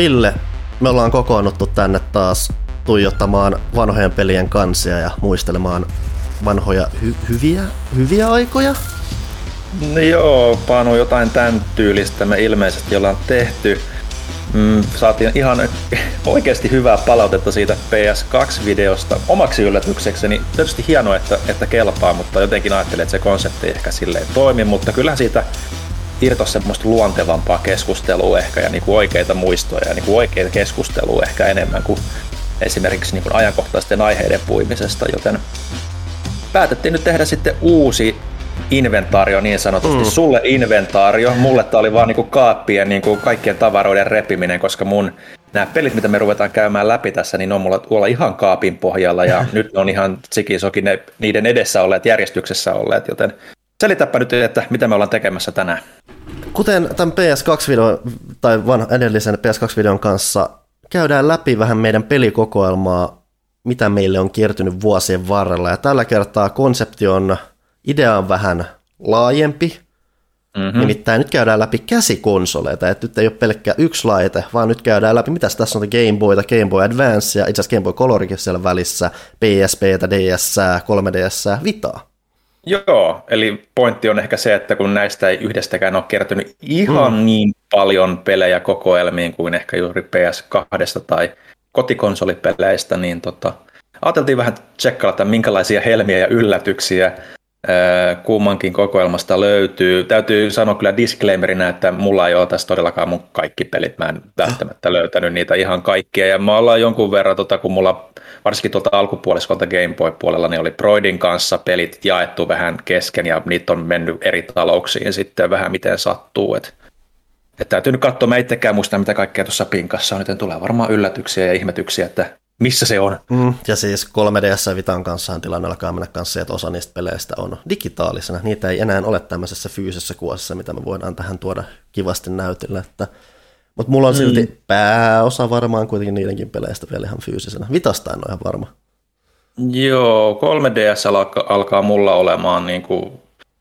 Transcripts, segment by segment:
Ville, me ollaan kokoonnuttu tänne taas tuijottamaan vanhojen pelien kansia ja muistelemaan vanhoja hy- hyviä, hyviä aikoja. No joo, Panu, jotain tämän tyylistä me ilmeisesti ollaan tehty. Mm, saatiin ihan oikeasti hyvää palautetta siitä PS2-videosta omaksi yllätyksekseni. Tietysti hienoa, että, että kelpaa, mutta jotenkin ajattelin, että se konsepti ei ehkä silleen toimi, mutta kyllähän siitä irtosi semmoista luontevampaa keskustelua ehkä ja niin kuin oikeita muistoja ja niin kuin oikeita keskustelua ehkä enemmän kuin esimerkiksi niin kuin ajankohtaisten aiheiden puimisesta, joten päätettiin nyt tehdä sitten uusi inventaario niin sanotusti. Mm. Sulle inventaario, mulle tämä oli vaan niinku kaappien niinku kaikkien tavaroiden repiminen, koska mun nämä pelit, mitä me ruvetaan käymään läpi tässä, niin on mulla tuolla ihan kaapin pohjalla ja nyt ne on ihan tsikisokin ne, niiden edessä olleet, järjestyksessä olleet, joten selitäpä nyt, että mitä me ollaan tekemässä tänään. Kuten tämän PS2-videon tai vanha, edellisen PS2-videon kanssa käydään läpi vähän meidän pelikokoelmaa, mitä meille on kiertynyt vuosien varrella. Ja tällä kertaa konsepti on, idea on vähän laajempi, Mm-hmm. Nimittäin nyt käydään läpi käsikonsoleita, että nyt ei ole pelkkä yksi laite, vaan nyt käydään läpi, mitä tässä on Game Boyta, Game Boy Advance ja itse asiassa Game Boy Colorikin siellä välissä, PSPtä, DS, 3DS, Vitaa. Joo, eli pointti on ehkä se, että kun näistä ei yhdestäkään ole kertynyt ihan mm. niin paljon pelejä kokoelmiin kuin ehkä juuri PS2 tai kotikonsolipeleistä, niin tota, ajateltiin vähän tsekkailla, että minkälaisia helmiä ja yllätyksiä kummankin kokoelmasta löytyy. Täytyy sanoa kyllä disclaimerina, että mulla ei ole tässä todellakaan mun kaikki pelit. Mä en välttämättä löytänyt niitä ihan kaikkia. Ja mä ollaan jonkun verran, tota, kun mulla varsinkin tuolta alkupuoliskolta Game Boy-puolella, niin oli Broidin kanssa pelit jaettu vähän kesken ja niitä on mennyt eri talouksiin sitten vähän miten sattuu. Et, et täytyy nyt katsoa, mä itsekään muista mitä kaikkea tuossa pinkassa on, joten tulee varmaan yllätyksiä ja ihmetyksiä, että missä se on. Mm, ja siis 3DS ja Vitan kanssa tilanne alkaa mennä kanssa, että osa niistä peleistä on digitaalisena. Niitä ei enää ole tämmöisessä fyysisessä kuosissa, mitä me voidaan tähän tuoda kivasti näytille. Että... Mutta mulla on silti mm. pääosa varmaan kuitenkin niidenkin peleistä vielä ihan fyysisenä. Vitasta en ole ihan varma. Joo, 3DS alkaa, alkaa mulla olemaan niin kuin,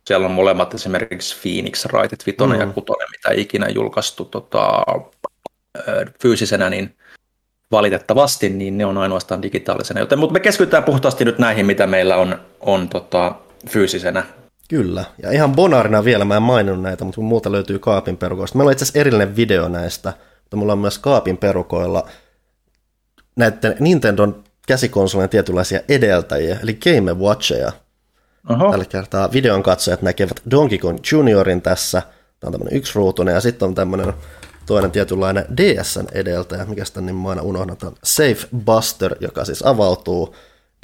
siellä on molemmat esimerkiksi Phoenix Wrightit, vitonen mm. ja kutonen, mitä ikinä julkaistu tota, fyysisenä, niin valitettavasti, niin ne on ainoastaan digitaalisena. Joten, mutta me keskitytään puhtaasti nyt näihin, mitä meillä on, on tota, fyysisenä. Kyllä, ja ihan bonarina vielä, mä en maininnut näitä, mutta muuta löytyy kaapin perukoista. Meillä on itse asiassa erillinen video näistä, mutta mulla on myös kaapin perukoilla näiden Nintendon käsikonsolien tietynlaisia edeltäjiä, eli Game Watcheja. Oho. Tällä kertaa videon katsojat näkevät Donkey Kong Juniorin tässä, tämä on tämmöinen yksiruutunen, ja sitten on tämmöinen toinen tietynlainen DSn edeltäjä, mikä sitten niin mä aina unohdan, Safe Buster, joka siis avautuu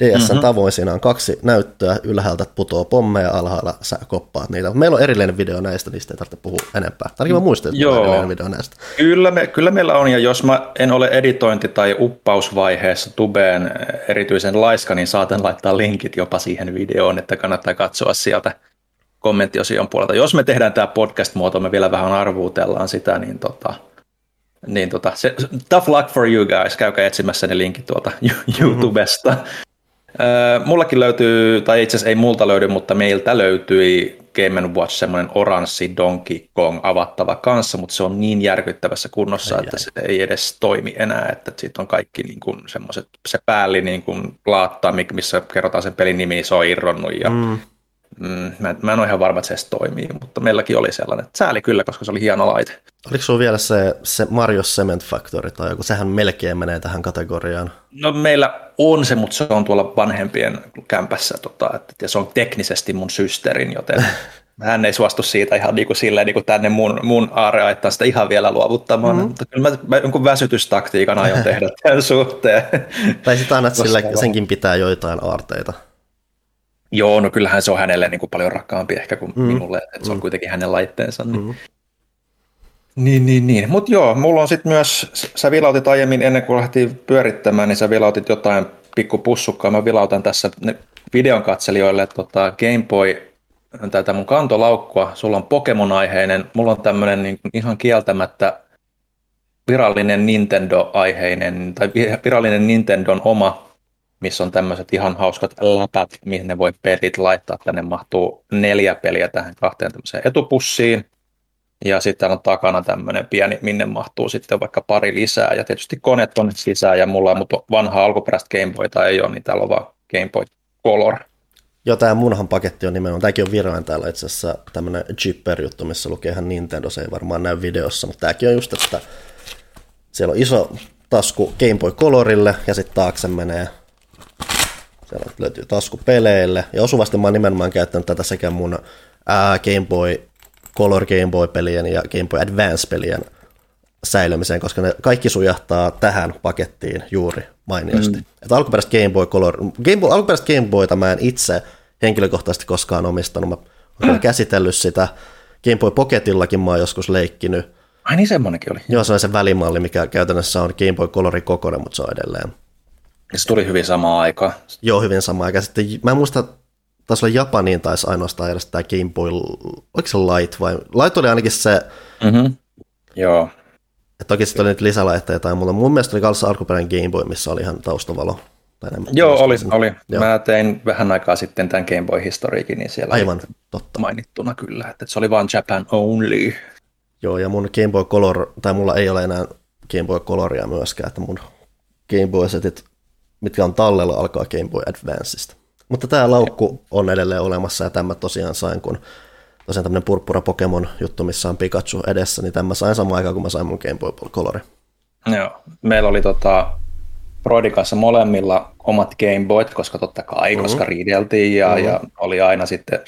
DSn mm-hmm. tavoin. Siinä on kaksi näyttöä, ylhäältä putoo pommeja, alhaalla sä koppaat niitä. Meillä on erillinen video näistä, niistä ei tarvitse puhua enempää. Tarvitsen mä muistaa, että Joo. erillinen video näistä. Kyllä, me, kyllä meillä on, ja jos mä en ole editointi- tai uppausvaiheessa tubeen erityisen laiska, niin saatan laittaa linkit jopa siihen videoon, että kannattaa katsoa sieltä kommenttiosion puolelta. Jos me tehdään tämä podcast-muoto, me vielä vähän arvuutellaan sitä, niin, tota, niin tota, se, tough luck for you guys, käykää etsimässä ne linkit tuolta YouTubesta. Mm-hmm. mullakin löytyy, tai itse asiassa ei multa löydy, mutta meiltä löytyi Game Watch semmoinen oranssi Donkey Kong avattava kanssa, mutta se on niin järkyttävässä kunnossa, ai, että ai. se ei edes toimi enää, että siitä on kaikki niin kuin semmoiset, se päälli niin kuin laatta, missä kerrotaan sen pelin nimi, se on irronnut ja mm Mm, mä, mä en ole ihan varma, että se edes toimii, mutta meilläkin oli sellainen. Sääli kyllä, koska se oli hieno laite. Oliko sulla vielä se, se Mario Cement Factory tai joku? Sehän melkein menee tähän kategoriaan. No meillä on se, mutta se on tuolla vanhempien kämpässä tota, että, ja se on teknisesti mun systerin, joten hän ei suostu siitä ihan niin kuin silleen niin kuin tänne mun, mun aareaittaan sitä ihan vielä luovuttamaan. Mm-hmm. Mutta kyllä mä, mä jonkun väsytystaktiikan aion tehdä tämän suhteen. Tai sitten annat sille, senkin pitää joitain aarteita. Joo, no kyllähän se on hänelle niin kuin paljon rakkaampi ehkä kuin mm. minulle, että se on mm. kuitenkin hänen laitteensa. Niin, mm. niin, niin. niin. Mutta joo, mulla on sitten myös, sä vilautit aiemmin ennen kuin lähti pyörittämään, niin sä vilautit jotain pikku pussukkaa. Mä vilautan tässä videon katselijoille tota Game Boy tätä mun kantolaukkua. Sulla on Pokemon-aiheinen, mulla on tämmöinen niin ihan kieltämättä virallinen Nintendo-aiheinen, tai virallinen Nintendon oma missä on tämmöiset ihan hauskat läpät, mihin ne voi pelit laittaa. Tänne mahtuu neljä peliä tähän kahteen tämmöiseen etupussiin. Ja sitten on takana tämmöinen pieni, minne mahtuu sitten vaikka pari lisää. Ja tietysti koneet on sisään ja mulla on mutta vanha alkuperäistä Gameboyta ei ole, niin täällä on vaan Game Boy Color. Joo, tämä munhan paketti on nimenomaan, tämäkin on virallinen täällä itse asiassa tämmöinen Jipper-juttu, missä lukee ihan Nintendo, se ei varmaan näy videossa, mutta tämäkin on just, että siellä on iso tasku Game Boy Colorille ja sitten taakse menee siellä löytyy tasku peleille. Ja osuvasti mä oon nimenomaan käyttänyt tätä sekä mun ää, Game Boy Color Game Boy-pelien ja Game Boy Advance-pelien säilymiseen, koska ne kaikki sujahtaa tähän pakettiin juuri mainiosti. Mm. Että alkuperäistä Game Boy Color, Game Boy, alkuperäistä Game Boyta mä en itse henkilökohtaisesti koskaan omistanut. Mä olen mm. käsitellyt sitä. Game Boy Pocketillakin mä oon joskus leikkinyt. Ai niin semmonenkin oli. Joo, se on se välimalli, mikä käytännössä on Game Boy Colorin kokoinen, mutta se on edelleen. Ja se tuli hyvin samaan aikaan. Joo, hyvin samaan aikaan. Sitten, mä en muista, taisi olla Japaniin taisi ainoastaan edes tämä Game Boy, oliko se Light vai? Light oli ainakin se, mm-hmm. Joo. Että toki sitten oli nyt lisälaitteita tai muuta. Mun mielestä oli kanssa alkuperäinen Game Boy, missä oli ihan taustavalo. Tai Joo, oli. oli. Joo. Mä tein vähän aikaa sitten tämän Game Boy historiikin, niin siellä Aivan, totta. mainittuna kyllä, että se oli vain Japan only. Joo, ja mun Game Boy Color, tai mulla ei ole enää Game Boy Coloria myöskään, että mun Game Boy setit, mitkä on tallella, alkaa Game Boy Advanceista. Mutta tämä laukku on edelleen olemassa, ja tämä tosiaan sain, kun tosiaan tämmöinen purppura Pokemon juttu, missä on Pikachu edessä, niin tämä sain samaan aikaan, kun mä sain mun Game Boy Colori. Joo, meillä oli tota, Broidin kanssa molemmilla omat Game Boyt, koska totta kai, mm-hmm. koska riideltiin ja, mm-hmm. ja oli aina sitten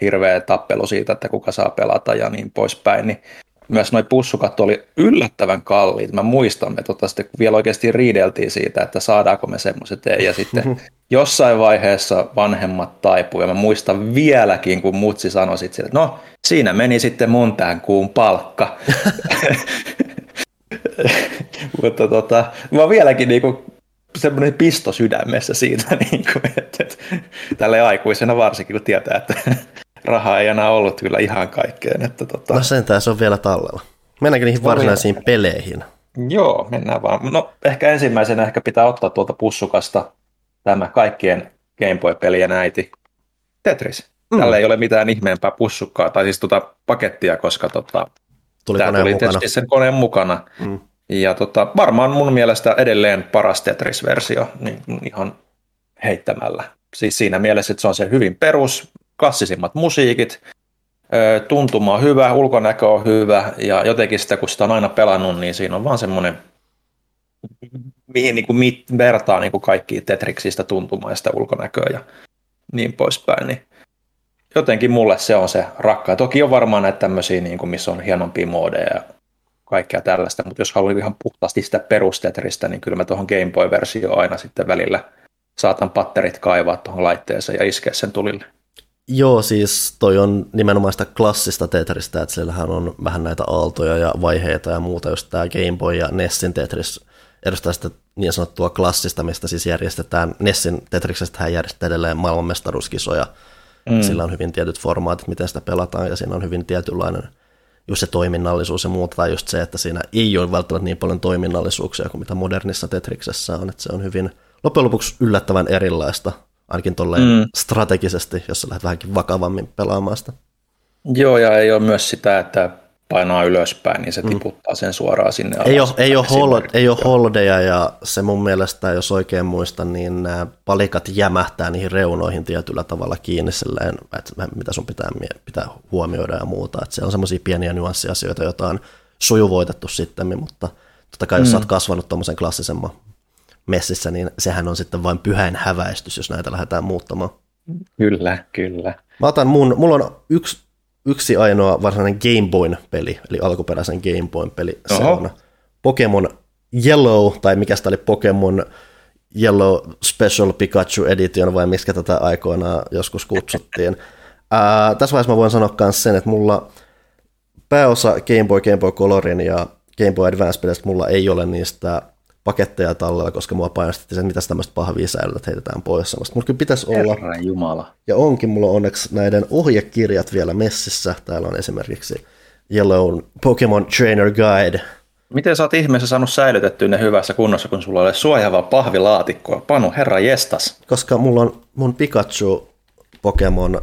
hirveä tappelu siitä, että kuka saa pelata ja niin poispäin, niin myös noin pussukat oli yllättävän kalliit. Mä muistan, että tota, sitten vielä oikeasti riideltiin siitä, että saadaanko me semmoiset ei. Ja sitten jossain vaiheessa vanhemmat taipuu. Ja mä muistan vieläkin, kun mutsi sanoi sitten, että no siinä meni sitten mun tämän kuun palkka. Mutta tota, mä vieläkin niinku semmoinen pisto sydämessä siitä, niin kuin, että, että tälle aikuisena varsinkin, kun tietää, että rahaa ei enää ollut kyllä ihan kaikkeen. Että, tota... No sentään se on vielä tallella. Mennäänkö niihin varsinaisiin no, peleihin? Joo, mennään vaan. No ehkä ensimmäisenä ehkä pitää ottaa tuolta pussukasta tämä kaikkien Game Boy-pelien äiti Tetris. Mm. Tällä ei ole mitään ihmeempää pussukkaa, tai siis tuota pakettia, koska tota, tuli tämä tuli tietysti sen koneen mukana. Mm. Ja tota, varmaan mun mielestä edelleen paras Tetris-versio niin ihan heittämällä. Siis siinä mielessä, että se on se hyvin perus, klassisimmat musiikit, tuntuma on hyvä, ulkonäkö on hyvä ja jotenkin sitä, kun sitä on aina pelannut, niin siinä on vaan semmoinen, mihin niin kuin mit, vertaa niin kuin kaikki Tetriksistä tuntumaa ja sitä ulkonäköä ja niin poispäin. Niin jotenkin mulle se on se rakkaa. Toki on varmaan näitä tämmöisiä, niin kuin, missä on hienompia moodeja ja kaikkea tällaista, mutta jos haluaa ihan puhtaasti sitä perustetristä, niin kyllä mä tuohon Game Boy-versioon aina sitten välillä saatan patterit kaivaa tuohon laitteeseen ja iskeä sen tulille. Joo, siis toi on nimenomaan sitä klassista Tetristä, että siellähän on vähän näitä aaltoja ja vaiheita ja muuta, just tämä Game Boy ja Nessin Tetris edustaa sitä niin sanottua klassista, mistä siis järjestetään, Nessin Tetriksestä hän järjestää edelleen maailmanmestaruuskisoja, mm. sillä on hyvin tietyt formaatit, miten sitä pelataan, ja siinä on hyvin tietynlainen just se toiminnallisuus ja muuta, tai just se, että siinä ei ole välttämättä niin paljon toiminnallisuuksia kuin mitä modernissa Tetriksessä on, että se on hyvin loppujen lopuksi yllättävän erilaista ainakin tolleen mm. strategisesti, jos sä lähdet vähänkin vakavammin pelaamaan sitä. Joo, ja ei ole myös sitä, että painaa ylöspäin, niin se mm. tiputtaa sen suoraan sinne alas. Ei ole, ei ole, hol, ei ole holdeja, ja se mun mielestä, jos oikein muistan, niin nämä palikat jämähtää niihin reunoihin tietyllä tavalla kiinni silleen, että mitä sun pitää, pitää huomioida ja muuta. Että se on semmoisia pieniä nyanssiasioita, joita on sujuvoitettu sitten, mutta totta kai jos mm. sä oot kasvanut tuommoisen klassisemman messissä, niin sehän on sitten vain pyhäin häväistys, jos näitä lähdetään muuttamaan. Kyllä, kyllä. Mä otan mun, mulla on yksi, yksi ainoa varsinainen Game Boyn peli, eli alkuperäisen Game Boyn peli. Oho. Se on Pokemon Yellow, tai mikä sitä oli Pokemon Yellow Special Pikachu Edition, vai miskä tätä aikoinaan joskus kutsuttiin. Ää, tässä vaiheessa mä voin sanoa myös sen, että mulla pääosa Game Boy, Game Boy Colorin ja Game Boy Advance-peleistä mulla ei ole niistä paketteja tallella, koska mua painostettiin sen, mitä tämmöistä pahvia säilöt heitetään pois. Mulla kyllä pitäisi olla. Herran Jumala. Ja onkin, mulla on onneksi näiden ohjekirjat vielä messissä. Täällä on esimerkiksi Yellow Pokemon Trainer Guide. Miten sä oot ihmeessä saanut säilytettyä ne hyvässä kunnossa, kun sulla oli suojaavaa pahvilaatikkoa? Panu, herra jestas. Koska mulla on mun Pikachu Pokemon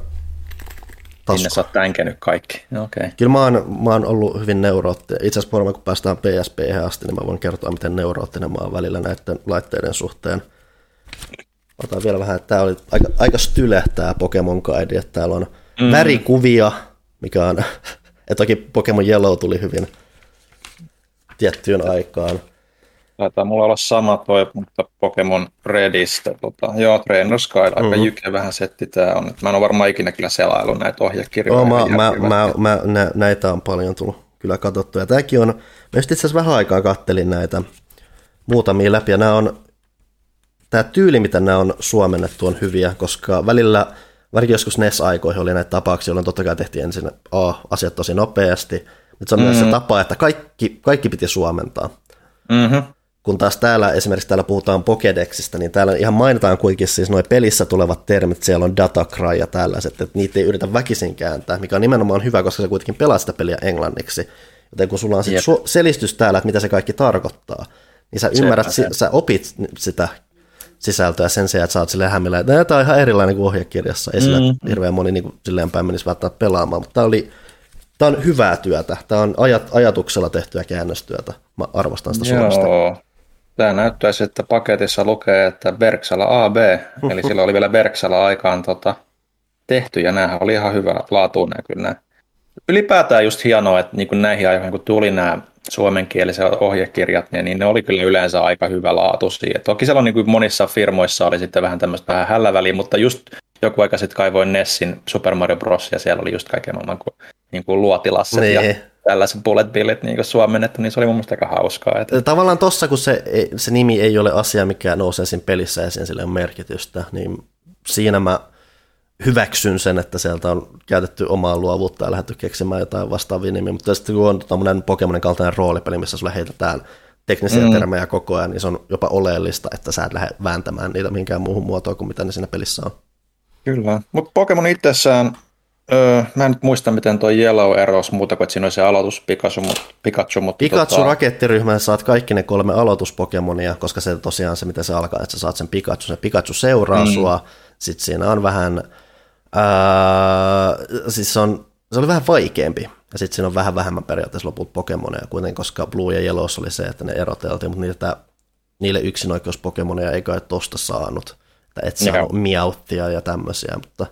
tasku. Sinne sä oot tänkenyt kaikki. Okay. Kyllä mä oon, mä oon ollut hyvin neuroottinen. Itse asiassa kun päästään PSP asti, niin mä voin kertoa, miten neuroottinen mä oon välillä näiden laitteiden suhteen. Otan vielä vähän, että tää oli aika, aika style tää Pokemon Guide, että täällä on mm. värikuvia, mikä on, että toki Pokemon Yellow tuli hyvin tiettyyn aikaan. Taitaa mulla olla sama toi, mutta Pokemon Redistä. Tota, joo, Trainer Sky, aika mm-hmm. jykevähän setti tää on. Mä en ole varmaan ikinä kyllä selaillut näitä ohjekirjoja. Oh, mä, mä, mä, mä, nä, näitä on paljon tullut kyllä katsottu. Ja tämäkin on, mä just itse asiassa vähän aikaa kattelin näitä muutamia läpi, ja nämä on, tämä tyyli, mitä nämä on suomennettu, on hyviä, koska välillä, varsinkin joskus NES-aikoihin oli näitä tapauksia, jolloin totta kai tehtiin ensin A, asiat tosi nopeasti, mutta se on mm-hmm. myös se mm. tapa, että kaikki, kaikki piti suomentaa. Mm-hmm. Kun taas täällä esimerkiksi täällä puhutaan Pokedexista, niin täällä ihan mainitaan kuitenkin siis noin pelissä tulevat termit, siellä on datacry ja tällaiset, että niitä ei yritä väkisin kääntää, mikä on nimenomaan hyvä, koska se kuitenkin pelaa sitä peliä englanniksi. Joten kun sulla on sitten su- selistys täällä, että mitä se kaikki tarkoittaa, niin sä ymmärrät, si- sä opit sitä sisältöä sen sijaan, että sä oot silleen hämmillä, että tämä on ihan erilainen kuin ohjekirjassa. Ei sillä mm. hirveän moni niin kuin, silleen päin menisi välttämättä pelaamaan, mutta tämä oli Tämä on hyvää työtä. Tämä on ajat, ajatuksella tehtyä käännöstyötä. Mä arvostan sitä. Joo, Tämä näyttäisi, että paketissa lukee, että Berksala AB, eli sillä oli vielä Berksala aikaan tota, tehty, ja näähän oli ihan hyvä laatu kyllä Ylipäätään just hienoa, että niin kuin näihin aikoihin, kun tuli nämä suomenkieliset ohjekirjat, niin, niin ne oli kyllä yleensä aika hyvä laatu siihen. Toki siellä on niin kuin monissa firmoissa oli sitten vähän tämmöistä vähän hälläväliä, mutta just joku aika sitten kaivoin Nessin Super Mario Bros. ja siellä oli just kaiken maailman kuin, niin kuin luotilasset niin. ja tällaiset bullet billit niin suomennettu, niin se oli mun mielestä aika hauskaa. Että... Tavallaan tossa, kun se, se nimi ei ole asia, mikä nousee siinä pelissä ja sille on merkitystä, niin siinä mä hyväksyn sen, että sieltä on käytetty omaa luovuutta ja lähdetty keksimään jotain vastaavia nimiä, mutta sitten kun on tämmöinen Pokemonin kaltainen roolipeli, missä sulle heitetään teknisiä mm. termejä koko ajan, niin se on jopa oleellista, että sä et lähde vääntämään niitä mihinkään muuhun muotoon kuin mitä ne siinä pelissä on. Kyllä, mutta Pokemon itsessään Öö, mä en nyt muista, miten tuo Yellow erosi muuta kuin, että siinä oli se aloitus Pikachu, mutta Pikachu, mutta Pikachu tota... rakettiryhmän saat kaikki ne kolme aloituspokemonia, koska se tosiaan se, miten se alkaa, että sä saat sen Pikachu, se Pikachu seuraa mm. sua, sitten siinä on vähän, ää, siis se, on, se oli vähän vaikeampi, ja sitten siinä on vähän vähemmän periaatteessa loput Pokemoneja, kuitenkin koska Blue ja Yellow oli se, että ne eroteltiin, mutta niitä, niille yksinoikeuspokemoneja ei kai tosta saanut, että et saanut miauttia ja tämmöisiä, mutta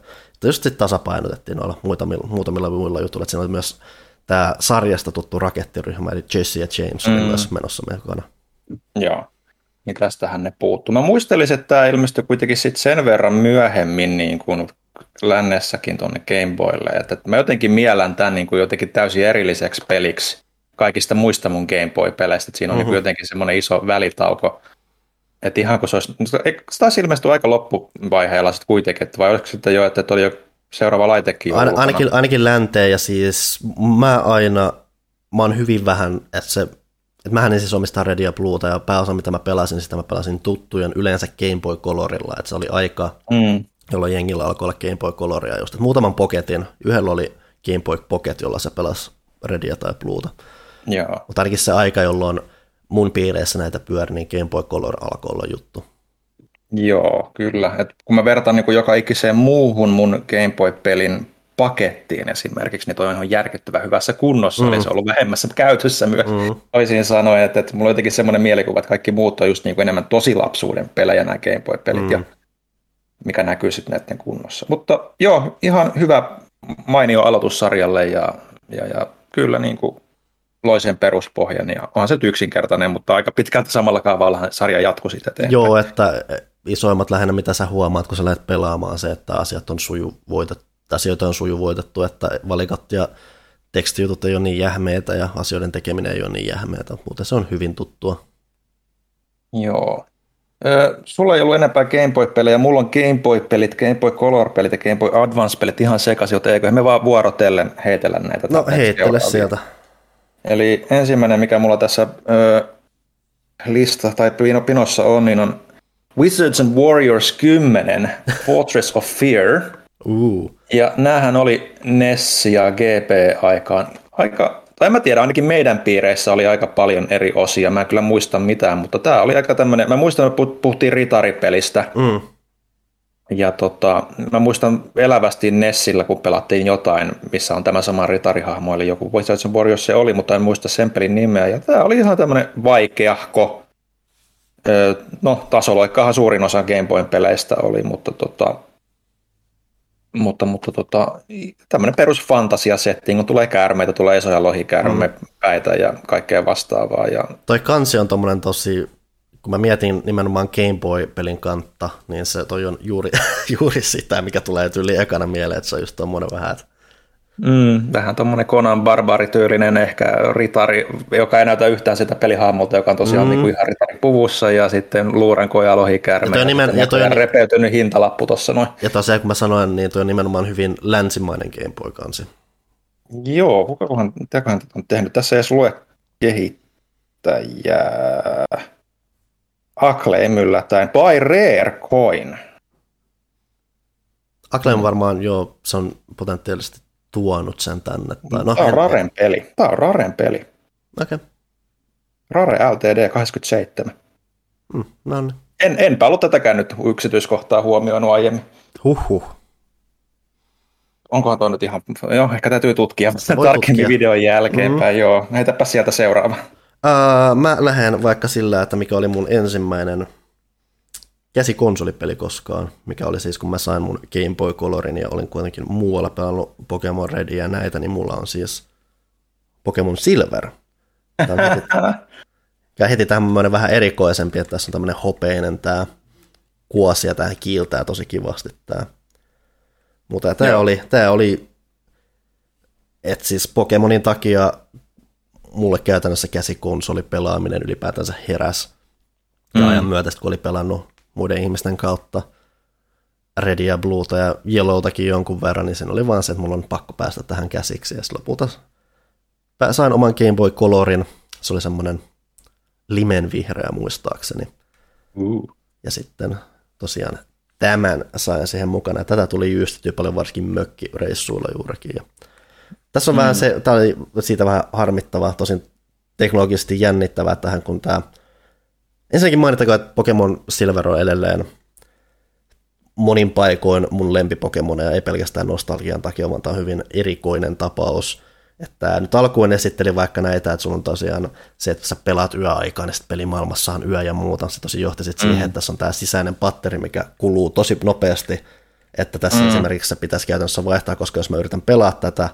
just sitten tasapainotettiin noilla muutamilla, muutamilla muilla jutuilla, että siinä oli myös tämä sarjasta tuttu rakettiryhmä, eli Jesse ja James oli mm. myös menossa mukana. Joo, niin tästähän ne puuttuu. Mä muistelisin, että tämä ilmestyi kuitenkin sit sen verran myöhemmin niin kuin lännessäkin tuonne Gameboylle, että mä jotenkin mielän tämän niin kuin jotenkin täysin erilliseksi peliksi kaikista muista mun Gameboy-peleistä, että siinä on mm-hmm. niin jotenkin semmoinen iso välitauko, että ihan kun se olisi, se taisi ilmestyä aika loppuvaiheella sitten kuitenkin, että vai olisiko sitten jo, että oli jo seuraava laitekin jo Ain, ainakin, ainakin länteen ja siis mä aina, mä oon hyvin vähän, että se, että mähän en siis omista Red ja Blueta ja pääosa mitä mä pelasin, sitä mä pelasin tuttujen yleensä Game Boy Colorilla, että se oli aika, mm. jolloin jengillä alkoi olla Game Boy Coloria just, että muutaman poketin, yhdellä oli Game Boy Pocket, jolla se pelasi Redia tai Blueta. Joo. Mutta ainakin se aika, jolloin mun piireissä näitä pyöri, niin Game Boy Color alkoi olla juttu. Joo, kyllä. Et kun mä vertaan niin joka ikiseen muuhun mun Game Boy-pelin pakettiin esimerkiksi, niin toi on ihan järkyttävän hyvässä kunnossa, mm. eli se on ollut vähemmässä käytössä myös. Mm. Toisin sanoen, että, että mulla on jotenkin semmoinen mielikuva, että kaikki muut on just niin kuin enemmän tosilapsuuden pelejä nämä Game Boy-pelit, mm. ja mikä näkyy sitten näiden kunnossa. Mutta joo, ihan hyvä mainio aloitus sarjalle, ja, ja, ja kyllä niin kuin loi sen peruspohjan ja onhan se yksinkertainen, mutta aika pitkälti samalla kaavalla sarja jatkui sitten eteenpäin. Joo, että isoimmat lähinnä mitä sä huomaat, kun sä lähdet pelaamaan se, että asiat on sujuvoitettu, asioita on sujuvoitettu, että valikat ja tekstijutut ei ole niin jähmeitä ja asioiden tekeminen ei ole niin jähmeitä, mutta se on hyvin tuttua. Joo. Ö, sulla ei ollut enempää Game Boy-pelejä, mulla on Game Boy-pelit, Game Boy Color-pelit ja Game Boy Advance-pelit ihan sekaisin, joten eikö me vaan vuorotellen heitellä näitä? No heittele sieltä. Eli ensimmäinen, mikä mulla tässä ö, lista tai pino, pinossa on, niin on Wizards and Warriors 10, Fortress of Fear. Uh. Ja näähän oli NES ja GP-aikaan aika, tai mä tiedän, ainakin meidän piireissä oli aika paljon eri osia, mä en kyllä muista mitään, mutta tämä oli aika tämmöinen, mä muistan, että puhuttiin ritaripelistä, mm. Ja tota, mä muistan elävästi Nessillä, kun pelattiin jotain, missä on tämä sama ritarihahmo, eli joku Wizards Warriors se oli, mutta en muista sen pelin nimeä. Ja tämä oli ihan tämmöinen vaikeahko. No, tasoloikkahan suurin osa Game Boyn peleistä oli, mutta tota, mutta, mutta tota, tämmöinen perus fantasia-setting, kun tulee käärmeitä, tulee isoja lohikäärmepäitä mm. ja kaikkea vastaavaa. Ja... Toi kansi on tommonen tosi, kun mä mietin nimenomaan Game Boy-pelin kantta, niin se toi on juuri, juuri sitä, mikä tulee tyyli ekana mieleen, että se on just tommonen vähän, että Mm, vähän tuommoinen Conan barbarityylinen ehkä ritari, joka ei näytä yhtään sitä pelihahmolta, joka on tosiaan mm. niin kuin ihan ritari puvussa ja sitten luuranko ja lohikärme. Ja, nimen, ja toi on repeytynyt hintalappu tuossa noin. Ja tosiaan kun mä sanoin, niin tuo on nimenomaan hyvin länsimainen Game Boy kansi. Joo, kukakohan, mitäköhän on tehnyt? Tässä ei edes lue kehittäjää. Acclaim yllättäen. By Rare Coin. Acclaim varmaan, joo, se on potentiaalisesti tuonut sen tänne. Tai no, Tämä on Raren peli. Tämä on Raren peli. Okei. Okay. Rare LTD 87. Mm, no niin. En, enpä ollut tätäkään nyt yksityiskohtaa huomioinut aiemmin. Huhhuh. Onkohan tuo nyt ihan, joo, ehkä täytyy tutkia tarkemmin tutkia. videon jälkeenpäin, mm. joo. Heitäpä sieltä seuraava. Uh, mä lähden vaikka sillä, että mikä oli mun ensimmäinen käsikonsolipeli koskaan, mikä oli siis kun mä sain mun Game Boy Colorin ja olin kuitenkin muualla pelannut Pokemon Red ja näitä, niin mulla on siis Pokemon Silver. Tämä heti, ja heti tämmöinen vähän erikoisempi, että tässä on tämmöinen hopeinen tämä kuosi ja tähän kiiltää tosi kivasti tämä. Mutta tämä oli, tämä oli, että siis Pokemonin takia mulle käytännössä käsikonsolipelaaminen ylipäätänsä heräs. Ja mm. ajan myötä, kun oli pelannut muiden ihmisten kautta Redia, Bluuta ja Yellowtakin jonkun verran, niin sen oli vaan se, että mulla on pakko päästä tähän käsiksi. Ja lopulta sain oman Game Boy Colorin, se oli semmoinen limenvihreä muistaakseni. Uh. Ja sitten tosiaan tämän sain siihen mukana. Tätä tuli jyystettyä paljon varsinkin mökkireissuilla juurikin. Ja tässä on mm. vähän se, tämä oli siitä vähän harmittavaa, tosin teknologisesti jännittävää tähän, kun tämä Ensinnäkin mainittakoon, että Pokemon Silver on edelleen monin paikoin mun lempipokemoneja, ei pelkästään nostalgian takia, vaan tämä on hyvin erikoinen tapaus. Että nyt alkuun esitteli vaikka näitä, että sulla on tosiaan se, että sä pelaat yöaikaan, ja sitten pelimaailmassa on yö ja muuta, se tosi johti sitten siihen, mm. että tässä on tämä sisäinen patteri, mikä kuluu tosi nopeasti, että tässä mm. esimerkiksi se pitäisi käytännössä vaihtaa, koska jos mä yritän pelaa tätä,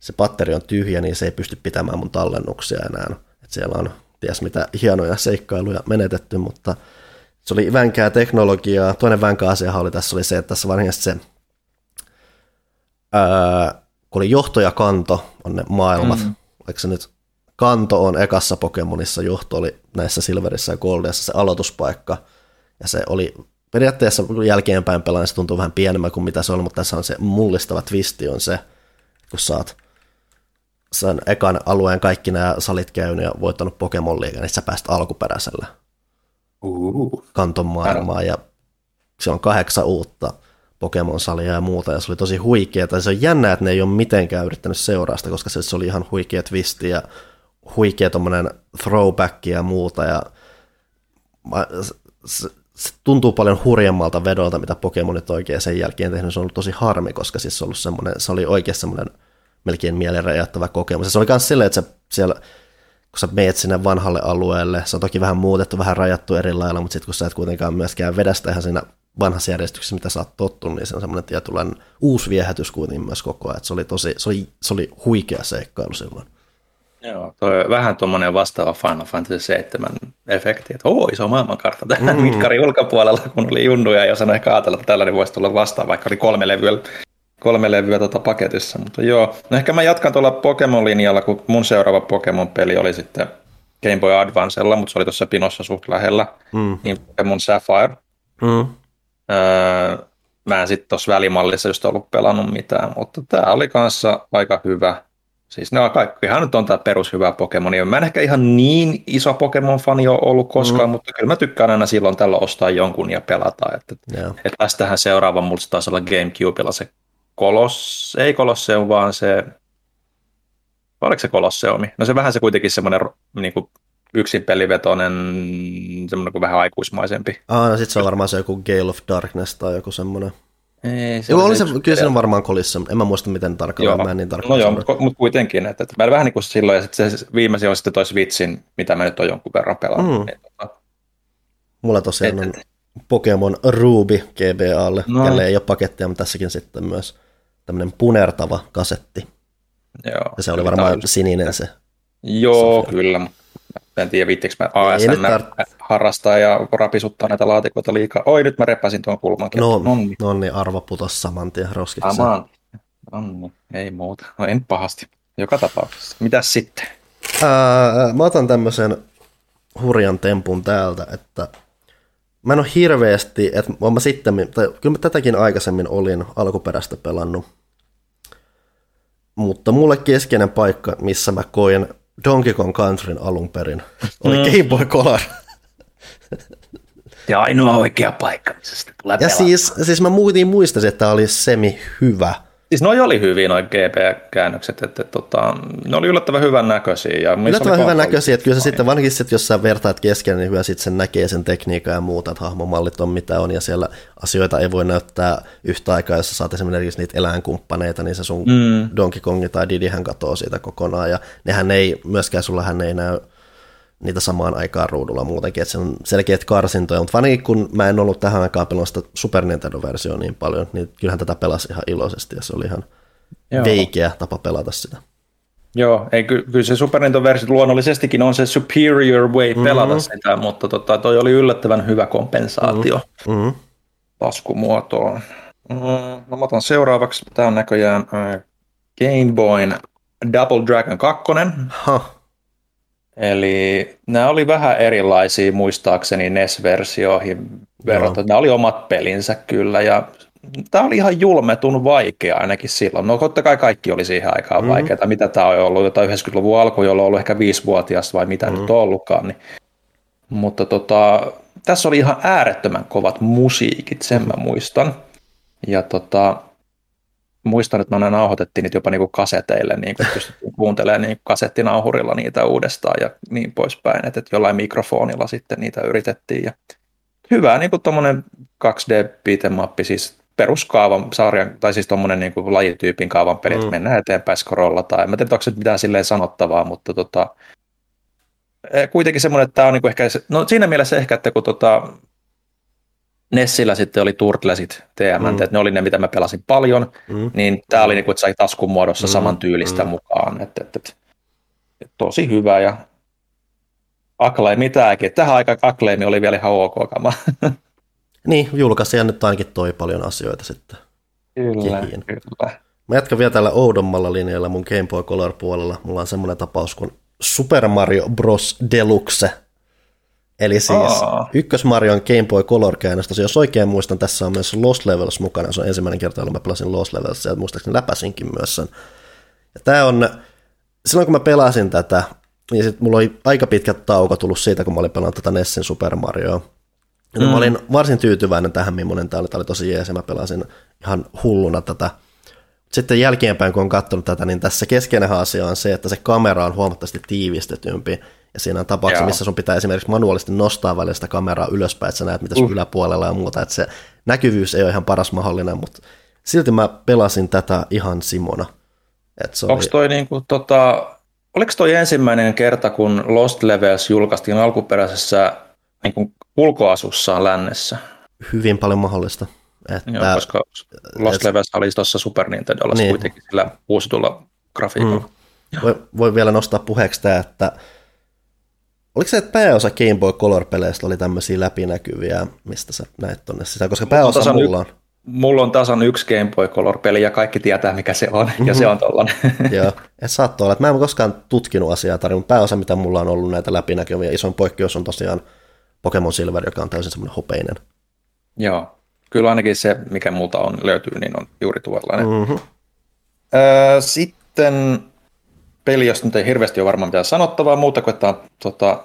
se patteri on tyhjä, niin se ei pysty pitämään mun tallennuksia enää. Että siellä on ties mitä hienoja seikkailuja menetetty, mutta se oli vänkää teknologiaa. Toinen vänkää asia oli tässä oli se, että tässä varsinaisesti se, ää, kun oli johto ja kanto on ne maailmat, mm. oliko se nyt kanto on ekassa Pokemonissa, johto oli näissä Silverissä ja Goldissa se aloituspaikka, ja se oli periaatteessa jälkeenpäin pelaan, se tuntuu vähän pienemmän kuin mitä se oli, mutta tässä on se mullistava twisti on se, kun saat sen ekan alueen kaikki nämä salit käynyt ja voittanut Pokemon liigan, niin sä pääst alkuperäisellä uh, kanton maailmaan ja se on kahdeksan uutta Pokemon-salia ja muuta, ja se oli tosi huikea. Tai se on jännä, että ne ei ole mitenkään yrittänyt seurasta, koska se, se oli ihan huikea twisti ja huikea tommonen throwback ja muuta, ja se, se tuntuu paljon hurjemmalta vedolta, mitä Pokemonit oikein sen jälkeen tehnyt. Se on ollut tosi harmi, koska siis se, ollut semmoinen, se oli oikein semmoinen melkein mielenräjäyttävä kokemus. Ja se oli myös silleen, että se siellä, kun sä meet sinne vanhalle alueelle, se on toki vähän muutettu, vähän rajattu eri lailla, mutta sitten kun sä et kuitenkaan myöskään vedä sitä ihan siinä vanhassa järjestyksessä, mitä sä oot tottunut, niin se on semmoinen tietynlainen uusi viehätys kuitenkin myös koko ajan. se oli, tosi, se oli, se oli huikea seikkailu silloin. Joo, toi vähän tuommoinen vastaava Final Fantasy 7 efekti, että oo, iso maailmankartta tähän mm. mitkari ulkopuolella, kun oli junnuja ja sanoin ehkä ajatella, että tällainen voisi tulla vastaan, vaikka oli kolme levyä kolme levyä tota paketissa, mutta joo. No ehkä mä jatkan tuolla Pokemon-linjalla, kun mun seuraava Pokemon-peli oli sitten Game Boy Advancella, mutta se oli tuossa pinossa suht lähellä, mm. niin Pokemon Sapphire. Mm. Öö, mä en sitten tuossa välimallissa just ollut pelannut mitään, mutta tämä oli kanssa aika hyvä. Siis ne on kaikki, ihan nyt on tämä perushyvä Pokemon. Mä en ehkä ihan niin iso Pokemon-fani ole ollut koskaan, mm. mutta kyllä mä tykkään aina silloin tällä ostaa jonkun ja pelata. Että, yeah. että tästähän seuraava mulla taisi olla Gamecubella se Kolos, ei Kolosseum, vaan se, oliko se Kolosseumi? No se vähän se kuitenkin semmoinen niin kuin yksin pelivetoinen, semmoinen kuin vähän aikuismaisempi. Ah, no sit se on varmaan se joku Gale of Darkness tai joku semmoinen. Ei, se Joo, oli se, kyllä se on varmaan kolissa, en mä muista miten tarkalleen, mä en niin no tarkkaan joo, sano. mutta mut kuitenkin, että, että mä vähän niin kuin silloin, ja sitten se viimeisin on sitten toi Switchin, mitä mä nyt on jonkun verran pelannut. Mm. Niin, tota, Mulla tosiaan Et- on Pokemon Ruby GBAlle, No. no. jälleen ei ole pakettia, mutta tässäkin sitten myös tämmöinen punertava kasetti. joo. Ja se oli varmaan oli- sininen se. Joo, Sofia. kyllä. mutta En tiedä, viittikö mä ASMR harrastaa ja rapisuttaa näitä laatikoita liikaa. Oi, nyt mä repäsin tuon kulmankin. No, Nonni. no niin, arvo putos saman tien roskiksi. Samaan. Nonni. Ei muuta. No en pahasti. Joka tapauksessa. Mitäs sitten? Ää, mä otan tämmöisen hurjan tempun täältä, että mä en ole hirveästi, että oon mä sitten, tai kyllä mä tätäkin aikaisemmin olin alkuperäistä pelannut, mutta mulle keskeinen paikka, missä mä koin Donkey Kong Countryn alun perin, oli Mm. Game Boy Color. Ja ainoa oikea paikka, missä sitä tulee Ja siis, siis mä muutin muistasin, että tämä oli semi hyvä. Siis noi oli hyviä noi GP-käännökset, että, tota, ne oli yllättävän hyvän näköisiä. Ja Yllättävän hyvän näköisiä, että kyllä se sitten vanhinkin sit, jos sä vertaat kesken, niin hyvä sitten sen näkee sen tekniikan ja muuta, että hahmomallit on mitä on ja siellä asioita ei voi näyttää yhtä aikaa, jos sä saat esimerkiksi niitä eläinkumppaneita, niin se sun mm. Donkey Kong tai Didihän katoo siitä kokonaan ja nehän ei, myöskään sulla hän ei näy niitä samaan aikaan ruudulla muutenkin, että se on selkeät karsintoja, mutta vanhin kun mä en ollut tähän aikaan pelannut sitä Super Nintendo-versioa niin paljon, niin kyllähän tätä pelasi ihan iloisesti ja se oli ihan Joo. veikeä tapa pelata sitä. Joo, ei, ky- kyllä se Super Nintendo-versio luonnollisestikin on se superior way pelata mm-hmm. sitä, mutta tota, toi oli yllättävän hyvä kompensaatio Mm-hmm. laskumuotoon. Mm, no mä otan seuraavaksi, tämä on näköjään äh, Game Boyn Double Dragon 2, Ha, eli nämä oli vähän erilaisia muistaakseni NES-versioihin verrattuna. Nämä oli omat pelinsä kyllä, ja tämä oli ihan julmetun vaikea ainakin silloin. No totta kai kaikki oli siihen aikaan mm. vaikeaa. Mitä tämä on ollut, jotain 90-luvun alku, jolloin on ollut ehkä viisivuotias vai mitä mm. nyt on ollutkaan. Niin. Mutta tota, tässä oli ihan äärettömän kovat musiikit, sen mä muistan. Ja tota, muistan, että me nauhoitettiin niitä jopa niinku kaseteille, niin kuin pystyttiin kuuntelemaan niin kasettinauhurilla niitä uudestaan ja niin poispäin, että, että jollain mikrofonilla sitten niitä yritettiin. Ja hyvä niin kuin tuommoinen 2D beat'em siis peruskaavan sarjan, tai siis tuommoinen niin kuin lajityypin kaavan pelit, mm. mennään eteenpäin skrollataan. En mä tiedä, onko se mitään silleen sanottavaa, mutta tota, eh, kuitenkin semmoinen, että tämä on niin kuin ehkä, no siinä mielessä ehkä, että kun tota, Nessillä sitten oli Turtlesit, TMNT, mm. että ne oli ne, mitä mä pelasin paljon, Mm. niin tämä oli niin kuin, että sai taskun muodossa Mm, saman tyylistä mm. mukaan, että, että, että, että tosi hyvä ja Acclaim tämäkin, tähän aikaan Acclaim oli vielä ihan ok kama. Niin, julkaisija nyt ainakin toi paljon asioita sitten. Kyllä, Kehiin. kyllä. Mä jatkan vielä tällä oudommalla linjalla mun Game Boy Color puolella. Mulla on semmoinen tapaus kuin Super Mario Bros. Deluxe. Eli siis Aa. ykkös Marion Game Boy Color käännöstä. Jos oikein muistan, tässä on myös Lost Levels mukana. Se on ensimmäinen kerta, jolloin mä pelasin Lost Levels ja muistaakseni läpäsinkin myös sen. Ja tää on, silloin kun mä pelasin tätä, niin sit mulla oli aika pitkä tauko tullut siitä, kun mä olin pelannut tätä Nessin Super Marioa. Ja mm. mä olin varsin tyytyväinen tähän, millainen tämä oli. Tämä oli tosi jees ja mä pelasin ihan hulluna tätä. Sitten jälkeenpäin, kun on katsonut tätä, niin tässä keskeinen asia on se, että se kamera on huomattavasti tiivistetympi. Ja siinä on tapauksia, Joo. missä sun pitää esimerkiksi manuaalisesti nostaa välillä sitä kameraa ylöspäin, että sä näet, mitä sun Uh. yläpuolella ja muuta. Että se näkyvyys ei ole ihan paras mahdollinen, mutta silti mä pelasin tätä ihan Simona. Että se oli, Onko toi niinku, tota, oliko toi ensimmäinen kerta, kun Lost Levels julkaistiin alkuperäisessä niinku, ulkoasussaan lännessä? hyvin paljon mahdollista. Että, Joo, koska Lost et- Levels oli tuossa Super Nintendolla niin. kuitenkin sillä uusitulla grafiikalla. Mm. voi, voi vielä nostaa puheeksi tämä, että oliko se, että pääosa Game Boy Color-peleistä oli tämmöisiä läpinäkyviä, mistä sä näet tonne sisään, koska pääosa tasan mulla on. Mulla on tasan yksi Game Boy Color-peli ja kaikki tietää, mikä se on, ja se on tollanen. Joo, et saattoi olla, että mä en koskaan tutkinut asiaa tarkemmin, mutta pääosa mitä mulla on ollut näitä läpinäkyviä, isoin poikkeus on tosiaan Pokemon Silver, joka on täysin semmoinen hopeinen. Joo, kyllä ainakin se, mikä multa on löytyy, niin on juuri tuollainen. Mm. Mm-hmm. Öö, sitten peli, josta nyt ei hirveästi ole varmaan mitään sanottavaa muuta kuin, että on, tota,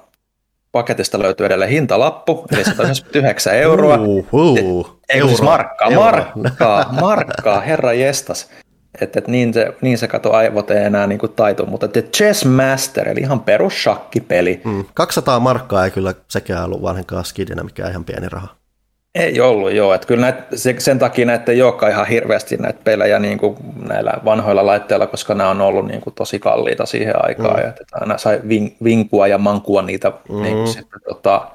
paketista löytyy edelleen hintalappu, eli 199 euroa. Uhuhu. Ei kun siis Euroa. markkaa, Euroa. markkaa, markkaa, herra jestas. Että et niin, se, niin se kato aivot ei enää niinku taitu, mutta The Chess Master, eli ihan perus shakkipeli. Mm. 200 markkaa ei kyllä sekään ollut vanhenkaan skidinä, mikä ihan pieni raha. Ei ollut, joo. Että kyllä näitä, sen takia näitä ei olekaan ihan hirveästi näitä pelejä niin kuin näillä vanhoilla laitteilla, koska nämä on ollut niin kuin tosi kalliita siihen aikaan. Mm. Ja että aina sai vinkua ja mankua niitä mm. niin kuin sitten, tota,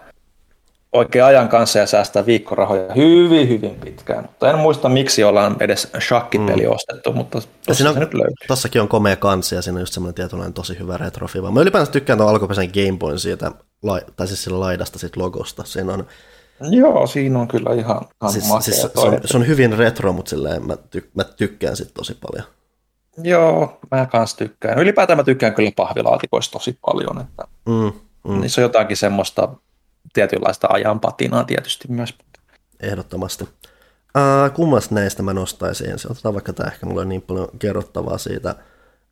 oikein ajan kanssa ja säästää viikkorahoja hyvin, hyvin pitkään. Mutta en muista, miksi ollaan edes shakkipeli mm. ostettu, mutta tossa se nyt löytyy. Tossakin on komea kansi ja siinä on just semmoinen tietynlainen tosi hyvä retrofiva. Mä ylipäänsä tykkään tuon alkuperäisen Game Boyn siitä, tai siis sillä laidasta siitä logosta. Siinä on Joo, siinä on kyllä ihan, ihan siis, siis se, on, se on hyvin retro, mutta silleen mä, tyk, mä tykkään sit tosi paljon. Joo, mä kans tykkään. Ylipäätään mä tykkään kyllä pahvilaatikoista tosi paljon. Että mm, mm. Niissä on jotakin semmoista tietynlaista ajanpatinaa tietysti myös. Ehdottomasti. Uh, kummasta näistä mä nostaisin? Se otetaan vaikka tämä ehkä mulla on niin paljon kerrottavaa siitä.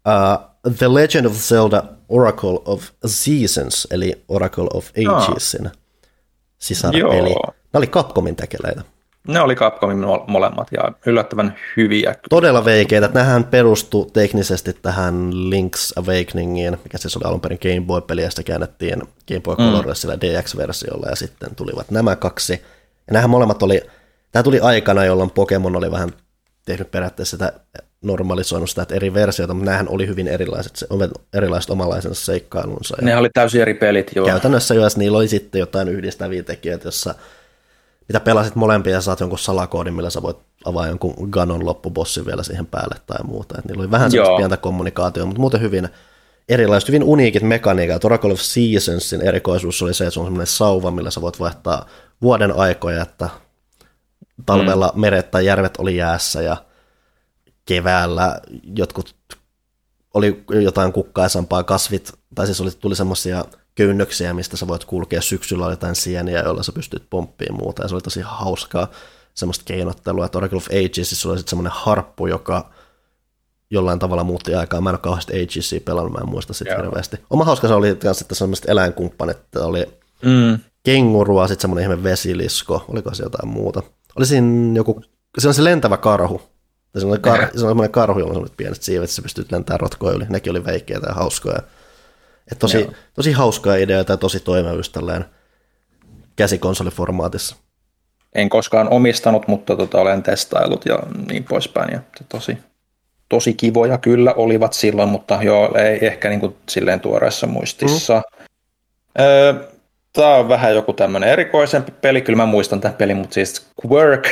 Uh, The Legend of Zelda Oracle of Seasons, eli Oracle of Agesin. Oh sisarpeli. Joo. Ne oli Capcomin tekeleitä. Ne oli Capcomin molemmat ja yllättävän hyviä. Todella veikeitä. Nähän perustu teknisesti tähän Link's Awakeningiin, mikä siis oli alun perin Game Boy-peli, ja sitä käännettiin Game Boy mm. Colorilla DX-versiolla, ja sitten tulivat nämä kaksi. Ja nämä molemmat oli, tämä tuli aikana, jolloin Pokemon oli vähän tehnyt periaatteessa sitä normalisoinut sitä, että eri versioita, mutta nämähän oli hyvin erilaiset, se, erilaiset omalaisensa seikkailunsa. Ne oli täysin eri pelit, joo. Käytännössä jos niillä oli sitten jotain yhdistäviä tekijöitä, jossa mitä pelasit molempia ja saat jonkun salakoodin, millä sä voit avaa jonkun Ganon loppubossin vielä siihen päälle tai muuta. Et niillä oli vähän sellaista pientä kommunikaatiota, mutta muuten hyvin erilaiset, hyvin uniikit mekaniikat. Oracle of Seasonsin erikoisuus oli se, että se on semmoinen sauva, millä sä voit vaihtaa vuoden aikoja, että talvella mm. meret tai järvet oli jäässä ja keväällä jotkut oli jotain kukkaisampaa kasvit, tai siis oli, tuli semmoisia köynnöksiä, mistä sä voit kulkea. Syksyllä oli jotain sieniä, joilla sä pystyt pomppiin muuta, ja se oli tosi hauskaa semmoista keinottelua. Että Oracle of Ages siis oli sitten semmoinen harppu, joka jollain tavalla muutti aikaa. Mä en ole kauheasti Agesia pelannut, mä en muista sitä hirveästi. Oma hauska se oli myös, että semmoiset eläinkumppanit, että oli mm. kengurua, sitten semmoinen ihme vesilisko, oliko se jotain muuta. Oli siinä joku, se on se lentävä karhu, ja se on, kar, semmoinen karhu, jolla on pienet siivet, että sä pystyt lentämään rotkoja yli. Nekin oli veikkeitä ja hauskoja. Et tosi, tosi hauskaa ideoita ja tosi toimivuus tälleen käsikonsoliformaatissa. En koskaan omistanut, mutta tota, olen testailut ja niin poispäin. Ja tosi, tosi kivoja kyllä olivat silloin, mutta joo, ei ehkä niin kuin silleen tuoreessa muistissa. Mm. Öö, Tämä on vähän joku tämmöinen erikoisempi peli. Kyllä mä muistan tämän pelin, mutta siis Quirk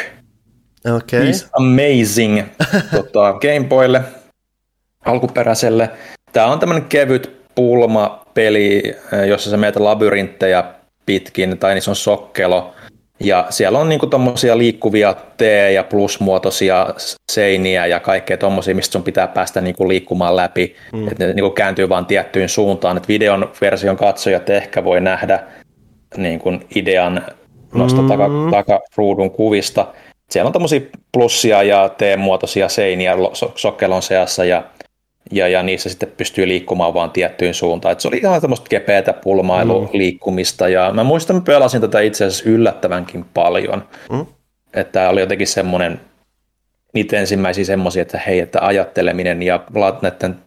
Okay. Is amazing tota, Game Boylle alkuperäiselle. Tämä on tämmöinen kevyt pulma-peli, eh, jossa sä meitä labyrinttejä pitkin, tai se on sokkelo. Ja siellä on niinku tommosia liikkuvia T- ja plusmuotoisia seiniä ja kaikkea tommosia, mistä sun pitää päästä niinku liikkumaan läpi. Mm. Että ne niinku kääntyy vaan tiettyyn suuntaan. Et videon version katsojat ehkä voi nähdä niinku idean noista mm. takaruudun kuvista siellä on tämmöisiä plussia ja T-muotoisia seiniä sokkelon seassa ja, ja, ja niissä sitten pystyy liikkumaan vaan tiettyyn suuntaan. Et se oli ihan tämmöistä kepeätä pulmailu mm. liikkumista ja mä muistan, että pelasin tätä itse asiassa yllättävänkin paljon. Mm. Että oli jotenkin semmoinen, niitä ensimmäisiä semmoisia, että hei, että ajatteleminen ja näiden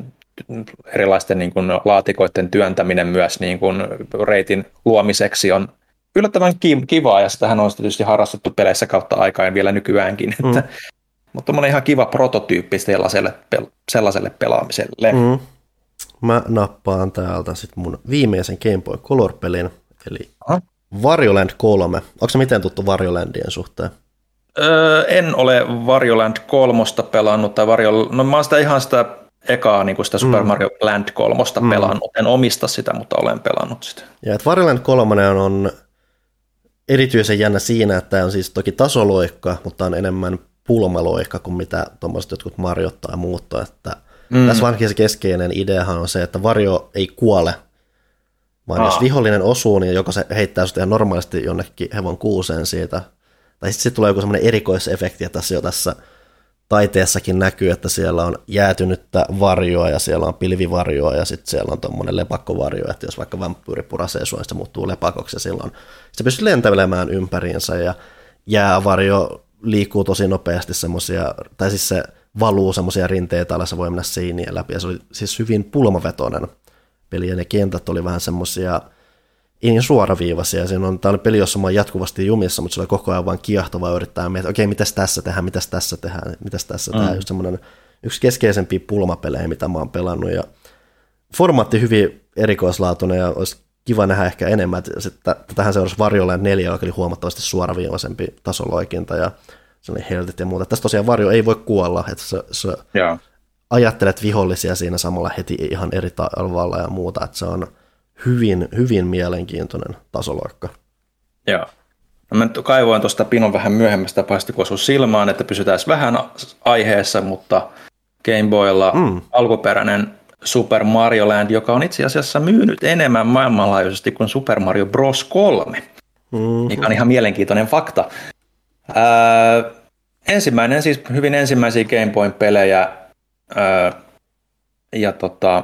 erilaisten niin kuin, laatikoiden työntäminen myös niin kuin, reitin luomiseksi on yllättävän kivaa, ja sitähän on tietysti harrastettu peleissä kautta aikaan vielä nykyäänkin. Mm. Että, mutta on ihan kiva prototyyppi sellaiselle, sellaiselle pelaamiselle. Mm. Mä nappaan täältä sitten mun viimeisen Game Boy Color-pelin, eli Aha. Varjoland 3. Onko se miten tuttu Varjolandien suhteen? Öö, en ole Varjoland 3 pelannut, tai Varjo... no mä oon sitä ihan sitä ekaa niin kuin sitä Super mm. Mario Land 3 mm. pelannut. En omista sitä, mutta olen pelannut sitä. Ja että Varjoland 3 on erityisen jännä siinä, että tämä on siis toki tasoloikka, mutta on enemmän pulmaloikka kuin mitä tuommoiset jotkut Mariot tai muut. Että mm. Tässä vankin se keskeinen ideahan on se, että varjo ei kuole, vaan Aa. jos vihollinen osuu, niin joko se heittää sitä ihan normaalisti jonnekin hevon kuuseen siitä, tai sitten tulee joku semmoinen erikoisefekti, että tässä jo tässä taiteessakin näkyy, että siellä on jäätynyttä varjoa ja siellä on pilvivarjoa ja sitten siellä on tuommoinen lepakkovarjo, että jos vaikka vampyyri purasee sua, niin se muuttuu lepakoksi ja silloin se pystyy lentävelemään ympäriinsä ja jäävarjo liikkuu tosi nopeasti semmoisia, tai siis se valuu semmoisia rinteitä alas, voi mennä seinien läpi, ja se oli siis hyvin pulmavetoinen peli, ja ne kentät oli vähän semmoisia ei niin suoraviivaisia. Siinä on, tämä oli peli, jossa mä oon jatkuvasti jumissa, mutta se oli koko ajan vain kiehtovaa yrittää miettiä, okei, okay, mitäs tässä tehdään, mitäs tässä tehdään, mitäs tässä mm. tehdään. Just semmoinen yksi keskeisempiä pulmapelejä, mitä mä oon pelannut, ja formaatti hyvin erikoislaatuinen, ja olisi kiva nähdä ehkä enemmän. Sitten tähän seurasi Varjoland 4, joka oli huomattavasti suoraviivaisempi tasoloikinta, ja se oli heltit ja muuta. Tässä tosiaan Varjo ei voi kuolla, että se, se ajattelet vihollisia siinä samalla heti ihan eri tavalla ja muuta, että se on hyvin, hyvin mielenkiintoinen tasoloikka. Joo. No mä kaivoin tuosta Pinon vähän myöhemmästä paistikuosun silmaan, että pysytään vähän aiheessa, mutta Game Boylla mm. alkuperäinen Super Mario Land, joka on itse asiassa myynyt enemmän maailmanlaajuisesti kuin Super Mario Bros. 3, mm-hmm. mikä on ihan mielenkiintoinen fakta. Ää, ensimmäinen, siis hyvin ensimmäisiä Game Boyn pelejä, ää, ja tota,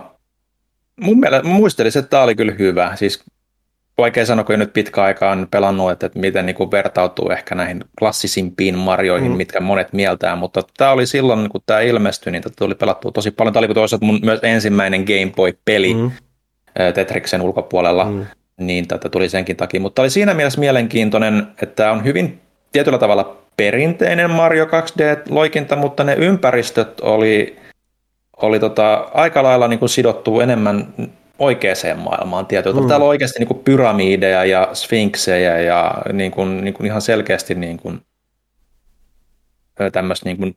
mun mielestä, muistelisin, että tämä oli kyllä hyvä. Siis vaikea sanoa, kun nyt pitkä aikaa on pelannut, että, että miten niin kuin vertautuu ehkä näihin klassisimpiin Marioihin, mm. mitkä monet mieltää, mutta tämä oli silloin, kun tämä ilmestyi, niin tätä tuli pelattua tosi paljon. Tämä oli toisaalta mun myös ensimmäinen Game Boy-peli mm. Tetriksen ulkopuolella, mm. niin tätä tuli senkin takia. Mutta oli siinä mielessä mielenkiintoinen, että tämä on hyvin tietyllä tavalla perinteinen Mario 2D-loikinta, mutta ne ympäristöt oli, oli tota, aika lailla niin kuin sidottu enemmän oikeaan maailmaan tietyllä mm. Täällä on oikeasti niin kuin pyramideja ja sfinksejä ja niin kuin, niin kuin ihan selkeästi niin kuin, tämmöistä niin kuin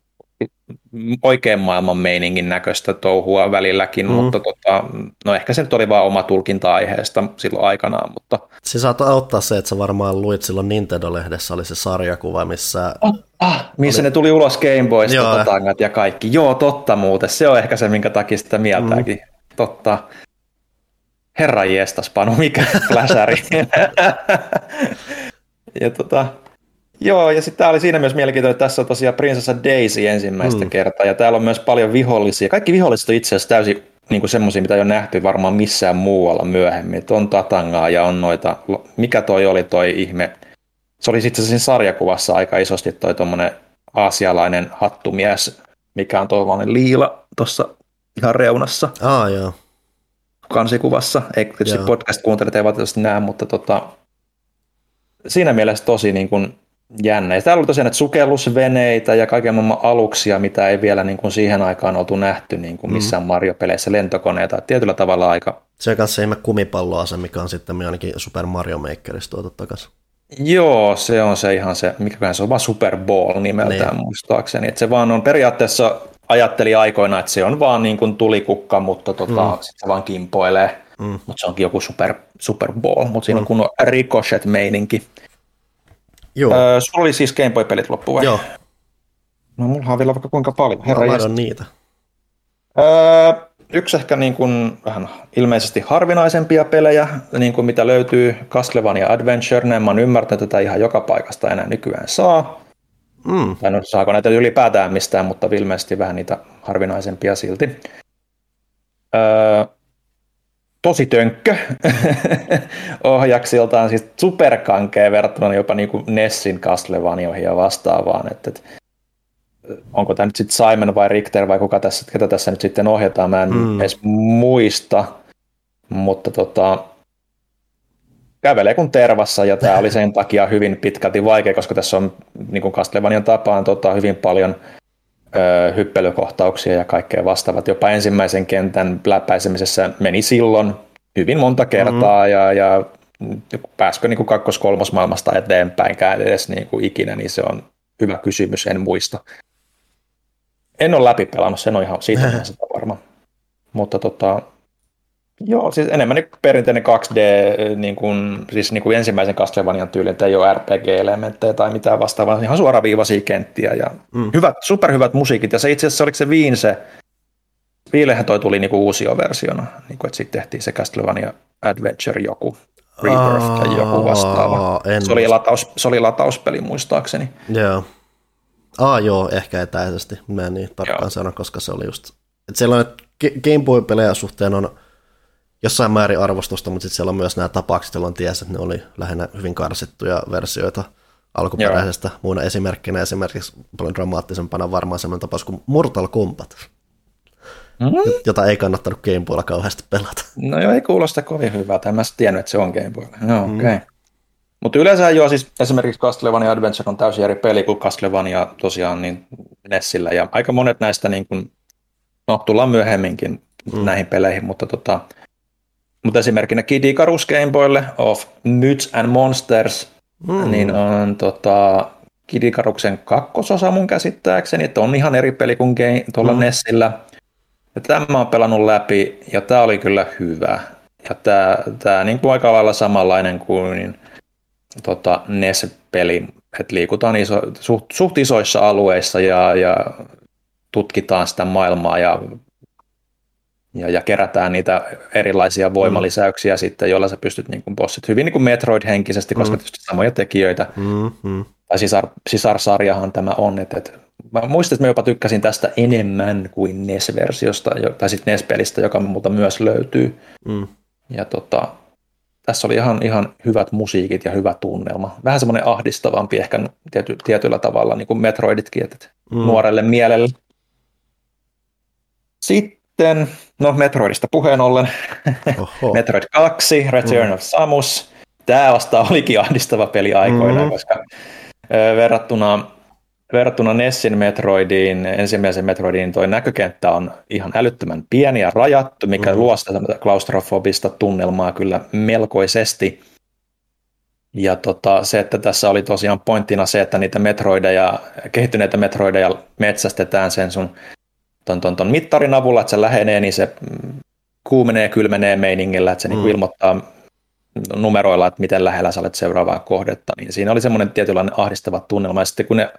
oikean maailman meiningin näköistä touhua välilläkin, mm. mutta tota, no ehkä se nyt oli vaan oma tulkinta aiheesta silloin aikanaan. Mutta... Se saattaa auttaa se, että sä varmaan luit silloin Nintendo-lehdessä oli se sarjakuva, missä... Oh, ah, missä oli... ne tuli ulos Game Boysta Joo. ja kaikki. Joo, totta muuten. Se on ehkä se, minkä takia sitä mieltääkin. Mm. Totta. Herra jestas, Panu, mikä fläsäri. ja tota, Joo, ja sitten tämä oli siinä myös mielenkiintoinen, että tässä on tosiaan Prinsessa Daisy ensimmäistä mm. kertaa, ja täällä on myös paljon vihollisia. Kaikki viholliset on itse asiassa täysin niin semmoisia, mitä ei ole nähty varmaan missään muualla myöhemmin. Et on Tatangaa ja on noita, mikä toi oli toi ihme, se oli sitten siinä sarjakuvassa aika isosti toi tuommoinen aasialainen hattumies, mikä on tuollainen liila tuossa ihan reunassa. Ah, joo kansikuvassa. Ei tietysti podcast-kuuntelijat eivät valitettavasti näe, mutta tota, siinä mielessä tosi niin kuin jännä. Ja täällä oli tosiaan näitä sukellusveneitä ja kaiken maailman aluksia, mitä ei vielä niin kuin siihen aikaan oltu nähty niin kuin mm. missään mm. Mario-peleissä, lentokoneita. Tietyllä tavalla aika... Se on kanssa ihme kumipalloase, mikä on sitten ainakin Super Mario Makerissa tuotu takaisin. Joo, se on se ihan se, mikä se on vaan Super Ball nimeltään niin. muistaakseni. Että se vaan on periaatteessa ajatteli aikoina, että se on vaan niin kuin tulikukka, mutta tota, mm. sit se vaan kimpoilee. Mm. Mutta se onkin joku super, super ball, mutta siinä mm. on kunnon ricochet-meininki. Joo. Öö, sulla oli siis Game Boy-pelit loppu vai? Joo. No mulla on vielä vaikka kuinka paljon. Herra Mä niitä. Öö, yksi ehkä niin kuin, vähän ilmeisesti harvinaisempia pelejä, niin kuin mitä löytyy Castlevania Adventure, mä oon ymmärtänyt, että tätä ihan joka paikasta enää nykyään saa. Mm. Tai no, saako näitä ylipäätään mistään, mutta ilmeisesti vähän niitä harvinaisempia silti. Öö, tosi tönkkö ohjaksiltaan, siis superkankea verrattuna jopa niin kuin Nessin Castlevanioihin ja vastaavaan. Että, että onko tämä nyt sitten Simon vai Richter vai kuka tässä, ketä tässä nyt sitten ohjataan, mä en mm. edes muista, mutta tota, kävelee kuin tervassa, ja tämä oli sen takia hyvin pitkälti vaikea, koska tässä on niin kuin Castlevanian tapaan tota, hyvin paljon ö, hyppelykohtauksia ja kaikkea vastaavat. Jopa ensimmäisen kentän läpäisemisessä meni silloin hyvin monta kertaa, mm-hmm. ja, ja pääskö niin kuin kakkos-kolmosmaailmasta eteenpäinkään edes niin kuin ikinä, niin se on hyvä kysymys, en muista. En ole läpipelannut, sen on ihan siitä varma. Mutta tota, Joo, siis enemmän niin perinteinen 2D, niin kuin, siis niin kuin ensimmäisen Castlevanian tyylin, että ei ole RPG-elementtejä tai mitään vastaavaa, ihan suoraviivaisia kenttiä ja mm. hyvät, superhyvät musiikit. Ja se itse asiassa oliko se Viin se, Viilehän toi tuli niin kuin uusio versiona, niin kuin, että sitten tehtiin se Castlevania Adventure joku, Rebirth tai joku vastaava. Se oli, lataus, se oli latauspeli muistaakseni. Joo. Ah joo, ehkä etäisesti. Mä en niin tarkkaan sano, koska se oli just... Että siellä on, Game Boy-pelejä suhteen on jossain määrin arvostusta, mutta sitten siellä on myös nämä tapaukset, jolloin ties, että ne oli lähinnä hyvin karsittuja versioita alkuperäisestä Joo. muuna esimerkkinä esimerkiksi paljon dramaattisempana varmaan sellainen tapaus kuin Mortal Kombat, mm-hmm. jota ei kannattanut Game Boylla kauheasti pelata. No joo, ei kuulosta kovin hyvältä, en mä tiennyt, että se on Game Boy. No, mm. okei. Okay. Mutta yleensä jo siis esimerkiksi Castlevania Adventure on täysin eri peli kuin Castlevania tosiaan niin Nessillä ja aika monet näistä niin kuin, no tullaan myöhemminkin mm. näihin peleihin, mutta tota, mutta esimerkkinä Kid Icarus Game Boylle of Myths and Monsters, mm. niin on tota, Kid Icaruksen kakkososa mun käsittääkseni, että on ihan eri peli kuin game, tuolla mm. Nessillä. Ja tämä on pelannut läpi, ja tämä oli kyllä hyvä. Ja tämä, tämä niin kuin aika lailla samanlainen kuin tota, NES-peli, että liikutaan iso, suht, suht isoissa alueissa ja, ja tutkitaan sitä maailmaa ja, ja, ja kerätään niitä erilaisia voimalisäyksiä mm. sitten, joilla sä pystyt niin kuin bossit hyvin niin kuin Metroid-henkisesti, koska mm. tietysti samoja tekijöitä. Mm, mm. Tai sisar, sisarsarjahan tämä on, että, että mä muistan, että mä jopa tykkäsin tästä enemmän kuin NES-versiosta, tai sitten NES-pelistä, joka multa myös löytyy. Mm. Ja tota, tässä oli ihan, ihan hyvät musiikit ja hyvä tunnelma. Vähän semmoinen ahdistavampi ehkä tiety, tietyllä tavalla, niin kuin Metroiditkin, että mm. nuorelle mielelle. Sitten, no Metroidista puheen ollen, Metroid 2, Return mm. of Samus. Tämä vasta olikin ahdistava peli aikoinaan, mm. koska verrattuna verrattuna Nessin Metroidiin, ensimmäisen Metroidiin, tuo näkökenttä on ihan älyttömän pieni ja rajattu, mikä mm. luo sitä klaustrofobista tunnelmaa kyllä melkoisesti. Ja tota, se, että tässä oli tosiaan pointtina se, että niitä metroideja, kehittyneitä metroideja metsästetään sen sun ton, ton, ton mittarin avulla, että se lähenee, niin se kuumenee ja kylmenee meiningillä, että se niinku mm. niin ilmoittaa numeroilla, että miten lähellä sä olet seuraavaa kohdetta, niin siinä oli semmoinen tietynlainen ahdistava tunnelma, ja sitten kun ne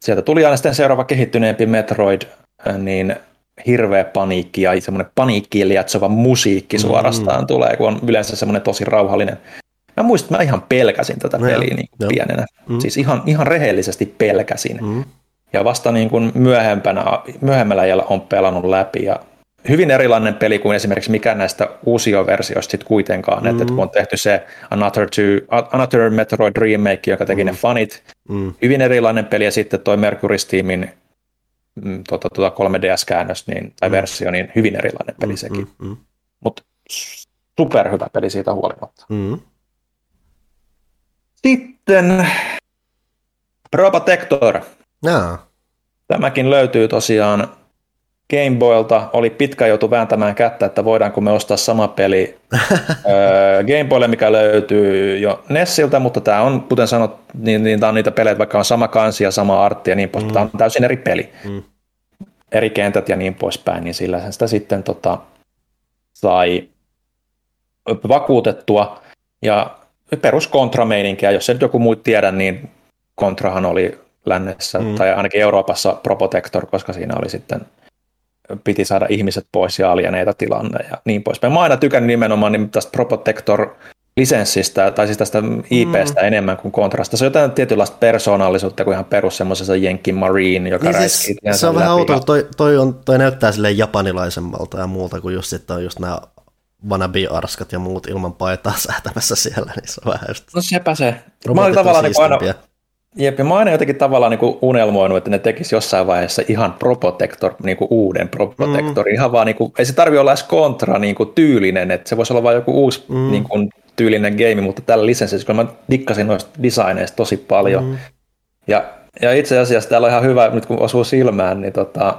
sieltä tuli aina sitten seuraava kehittyneempi Metroid, äh, niin hirveä paniikki ja semmoinen paniikkiin lietsova musiikki suorastaan mm. tulee, kun on yleensä semmoinen tosi rauhallinen. Mä muistan, että mä ihan pelkäsin tätä no, peliä niin no. pienenä. Mm. Siis ihan, ihan rehellisesti pelkäsin. Mm. Ja vasta niin kuin myöhempänä, myöhemmällä ajalla on pelannut läpi ja hyvin erilainen peli kuin esimerkiksi mikä näistä uusioversioista sitten kuitenkaan, mm. että kun on tehty se Another, two, Another Metroid Remake, joka teki mm. ne fanit, mm. hyvin erilainen peli, ja sitten toi Mercury Steamin mm, tota, tota 3DS-käännös niin, tai mm. versio, niin hyvin erilainen peli sekin. Mm. Mm. Mutta superhyvä peli siitä huolimatta. Mm. Sitten Probotector. Jaa. Tämäkin löytyy tosiaan Game Boylta oli pitkä joutu vääntämään kättä, että voidaanko me ostaa sama peli Game Boylle, mikä löytyy jo Nessiltä, mutta tämä on, kuten sanot, niin, niin tämä on niitä pelejä, vaikka on sama kansi ja sama artti ja niin poispäin, mm. tämä on täysin eri peli. Mm. Eri kentät ja niin poispäin, niin sillä sitä sitten tota, sai vakuutettua ja perus kontrameininkiä, jos et joku muu tiedä, niin kontrahan oli lännessä mm. tai ainakin Euroopassa Propotector, koska siinä oli sitten piti saada ihmiset pois ja alieneita tilanne ja niin poispäin. Mä aina tykännyt nimenomaan niin tästä Propotector lisenssistä, tai siis tästä IPstä mm. enemmän kuin kontrasta. Se on jotain tietynlaista persoonallisuutta kuin ihan perus semmoisessa Jenkki Marine, joka niin siis, Se on vähän outoa, toi, toi, on, toi näyttää sille japanilaisemmalta ja muuta kuin just sitten on just nämä wannabe-arskat ja muut ilman paitaa säätämässä siellä, niin se on vähän just... No sepä se. Mä olin tavallaan niin aina, Jep, ja mä oon jotenkin tavallaan niin unelmoinut, että ne tekisi jossain vaiheessa ihan Propotector, niin kuin uuden Propotector. Mm. Ihan vaan, niin kuin, ei se tarvi olla edes kontra niin kuin tyylinen, että se voisi olla vain joku uusi mm. niin kuin, tyylinen game, mutta tällä lisenssissä, kun mä dikkasin noista designeista tosi paljon. Mm. Ja, ja itse asiassa täällä on ihan hyvä, nyt kun osuu silmään, niin, tota,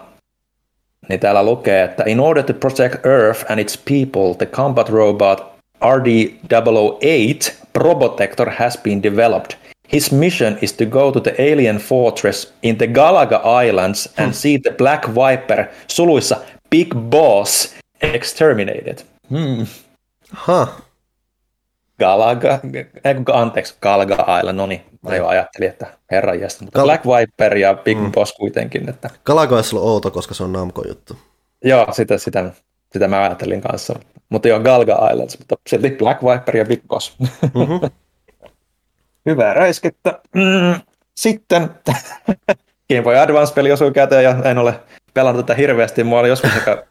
niin täällä lukee, että in order to protect Earth and its people, the combat robot RD-008 Probotector has been developed – His mission is to go to the alien fortress in the Galaga Islands and hmm. see the Black Viper, suluissa Big Boss, exterminated. Hmm. Huh. Galaga, anteeksi, Galaga Island, no niin, mä jo ajattelin, että herran jästä, mutta Gal- Black Viper ja Big mm. Boss kuitenkin. Että... Galaga olisi ollut outo, koska se on Namco-juttu. Joo, sitä, sitä, sitä mä ajattelin kanssa. Mutta joo, Galga Islands, mutta silti Black Viper ja Big Boss. Mm-hmm. Hyvää räiskettä. Mm, sitten Game Boy Advance-peli osui käteen ja en ole pelannut tätä hirveästi. Mua oli joskus aika...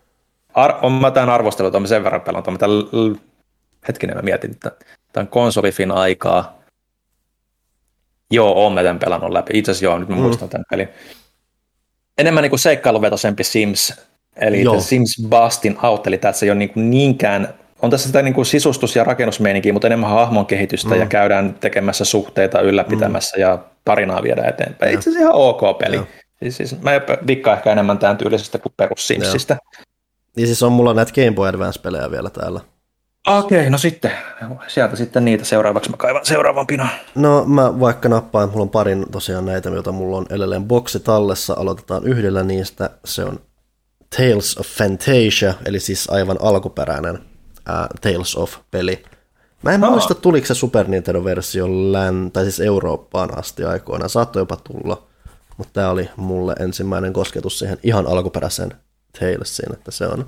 Ar- on mä tämän arvostelut, on sen verran pelannut, mutta l- hetkinen mä mietin, että tämän konsolifin aikaa. Joo, oon mä tämän pelannut läpi. Itse asiassa joo, nyt mä mm. muistan tämän pelin. Enemmän niin kuin seikkailuvetoisempi Sims, eli. Sims Bustin Out, eli tässä ei ole niin niinkään on tässä sitä niin kuin sisustus- ja rakennusmeininkiä, mutta enemmän hahmon kehitystä mm. ja käydään tekemässä suhteita ylläpitämässä mm. ja tarinaa viedä eteenpäin. Ja. Itse asiassa ihan ok peli. Siis, siis, mä dikkaan ehkä enemmän tämän tyylisestä kuin perus Simsistä. Niin siis on mulla näitä Game Boy Advance-pelejä vielä täällä. Okei, okay, no sitten, sieltä sitten niitä seuraavaksi mä kaivan seuraavan pinon. No mä vaikka nappaan, mulla on parin tosiaan näitä, joita mulla on edelleen boksi tallessa, aloitetaan yhdellä niistä, se on Tales of Fantasia, eli siis aivan alkuperäinen uh, Tales of-peli. Mä en muista, tuliko se Super Nintendo-versio län, tai siis Eurooppaan asti aikoinaan, saattoi jopa tulla, mutta tämä oli mulle ensimmäinen kosketus siihen ihan alkuperäiseen Talesiin, että se on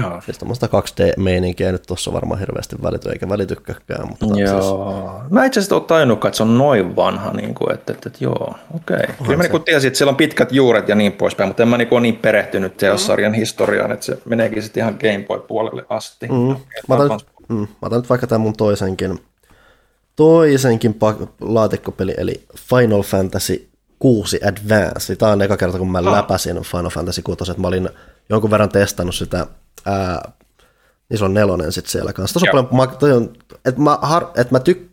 Joo. Siis tuommoista 2D-meininkiä nyt tuossa varmaan hirveästi välity, eikä välitykkääkään. Mutta joo. Siis... Mä itse asiassa ole tajunnutkaan, että se on noin vanha, niin kuin, että, että, että joo, okei. Okay. Kyllä mä niin tiesin, että siellä on pitkät juuret ja niin poispäin, mutta en mä niin ole niin perehtynyt teossarjan historiaan, että se meneekin sitten ihan Game Boy-puolelle asti. Mm. Okay, mä, otan, mm, mä otan nyt vaikka tämän mun toisenkin, toisenkin laatikkopeli, eli Final Fantasy 6 Advance. Tämä on eka kerta, kun mä oh. läpäsin Final Fantasy 6, että mä olin jonkun verran testannut sitä ää, niin se on nelonen sitten siellä kanssa. Tuossa on paljon, että mä, har, et mä tyk,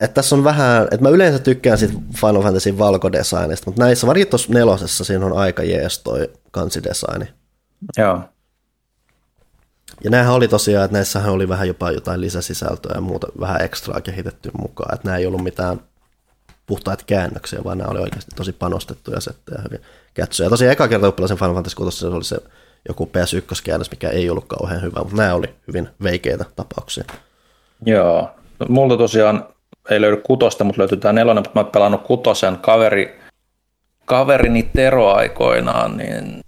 että tässä on vähän, että mä yleensä tykkään sit Final Fantasy valkodesignista, mutta näissä, varsinkin tuossa nelosessa, siinä on aika jees toi kansidesigni. Joo. Ja näähän oli tosiaan, että näissähän oli vähän jopa jotain lisäsisältöä ja muuta vähän ekstraa kehitetty mukaan, että nämä ei ollut mitään puhtaita käännöksiä, vaan nämä oli oikeasti tosi panostettuja settejä hyvin kätsyjä. Tosiaan eka kerta oppilaisen Final Fantasy 6 se oli se joku PS1-käännös, mikä ei ollut kauhean hyvä, mutta nämä oli hyvin veikeitä tapauksia. Joo, multa tosiaan ei löydy kutosta, mutta löytyy tämä nelonen, mutta mä oon pelannut kutosen kaveri, kaverini Tero aikoinaan, niin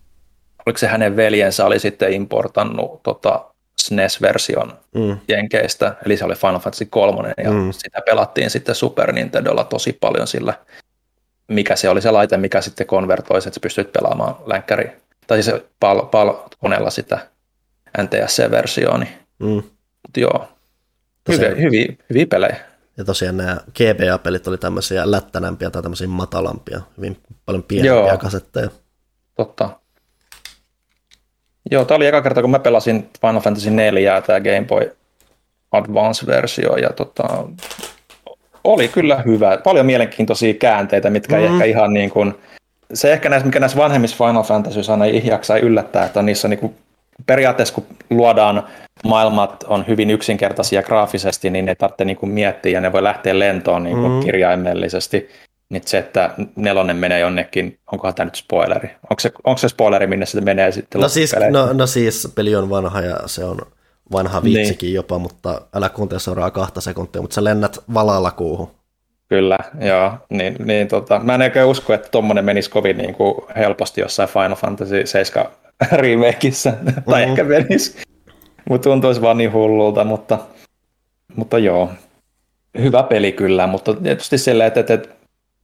oliko se hänen veljensä oli sitten importannut tota SNES-version mm. Jenkeistä, eli se oli Final Fantasy 3, ja mm. sitä pelattiin sitten Super Nintendolla tosi paljon sillä, mikä se oli se laite, mikä sitten konvertoisi, että sä pystyt pelaamaan länkkäri, tai siis pal, pal koneella sitä NTSC-versioon. Niin. Mm. Joo, hyviä, hyviä, hyviä pelejä. Ja tosiaan nämä GBA-pelit oli tämmöisiä lättänämpiä tai tämmöisiä matalampia, hyvin paljon pienempiä Joo. kasetteja. Totta. Joo, tämä oli eka kerta, kun mä pelasin Final Fantasy 4, tämä Game Boy Advance-versio, ja tota, oli kyllä hyvä. Paljon mielenkiintoisia käänteitä, mitkä mm. ei ehkä ihan niin kuin, se ehkä näissä, mikä näissä vanhemmissa Final Fantasy aina jaksaa yllättää, että niissä niin kuin, periaatteessa kun luodaan maailmat on hyvin yksinkertaisia graafisesti, niin ne tarvitse niin kuin miettiä ja ne voi lähteä lentoon niin kuin mm. kirjaimellisesti. Niin se, että nelonen menee jonnekin, onkohan tämä nyt spoileri? Onko se, onko se spoileri, minne se menee sitten? No siis, no, no siis peli on vanha ja se on vanha viitsikin niin. jopa, mutta älä kuuntele seuraa kahta sekuntia, mutta sä lennät valalla kuuhun. Kyllä, joo. Niin, niin tota, mä en ehkä usko, että tuommoinen menisi kovin niin kuin helposti jossain Final Fantasy 7 remakeissa, tai mm-hmm. ehkä menisi. Mutta tuntuisi vaan niin hullulta, mutta, mutta joo. Hyvä peli kyllä, mutta tietysti silleen, että, että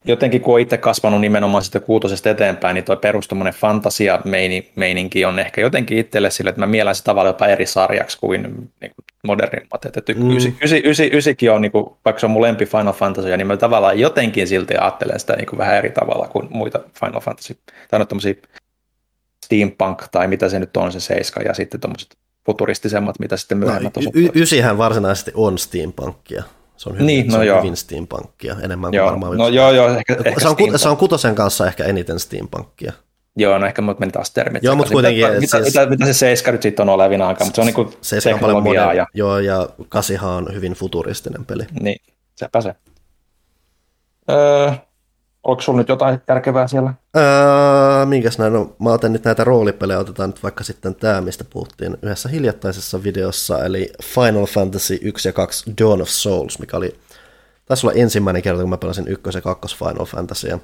jotenkin kun on itse kasvanut nimenomaan sitä kuutosesta eteenpäin, niin tuo perustuminen fantasia-meininki on ehkä jotenkin itselle sille, että mä mielän se tavallaan jopa eri sarjaksi kuin, niin kuin modernimmat. Että mm. ysi, ysi, ysi, ysikin on, niin kuin, vaikka se on mun lempi Final Fantasy, niin mä tavallaan jotenkin silti ajattelen sitä niin kuin vähän eri tavalla kuin muita Final Fantasy. Tai on tämmöisiä steampunk tai mitä se nyt on se seiska ja sitten tuommoiset futuristisemmat, mitä sitten myöhemmät no, y- Ysihän varsinaisesti on steampunkia. Se on hyvin, niin, no se on joo. hyvin steampunkia, enemmän kuin joo. varmaan. No joo, joo. Ehkä, ehkä se, on, se on kutosen kanssa ehkä eniten steampunkia. Joo, no ehkä mut meni taas termit. Joo, mutta kuitenkin... Mitä, siis, mitä, mitä, se seiska nyt sitten on olevina aikaa, mutta se on niinku se on paljon monen, ja... Joo, ja kasihan on hyvin futuristinen peli. Niin, sepä se. Öö, Onko sulla nyt jotain järkevää siellä? Öö, minkäs näin? No, mä otan nyt näitä roolipelejä, otetaan nyt vaikka sitten tämä, mistä puhuttiin yhdessä hiljattaisessa videossa, eli Final Fantasy 1 ja 2 Dawn of Souls, mikä oli, taisi olla ensimmäinen kerta, kun mä pelasin ykkös- ja kakkos Final Fantasya.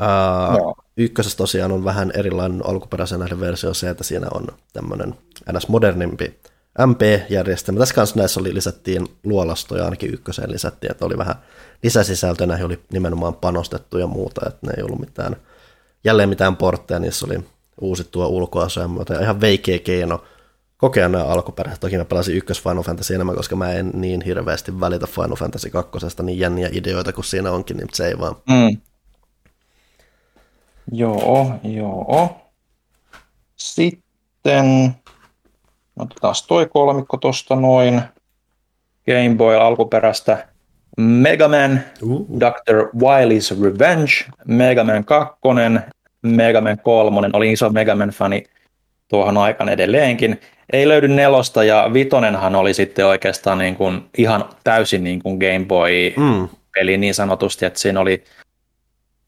Öö, no. Ykkösessä tosiaan on vähän erilainen alkuperäisen näiden versio se, että siinä on tämmöinen ns. modernimpi MP-järjestelmä. Tässä kanssa näissä oli, lisättiin luolastoja, ainakin ykköseen lisättiin, että oli vähän lisäsisältöä, näihin oli nimenomaan panostettu ja muuta, että ne ei ollut mitään, jälleen mitään portteja, niissä oli uusittua ulkoasuja, mutta ihan veikeä keino kokea nämä alkuperäiset. Toki mä pelasin ykkös Final Fantasy enemmän, koska mä en niin hirveästi välitä Final Fantasy kakkosesta niin jänniä ideoita kuin siinä onkin, niin se ei vaan. Mm. Joo, joo. Sitten otetaan toi kolmikko tuosta noin. Game Boy alkuperäistä Mega Man, uh. Dr. Wily's Revenge, Mega Man 2, Mega Man 3. Olin iso Mega Man-fani tuohon aikaan edelleenkin. Ei löydy nelosta ja vitonenhan oli sitten oikeastaan niin kuin ihan täysin niin kuin Game Boy-peli mm. niin sanotusti, että siinä oli,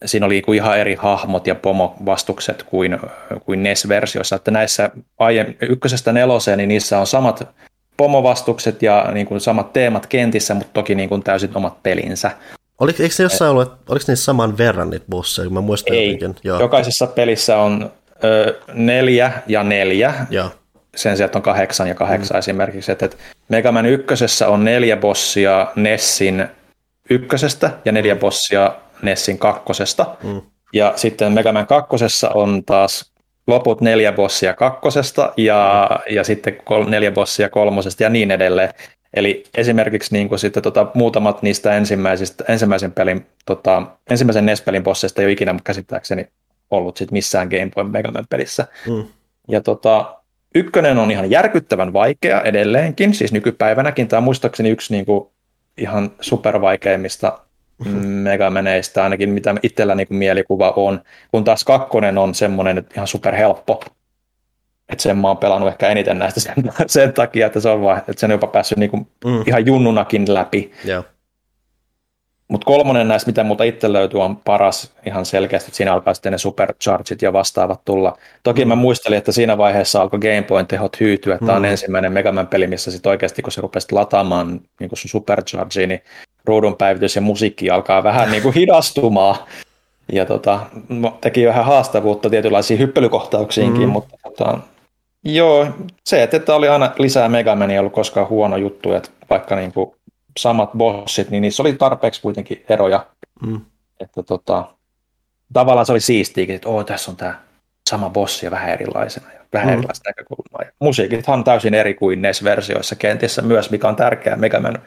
siinä oli ihan eri hahmot ja pomovastukset kuin, kuin NES-versiossa. Että näissä aiemmin ykkösestä neloseen, niin niissä on samat pomovastukset ja niin kuin samat teemat kentissä, mutta toki niin kuin täysin omat pelinsä. Oliko, eikö se jossain ollut, oliko niissä saman verran niitä bosseja, mä muistan Ei, jotenkin. Joo. jokaisessa pelissä on ö, neljä ja neljä, Joo. sen sijaan on kahdeksan ja kahdeksan mm. esimerkiksi. Että, että Mega Man ykkösessä on neljä bossia Nessin ykkösestä ja neljä bossia Nessin kakkosesta. Mm. Ja sitten Mega Man kakkosessa on taas loput neljä bossia kakkosesta ja, ja sitten kol, neljä bossia kolmosesta ja niin edelleen. Eli esimerkiksi niin kuin sitten tota, muutamat niistä ensimmäisistä, ensimmäisen, pelin, tota, ensimmäisen NES-pelin bosseista ei ole ikinä käsittääkseni ollut sit missään Game Boy Mega pelissä. Mm. Ja tota, ykkönen on ihan järkyttävän vaikea edelleenkin, siis nykypäivänäkin. Tämä on muistaakseni yksi niin kuin, ihan supervaikeimmista. Megameneistä, ainakin mitä itsellä niin kuin mielikuva on, kun taas kakkonen on semmoinen että ihan superhelppo. Että sen mä oon pelannut ehkä eniten näistä sen, sen takia, että se on vaan, että sen on jopa päässyt niin kuin mm. ihan junnunakin läpi. Yeah. Mutta kolmonen näistä, mitä multa itse löytyy, on paras ihan selkeästi, että siinä alkaa sitten ne superchargit ja vastaavat tulla. Toki mm. mä muistelin, että siinä vaiheessa alkoi Game Boyn tehot hyytyä. Tämä on mm. ensimmäinen Mega Man peli, missä sitten oikeasti, kun se rupesi lataamaan niin sun superchargea, niin ruudun päivitys ja musiikki alkaa vähän niin kuin hidastumaan. Ja tota, teki vähän haastavuutta tietynlaisiin hyppelykohtauksiinkin, mm. mutta tota, joo, se, että oli aina lisää Megamania, ei ollut koskaan huono juttu, että vaikka niin kuin samat bossit, niin niissä oli tarpeeksi kuitenkin eroja. Mm. Että tota, tavallaan se oli siistiä, että oh, tässä on tämä sama bossi ja vähän erilaisena ja vähän mm. erilaista näkökulmaa. Ja musiikithan on täysin eri kuin NES-versioissa kentissä myös, mikä on tärkeää Megaman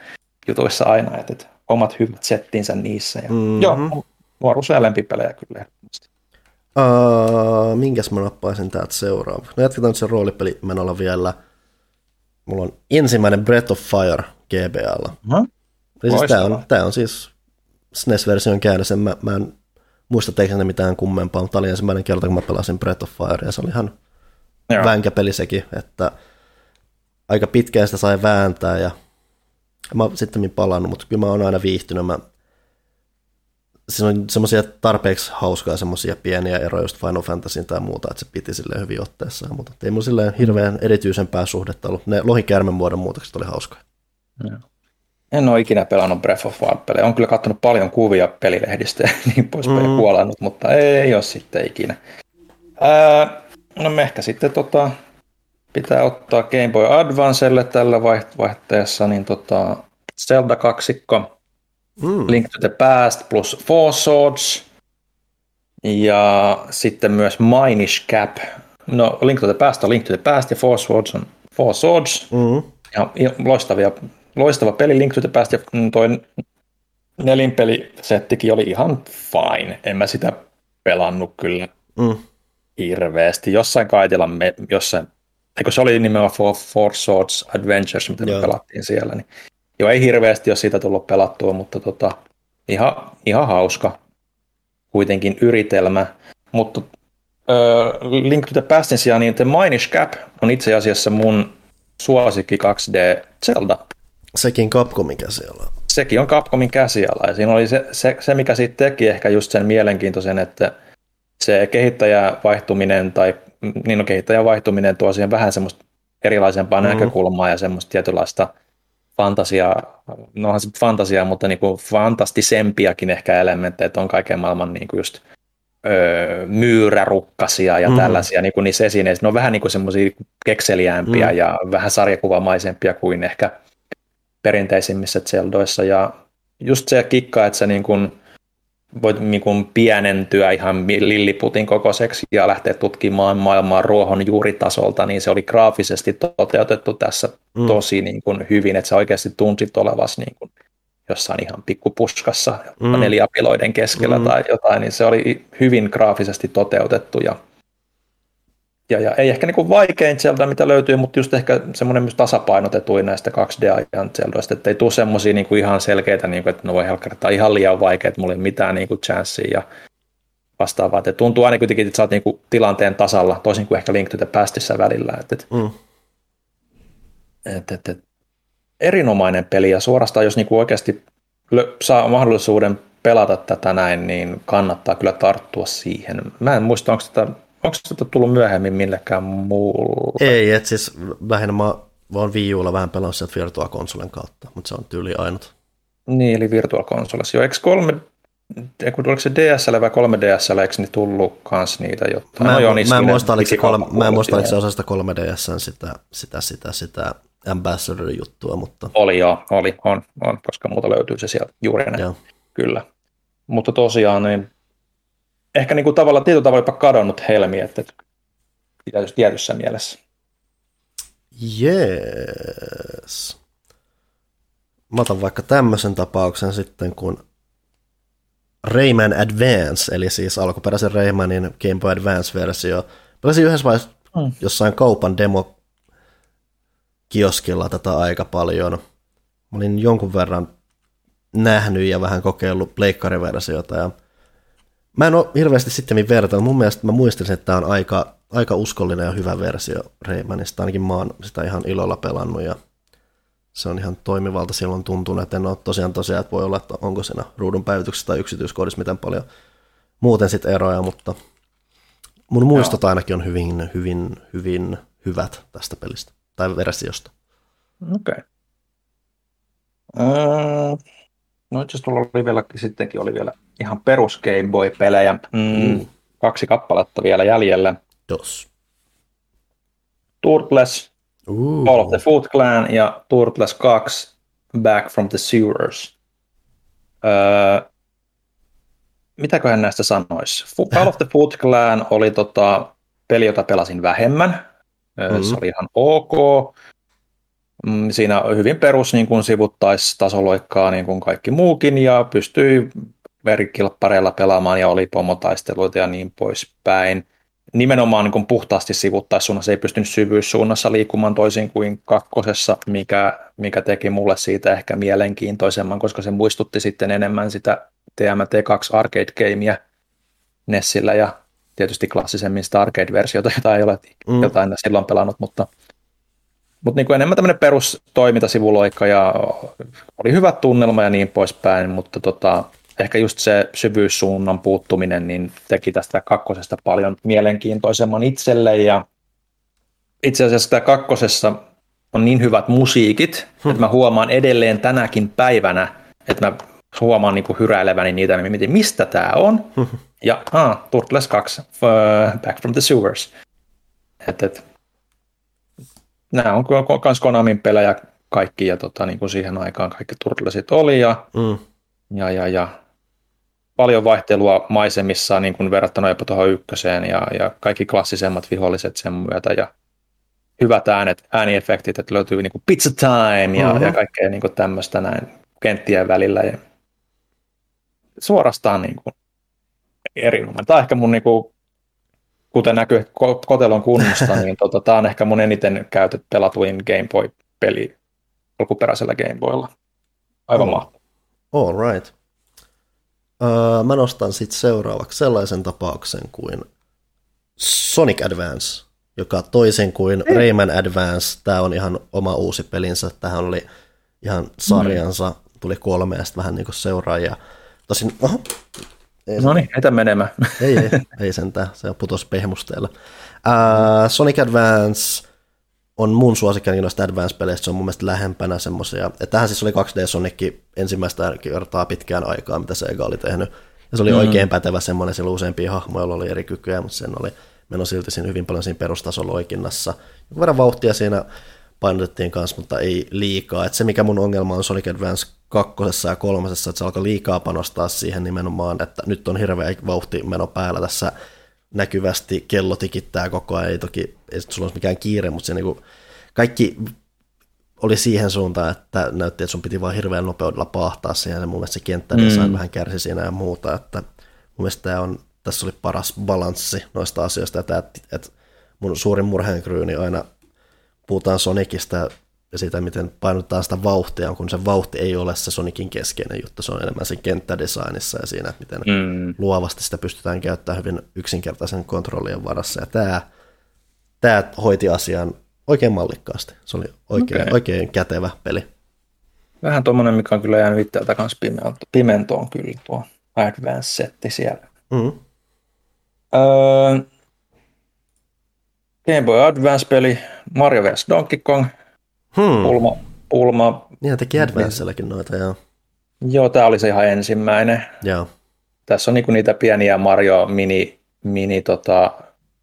jutuissa aina, että, että omat hyvät settinsä niissä. Ja, mm-hmm. Joo, nuoruus ja lempipelejä kyllä. Uh, minkäs mä nappaisin täältä seuraava? No jatketaan nyt sen roolipelimenolla vielä. Mulla on ensimmäinen Breath of Fire GBAlla. Mm-hmm. Siis tämä, on, tämä on siis SNES-version käännös. Mä, mä en muista tekemäni mitään kummempaa, mutta tämä oli ensimmäinen kerta, kun mä pelasin Breath of Fire, ja se oli ihan Joo. vänkäpeli sekin, että aika pitkään sitä sai vääntää, ja mä oon sitten palannut, mutta kyllä mä oon aina viihtynyt. Mä, siinä on semmoisia tarpeeksi hauskaa semmoisia pieniä eroja just Final Fantasyin tai muuta, että se piti silleen hyvin otteessaan, mutta ei mun silleen hirveän erityisempää suhdetta ollut. Ne lohikäärmen muodon muutokset oli hauskoja. En ole ikinä pelannut Breath of Wild-pelejä. Olen kyllä katsonut paljon kuvia pelilehdistä ja niin poispäin mm. kuolannut, mutta ei ole sitten ikinä. Ää, no me ehkä sitten tota, pitää ottaa Game Boy Advancelle tällä vaihteessa, niin tota, Zelda kaksikko, mm. Link to the Past plus Four Swords, ja sitten myös Minish Cap. No, Link to the Past on Link to the Past ja Four Swords on Four Swords. Mm. Ja loistavia, loistava peli Link to the Past ja toi nelinpelisettikin oli ihan fine. En mä sitä pelannut kyllä mm. hirveästi. Jossain kaitilla, me, jossain eikö se oli nimenomaan Four, Four Swords Adventures, mitä Joo. me pelattiin siellä, niin jo ei hirveästi ole siitä tullut pelattua, mutta tota, ihan, ihan hauska kuitenkin yritelmä, mutta uh, Link to the Pastin sijaan, niin The Minish Cap on itse asiassa mun suosikki 2D Zelda. Sekin Capcomin käsiala. Sekin on Capcomin käsiala, ja siinä oli se, se, se, mikä siitä teki ehkä just sen mielenkiintoisen, että se kehittäjä vaihtuminen tai niin no, kehittäjän vaihtuminen tuo siihen vähän semmoista erilaisempaa mm-hmm. näkökulmaa ja semmoista tietynlaista fantasiaa, no onhan se fantasiaa, mutta niin kuin fantastisempiakin ehkä elementtejä, että on kaiken maailman niin kuin just öö, myyrärukkasia ja mm. tällaisia niin kuin niissä esineissä. Ne on vähän niin kuin semmoisia kekseliäämpiä mm. ja vähän sarjakuvamaisempia kuin ehkä perinteisimmissä Zeldoissa. Ja just se kikka, että se niin kuin voit niin kuin pienentyä ihan lilliputin kokoiseksi ja lähteä tutkimaan maailmaa ruohon juuritasolta, niin se oli graafisesti toteutettu tässä mm. tosi niin kuin hyvin, että sä oikeasti tunsit olevas niin kuin jossain ihan pikkupuskassa mm. neliapiloiden keskellä mm. tai jotain, niin se oli hyvin graafisesti toteutettu ja ja, ja ei ehkä niin vaikein Zelda, mitä löytyy, mutta just ehkä semmoinen myös tasapainotetuin näistä 2D-ajan Zeldoista, että ei tule semmoisia niin ihan selkeitä, niin kuin, että no voi helkkari, ihan liian vaikea, että mulla ei mitään niin kuin chanssia ja vastaavaa. Että tuntuu aina kuitenkin, että sä oot niin kuin tilanteen tasalla, toisin kuin ehkä Link to the Pastissä välillä. Että, mm. että, että, että, erinomainen peli ja suorastaan, jos niin kuin oikeasti saa mahdollisuuden pelata tätä näin, niin kannattaa kyllä tarttua siihen. Mä en muista, onko tätä Onko sitä tullut myöhemmin millekään muulla? Ei, että siis lähinnä mä vaan Wii Ulla vähän pelannut sieltä Virtual Consolen kautta, mutta se on tyyli ainut. Niin, eli Virtual Consoles. Jo, eikö kolme, oliko se DSL vai 3DSL, eikö ne tullut kans niitä jotain? Mä, no joo, niin mä, en muista, oliko se, kolme, mä en muista, oliko se osa sitä 3DSn sitä, sitä, sitä, sitä Ambassador-juttua, mutta... Oli joo, oli, on, on, koska muuta löytyy se sieltä juuri näin. Kyllä. Mutta tosiaan, niin ehkä niin kuin tavalla, tietyllä tavalla jopa kadonnut helmi, että tietyssä, tietyssä mielessä. Jees. Mä otan vaikka tämmöisen tapauksen sitten, kun Rayman Advance, eli siis alkuperäisen Raymanin Game Boy Advance-versio. Pelasin yhdessä vaiheessa mm. jossain kaupan demo kioskilla tätä aika paljon. Mä olin jonkun verran nähnyt ja vähän kokeillut pleikkariversiota ja Mä en ole hirveästi sitten vertailla. Mun mielestä mä muistelin, että tämä on aika, aika uskollinen ja hyvä versio Raymanista. Ainakin mä oon sitä ihan ilolla pelannut ja se on ihan toimivalta silloin tuntunut, että en ole tosiaan tosiaan, että voi olla, että onko siinä ruudun päivityksessä tai yksityiskohdissa miten paljon muuten sitten eroja, mutta mun muistot Joo. ainakin on hyvin, hyvin, hyvin hyvät tästä pelistä tai versiosta. Okei. Okay. Uh, no itse asiassa oli vielä, sittenkin oli vielä ihan perus Game Boy-pelejä. Mm, mm. Kaksi kappaletta vielä jäljellä. Dos. Turtles, uh. Call of the Foot Clan ja Turtles 2, Back from the Sewers. Öö, mitäköhän näistä sanoisi? Call of the Foot Clan oli tota, peli, jota pelasin vähemmän. Mm-hmm. Se oli ihan ok. Mm, siinä hyvin perus niin kuin sivuttaistasoloikkaa niin kuin kaikki muukin ja pystyi verikilppareilla pelaamaan ja oli pomotaisteluita ja niin poispäin. Nimenomaan niin puhtaasti sivuttaissuunnassa ei pystynyt syvyyssuunnassa liikkumaan toisin kuin kakkosessa, mikä, mikä teki mulle siitä ehkä mielenkiintoisemman, koska se muistutti sitten enemmän sitä TMT2 arcade-gameä Nessillä ja tietysti klassisemmin sitä arcade-versiota, jota ei ole mm. jotain silloin pelannut, mutta, mutta niin kuin enemmän tämmöinen perustoimintasivuloikka ja oli hyvä tunnelma ja niin poispäin, mutta tota, ehkä just se syvyyssuunnan puuttuminen niin teki tästä kakkosesta paljon mielenkiintoisemman itselle ja itse asiassa tämä kakkosessa on niin hyvät musiikit, hmm. että mä huomaan edelleen tänäkin päivänä, että mä huomaan niin hyräileväni niitä, ja mietin, mistä tämä on. Hmm. Ja ah, Turtles 2, uh, Back from the Sewers. Et, et, nämä on myös Konamin pelejä kaikki, ja tota, niin kuin siihen aikaan kaikki Turtlesit oli, ja, mm. ja, ja, ja paljon vaihtelua maisemissa niin kuin verrattuna jopa tuohon ykköseen ja, ja kaikki klassisemmat viholliset sen myötä ja hyvät äänet, ääniefektit, että löytyy niin kuin pizza time ja, mm-hmm. ja kaikkea niin kuin tämmöistä näin kenttien välillä. Ja suorastaan niin kuin erinomainen. Tämä on ehkä mun, niin kuin, kuten näkyy kotelon kunnosta, niin tota, tämä on ehkä mun eniten käytet pelatuin Game Boy-peli alkuperäisellä Game Boylla. Aivan oh. mahtavaa. All right. Öö, mä nostan sitten seuraavaksi sellaisen tapauksen kuin Sonic Advance, joka toisin kuin Ei. Rayman Advance, tämä on ihan oma uusi pelinsä. Tähän oli ihan sarjansa, tuli kolme ja vähän niin kuin seuraajia. Tosin, oho, ei no niin, etä menemään. Ei, ei, ei sentään, se on putos pehmusteella. Uh, Sonic Advance on mun suosikkini noista Advance-peleistä, se on mun mielestä lähempänä semmoisia. Tähän siis oli 2D Sonic ensimmäistä kertaa pitkään aikaa, mitä Sega oli tehnyt. Ja se oli mm. oikein pätevä semmoinen, sillä useampia hahmoja oli eri kykyjä, mutta sen oli meno silti siinä hyvin paljon siinä perustasoloikinnassa. Joku verran vauhtia siinä painotettiin kanssa, mutta ei liikaa. Et se, mikä mun ongelma on Sonic Advance kakkosessa ja kolmasessa, että se alkoi liikaa panostaa siihen nimenomaan, että nyt on hirveä vauhti meno päällä tässä näkyvästi, kello tikittää koko ajan, ei toki, ei sulla olisi mikään kiire, mutta se niin kuin, kaikki oli siihen suuntaan, että näytti, että sun piti vaan hirveän nopeudella pahtaa siihen, ja mun mielestä se kenttädesign mm. vähän kärsi siinä ja muuta, että mun mielestä tämä on, tässä oli paras balanssi noista asioista, että, että mun suurin murheenkryyni aina puhutaan Sonicista ja siitä, miten painotetaan sitä vauhtia, kun se vauhti ei ole se Sonicin keskeinen juttu, se on enemmän sen kenttädesignissa ja siinä, että miten mm. luovasti sitä pystytään käyttämään hyvin yksinkertaisen kontrollien varassa. Ja tämä, tämä hoiti asian oikein mallikkaasti. Se oli oikein, okay. oikein kätevä peli. Vähän tuommoinen, mikä on kyllä jäänyt itseltä kanssa pimentoon kyllä tuo Advance-setti siellä. Mm. Öö, Game Boy Advance-peli, Mario vs. Donkey Kong, hmm. pulma, pulma. Niin, teki Advancellekin noita, joo. Joo, tämä oli se ihan ensimmäinen. Joo. Tässä on niinku niitä pieniä Mario mini, mini tota,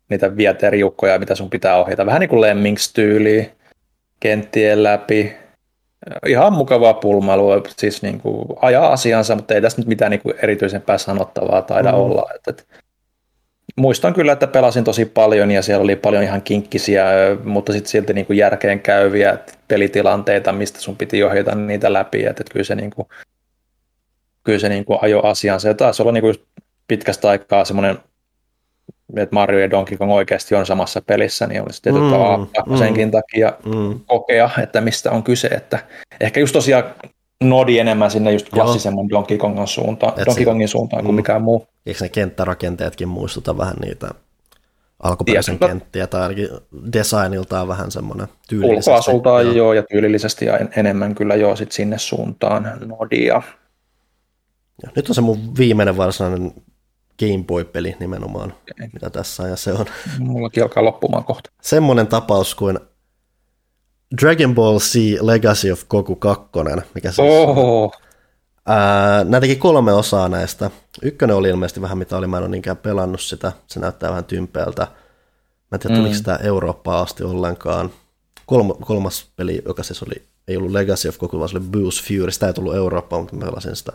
niitä vieteriukkoja, mitä sun pitää ohjata. Vähän niin kuin Lemmings-tyyliin kenttien läpi. Ihan mukavaa pulmailua, siis niin kuin ajaa asiansa, mutta ei tässä nyt mitään niin kuin erityisempää sanottavaa taida mm. olla. Et, et, muistan kyllä, että pelasin tosi paljon ja siellä oli paljon ihan kinkkisiä, mutta sitten silti niin kuin järkeen käyviä pelitilanteita, mistä sun piti ohjata niitä läpi. Että, et kyllä se, niin kuin, kyllä se niin kuin ajo asiansa. Ja taas olla niin kuin pitkästä aikaa semmoinen että Mario ja Donkey Kong oikeasti on samassa pelissä, niin olisi tietysti mm, mm, senkin takia mm. kokea, että mistä on kyse. Että ehkä just tosiaan nodi enemmän sinne just klassisemman Donkey Kongin suuntaan, Et Donkey Kongin suuntaan mm. kuin mikään muu. Eikö ne kenttärakenteetkin muistuta vähän niitä alkuperäisen kenttiä, tai ainakin designiltaan vähän semmoinen tyylillisesti. Ulkoasultaan joo. joo, ja tyylillisesti ja enemmän kyllä joo sit sinne suuntaan nodia. Ja nyt on se mun viimeinen varsinainen Game Boy-peli nimenomaan, okay. mitä tässä ja se on... Mullakin alkaa loppumaan kohta. Semmoinen tapaus kuin Dragon Ball Z Legacy of Goku 2, mikä siis... Oho. Ää, nämä teki kolme osaa näistä. Ykkönen oli ilmeisesti vähän mitä oli, mä en ole niinkään pelannut sitä, se näyttää vähän tympeältä. Mä en tiedä, tuliko mm. sitä Eurooppaa asti ollenkaan. Kolm, kolmas peli, joka siis oli, ei ollut Legacy of Goku, vaan se oli Boost Fury, sitä ei tullut Eurooppaan, mutta mä pelasin sitä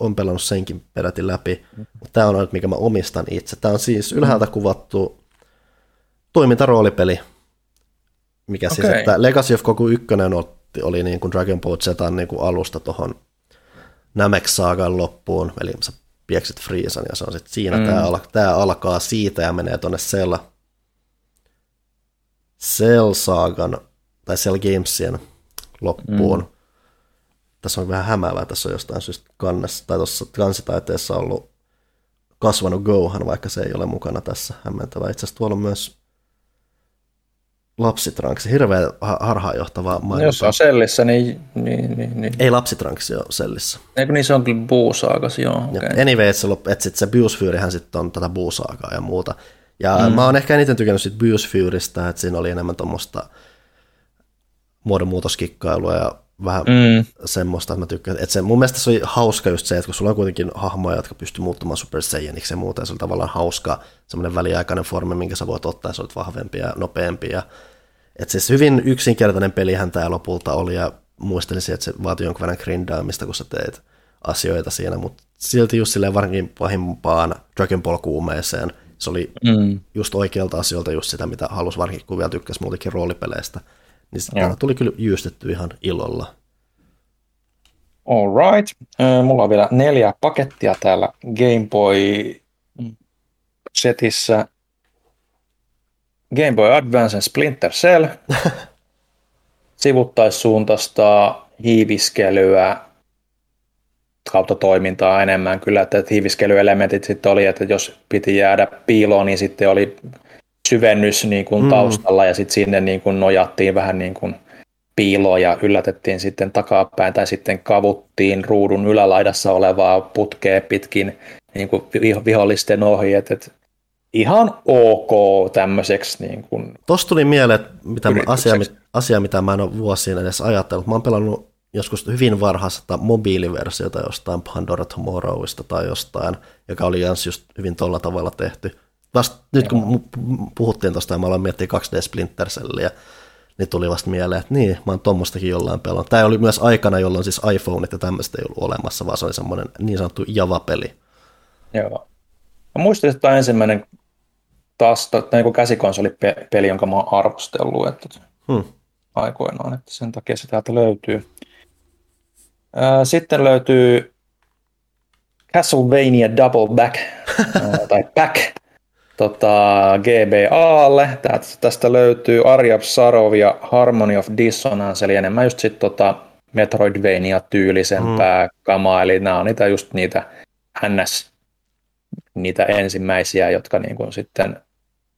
on pelannut senkin peräti läpi, mutta tämä on nyt, mikä mä omistan itse. Tämä on siis ylhäältä kuvattu toimintaroolipeli, mikä okay. siis, että Legacy of Goku 1 otti, oli niin kuin Dragon Ball Zetan niin kuin alusta tuohon Namek Saagan loppuun, eli sä pieksit Freezan ja se on sitten siinä, mm. tämä, al- tämä alkaa siitä ja menee tuonne Cell, Cell Saagan tai Cell Gamesien loppuun. Mm tässä on vähän hämäävää, tässä on jostain syystä kannessa, tai tuossa kansitaiteessa ollut kasvanut Gohan, vaikka se ei ole mukana tässä hämmentävää. Itse asiassa tuolla on myös lapsitranksi, hirveän harhaanjohtavaa mainontaa. Jos on sellissä, niin... niin, niin, niin. Ei lapsitranksi ole sellissä. Eikö niin se on kyllä buusaakas, joo. Okay. Anyway, että että sit se Buusfyyrihän sitten on tätä buusaakaa ja muuta. Ja mm. mä oon ehkä eniten tykännyt siitä Buusfyyristä, että siinä oli enemmän tuommoista muodonmuutoskikkailua ja vähän mm. semmoista, että mä tykkään. Että se, mun mielestä se oli hauska just se, että kun sulla on kuitenkin hahmoja, jotka pystyy muuttumaan Super Saiyaniksi ja muuta, ja se oli tavallaan hauska semmoinen väliaikainen formi, minkä sä voit ottaa, ja sä olet vahvempi ja nopeampi. Ja, että siis hyvin yksinkertainen pelihän tämä lopulta oli, ja muistelisin, että se vaatii jonkun verran grindaamista, kun sä teet asioita siinä, mutta silti just silleen varsinkin pahimpaan Dragon Ball kuumeeseen, se oli mm. just oikealta asioilta just sitä, mitä halusi varsinkin, kun vielä tykkäsi muutenkin roolipeleistä niin sitä tuli kyllä jyystetty ihan ilolla. All right. Mulla on vielä neljä pakettia täällä Game Boy setissä. Game Boy Advance Splinter Cell. Sivuttaissuuntaista hiiviskelyä kautta toimintaa enemmän kyllä, että hiiviskelyelementit sitten oli, että jos piti jäädä piiloon, niin sitten oli syvennys niin kuin mm. taustalla ja sitten sinne niin kuin nojattiin vähän niin kuin piiloa ja yllätettiin sitten takapäin tai sitten kavuttiin ruudun ylälaidassa olevaa putkea pitkin niin kuin vihollisten ohi. Et, et ihan ok tämmöiseksi. Niin kuin Tuosta tuli mieleen, että mitä mä, asia, asia, mitä mä en ole vuosien edes ajatellut. Mä oon pelannut joskus hyvin varhaista mobiiliversiota jostain Pandora Tomorrowista tai jostain, joka oli just hyvin tuolla tavalla tehty. Vast, nyt kun puhuttiin tuosta ja mä aloin miettiä 2D Splinter Cellia, niin tuli vasta mieleen, että niin, mä oon tuommoistakin jollain pelannut. Tämä oli myös aikana, jolloin siis iPhoneit ja tämmöistä ei ollut olemassa, vaan se oli semmoinen niin sanottu Java-peli. Joo. Mä muistin, että tämä ensimmäinen taas tai niin käsikonsolipeli, jonka mä oon arvostellut että hmm. aikoinaan, että sen takia se täältä löytyy. Sitten löytyy Castlevania Double Back, tai Back, tota, GBAlle. Tästä löytyy Arja Sarov ja Harmony of Dissonance, eli enemmän just sit tota Metroidvania-tyylisempää mm. kamaa, eli nämä on niitä just niitä NS, niitä ensimmäisiä, jotka niin kuin sitten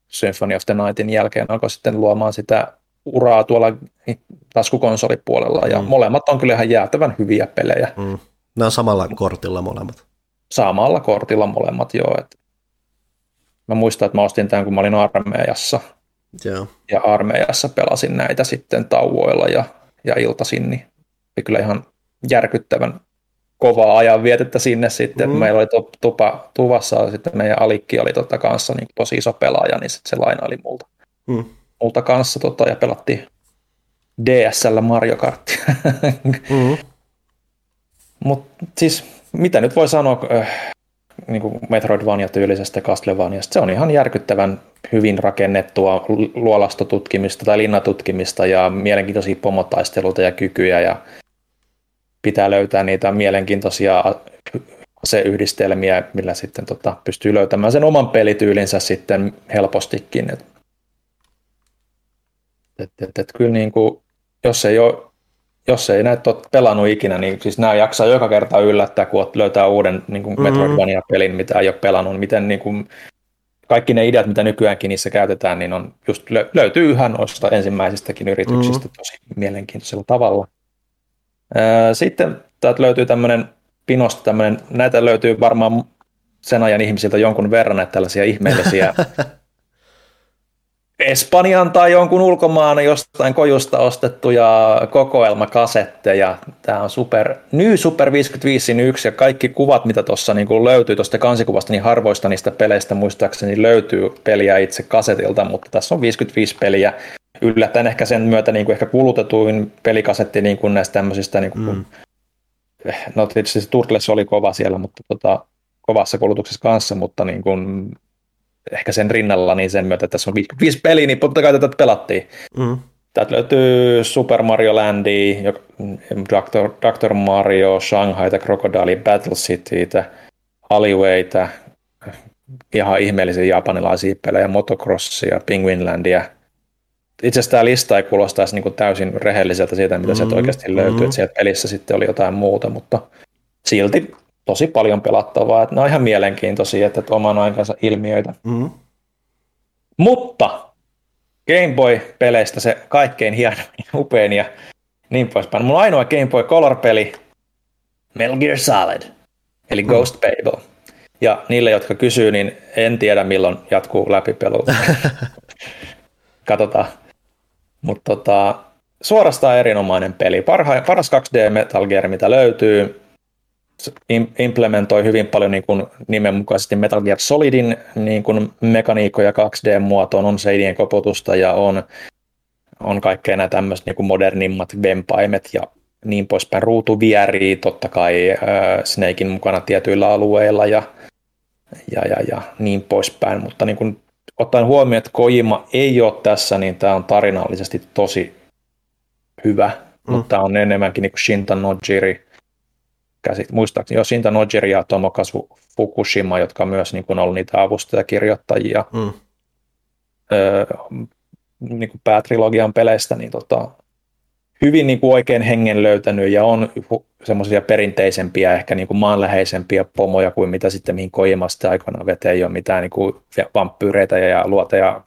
Symphony of the Nightin jälkeen alkoi sitten luomaan sitä uraa tuolla taskukonsolipuolella, ja mm. molemmat on kyllä ihan jäätävän hyviä pelejä. Mm. Ne on samalla kortilla molemmat. Samalla kortilla molemmat, joo. Et mä muistan, että mä ostin tämän, kun mä olin armeijassa. Joo. Ja armeijassa pelasin näitä sitten tauoilla ja, ja iltasin, niin oli kyllä ihan järkyttävän kovaa ajan vietettä sinne sitten. Mm. Meillä oli tupa, tuvassa sitten meidän alikki oli tota kanssa niin tosi iso pelaaja, niin sitten se lainaili multa. Mm. Multa kanssa tota, ja pelattiin DSL Mario Kartia. mm. Mutta siis mitä nyt voi sanoa äh, niin kuin Metroidvania-tyylisestä Castlevaniasta, se on ihan järkyttävän hyvin rakennettua luolastotutkimista tai linnatutkimista ja mielenkiintoisia pomotaisteluita ja kykyjä ja pitää löytää niitä mielenkiintoisia aseyhdistelmiä, millä sitten tota, pystyy löytämään sen oman pelityylinsä sitten helpostikin. Et, et, et, et kyllä niin kuin, jos ei ole jos ei näitä ole pelannut ikinä, niin siis nämä jaksaa joka kerta yllättää, kun löytää uuden niin kuin mm-hmm. Metroidvania-pelin, mitä ei ole pelannut. Miten niin kuin, kaikki ne ideat, mitä nykyäänkin niissä käytetään, niin on just löytyy yhä noista ensimmäisistäkin yrityksistä mm-hmm. tosi mielenkiintoisella tavalla. Sitten täältä löytyy tämmöinen pinosta tämmöinen, näitä löytyy varmaan sen ajan ihmisiltä jonkun verran, että tällaisia ihmeellisiä Espanjan tai jonkun ulkomaan jostain kojusta ostettuja kokoelmakasetteja. Tämä on super, New Super 55 1 ja kaikki kuvat, mitä tuossa niin löytyy tuosta kansikuvasta, niin harvoista niistä peleistä muistaakseni löytyy peliä itse kasetilta, mutta tässä on 55 peliä. Yllättäen ehkä sen myötä niin kuin ehkä kulutetuin pelikasetti niin kuin näistä tämmöisistä, niin kuin, mm. no tietysti Turtles oli kova siellä, mutta tota, kovassa kulutuksessa kanssa, mutta niin kuin ehkä sen rinnalla, niin sen myötä, että tässä on 55 peliä, niin totta kai tätä pelattiin. Mm. Täältä löytyy Super Mario Landi, Dr. Dr. Mario, Shanghai, Crocodile, Battle City, Alleywayta, ihan ihmeellisiä japanilaisia pelejä, Motocrossia, Penguinlandia. Itse asiassa tämä lista ei kuulostaisi niin täysin rehelliseltä siitä, mitä mm, sieltä oikeasti löytyy, mm. että sieltä pelissä sitten oli jotain muuta, mutta silti tosi paljon pelattavaa. Että ne on ihan mielenkiintoisia, että oman aikansa ilmiöitä. Mm-hmm. Mutta Game Boy-peleistä se kaikkein hienoin, upein ja niin poispäin. On ainoa Game Boy Color-peli Metal Gear Solid, eli mm. Ghost Babel. Ja niille, jotka kysyy, niin en tiedä milloin jatkuu läpipelu. Katsotaan. Mutta tota, suorastaan erinomainen peli. Parha, paras 2D Metal Gear, mitä löytyy implementoi hyvin paljon niin kuin nimenmukaisesti Metal Gear Solidin niin kuin mekaniikkoja 2D-muotoon, on seidien koputusta ja on, on kaikkea nämä tämmöiset niin kuin modernimmat vempaimet ja niin poispäin. Ruutuvieriä totta kai äh, Snakein mukana tietyillä alueilla ja, ja, ja, ja niin poispäin, mutta niin kuin, ottaen huomioon, että Kojima ei ole tässä, niin tämä on tarinallisesti tosi hyvä, mm. mutta on enemmänkin niin kuin Shinta Nojiri käsit, muistaakseni jo Shinta Nojiri ja Tomokazu Fukushima, jotka on myös niin kuin ollut niitä avustajakirjoittajia mm. öö, niin kuin päätrilogian peleistä, niin tota, hyvin niin kuin oikein hengen löytänyt ja on semmoisia perinteisempiä, ehkä niin kuin maanläheisempiä pomoja kuin mitä sitten mihin Kojima sitten aikoinaan veteen ei ole mitään niin kuin vampyyreitä ja luoteja,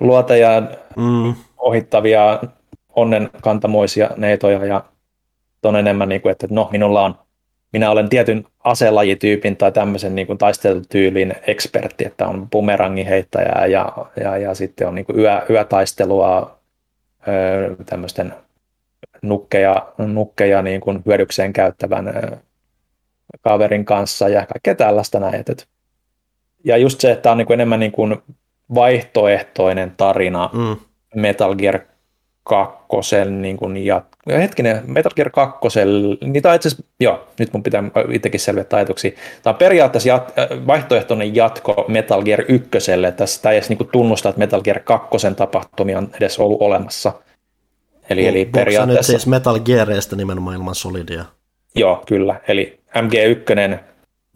luoteja mm. ohittavia onnenkantamoisia neitoja ja on enemmän niin kuin, että no minulla on minä olen tietyn aselajityypin tai tämmöisen niin kuin taistelutyylin ekspertti, että on bumerangin heittäjää ja, ja, ja sitten on niin kuin yö, yötaistelua tämmöisten nukkeja, nukkeja niin kuin hyödykseen käyttävän kaverin kanssa ja kaikkea tällaista näin. Et, ja just se, että on niin kuin enemmän niin kuin vaihtoehtoinen tarina mm. Metal Gear kakkosen niin kuin jat- hetkinen, Metal Gear 2, niin tämä itse asiassa, joo, nyt mun pitää itsekin selvittää ajatuksia. Tämä on periaatteessa jat- äh, vaihtoehtoinen jatko Metal Gear 1. Tässä tämä ei edes niin tunnustaa, että Metal Gear 2 tapahtumia on edes ollut olemassa. Eli, eli periaatteessa... nyt siis Metal Gearista nimenomaan ilman Solidia? Joo, kyllä. Eli MG1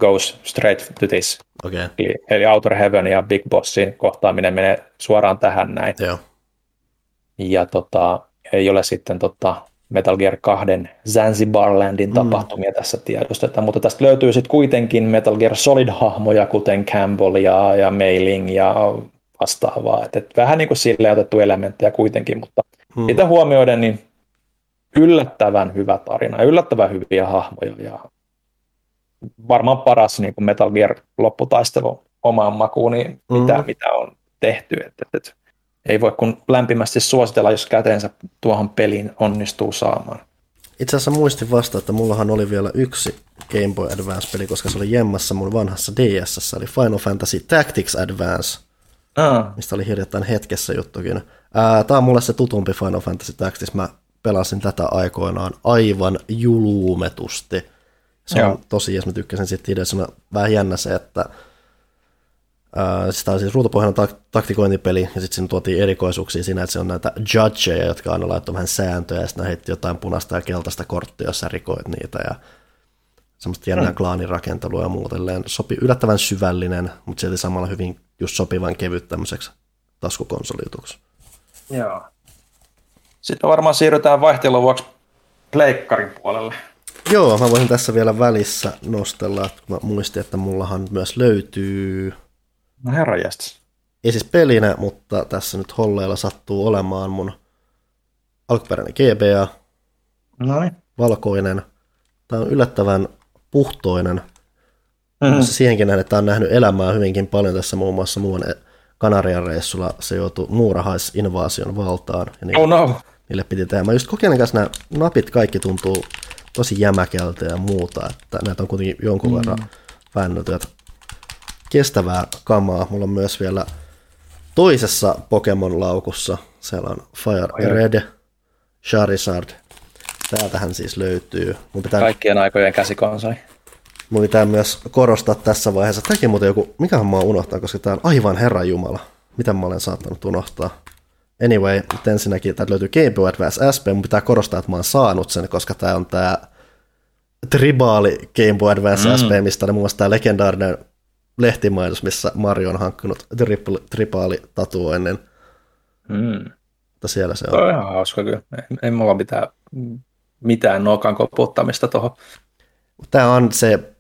goes straight to this. Okay. Eli, eli Outer Heaven ja Big Bossin kohtaaminen menee suoraan tähän näin. Joo. Ja tota, ei ole sitten tota Metal Gear 2 Zanzibarlandin mm. tapahtumia mm. tässä tiedostetaan, mutta tästä löytyy sitten kuitenkin Metal Gear Solid-hahmoja, kuten Campbell ja, ja Mailing ja vastaavaa. Et, et vähän niin kuin sille otettu elementtejä kuitenkin, mutta mm. sitä huomioiden niin yllättävän hyvä tarina, yllättävän hyviä hahmoja ja varmaan paras niin kuin Metal Gear lopputaistelu omaan makuun, niin mitä, mm. mitä on tehty. Et, et, et, ei voi kun lämpimästi suositella, jos käteensä tuohon peliin onnistuu saamaan. Itse asiassa muistin vasta, että mullahan oli vielä yksi Game Boy Advance-peli, koska se oli jemmassa mun vanhassa DS, oli Final Fantasy Tactics Advance, Aa. mistä oli hirjoittain hetkessä juttukin. Tämä on mulle se tutumpi Final Fantasy Tactics, mä pelasin tätä aikoinaan aivan juluumetusti. Se on Joo. tosi jos mä tykkäsin siitä ideassa. Vähän jännä se, että sitä on siis ruutupohjainen tak- taktikointipeli, ja sitten siinä tuotiin erikoisuuksia siinä, että se on näitä judgeja, jotka aina laittoi vähän sääntöjä, ja sitten heitti jotain punaista ja keltaista korttia, jos sä rikoit niitä, ja semmoista jännää mm. klaanirakentelua ja muutelleen. Sopi yllättävän syvällinen, mutta silti samalla hyvin just sopivan kevyt tämmöiseksi taskukonsoliutuksi. Joo. Sitten varmaan siirrytään vaihtelun vuoksi pleikkarin puolelle. Joo, mä voisin tässä vielä välissä nostella, että mä muistin, että mullahan myös löytyy No herranjestas. Ei siis pelinä, mutta tässä nyt holleilla sattuu olemaan mun alkuperäinen GBA. Noin. Valkoinen. Tämä on yllättävän puhtoinen. Mm-hmm. Siihenkin nähden, että tämä on nähnyt elämää hyvinkin paljon tässä muun muassa muun Kanarian reissulla. Se joutui muurahaisinvaasion valtaan. Ja niille, oh no. niille piti tehdä. Mä just kokeilin kanssa nämä napit kaikki tuntuu tosi jämäkeltä ja muuta, että näitä on kuitenkin jonkun mm. verran väännelty kestävää kamaa. Mulla on myös vielä toisessa Pokemon-laukussa, siellä on Fire Red, Charizard. Täältähän siis löytyy. Mun pitää... Kaikkien aikojen käsikonsoli. Mun pitää myös korostaa tässä vaiheessa. Tämäkin muuten joku, mikähän mä oon unohtanut, koska tämä on aivan Herran Jumala. Mitä mä olen saattanut unohtaa? Anyway, ensinnäkin täältä löytyy Game Boy Advance SP, mun pitää korostaa, että mä oon saanut sen, koska tämä on tämä tribaali Game Boy Advance mm. SP, mistä on muun muassa tämä legendaarinen lehtimainos, missä Mario on hankkinut triple, tripaali tatuoinnin. Mm. Mutta siellä se on. Toi on ihan hauska kyllä. Ei, ei mulla mitään, mitään nokan koputtamista tuohon. Tämä on se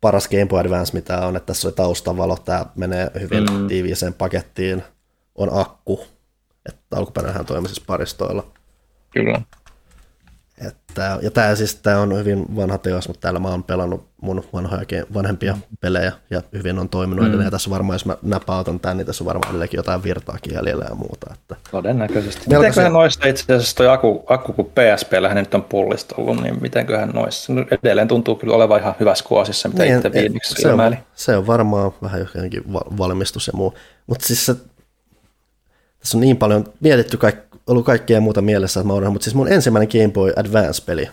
paras Game Boy Advance, mitä on, että tässä oli taustavalo, tämä menee hyvin mm. tiiviiseen pakettiin, on akku, että alkuperäinhän toimii siis paristoilla. Kyllä. Että, ja tämä siis tämä on hyvin vanha teos, mutta täällä mä oon pelannut mun vanhoja, vanhempia pelejä ja hyvin on toiminut mm. edelleen. Ja tässä varmaan, jos mä näpautan tämän, niin tässä on varmaan edelleenkin jotain virtaakin jäljellä ja muuta. Että. Todennäköisesti. Mitenköhän se... noista itse asiassa toi akku, akku kun PSP nyt on pullista ollut, niin mitenköhän noissa edelleen tuntuu kyllä olevan ihan hyvässä kuosissa, mitä niin, itse viimeksi se, on, se on varmaan vähän johonkin valmistus ja muu. Mutta siis se, tässä on niin paljon mietitty kaikki ollut kaikkea muuta mielessä, että mä oon mutta siis mun ensimmäinen Game Boy Advance-peli,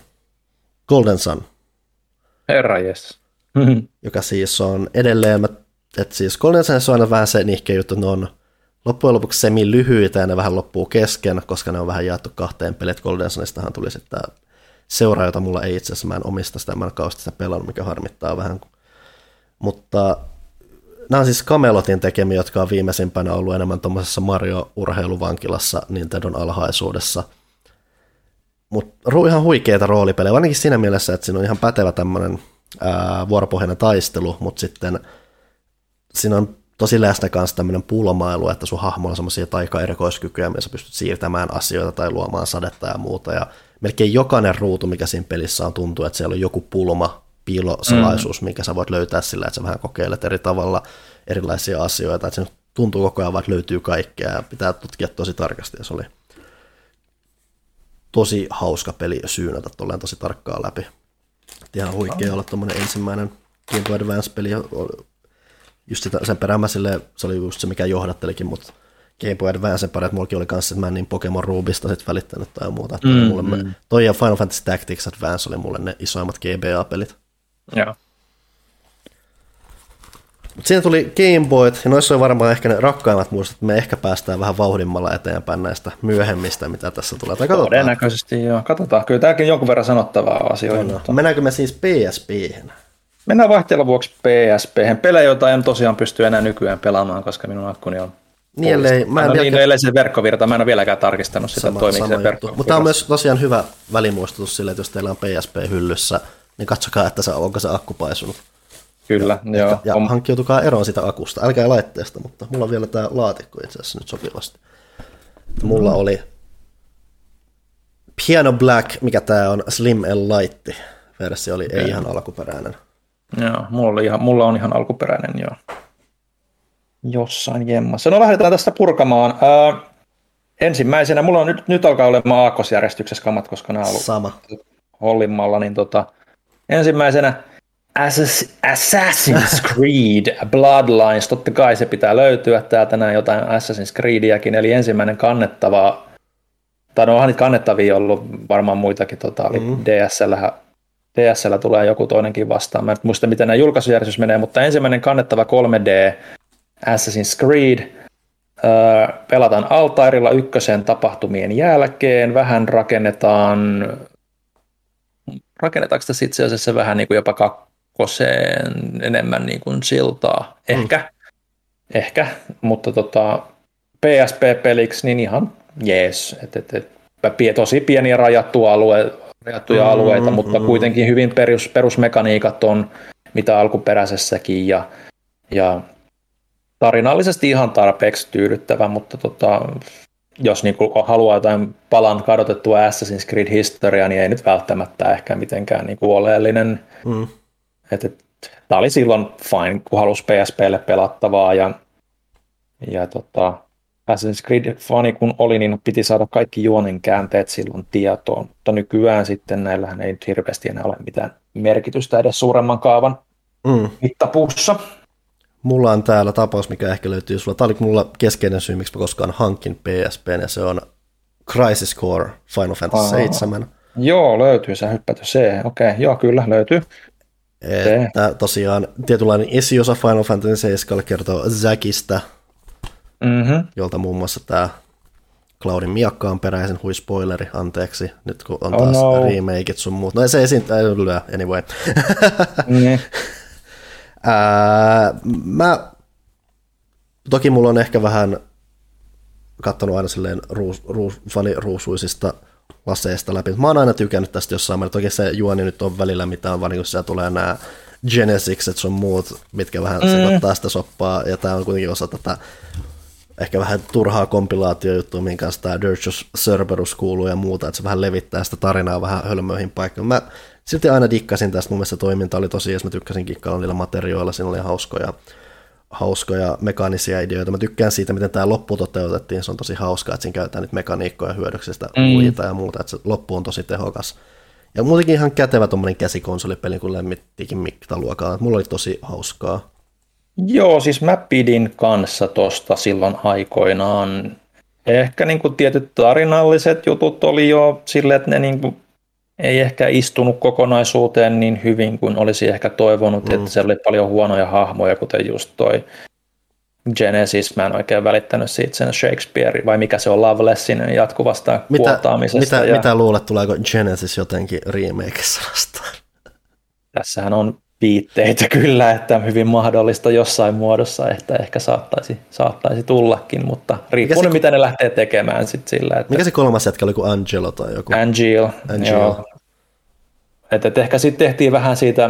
Golden Sun. Herra yes. joka siis on edelleen, että siis Golden Sun on aina vähän se nihkeä juttu, että ne on loppujen lopuksi semi lyhyitä ja ne vähän loppuu kesken, koska ne on vähän jaettu kahteen peliin. Golden Sunistahan tuli sitten tämä seura, jota mulla ei itse asiassa, mä en omista sitä, mä en kauheasti sitä pelannut, mikä harmittaa vähän. Mutta nämä on siis Camelotin tekemiä, jotka on viimeisimpänä ollut enemmän tuommoisessa Mario-urheiluvankilassa Nintendon alhaisuudessa. Mutta ihan huikeita roolipelejä, ainakin siinä mielessä, että siinä on ihan pätevä tämmöinen vuoropohjainen taistelu, mutta sitten siinä on tosi läsnä kanssa tämmöinen pulmailu, että sun hahmolla on semmoisia taika-erikoiskykyjä, missä pystyt siirtämään asioita tai luomaan sadetta ja muuta. Ja melkein jokainen ruutu, mikä siinä pelissä on, tuntuu, että siellä on joku pulma, piilosalaisuus, mm. minkä sä voit löytää sillä, että sä vähän kokeilet eri tavalla erilaisia asioita, että se tuntuu koko ajan, että löytyy kaikkea ja pitää tutkia tosi tarkasti ja se oli tosi hauska peli syynätä tolleen tosi tarkkaan läpi. Ihan huikea olla tuommoinen ensimmäinen Game Boy Advance-peli. Just sitä, sen perään sille, se oli just se, mikä johdattelikin, mutta Game Boy Advancen pari, että mullakin oli kanssa, että mä en niin Pokemon Rubista sit välittänyt tai muuta. Mm, mulle mm. Toi ja Final Fantasy Tactics Advance oli mulle ne isoimmat GBA-pelit. Joo. Mut siinä tuli Game Boyt, ja noissa on varmaan ehkä ne rakkaimmat muistot, että me ehkä päästään vähän vauhdimmalla eteenpäin näistä myöhemmistä, mitä tässä tulee. Tai katsotaan. Todennäköisesti joo, katsotaan. Kyllä tämäkin jonkun verran sanottavaa asioita. No, no. Mennäänkö me siis PSP? Mennään vaihteella vuoksi PSP. Pelejä, joita en tosiaan pysty enää nykyään pelaamaan, koska minun akkuni on niin, ellei, mä en no, vieläkään... niin, se verkkovirta, mä en ole vieläkään tarkistanut sitä, sama, toimiiko sama se verkko. Mutta tämä on myös tosiaan hyvä välimuistutus sille, että jos teillä on PSP-hyllyssä, niin katsokaa, että se, onko se akku paisunut. Kyllä, ja, joo. Ja on... hankkiutukaa eroon sitä akusta, älkää laitteesta, mutta mulla on vielä tämä laatikko itse asiassa nyt sopivasti. Mulla mm. oli Piano Black, mikä tämä on, Slim L Light versio oli okay. ei ihan alkuperäinen. Joo, mulla, oli ihan, mulla on ihan alkuperäinen, joo. Jossain jemmassa. No lähdetään tästä purkamaan. Ää, ensimmäisenä, mulla on nyt, nyt alkaa olemaan aakkosjärjestyksessä kamat, koska nämä on ollut Sama. Hollimmalla, niin tota, ensimmäisenä Assassin's Creed Bloodlines, totta kai se pitää löytyä. Täältä näin jotain Assassin's Creediäkin, eli ensimmäinen kannettava, tai no onhan niitä kannettavia ollut varmaan muitakin, tota, mm-hmm. DSL, DSL tulee joku toinenkin vastaan, mä en muista miten nämä julkaisujärjestys menee, mutta ensimmäinen kannettava 3D Assassin's Creed, öö, pelataan altairilla ykkösen tapahtumien jälkeen, vähän rakennetaan, rakennetaanko tässä itse asiassa vähän niin kuin jopa kakkoseen enemmän niin kuin siltaa, ehkä, mm. ehkä, mutta tota, PSP-peliksi niin ihan jees, että et, et, tosi pieniä rajattuja, alue, rajattuja mm, alueita, mutta mm. kuitenkin hyvin perus, perusmekaniikat on mitä alkuperäisessäkin ja, ja tarinallisesti ihan tarpeeksi tyydyttävä, mutta tota, jos niin kuin haluaa jotain palan kadotettua Assassin's Creed historiaa, niin ei nyt välttämättä ehkä mitenkään niin kuin oleellinen. Mm. Et, et, tämä oli silloin fine, kun halusi PSPlle pelattavaa ja, ja tota, Assassin's Creed-fani kun oli, niin piti saada kaikki juonen käänteet silloin tietoon, mutta nykyään sitten näillähän ei nyt hirveästi enää ole mitään merkitystä edes suuremman kaavan mm. mittapuussa. Mulla on täällä tapaus, mikä ehkä löytyy sulla. Tämä oli mulla keskeinen syy, miksi mä koskaan hankin PSP, ja se on Crisis Core Final Fantasy 7. Joo, löytyy se hyppätty C. Okei, okay, joo, kyllä löytyy. Että tosiaan tietynlainen esiosa Final Fantasy 7 kertoo Zackista, mm-hmm. jolta muun muassa tämä Cloudin miakka on peräisin, hui spoileri, anteeksi, nyt kun on oh taas no. remakeit sun muut. No se esiin, anyway. Mm. Ää, mä, toki mulla on ehkä vähän katsonut aina silleen ruus, ruus, faniruusuisista laseista läpi. Mä oon aina tykännyt tästä jossain määrin. Toki se juoni nyt on välillä mitään, vaan niin kun siellä tulee nämä Genesikset sun muut, mitkä vähän mm. sekoittaa sitä soppaa, ja tämä on kuitenkin osa tätä ehkä vähän turhaa kompilaatiojuttua, minkä kanssa tämä Dirchus Cerberus kuuluu ja muuta, että se vähän levittää sitä tarinaa vähän hölmöihin paikkaan. Mä silti aina dikkasin tästä, mun mielestä toiminta oli tosi, jos mä tykkäsin kikkailla niillä materiaaleilla, siinä oli hauskoja, hauskoja mekaanisia ideoita. Mä tykkään siitä, miten tämä loppu toteutettiin, se on tosi hauskaa, että siinä käytetään nyt mekaniikkoja hyödyksistä mm. ja muuta, että se loppu on tosi tehokas. Ja muutenkin ihan kätevä tuommoinen käsikonsolipeli, kun lämmittikin mittaluokaa. Mulla oli tosi hauskaa. Joo, siis mä pidin kanssa tosta silloin aikoinaan. Ehkä niin kuin tietyt tarinalliset jutut oli jo silleen, että ne niin kuin ei ehkä istunut kokonaisuuteen niin hyvin kuin olisi ehkä toivonut, mm. että siellä oli paljon huonoja hahmoja, kuten just toi Genesis, mä en oikein välittänyt siitä sen Shakespeare, vai mikä se on Lovelessin jatkuvasta mitä, kuotaamisesta. Mitä, ja... mitä luulet, tuleeko Genesis jotenkin remakeissa vastaan? Tässähän on viitteitä kyllä, että on hyvin mahdollista jossain muodossa, että ehkä saattaisi, saattaisi tullakin, mutta riippuu nyt, mitä ne lähtee tekemään sitten sillä. Että... Mikä se kolmas jätkä oli kuin Angelo tai joku? Angel, Angel. joo. Et, et ehkä sitten tehtiin vähän siitä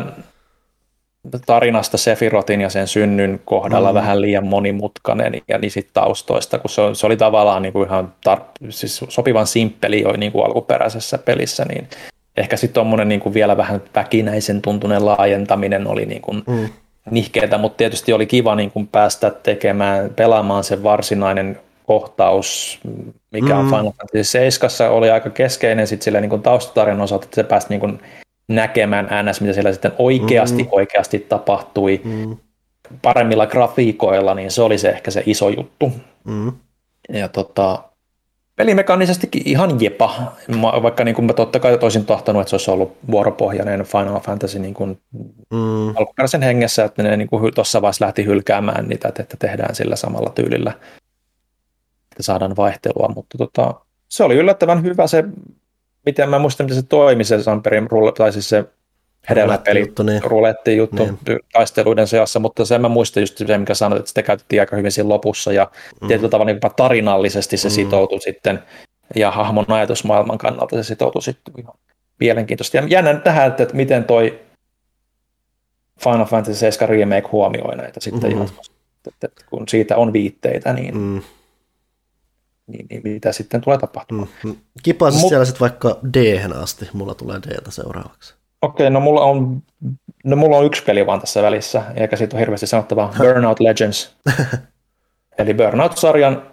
tarinasta Sefirotin ja sen synnyn kohdalla mm. vähän liian monimutkainen ja niin sit taustoista, kun se, se oli tavallaan niin kuin ihan tar- siis sopivan simppeli jo niin kuin alkuperäisessä pelissä, niin ehkä sitten tuommoinen niin vielä vähän väkinäisen tuntunen laajentaminen oli niin kuin mm. nihkeetä, mutta tietysti oli kiva niin kuin päästä tekemään, pelaamaan se varsinainen kohtaus, mikä mm. on Final Fantasy 7 oli aika keskeinen sitten sillä niin kuin taustatarinan osalta, että se pääsi niin kuin näkemään ns, mitä siellä sitten oikeasti, mm. oikeasti tapahtui mm. paremmilla grafiikoilla, niin se oli se ehkä se iso juttu. Mm. ja tota, pelimekaanisestikin ihan jepa, vaikka niin kuin mä totta kai toisin tahtonut, että se olisi ollut vuoropohjainen Final Fantasy niin kuin mm. alkuperäisen hengessä, että ne niin kuin tuossa vaiheessa lähti hylkäämään niitä, että tehdään sillä samalla tyylillä, että saadaan vaihtelua, mutta tota, se oli yllättävän hyvä se, miten mä muistan, miten se toimi se Samperin, tai siis se hedelmäpeli, juttu, niin. ruletti juttu niin. taisteluiden seassa, mutta sen mä muistan just se, mikä sanoit, että sitä käytettiin aika hyvin siinä lopussa ja mm. tietyllä tavalla niin tarinallisesti se mm. sitoutui sitten ja hahmon ajatusmaailman kannalta se sitoutui sitten ihan mielenkiintoista. Ja jännä tähän, että, että miten toi Final Fantasy 7 Remake huomioi näitä sitten mm-hmm. jatkossa. Että, että kun siitä on viitteitä, niin, mm. niin, niin mitä sitten tulee tapahtumaan. Mm. Kipaisi Mut, siellä sitten vaikka d asti, mulla tulee d seuraavaksi. Okei, no mulla on, no mulla on yksi peli vaan tässä välissä, eikä siitä ole hirveästi sanottavaa. Burnout Legends. Eli Burnout-sarjan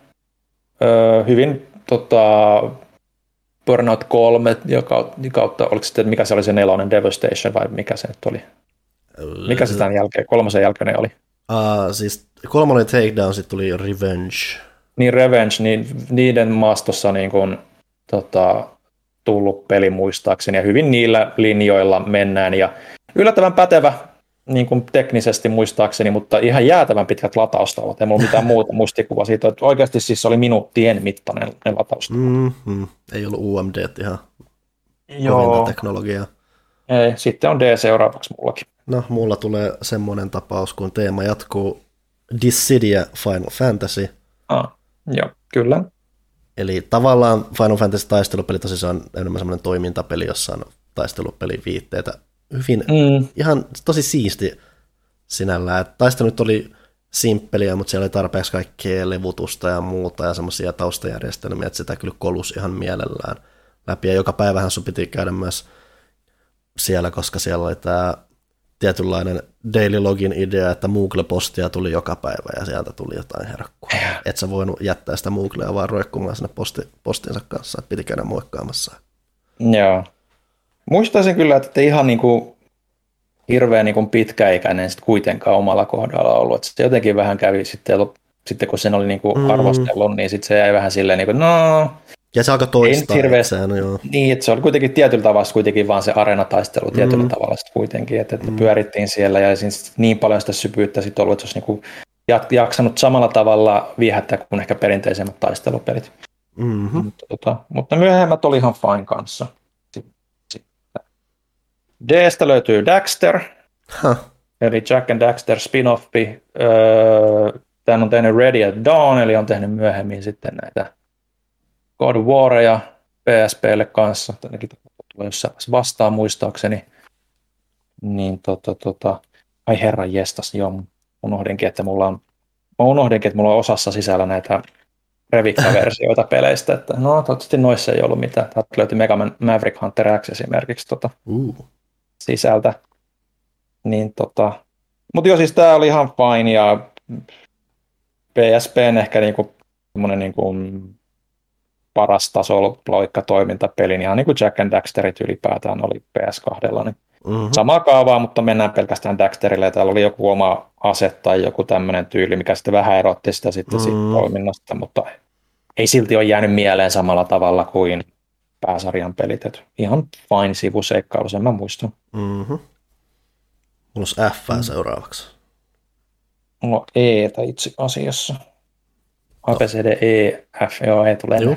ö, hyvin tota, Burnout 3, joka kautta, oliko sitten, mikä se oli se nelonen Devastation vai mikä se nyt oli? Mikä se tämän jälkeen, kolmosen jälkeen oli? Uh, siis kolmonen Takedown, sitten tuli Revenge. Niin Revenge, niin niiden maastossa niin kuin, tota, tullut peli muistaakseni, ja hyvin niillä linjoilla mennään, ja yllättävän pätevä niin kuin teknisesti muistaakseni, mutta ihan jäätävän pitkät lataustauot, ei mulla mitään muuta muistikuvaa siitä, että oikeasti siis oli minuuttien mittainen ne lataustauot. Mm-hmm. Ei ollut UMD ihan Joo. teknologiaa. Ei, sitten on D seuraavaksi mullakin. No, mulla tulee semmoinen tapaus, kun teema jatkuu Dissidia Final Fantasy. Ah, joo, kyllä. Eli tavallaan Final Fantasy taistelupeli tosiaan on enemmän semmoinen toimintapeli, jossa on taistelupeli viitteitä hyvin, mm. ihan tosi siisti sinällään. Et taistelut oli simppeliä, mutta siellä oli tarpeeksi kaikkea levutusta ja muuta ja semmoisia taustajärjestelmiä, että sitä kyllä kolus ihan mielellään läpi. Ja joka päivähän sun piti käydä myös siellä, koska siellä oli tämä tietynlainen daily login idea, että Moogle-postia tuli joka päivä ja sieltä tuli jotain herkkua. Et sä voinut jättää sitä Mooglea vaan roikkumaan sinne posti, postinsa kanssa, että piti käydä moikkaamassa. Joo. Muistaisin kyllä, että ihan niin kuin hirveän niin kuin pitkäikäinen sit kuitenkaan omalla kohdalla ollut. Että se jotenkin vähän kävi sitten, sitten kun sen oli niin kuin mm. arvostellut, niin sitten se jäi vähän silleen, niin kuin, no ja se alkoi toistaa itseään, joo. Niin, että se oli kuitenkin tietyllä tavalla kuitenkin vaan se areenataistelu tietyllä mm. tavalla sitten kuitenkin, että, että mm. pyörittiin siellä ja niin paljon sitä syvyyttä sitten ollut, että se olisi niin jaksanut samalla tavalla viehättää kuin ehkä perinteisemmät taistelupelit. Mm-hmm. Mutta, tota, mutta myöhemmät oli ihan fine kanssa. Sitten. Dstä löytyy Daxter, huh. eli Jack and Daxter spin-offi. Öö, Tämän on tehnyt Ready at Dawn, eli on tehnyt myöhemmin sitten näitä God of Waria PSPlle kanssa, ainakin tulee jossain vastaan muistaakseni. Niin tota, tota, ai herran jestas, joo, unohdinkin, että mulla on, mä unohdinkin, että mulla on osassa sisällä näitä revikka-versioita peleistä, että no toivottavasti noissa ei ollut mitään. Täältä löytyi Mega Man Maverick Hunter X esimerkiksi tota, uh. sisältä. Niin tota, mutta joo, siis tää oli ihan fine ja PSPn ehkä niinku, niinku paras taso loikka toimintapeli, niin ihan niin kuin Jack and Daxterit ylipäätään oli PS2. Niin mm-hmm. Samaa kaavaa, mutta mennään pelkästään Daxterille. Täällä oli joku oma ase tai joku tämmöinen tyyli, mikä sitten vähän erotti sitä sitten mm-hmm. siitä toiminnasta, mutta ei silti ole jäänyt mieleen samalla tavalla kuin pääsarjan pelit. Et ihan fine sivuseikkailu, sen mä muistan. Mm-hmm. Mulla F mm. seuraavaksi. Mulla on E itse asiassa. ABCD, E, F, joo, E tulee.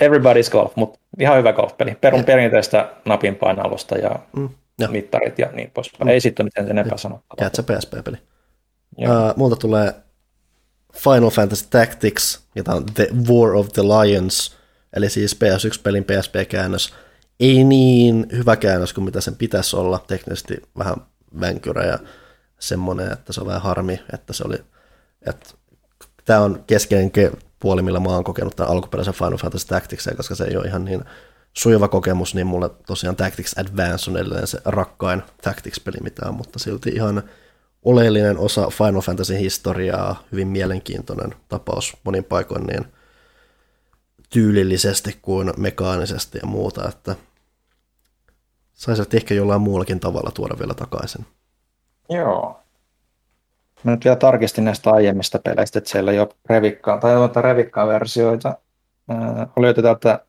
Everybody's Golf, mutta ihan hyvä golfpeli. Perun perinteistä napin painallusta ja mm, mittarit ja niin poispäin. Mm. Ei sitten mitään enempää sanottavaa. Jäätkö PSP-peli? Uh, multa tulee Final Fantasy Tactics, jota on The War of the Lions, eli siis PS1-pelin PSP-käännös. Ei niin hyvä käännös kuin mitä sen pitäisi olla, teknisesti vähän vänkyrä ja semmoinen, että se on vähän harmi, että se oli, että tämä on keskeinen puoli, millä mä oon kokenut tämän alkuperäisen Final Fantasy Tactics, koska se ei ole ihan niin sujuva kokemus, niin mulle tosiaan Tactics Advance on edelleen se rakkain Tactics-peli mitään, mutta silti ihan oleellinen osa Final Fantasy historiaa, hyvin mielenkiintoinen tapaus monin paikoin niin tyylillisesti kuin mekaanisesti ja muuta, että saisi ehkä jollain muullakin tavalla tuoda vielä takaisin. Joo. Mä nyt vielä tarkistin näistä aiemmista peleistä, että siellä ei ole revikkaa, tai on revikkaa-versioita. Äh, oli täältä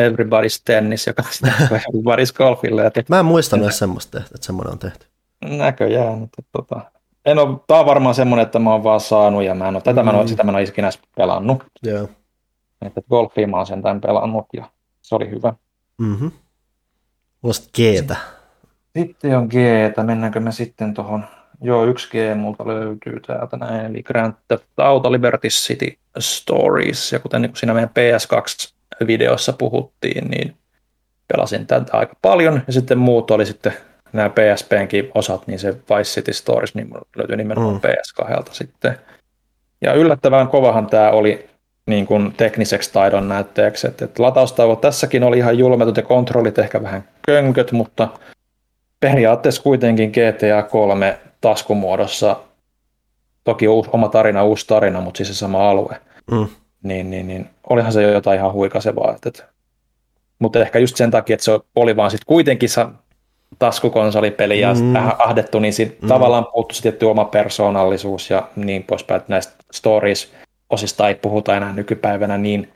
Everybody's Tennis, joka on Everybody's Golfille. Että, Mä en muista myös semmoista, että semmoinen on tehty. Näköjään. Että, tota, en ole, tää on varmaan semmoinen, että mä oon vaan saanut ja mä en ole, tätä mm. mä en ole, sitä mä en ole ikinä pelannut. Joo. Että golfia mä oon sentään pelannut ja se oli hyvä. Mhm. Mulla G-tä. Sitten on G, mennäänkö me sitten tuohon, joo yksi G multa löytyy täältä näin, eli Grand Theft Auto Liberty City Stories, ja kuten niin siinä meidän PS2-videossa puhuttiin, niin pelasin tätä aika paljon, ja sitten muut oli sitten nämä PSPnkin osat, niin se Vice City Stories niin löytyy nimenomaan mm. PS2 sitten. Ja yllättävän kovahan tämä oli niin kuin tekniseksi taidon näytteeksi, että, että lataustauot tässäkin oli ihan julmetut ja kontrollit ehkä vähän könköt, mutta periaatteessa kuitenkin GTA 3 taskumuodossa, toki uusi, oma tarina, uusi tarina, mutta siis se sama alue, mm. niin, niin, niin olihan se jo jotain ihan huikasevaa. Että, että, mutta ehkä just sen takia, että se oli vaan sitten kuitenkin taskukonsolipeli ja mm. vähän ahdettu, niin siinä mm. tavallaan puuttu tietty oma persoonallisuus ja niin poispäin, että näistä stories osista ei puhuta enää nykypäivänä niin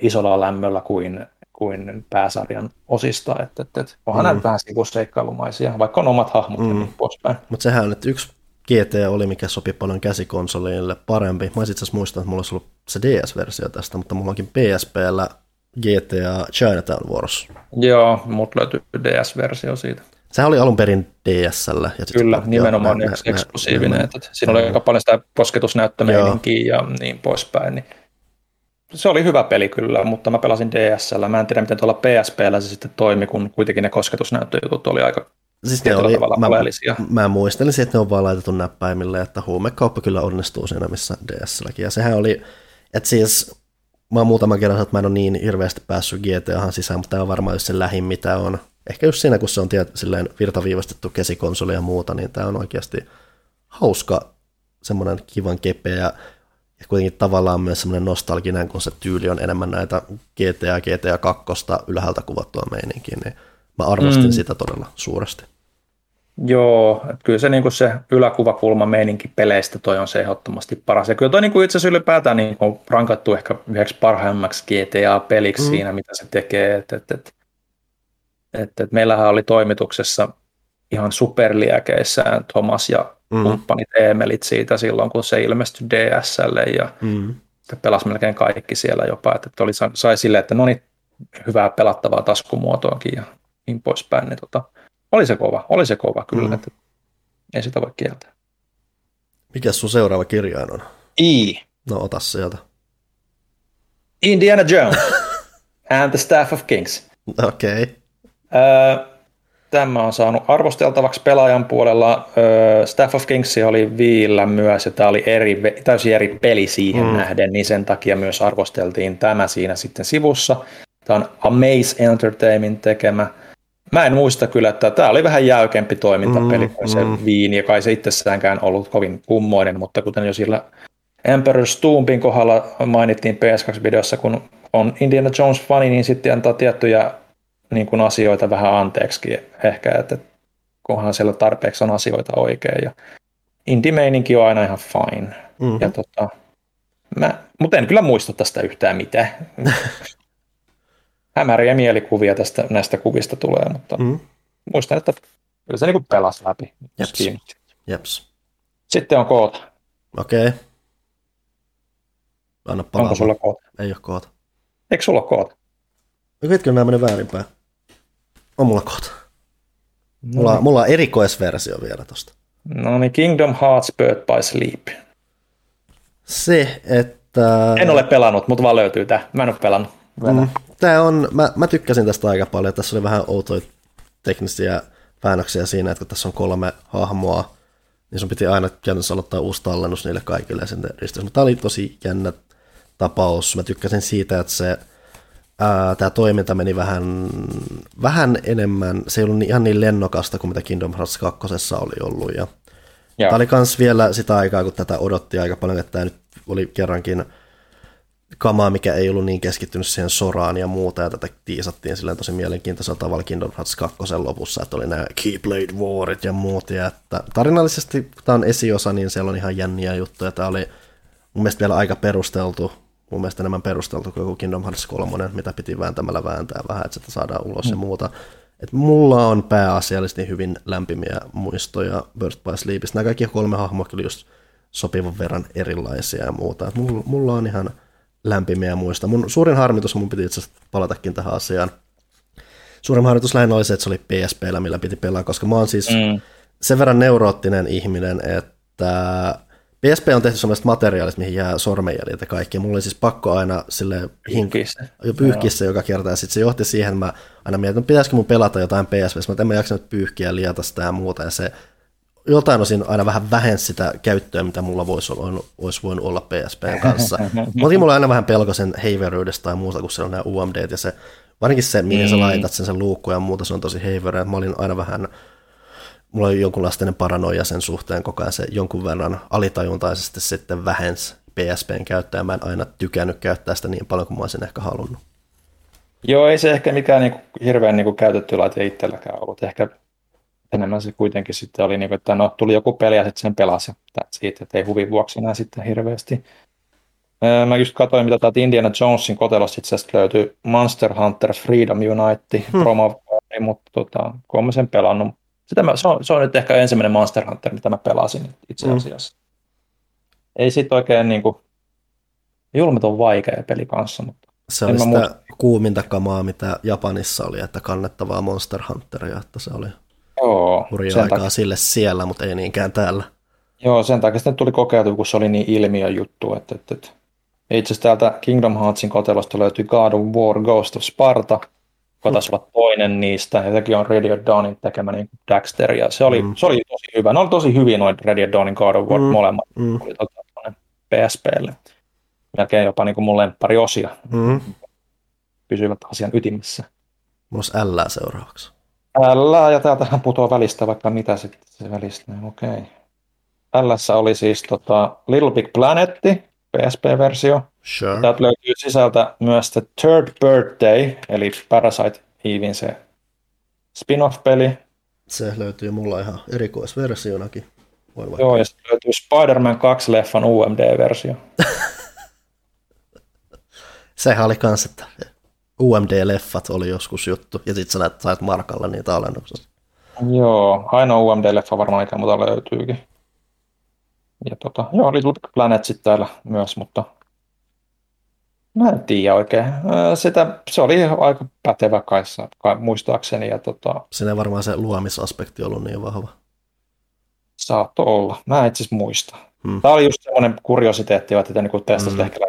isolla lämmöllä kuin, kuin pääsarjan osista, että, että, että onhan mm. nämä vähän sivuseikkailumaisia, vaikka on omat hahmot mm. ja niin poispäin. Mutta sehän on, että yksi GT oli, mikä sopi paljon käsikonsolille parempi. Mä itse asiassa muistan, että mulla olisi ollut se DS-versio tästä, mutta mulla onkin PSPllä GTA Chinatown Wars. Joo, mut löytyy DS-versio siitä. Sehän oli alun perin DSL. Ja Kyllä, joo, nimenomaan mä, eksklusiivinen. Mä, että siinä oli aika paljon sitä kosketusnäyttömeininkiä ja niin poispäin. Niin se oli hyvä peli kyllä, mutta mä pelasin DSL. Mä en tiedä, miten tuolla PSPllä se sitten toimi, kun kuitenkin ne kosketusnäyttöjutut oli aika siis ne oli, tavalla mä, oleellisia. Mä muistelisin, että ne on vaan laitettu näppäimille, että huumekauppa kyllä onnistuu siinä, missä DSLkin. Ja sehän oli, että siis mä oon muutaman kerran että mä en ole niin hirveästi päässyt GTAhan sisään, mutta tämä on varmaan just se lähin, mitä on. Ehkä just siinä, kun se on tiet, silleen virtaviivastettu käsikonsoli ja muuta, niin tämä on oikeasti hauska, semmoinen kivan kepeä ja, ja kuitenkin tavallaan myös semmoinen nostalginen, kun se tyyli on enemmän näitä GTA, GTA 2 ylhäältä kuvattua meininkiä, niin mä arvostin mm. sitä todella suuresti. Joo, että kyllä se, niin kuin se yläkuvakulma meininki peleistä toi on se ehdottomasti paras. Ja kyllä toi niin kuin itse asiassa ylipäätään niin on rankattu ehkä yhdeksi parhaimmaksi GTA-peliksi mm. siinä, mitä se tekee. Et, et, et, et, et meillähän oli toimituksessa ihan superliäkeissään Thomas ja mm. kumppanit Emelit siitä silloin, kun se ilmestyi DSL ja mm. pelasi melkein kaikki siellä jopa. Että, et oli, sai silleen, että no niin, hyvää pelattavaa taskumuotoakin ja niin poispäin. Niin tota, oli se kova, oli se kova kyllä, mm. että ei sitä voi kieltää. Mikä sun seuraava kirjain on? I. No ota sieltä. Indiana Jones and the Staff of Kings. Okei. Okay. Tämä on saanut arvosteltavaksi pelaajan puolella. Staff of Kings oli viillä myös, ja tämä oli eri, täysin eri peli siihen mm. nähden, niin sen takia myös arvosteltiin tämä siinä sitten sivussa. Tämä on Amaze Entertainment tekemä. Mä en muista kyllä, että tämä oli vähän jäykempi toimintapeli kuin mm, se mm. Viini, joka ei se itsessäänkään ollut kovin kummoinen, mutta kuten jo sillä Emperor Stoompin kohdalla mainittiin PS2-videossa, kun on Indiana Jones-fani, niin sitten antaa tiettyjä niin kuin asioita vähän anteeksi ehkä, että kunhan siellä tarpeeksi on asioita oikein. Ja indie-meininki on aina ihan fine. Mm-hmm. Ja tota, mä, mutta en kyllä muista tästä yhtään mitään. hämäriä mielikuvia tästä, näistä kuvista tulee, mutta mm. muistan, että kyllä se niin pelasi läpi. Jeps. Jeps. Sitten on koota. Okei. Okay. Anna palaa. Onko sulla koota? Ei ole koota. Eikö sulla ole koota? No nämä menee väärinpäin. On mulla koota. Mulla, no. mulla on erikoisversio vielä tosta. No niin, Kingdom Hearts Bird by Sleep. Se, että... En ole pelannut, mutta vaan löytyy tää. Mä en ole pelannut. Mm tämä on, mä, mä tykkäsin tästä aika paljon. Tässä oli vähän outoja teknisiä väännöksiä siinä, että kun tässä on kolme hahmoa, niin sun piti aina käytännössä aloittaa uusi tallennus niille kaikille ja sitten ristys. Mutta tämä oli tosi jännä tapaus. Mä tykkäsin siitä, että se tämä toiminta meni vähän, vähän enemmän, se ei ollut niin, ihan niin lennokasta kuin mitä Kingdom Hearts 2 oli ollut. Ja Tämä oli myös vielä sitä aikaa, kun tätä odotti aika paljon, että tämä nyt oli kerrankin kamaa, mikä ei ollut niin keskittynyt siihen soraan ja muuta, ja tätä tiisattiin silleen tosi mielenkiintoisella tavalla Kingdom Hearts 2 lopussa, että oli nämä Keyblade Warit ja muut, ja että tarinallisesti, kun tämä on esiosa, niin siellä on ihan jänniä juttuja, tämä oli mun mielestä vielä aika perusteltu, mun mielestä enemmän perusteltu kuin joku Kingdom Hearts 3, mitä piti vääntämällä vääntää vähän, että sitä saadaan ulos mm. ja muuta. Et mulla on pääasiallisesti hyvin lämpimiä muistoja Birth by Sleepistä. Nämä kaikki kolme hahmoa kyllä just sopivan verran erilaisia ja muuta. Et mulla, mulla on ihan lämpimiä muista. Mun suurin harmitus, mun piti itse asiassa palatakin tähän asiaan. Suurin harmitus lähinnä oli se, että se oli PSPllä, millä piti pelaa, koska mä oon siis mm. sen verran neuroottinen ihminen, että PSP on tehty sellaista materiaalista, mihin jää sormenjäljet ja kaikki. Mulla oli siis pakko aina sille pyyhkissä, jo pyyhkissä joka kerta, ja sitten se johti siihen, että mä aina mietin, että pitäisikö mun pelata jotain PSP, mä en mä jaksanut pyyhkiä, liata sitä ja muuta, ja se jotain osin aina vähän vähensi sitä käyttöä, mitä mulla voisi, olla, olisi voinut olla PSPn kanssa. Mutta mulla aina vähän pelko sen heiveryydestä tai muuta, kun se on nämä UMD ja se, varsinkin se, mihin mm. sä laitat sen, sen luukku ja muuta, se on tosi heiverä. Mä olin aina vähän, mulla oli jonkunlainen paranoia sen suhteen koko ajan, se jonkun verran alitajuntaisesti sitten vähensi PSPn käyttöä, mä en aina tykännyt käyttää sitä niin paljon kuin mä olisin ehkä halunnut. Joo, ei se ehkä mikään niinku hirveän niinku käytetty laite itselläkään ollut. Ehkä enemmän se kuitenkin sitten oli, niin kuin, että no, tuli joku peli ja sitten sen pelasi. Siitä, että ei huvin vuoksi enää sitten hirveästi. Mä just katsoin, mitä täältä Indiana Jonesin kotelossa itse asiassa löytyy Monster Hunter Freedom Unite hmm. promo, mutta tota, kun olen sen pelannut, sitä mä, se, on, se on nyt ehkä ensimmäinen Monster Hunter, mitä mä pelasin itse hmm. asiassa. Hmm. Ei sit oikein niin kuin, julmet on vaikea peli kanssa, mutta se oli sitä muista. kuuminta kamaa, mitä Japanissa oli, että kannettavaa Monster Hunteria, että se oli Joo, hurjaa aikaa takia. sille siellä, mutta ei niinkään täällä. Joo, sen takia sitten tuli kokeiltu, kun se oli niin ilmiö juttu. Että, että, että. Itse asiassa täältä Kingdom Heartsin kotelosta löytyy God of War Ghost of Sparta, olla toinen niistä, ja sekin on Radio Dawnin tekemä niin Daxter, ja se oli, mm. se oli tosi hyvä. Ne oli tosi hyvin noin Radio Dawnin God of War mm. molemmat, mm. oli tota, PSPlle. Melkein jopa niin kuin mun lemppari osia. Mm. Pysyvät asian ytimessä. Mulla L seuraavaksi. L ja täältähän putoaa välistä vaikka mitä sitten se välistä. Okei. Okay. L oli siis tota Little Big Planet, PSP-versio. Sure. Täältä löytyy sisältä myös The Third Birthday, eli Parasite Evein se spin-off-peli. Se löytyy mulla ihan erikoisversionakin. Voi Joo, ja sitten löytyy Spider-Man 2-leffan UMD-versio. Sehän oli kans, että UMD-leffat oli joskus juttu, ja sitten sä sait markalla niitä alennuksessa. Joo, ainoa UMD-leffa varmaan mikä muuta löytyykin. Ja tota, joo, Little Planet sitten täällä myös, mutta mä en tiedä oikein. Sitä, se oli aika pätevä kaissa, kai, muistaakseni. Ja tota, Siinä varmaan se luomisaspekti ollut niin vahva. Saatto olla. Mä en itse muista. Hmm. Tämä oli just semmoinen kuriositeetti, että niin testasit hmm. ehkä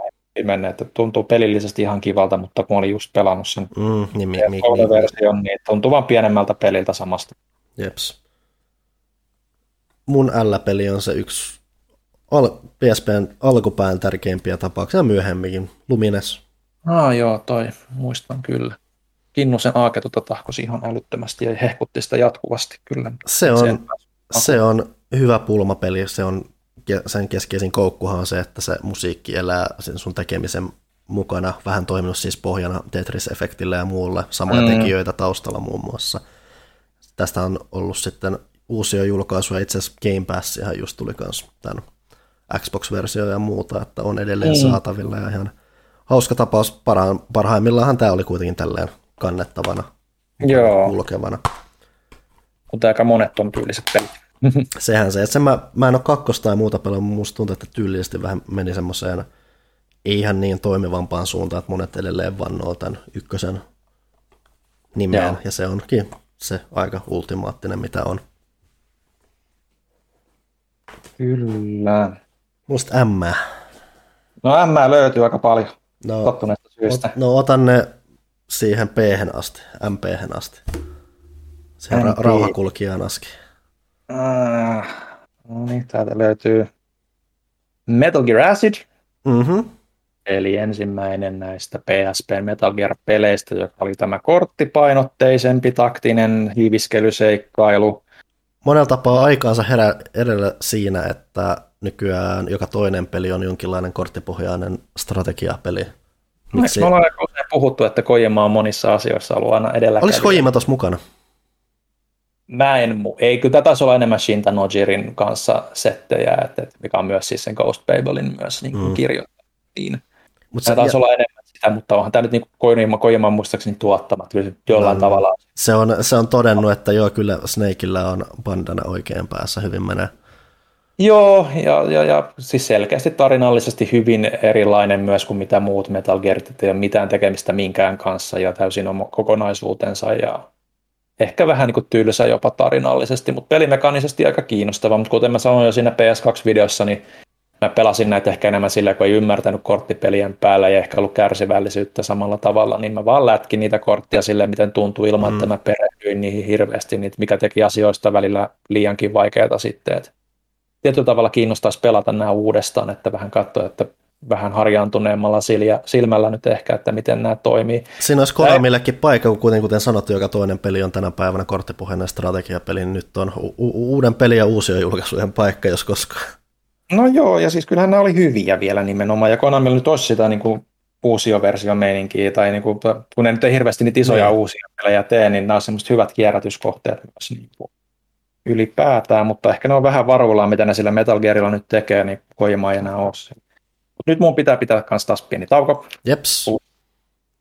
mennä, että tuntuu pelillisesti ihan kivalta, mutta kun olin just pelannut sen mm, niin, mi, mi, version, niin tuntuu vaan pienemmältä peliltä samasta. Jeps. Mun L-peli on se yksi al- PSPn alkupään tärkeimpiä tapauksia myöhemminkin, Lumines. Ah joo, toi muistan kyllä. Kinnusen Aaketuta tahkosi ihan älyttömästi ja hehkutti sitä jatkuvasti kyllä. Se on, se on hyvä pulmapeli, se on sen keskeisin koukkuhan on se, että se musiikki elää sen sun tekemisen mukana, vähän toiminut siis pohjana Tetris-efektille ja muulle, samoja mm. tekijöitä taustalla muun muassa. Tästä on ollut sitten uusia julkaisuja, itse asiassa Game Pass ihan just tuli myös tämän Xbox-versio ja muuta, että on edelleen mm. saatavilla ja ihan hauska tapaus. Parha- parhaimmillaan tämä oli kuitenkin tälleen kannettavana, Joo. kulkevana. Mutta aika monet on tyyliset pelit. Sehän se, että sen mä, mä en ole kakkosta ja muuta pelannut, mutta musta tuntuu, että tyylisesti vähän meni semmoiseen ei ihan niin toimivampaan suuntaan, että monet edelleen vannoo tämän ykkösen nimeen, Joo. ja se onkin se aika ultimaattinen, mitä on. Kyllä. Musta M. No M löytyy aika paljon no, tottuneesta syystä. no otan ne siihen p asti, mp asti. Siihen ra- rauhakulkijaan asti. Äh, no niin, täältä löytyy Metal Gear Acid. Mm-hmm. Eli ensimmäinen näistä PSP Metal Gear-peleistä, joka oli tämä korttipainotteisempi taktinen hiiviskelyseikkailu. Monella tapaa aikaansa herä edellä siinä, että nykyään joka toinen peli on jonkinlainen korttipohjainen strategiapeli. Miksi? Me ollaan usein puhuttu, että Kojima on monissa asioissa ollut aina edellä. Oliko Kojima tuossa mukana? Mä en, ei kyllä taisi olla enemmän Shinta Nojirin kanssa settejä, että, mikä on myös siis sen Ghost Babelin myös niin mm. kirjoittanut. Niin. Mutta se taisi ja... olla enemmän sitä, mutta onhan tämä nyt niin Kojima, Kojima muistaakseni tuottamat kyllä jollain no, tavalla. Se on, se on todennut, että joo, kyllä Snakeillä on bandana oikein päässä hyvin menee. Joo, ja, ja, ja siis selkeästi tarinallisesti hyvin erilainen myös kuin mitä muut Metal Gearit, ei ole mitään tekemistä minkään kanssa ja täysin oma kokonaisuutensa ja ehkä vähän niin kuin tylsä jopa tarinallisesti, mutta pelimekaanisesti aika kiinnostava, mutta kuten mä sanoin jo siinä PS2-videossa, niin mä pelasin näitä ehkä enemmän sillä, kun ei ymmärtänyt korttipelien päällä ja ehkä ollut kärsivällisyyttä samalla tavalla, niin mä vaan lätkin niitä korttia sille, miten tuntuu ilman, mm. että mä perehdyin niihin hirveästi, niin mikä teki asioista välillä liiankin vaikeita sitten, että tietyllä tavalla kiinnostaisi pelata nämä uudestaan, että vähän katsoa, että vähän harjaantuneemmalla silmällä nyt ehkä, että miten nämä toimii. Siinä olisi Konamillekin paikka, kun kuten, kuten sanottu, joka toinen peli on tänä päivänä korttipuheinen strategiapeli, niin nyt on u- uuden pelin ja uusien julkaisujen paikka, jos koskaan. No joo, ja siis kyllähän nämä oli hyviä vielä nimenomaan, ja Konamilla nyt olisi sitä niin kuin uusioversio meininkiä, tai niin kuin, kun ne nyt ei hirveästi niitä isoja no. uusia pelejä tee, niin nämä on semmoiset hyvät kierrätyskohteet myös niin kuin ylipäätään, mutta ehkä ne on vähän varuillaan, mitä ne sillä Metal Gearilla nyt tekee, niin Kojima ei enää ole nyt mun pitää pitää myös taas pieni tauko. Jeps.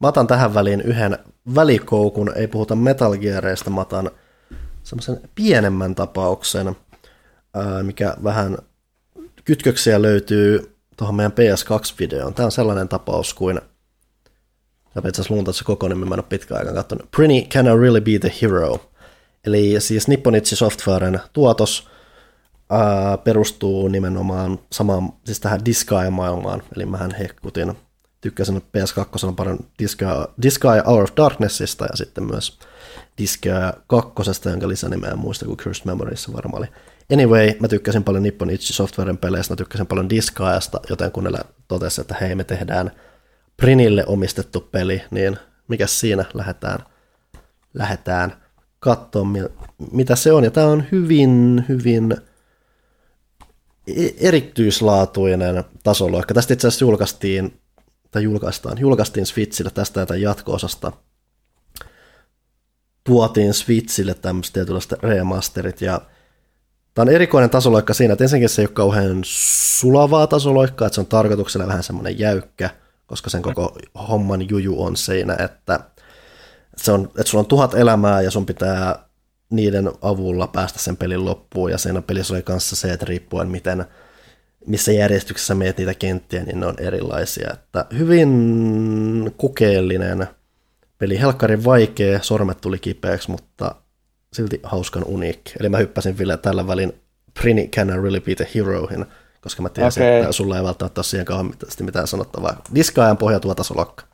Mä otan tähän väliin yhden välikoukun, ei puhuta Metal Gearista, mä otan semmoisen pienemmän tapauksen, mikä vähän kytköksiä löytyy tuohon meidän PS2-videoon. Tämä on sellainen tapaus kuin, ja itse asiassa luun tässä koko nimi, mä en ole pitkään aikaan katsonut, Prinny Can I Really Be the Hero? Eli siis Nipponichi Softwaren tuotos, ää, perustuu nimenomaan samaan, siis tähän Disgaea-maailmaan, eli mähän hekkutin, tykkäsin PS2 paljon Disgaea, Disgaea Hour of Darknessista ja sitten myös Disgaea 2, jonka lisänimeä en muista kuin Cursed Memories varmaan oli. Anyway, mä tykkäsin paljon Nippon Ichi Softwaren peleistä, mä tykkäsin paljon Disgaeasta, joten kun ne totesi, että hei me tehdään Prinille omistettu peli, niin mikä siinä lähdetään, lähdetään katsoa, mitä se on. Ja tämä on hyvin, hyvin E- erityislaatuinen tasoloikka. Tästä itse asiassa julkaistiin, tai julkaistaan, julkaistiin Switchille tästä jotain jatko-osasta. Tuotiin Switchille tämmöiset tietynlaiset remasterit, ja Tämä on erikoinen tasoloikka siinä, että ensinnäkin se ei ole kauhean sulavaa tasoloikkaa, että se on tarkoituksella vähän semmoinen jäykkä, koska sen koko homman juju on siinä, että, se on, että sulla on tuhat elämää ja sun pitää niiden avulla päästä sen pelin loppuun, ja siinä pelissä oli kanssa se, että riippuen miten, missä järjestyksessä meet niitä kenttiä, niin ne on erilaisia. Että hyvin kokeellinen peli, helkkarin vaikea, sormet tuli kipeäksi, mutta silti hauskan uniikki. Eli mä hyppäsin vielä tällä välin Prini Can I Really Be the Heroin, koska mä tiesin, okay. että sulla ei välttämättä ole siihen kauan mitään sanottavaa. Diskaajan pohjautuva tasolokka.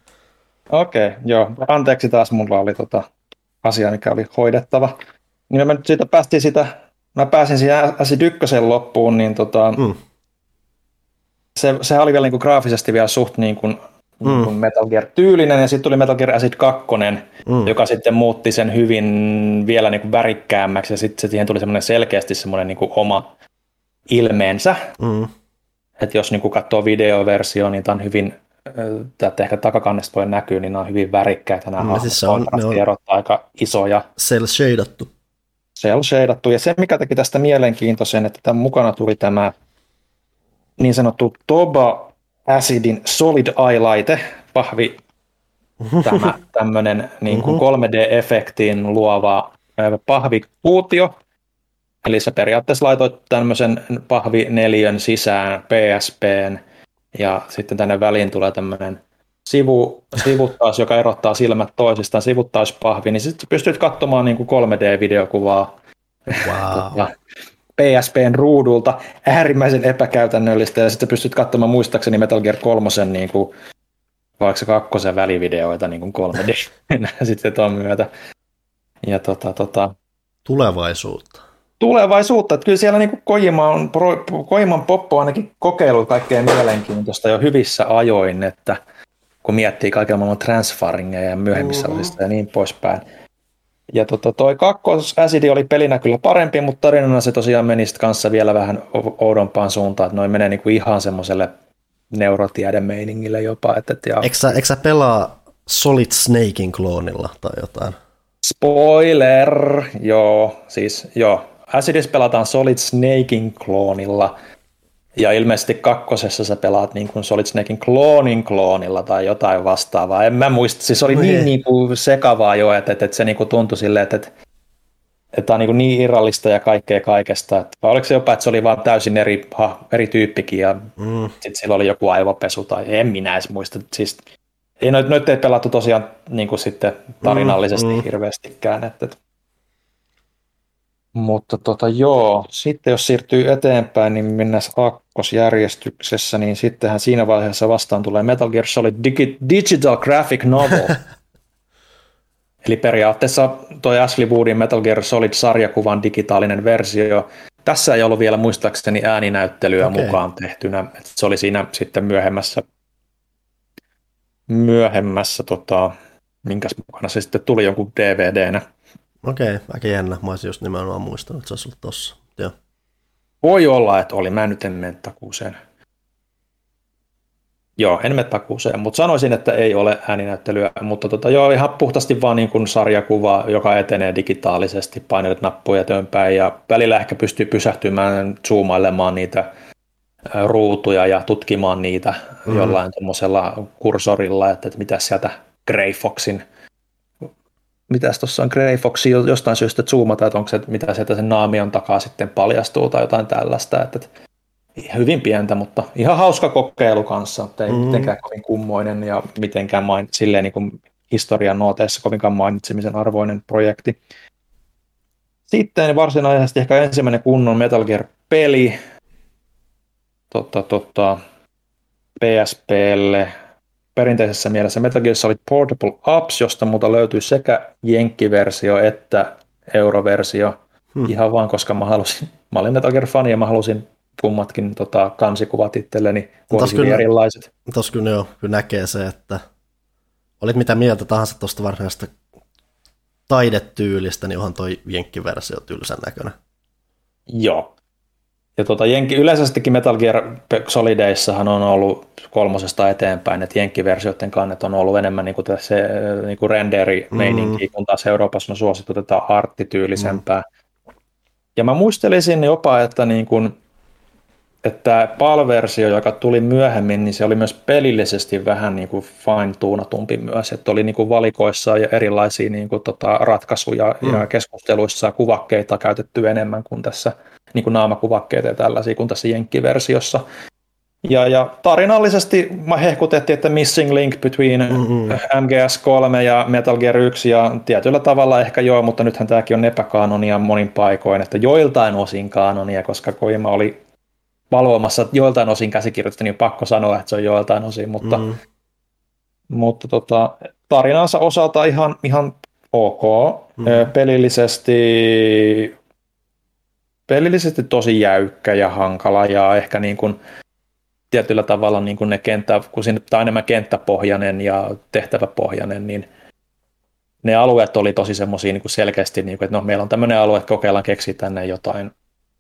Okei, okay, joo. Anteeksi taas, mulla oli tota asia, mikä oli hoidettava niin mä nyt siitä päästiin sitä, mä pääsin siihen Acid 1 loppuun, niin tota, mm. se, se oli vielä niin kuin graafisesti vielä suht niin kuin, mm. niin kuin Metal Gear-tyylinen, ja sitten tuli Metal Gear Acid 2, mm. joka sitten muutti sen hyvin vielä niin kuin värikkäämmäksi, ja sitten siihen tuli semmoinen selkeästi semmoinen niin kuin oma ilmeensä. Mm. Että jos niin kuin katsoo videoversio, niin tämä on hyvin että ehkä takakannesta voi näkyy, niin nämä on hyvin värikkäitä. Nämä no, siis on, ne on aika isoja. Cell shadattu cel shadattu. Ja se, mikä teki tästä mielenkiintoisen, että tämän mukana tuli tämä niin sanottu Toba Acidin Solid Eye-laite, pahvi, tämä tämmöinen niin kuin 3D-efektin luova pahvikuutio. Eli se periaatteessa laitoit tämmöisen pahvineliön sisään PSPn ja sitten tänne väliin tulee tämmöinen sivu, sivuttaus, joka erottaa silmät toisistaan, sivuttauspahvi, niin sitten pystyt katsomaan niin kuin 3D-videokuvaa wow. PSPn ruudulta äärimmäisen epäkäytännöllistä, ja sitten pystyt katsomaan muistaakseni Metal Gear 3 niin kuin, vaikka kakkosen välivideoita niin kuin 3D sitten tuon myötä. Ja tota, tota, Tulevaisuutta. Tulevaisuutta. Että kyllä siellä niin kuin Kojima on, Kojiman Poppo on ainakin kokeillut kaikkea mielenkiintoista jo hyvissä ajoin, että – kun miettii kaiken maailman transfaringeja ja myöhemmissä mm-hmm. osissa ja niin poispäin. Ja tota, toi kakkos oli pelinä kyllä parempi, mutta tarinana se tosiaan meni kanssa vielä vähän oudompaan suuntaan, että noin menee niinku ihan semmoiselle neurotiedemeiningille jopa. Että, et, ja... eikö, sä, eikö sä pelaa Solid Snakein kloonilla tai jotain? Spoiler! Joo, siis joo. Acidis pelataan Solid Snakein kloonilla, ja ilmeisesti kakkosessa sä pelaat niin kuin Solid Snakein kloonin kloonilla tai jotain vastaavaa. En mä muista, siis oli no niin, niin kuin sekavaa jo, että, että, että se niin kuin tuntui silleen, että, että, että tämä on niin, niin irrallista ja kaikkea kaikesta. Että, vai oliko se jopa, että se oli vaan täysin eri, ha, eri tyyppikin ja mm. sitten sillä oli joku aivopesu tai en minä edes muista. Siis, ei noit, noit ei pelattu tosiaan niin kuin sitten tarinallisesti mm, mm. hirveästikään. Että, että mutta tota, joo, sitten jos siirtyy eteenpäin, niin mennään akkosjärjestyksessä, niin sittenhän siinä vaiheessa vastaan tulee Metal Gear Solid Digi- Digital Graphic Novel. Eli periaatteessa toi Ashley Woodin Metal Gear Solid-sarjakuvan digitaalinen versio. Tässä ei ollut vielä muistaakseni ääninäyttelyä okay. mukaan tehtynä. Et se oli siinä sitten myöhemmässä, myöhemmässä tota, minkäs mukana se sitten tuli jonkun DVDnä. Okei, okay, aika jännä. Mä olisin just nimenomaan muistanut, että se olisi ollut tossa. Joo. Voi olla, että oli. Mä nyt en mene takuuseen. Joo, en mene takuuseen, mutta sanoisin, että ei ole ääninäyttelyä, mutta tota, joo, ihan puhtaasti vaan niin kuin sarjakuva, joka etenee digitaalisesti, painelet nappuja tömpäin ja välillä ehkä pystyy pysähtymään, zoomailemaan niitä ruutuja ja tutkimaan niitä mm. jollain tuommoisella kursorilla, että, että mitä sieltä Grey Foxin mitäs tuossa on Grey Fox jostain syystä zoomata, että onko se, mitä sieltä sen naamion takaa sitten paljastuu tai jotain tällaista. Että, että hyvin pientä, mutta ihan hauska kokeilu kanssa, mutta ei mm. mitenkään kovin kummoinen ja mitenkään main, silleen niin kuin historian nooteissa kovinkaan mainitsemisen arvoinen projekti. Sitten varsinaisesti ehkä ensimmäinen kunnon Metal Gear-peli totta, totta, PSPlle perinteisessä mielessä Metal Gear Solid Portable Apps, josta muuta löytyy sekä jenkkiversio että euroversio. Hmm. Ihan vaan, koska mä halusin, mä olin Metal Gear-fani ja mä halusin kummatkin tota, kansikuvat itselleni, kun kyllä, erilaiset. Tuossa kyllä, kyllä näkee se, että olit mitä mieltä tahansa tuosta varsinaisesta taidetyylistä, niin onhan toi jenkkiversio tylsän näköinen. Joo, ja tota, Jenki, yleisestikin Metal Gear Solideissahan on ollut kolmosesta eteenpäin, että Jenkki-versioiden kannet on ollut enemmän niin kuin niin kuin renderi-meininki, mm. kun taas Euroopassa on suosittu tätä arttityylisempää. Mm. Ja mä muistelisin jopa, että niin kuin, että PAL-versio, joka tuli myöhemmin, niin se oli myös pelillisesti vähän niin kuin fine-tuunatumpi myös, että oli niin kuin valikoissa ja erilaisia niin kuin tota ratkaisuja mm. ja keskusteluissa kuvakkeita käytetty enemmän kuin tässä niin kuin naamakuvakkeita ja tällaisia kuin tässä Jenkki-versiossa. Ja, ja tarinallisesti mä hehkutettiin, että missing link between mm-hmm. MGS3 ja Metal Gear 1 ja tietyllä tavalla ehkä joo, mutta nythän tämäkin on epäkaanonia monin paikoin, että joiltain osin kaanonia, koska Koima oli valvomassa joiltain osin käsikirjoitusta, niin pakko sanoa, että se on joiltain osin, mutta, mm. mutta tota, tarinansa osalta ihan, ihan ok. Mm. Pelillisesti pelillisesti tosi jäykkä ja hankala ja ehkä niin kuin tietyllä tavalla niin kuin ne kenttä, kun siinä on enemmän kenttäpohjainen ja tehtäväpohjainen, niin ne alueet oli tosi semmoisia niin selkeästi, niin kuin, että no meillä on tämmöinen alue, että kokeillaan keksiä tänne jotain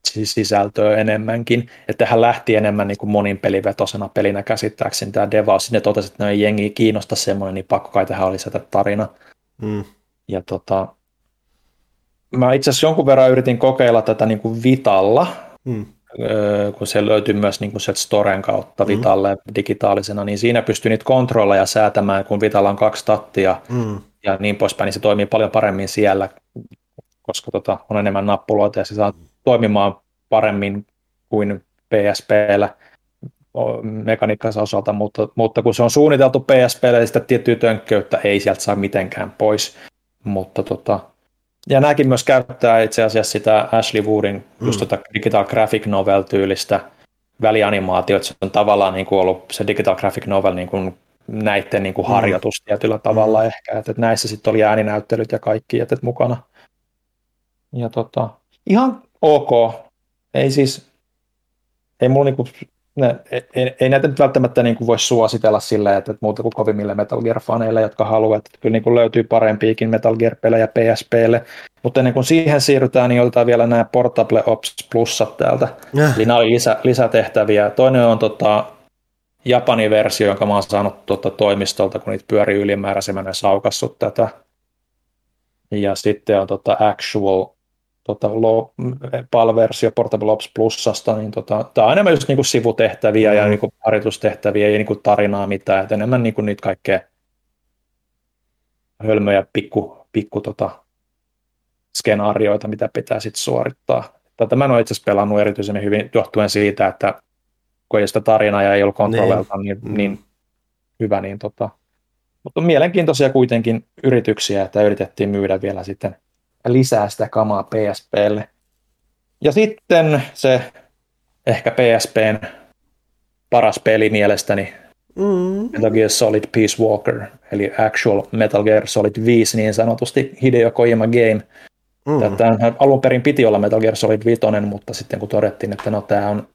sisältöä enemmänkin. Että hän lähti enemmän niin kuin monin pelivetosena pelinä käsittääkseni tämä Devaus. Sinne totesi, että no ei jengi kiinnosta semmoinen, niin pakko kai tähän oli lisätä tarina. Mm. Ja tota, mä itse asiassa jonkun verran yritin kokeilla tätä niin kuin Vitalla, hmm. kun se löytyy myös niin kuin Storen kautta hmm. Vitalle digitaalisena, niin siinä pystyy niitä kontrolleja säätämään, kun Vitalla on kaksi tattia hmm. ja niin poispäin, niin se toimii paljon paremmin siellä, koska tota, on enemmän nappuloita ja se saa toimimaan paremmin kuin PSPllä mekaniikkansa osalta, mutta, mutta kun se on suunniteltu PSPlle, niin sitä tiettyä tönkköyttä ei sieltä saa mitenkään pois. Mutta tota, ja nämäkin myös käyttää itse asiassa sitä Ashley Woodin mm. just tota digital graphic novel tyylistä välianimaatiota. Se on tavallaan niin kuin ollut se digital graphic novel niin kuin näiden niin kuin mm. harjoitus tietyllä tavalla mm. ehkä. Että, että näissä sitten oli ääninäyttelyt ja kaikki että mukana. Ja tota, ihan ok. Ei siis, ei mulla niinku, ne, ei, ei näitä nyt välttämättä niin kuin voi suositella silleen, että, että muuta kuin kovimmille Metal Gear-faneille, jotka haluavat. Että kyllä niin kuin löytyy parempiakin Metal Gear-pelejä PSPlle. Mutta ennen kuin siihen siirrytään, niin otetaan vielä nämä Portable Ops Plussat täältä. Ja. Eli nämä oli lisä, lisätehtäviä. Toinen on tota, Japanin versio, jonka mä oon saanut tuota toimistolta, kun niitä pyörii ylimääräisemmän saukassut tätä. Ja sitten on tota Actual tota, PAL-versio Portable Ops Plusasta, niin tota, tämä on enemmän just niinku sivutehtäviä mm. ja niinku harjoitustehtäviä ja niinku tarinaa mitään, että enemmän niinku niitä kaikkea hölmöjä pikku, pikku tota, skenaarioita, mitä pitää sitten suorittaa. Tätä mä en ole itse asiassa pelannut erityisen hyvin johtuen siitä, että kun ei sitä tarinaa ja ei ollut kontrollelta niin, niin, niin hyvä, niin tota, mutta mielenkiintoisia kuitenkin yrityksiä, että yritettiin myydä vielä sitten lisää sitä kamaa PSPlle. Ja sitten se ehkä PSPn paras peli mielestäni, mm. Metal Gear Solid Peace Walker, eli Actual Metal Gear Solid 5 niin sanotusti, Hideo Kojima Game. Mm. Tämä alun perin piti olla Metal Gear Solid 5, mutta sitten kun todettiin, että no tämä on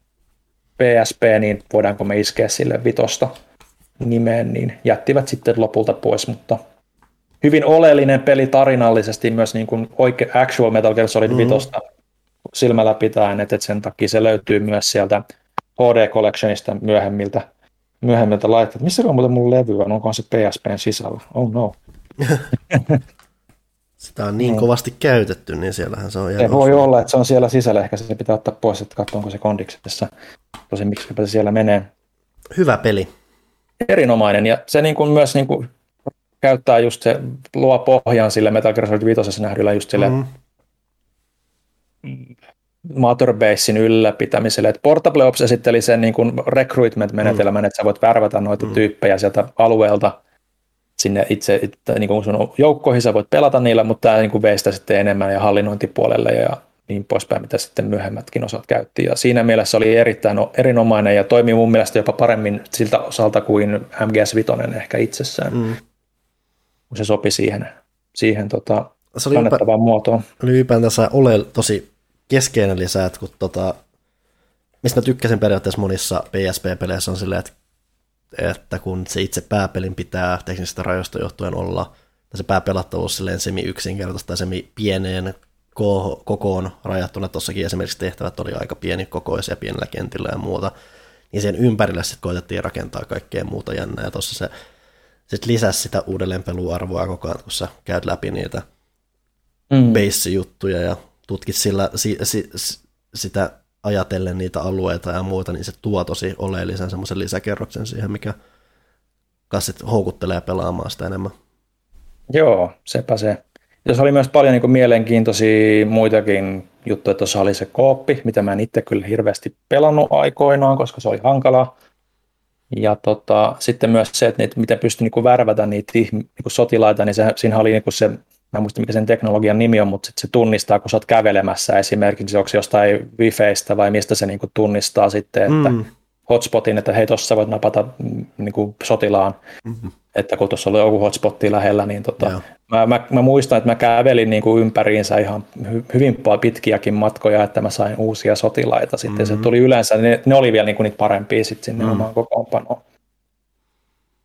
PSP, niin voidaanko me iskeä sille vitosta nimeen, niin jättivät sitten lopulta pois, mutta hyvin oleellinen peli tarinallisesti myös niin kuin oike, actual Metal Gear Solid mm-hmm. 5 silmällä pitäen, että sen takia se löytyy myös sieltä HD Collectionista myöhemmiltä, myöhemmiltä laitteilta. Missä on muuten mun levy on? Onko se PSPn sisällä? Oh no. Sitä on niin no. kovasti käytetty, niin siellähän se on. Se voi olla, että se on siellä sisällä. Ehkä se pitää ottaa pois, että katsoa, onko se kondiksessa. Tosin miksi se siellä menee. Hyvä peli. Erinomainen. Ja se niin kuin myös niin kuin käyttää just se, luo pohjan sille Metal Gear Solid 5 nähdyllä just sille mm. Motherbasein ylläpitämiselle. Et Portable Ops esitteli sen niin kuin recruitment-menetelmän, mm. että sä voit värvätä noita mm. tyyppejä sieltä alueelta sinne itse että niin kuin sun joukkoihin, sä voit pelata niillä, mutta tämä niin kuin vei sitä sitten enemmän ja hallinnointipuolelle ja niin poispäin, mitä sitten myöhemmätkin osat käytti. Ja siinä mielessä oli erittäin erinomainen ja toimii mun mielestä jopa paremmin siltä osalta kuin MGS5 ehkä itsessään. Mm kun se sopi siihen, siihen tota, se oli kannettavaan ylipä, muotoon. Oli ylipäätänsä ole tosi keskeinen lisä, että kun tota, mistä mä tykkäsin periaatteessa monissa PSP-peleissä on silleen, että, että kun se itse pääpelin pitää teknisistä rajoista johtuen olla, tai se pääpelattavuus silleen semi yksinkertaista tai semi pieneen kokoon rajattuna, tuossakin esimerkiksi tehtävät oli aika pieni kokoisia pienellä kentillä ja muuta, niin sen ympärille sitten koitettiin rakentaa kaikkea muuta jännää, ja tuossa se sitten lisäsi sitä uudelleenpeluarvoa koko ajan, kun sä käyt läpi niitä mm. base-juttuja ja tutkit sillä, si, si, sitä ajatellen niitä alueita ja muuta, niin se tuo tosi oleellisen semmoisen lisäkerroksen siihen, mikä kassit houkuttelee pelaamaan sitä enemmän. Joo, sepä se. Se oli myös paljon niin kuin mielenkiintoisia muitakin juttuja. Tuossa oli se kooppi, mitä mä en itse kyllä hirveästi pelannut aikoinaan, koska se oli hankalaa. Ja tota, sitten myös se, että niitä, miten pystyi niin värvätä niitä niin sotilaita, niin se, siinä oli niin se, mä en muista mikä sen teknologian nimi on, mutta sit se tunnistaa, kun sä oot kävelemässä esimerkiksi, onko se jostain wifeistä vai mistä se niin tunnistaa sitten, että mm. hotspotin, että hei, tuossa voit napata mm, niin kuin sotilaan. Mm-hmm että kun tuossa oli joku hotspotti lähellä, niin tota, mä, mä, mä, muistan, että mä kävelin niin kuin ympäriinsä ihan hy, hyvin pitkiäkin matkoja, että mä sain uusia sotilaita. Sitten mm-hmm. se tuli yleensä, ne, ne oli vielä niin kuin niitä parempia sitten sinne mm-hmm. omaan kokoonpanoon.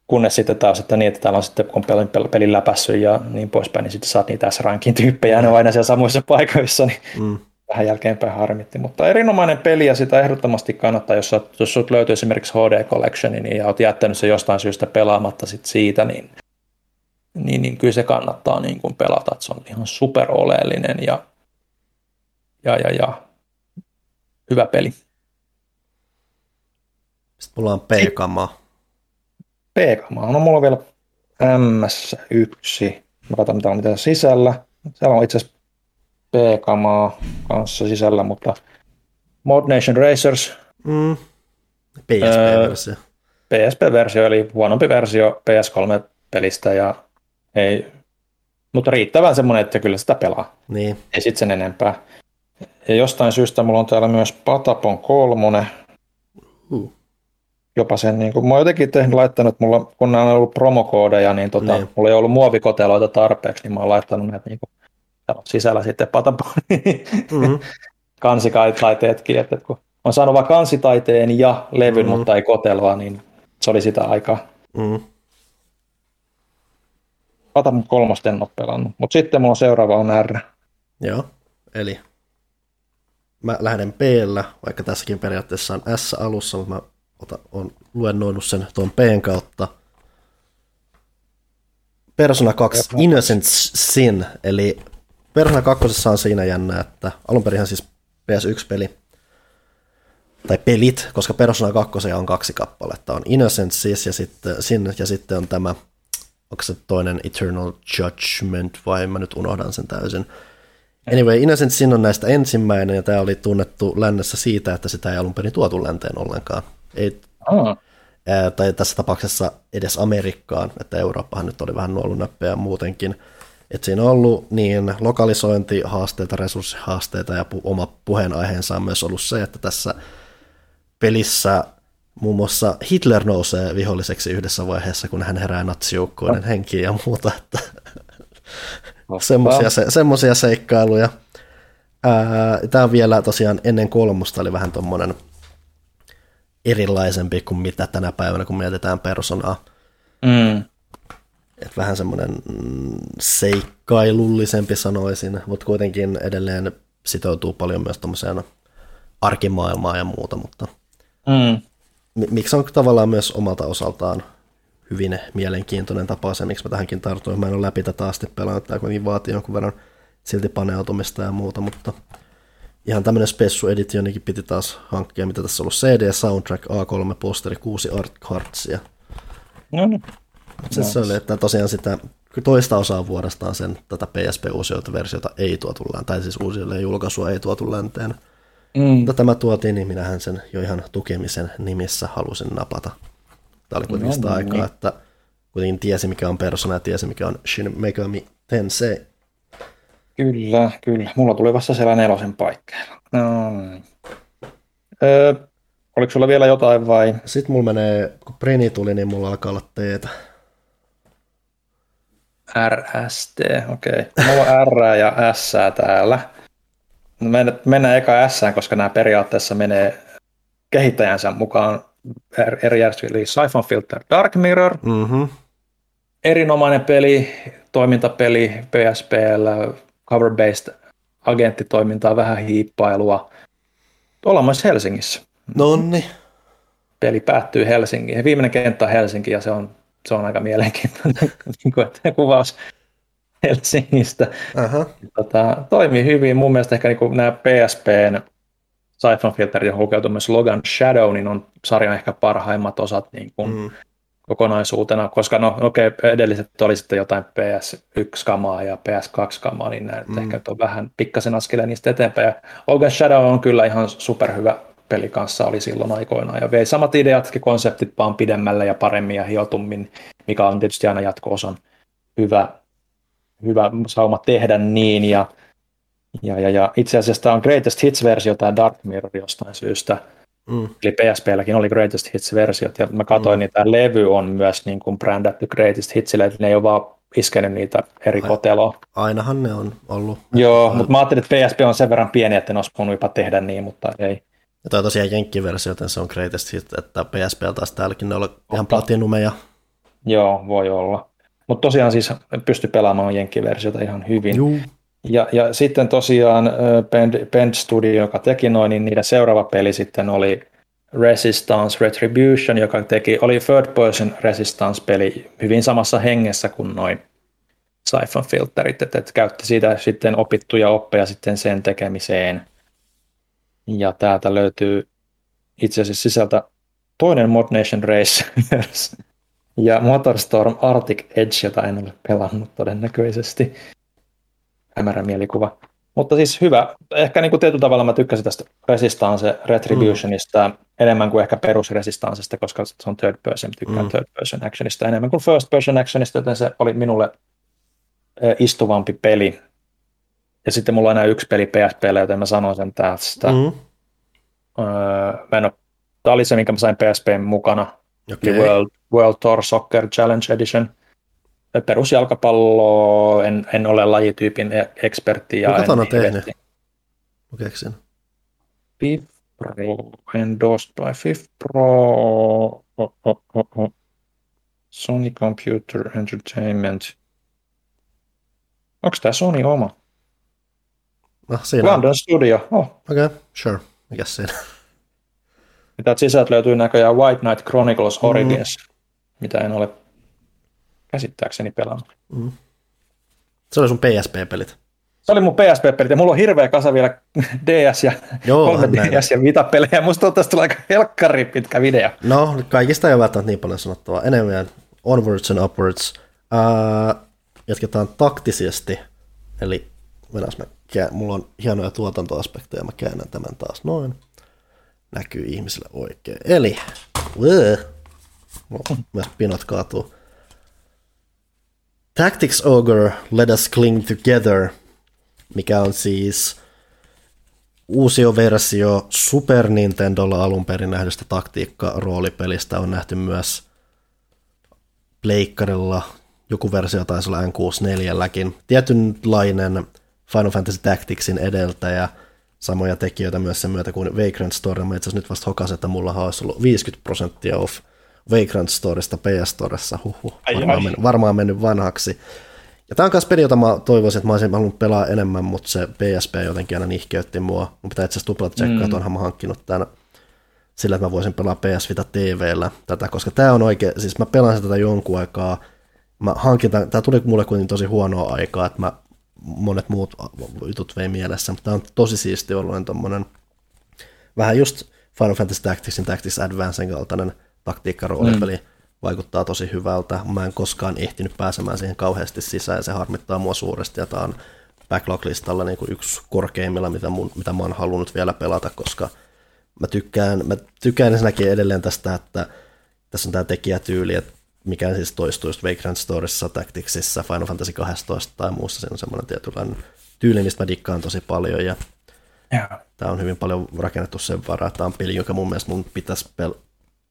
Kunnes sitten taas, että niin, että täällä on sitten, kun pelin, pelin läpässyt ja niin poispäin, niin sitten saat niitä S-rankin tyyppejä, ja ne on aina siellä samoissa paikoissa, niin mm vähän jälkeenpäin harmitti, mutta erinomainen peli ja sitä ehdottomasti kannattaa, jos, jos sut löytyy esimerkiksi HD Collection niin, ja oot jättänyt se jostain syystä pelaamatta sit siitä, niin, niin, niin kyllä se kannattaa niin kuin pelata, että se on ihan super oleellinen ja, ja, ja, ja hyvä peli. Sitten mulla on P-kamaa. P-kamaa, no mulla on vielä MS1, mä katson mitä on mitä sisällä. Siellä on itse asiassa P-kamaa kanssa sisällä, mutta Mod Nation Racers. Mm. PSP-versio. PSP-versio, eli huonompi versio PS3-pelistä, ja ei, mutta riittävän semmoinen, että kyllä sitä pelaa. Niin. Ei sitten sen enempää. Ja jostain syystä mulla on täällä myös Patapon kolmonen. Uh. Jopa sen, niin kuin, mä oon jotenkin tehnyt, laittanut, mulla, kun nämä on ollut promokoodeja, niin, tota, niin. mulla ei ollut muovikoteloita tarpeeksi, niin mä oon laittanut näitä niin kuin, sisällä sitten Pataponi mm-hmm. kansikaiteetkin, että kun on saanut vain kansitaiteen ja levyn, mm. mutta ei kotelua, niin se oli sitä aikaa. Mm. Ota mun kolmosta en ole pelannut, mutta sitten mulla on seuraava on R. Joo, eli mä lähden p vaikka tässäkin periaatteessa on S alussa, mutta mä ota, on luennoinut sen tuon p kautta. Persona 2 Innocent Sin, eli Persona 2 on siinä jännä, että alun perin siis PS1-peli, tai pelit, koska Persona 2 on kaksi kappaletta. On Innocent Sis ja sitten, Sin, ja sitten on tämä, onko se toinen Eternal Judgment, vai mä nyt unohdan sen täysin. Anyway, Innocent Sin on näistä ensimmäinen, ja tämä oli tunnettu lännessä siitä, että sitä ei alun perin tuotu länteen ollenkaan. Ei, Oh. ää, tai tässä tapauksessa edes Amerikkaan, että Eurooppahan nyt oli vähän nuolunäppejä muutenkin. Että siinä on ollut niin lokalisointihaasteita, resurssihaasteita ja pu- oma puheenaiheensa on myös ollut se, että tässä pelissä muun muassa Hitler nousee viholliseksi yhdessä vaiheessa, kun hän herää natsijoukkoinen henkiin ja muuta, että semmoisia, se, semmoisia seikkailuja. Tämä on vielä tosiaan ennen kolmosta, oli vähän tuommoinen erilaisempi kuin mitä tänä päivänä, kun mietitään personaa. Mm. Et vähän semmoinen mm, seikkailullisempi sanoisin, mutta kuitenkin edelleen sitoutuu paljon myös tuommoiseen arkimaailmaan ja muuta, mutta Mm. mi- miksi on tavallaan myös omalta osaltaan hyvin mielenkiintoinen tapa se, miksi mä tähänkin tartuin. Mä en ole läpi tätä asti pelannut, tämä kuitenkin vaatii jonkun verran silti paneutumista ja muuta, mutta ihan tämmöinen spessu editionikin piti taas hankkia, mitä tässä on ollut CD, soundtrack, A3, posteri, 6 art cardsia. No niin. Mutta se, se oli, että tosiaan sitä toista osaa vuodestaan sen tätä PSP-uusiota versiota ei tuotu länteen, tai siis uusille julkaisua ei tuotu länteen. Mm. Mutta tämä tuotiin, niin minähän sen jo ihan tukemisen nimissä halusin napata. Tämä oli kuitenkin sitä No aikaa, niin. että kuitenkin tiesi mikä on Persona ja tiesi mikä on Shin Megami Tensei. Kyllä, kyllä. Mulla tuli vasta siellä nelosen paikkeilla. No, öö, oliko sulla vielä jotain vai? Sitten mulla menee, kun Preni tuli, niin mulla alkaa olla teetä. RST, okei. Okay. Mulla on R ja S täällä. No mennään- Mennään eka S, koska nämä periaatteessa menee kehittäjänsä mukaan er- eri järjestelmiä. Eli Siphon Filter Dark Mirror, Mm-hmm. erinomainen peli, toimintapeli PSPllä, cover-based agenttitoimintaa, vähän hiippailua. Ollaan myös Helsingissä. Nonni. Peli päättyy Helsinkiin. Viimeinen kenttä on Helsinki ja se on, se on aika mielenkiintoinen niin kuvaus Helsingistä. Aha. Tota, toimii hyvin. Mun mielestä ehkä niin nämä PSPn Siphon Filter, johon lukeutuu myös Logan Shadow, niin on sarjan ehkä parhaimmat osat niin kuin Mm. kokonaisuutena, koska no okei, okay, edelliset oli sitten jotain PS1-kamaa ja PS2-kamaa, niin nämä mm. ehkä on vähän pikkasen askeleen niistä eteenpäin. Ja Logan Shadow on kyllä ihan superhyvä peli kanssa oli silloin aikoinaan, ja vei samat ideat ja konseptit vaan pidemmälle ja paremmin ja hiotummin, mikä on tietysti aina jatko-osan hyvä, hyvä sauma tehdä niin, ja, ja, ja, ja itse asiassa tämä on Greatest Hits-versio, tämä Dark Mirror jostain syystä, Mm. Eli PSPlläkin oli Greatest Hits-versiot, ja mä katsoin, mm. niin tämä levy on myös niin kuin brändätty Greatest Hitsille, että ne ei ole vaan iskenyt niitä eri koteloa. Ainahan ne on ollut. Joo, mutta mä ajattelin, että PSP on sen verran pieni, että ne olisi voinut jopa tehdä niin, mutta ei. Ja toi tosiaan jenkkiversio, joten se on greatest hit, että PSP taas täälläkin ne on ihan platinumeja. Joo, voi olla. Mutta tosiaan siis pysty pelaamaan jenkkiversiota ihan hyvin. Juu. Ja, ja sitten tosiaan Bend, Bend Studio, joka teki noin, niin niiden seuraava peli sitten oli Resistance Retribution, joka teki, oli third person Resistance-peli hyvin samassa hengessä kuin noin Siphon Filterit, että, että käytti siitä sitten opittuja oppeja sitten sen tekemiseen. Ja täältä löytyy itse asiassa sisältä toinen Mod Nation Racers ja Motorstorm Arctic Edge, jota en ole pelannut todennäköisesti. Hämärä mielikuva. Mutta siis hyvä. Ehkä niin kuin tietyllä tavalla mä tykkäsin tästä Resistance Retributionista mm. enemmän kuin ehkä perusresistansesta, koska se on third person. Tykkään Mm. third person actionista enemmän kuin first person actionista, joten se oli minulle istuvampi peli. Ja sitten mulla on enää yksi peli PSPllä, joten mä sanon sen tästä. Mm. Öö, mä en ole, tämä oli se, minkä mä sain PSPn mukana. Eli World, World Tour Soccer Challenge Edition. Perusjalkapallo, en, en ole lajityypin e- ekspertti. Ja Kuka en on tehnyt? helvetti. Mä keksin. Pi- Pro, endorsed by Fifth Pro, oh, oh, oh, oh. Sony Computer Entertainment. Onko tämä Sony oma? No, siinä on. London Studio. Oh. Okei, okay, sure. Mikäs siinä? Mitä sisältä löytyy näköjään White Knight Chronicles Origins, mm. mitä en ole käsittääkseni pelannut. Mm. Se oli sun PSP-pelit. Se oli mun PSP-pelit ja mulla on hirveä kasa vielä DS ja Joo, 3DS ja Vita-pelejä. Musta että tulee aika helkkari pitkä video. No, kaikista ei ole välttämättä niin paljon sanottavaa. Enemmän onwards and upwards. Uh, jatketaan taktisesti. Eli mennään mulla on hienoja tuotantoaspekteja, mä käännän tämän taas noin. Näkyy ihmisille oikein. Eli, uh, myös pinot kaatuu. Tactics Ogre, Let Us Cling Together, mikä on siis uusio versio Super Nintendolla alun perin nähdystä taktiikka-roolipelistä on nähty myös Pleikkarilla, joku versio taisi olla N64-läkin. Tietynlainen Final Fantasy Tacticsin edeltäjä, samoja tekijöitä myös sen myötä kuin Vagrant Story. Mä itse asiassa nyt vasta hokasin, että mulla olisi ollut 50 prosenttia off Vagrant Storesta PS Storessa. Huhhuh, varmaan, men, varmaan mennyt vanhaksi. Ja tämä on myös peli, jota mä toivoisin, että mä olisin halunnut pelaa enemmän, mutta se PSP jotenkin aina nihkeytti mua. Mun pitää itse asiassa tuplata tsekkaa, mm. onhan mä hankkinut tämän sillä, että mä voisin pelaa PS Vita TVllä tätä, koska tämä on oikein, siis mä pelaan tätä jonkun aikaa, mä hankin, tämä tuli mulle kuitenkin tosi huonoa aikaa, että mä monet muut jutut vei mielessä, mutta tämä on tosi siisti ollut tommonen, vähän just Final Fantasy Tacticsin Tactics Advancen kaltainen taktiikkaroolipeli, mm. vaikuttaa tosi hyvältä. Mä en koskaan ehtinyt pääsemään siihen kauheasti sisään ja se harmittaa mua suuresti ja tämä on backlog-listalla niin kuin yksi korkeimmilla, mitä, mun, mitä mä oon halunnut vielä pelata, koska mä tykkään, mä tykkään ensinnäkin edelleen tästä, että tässä on tämä tekijätyyli, että mikä siis toistuu just Vagrant Storiesissa, Tacticsissa, Final Fantasy 12 tai muussa, se on semmoinen tietynlainen tyyli, mistä mä dikkaan tosi paljon ja yeah. tämä on hyvin paljon rakennettu sen varaa, että tämä on peli, joka mun mielestä mun pitäisi pel-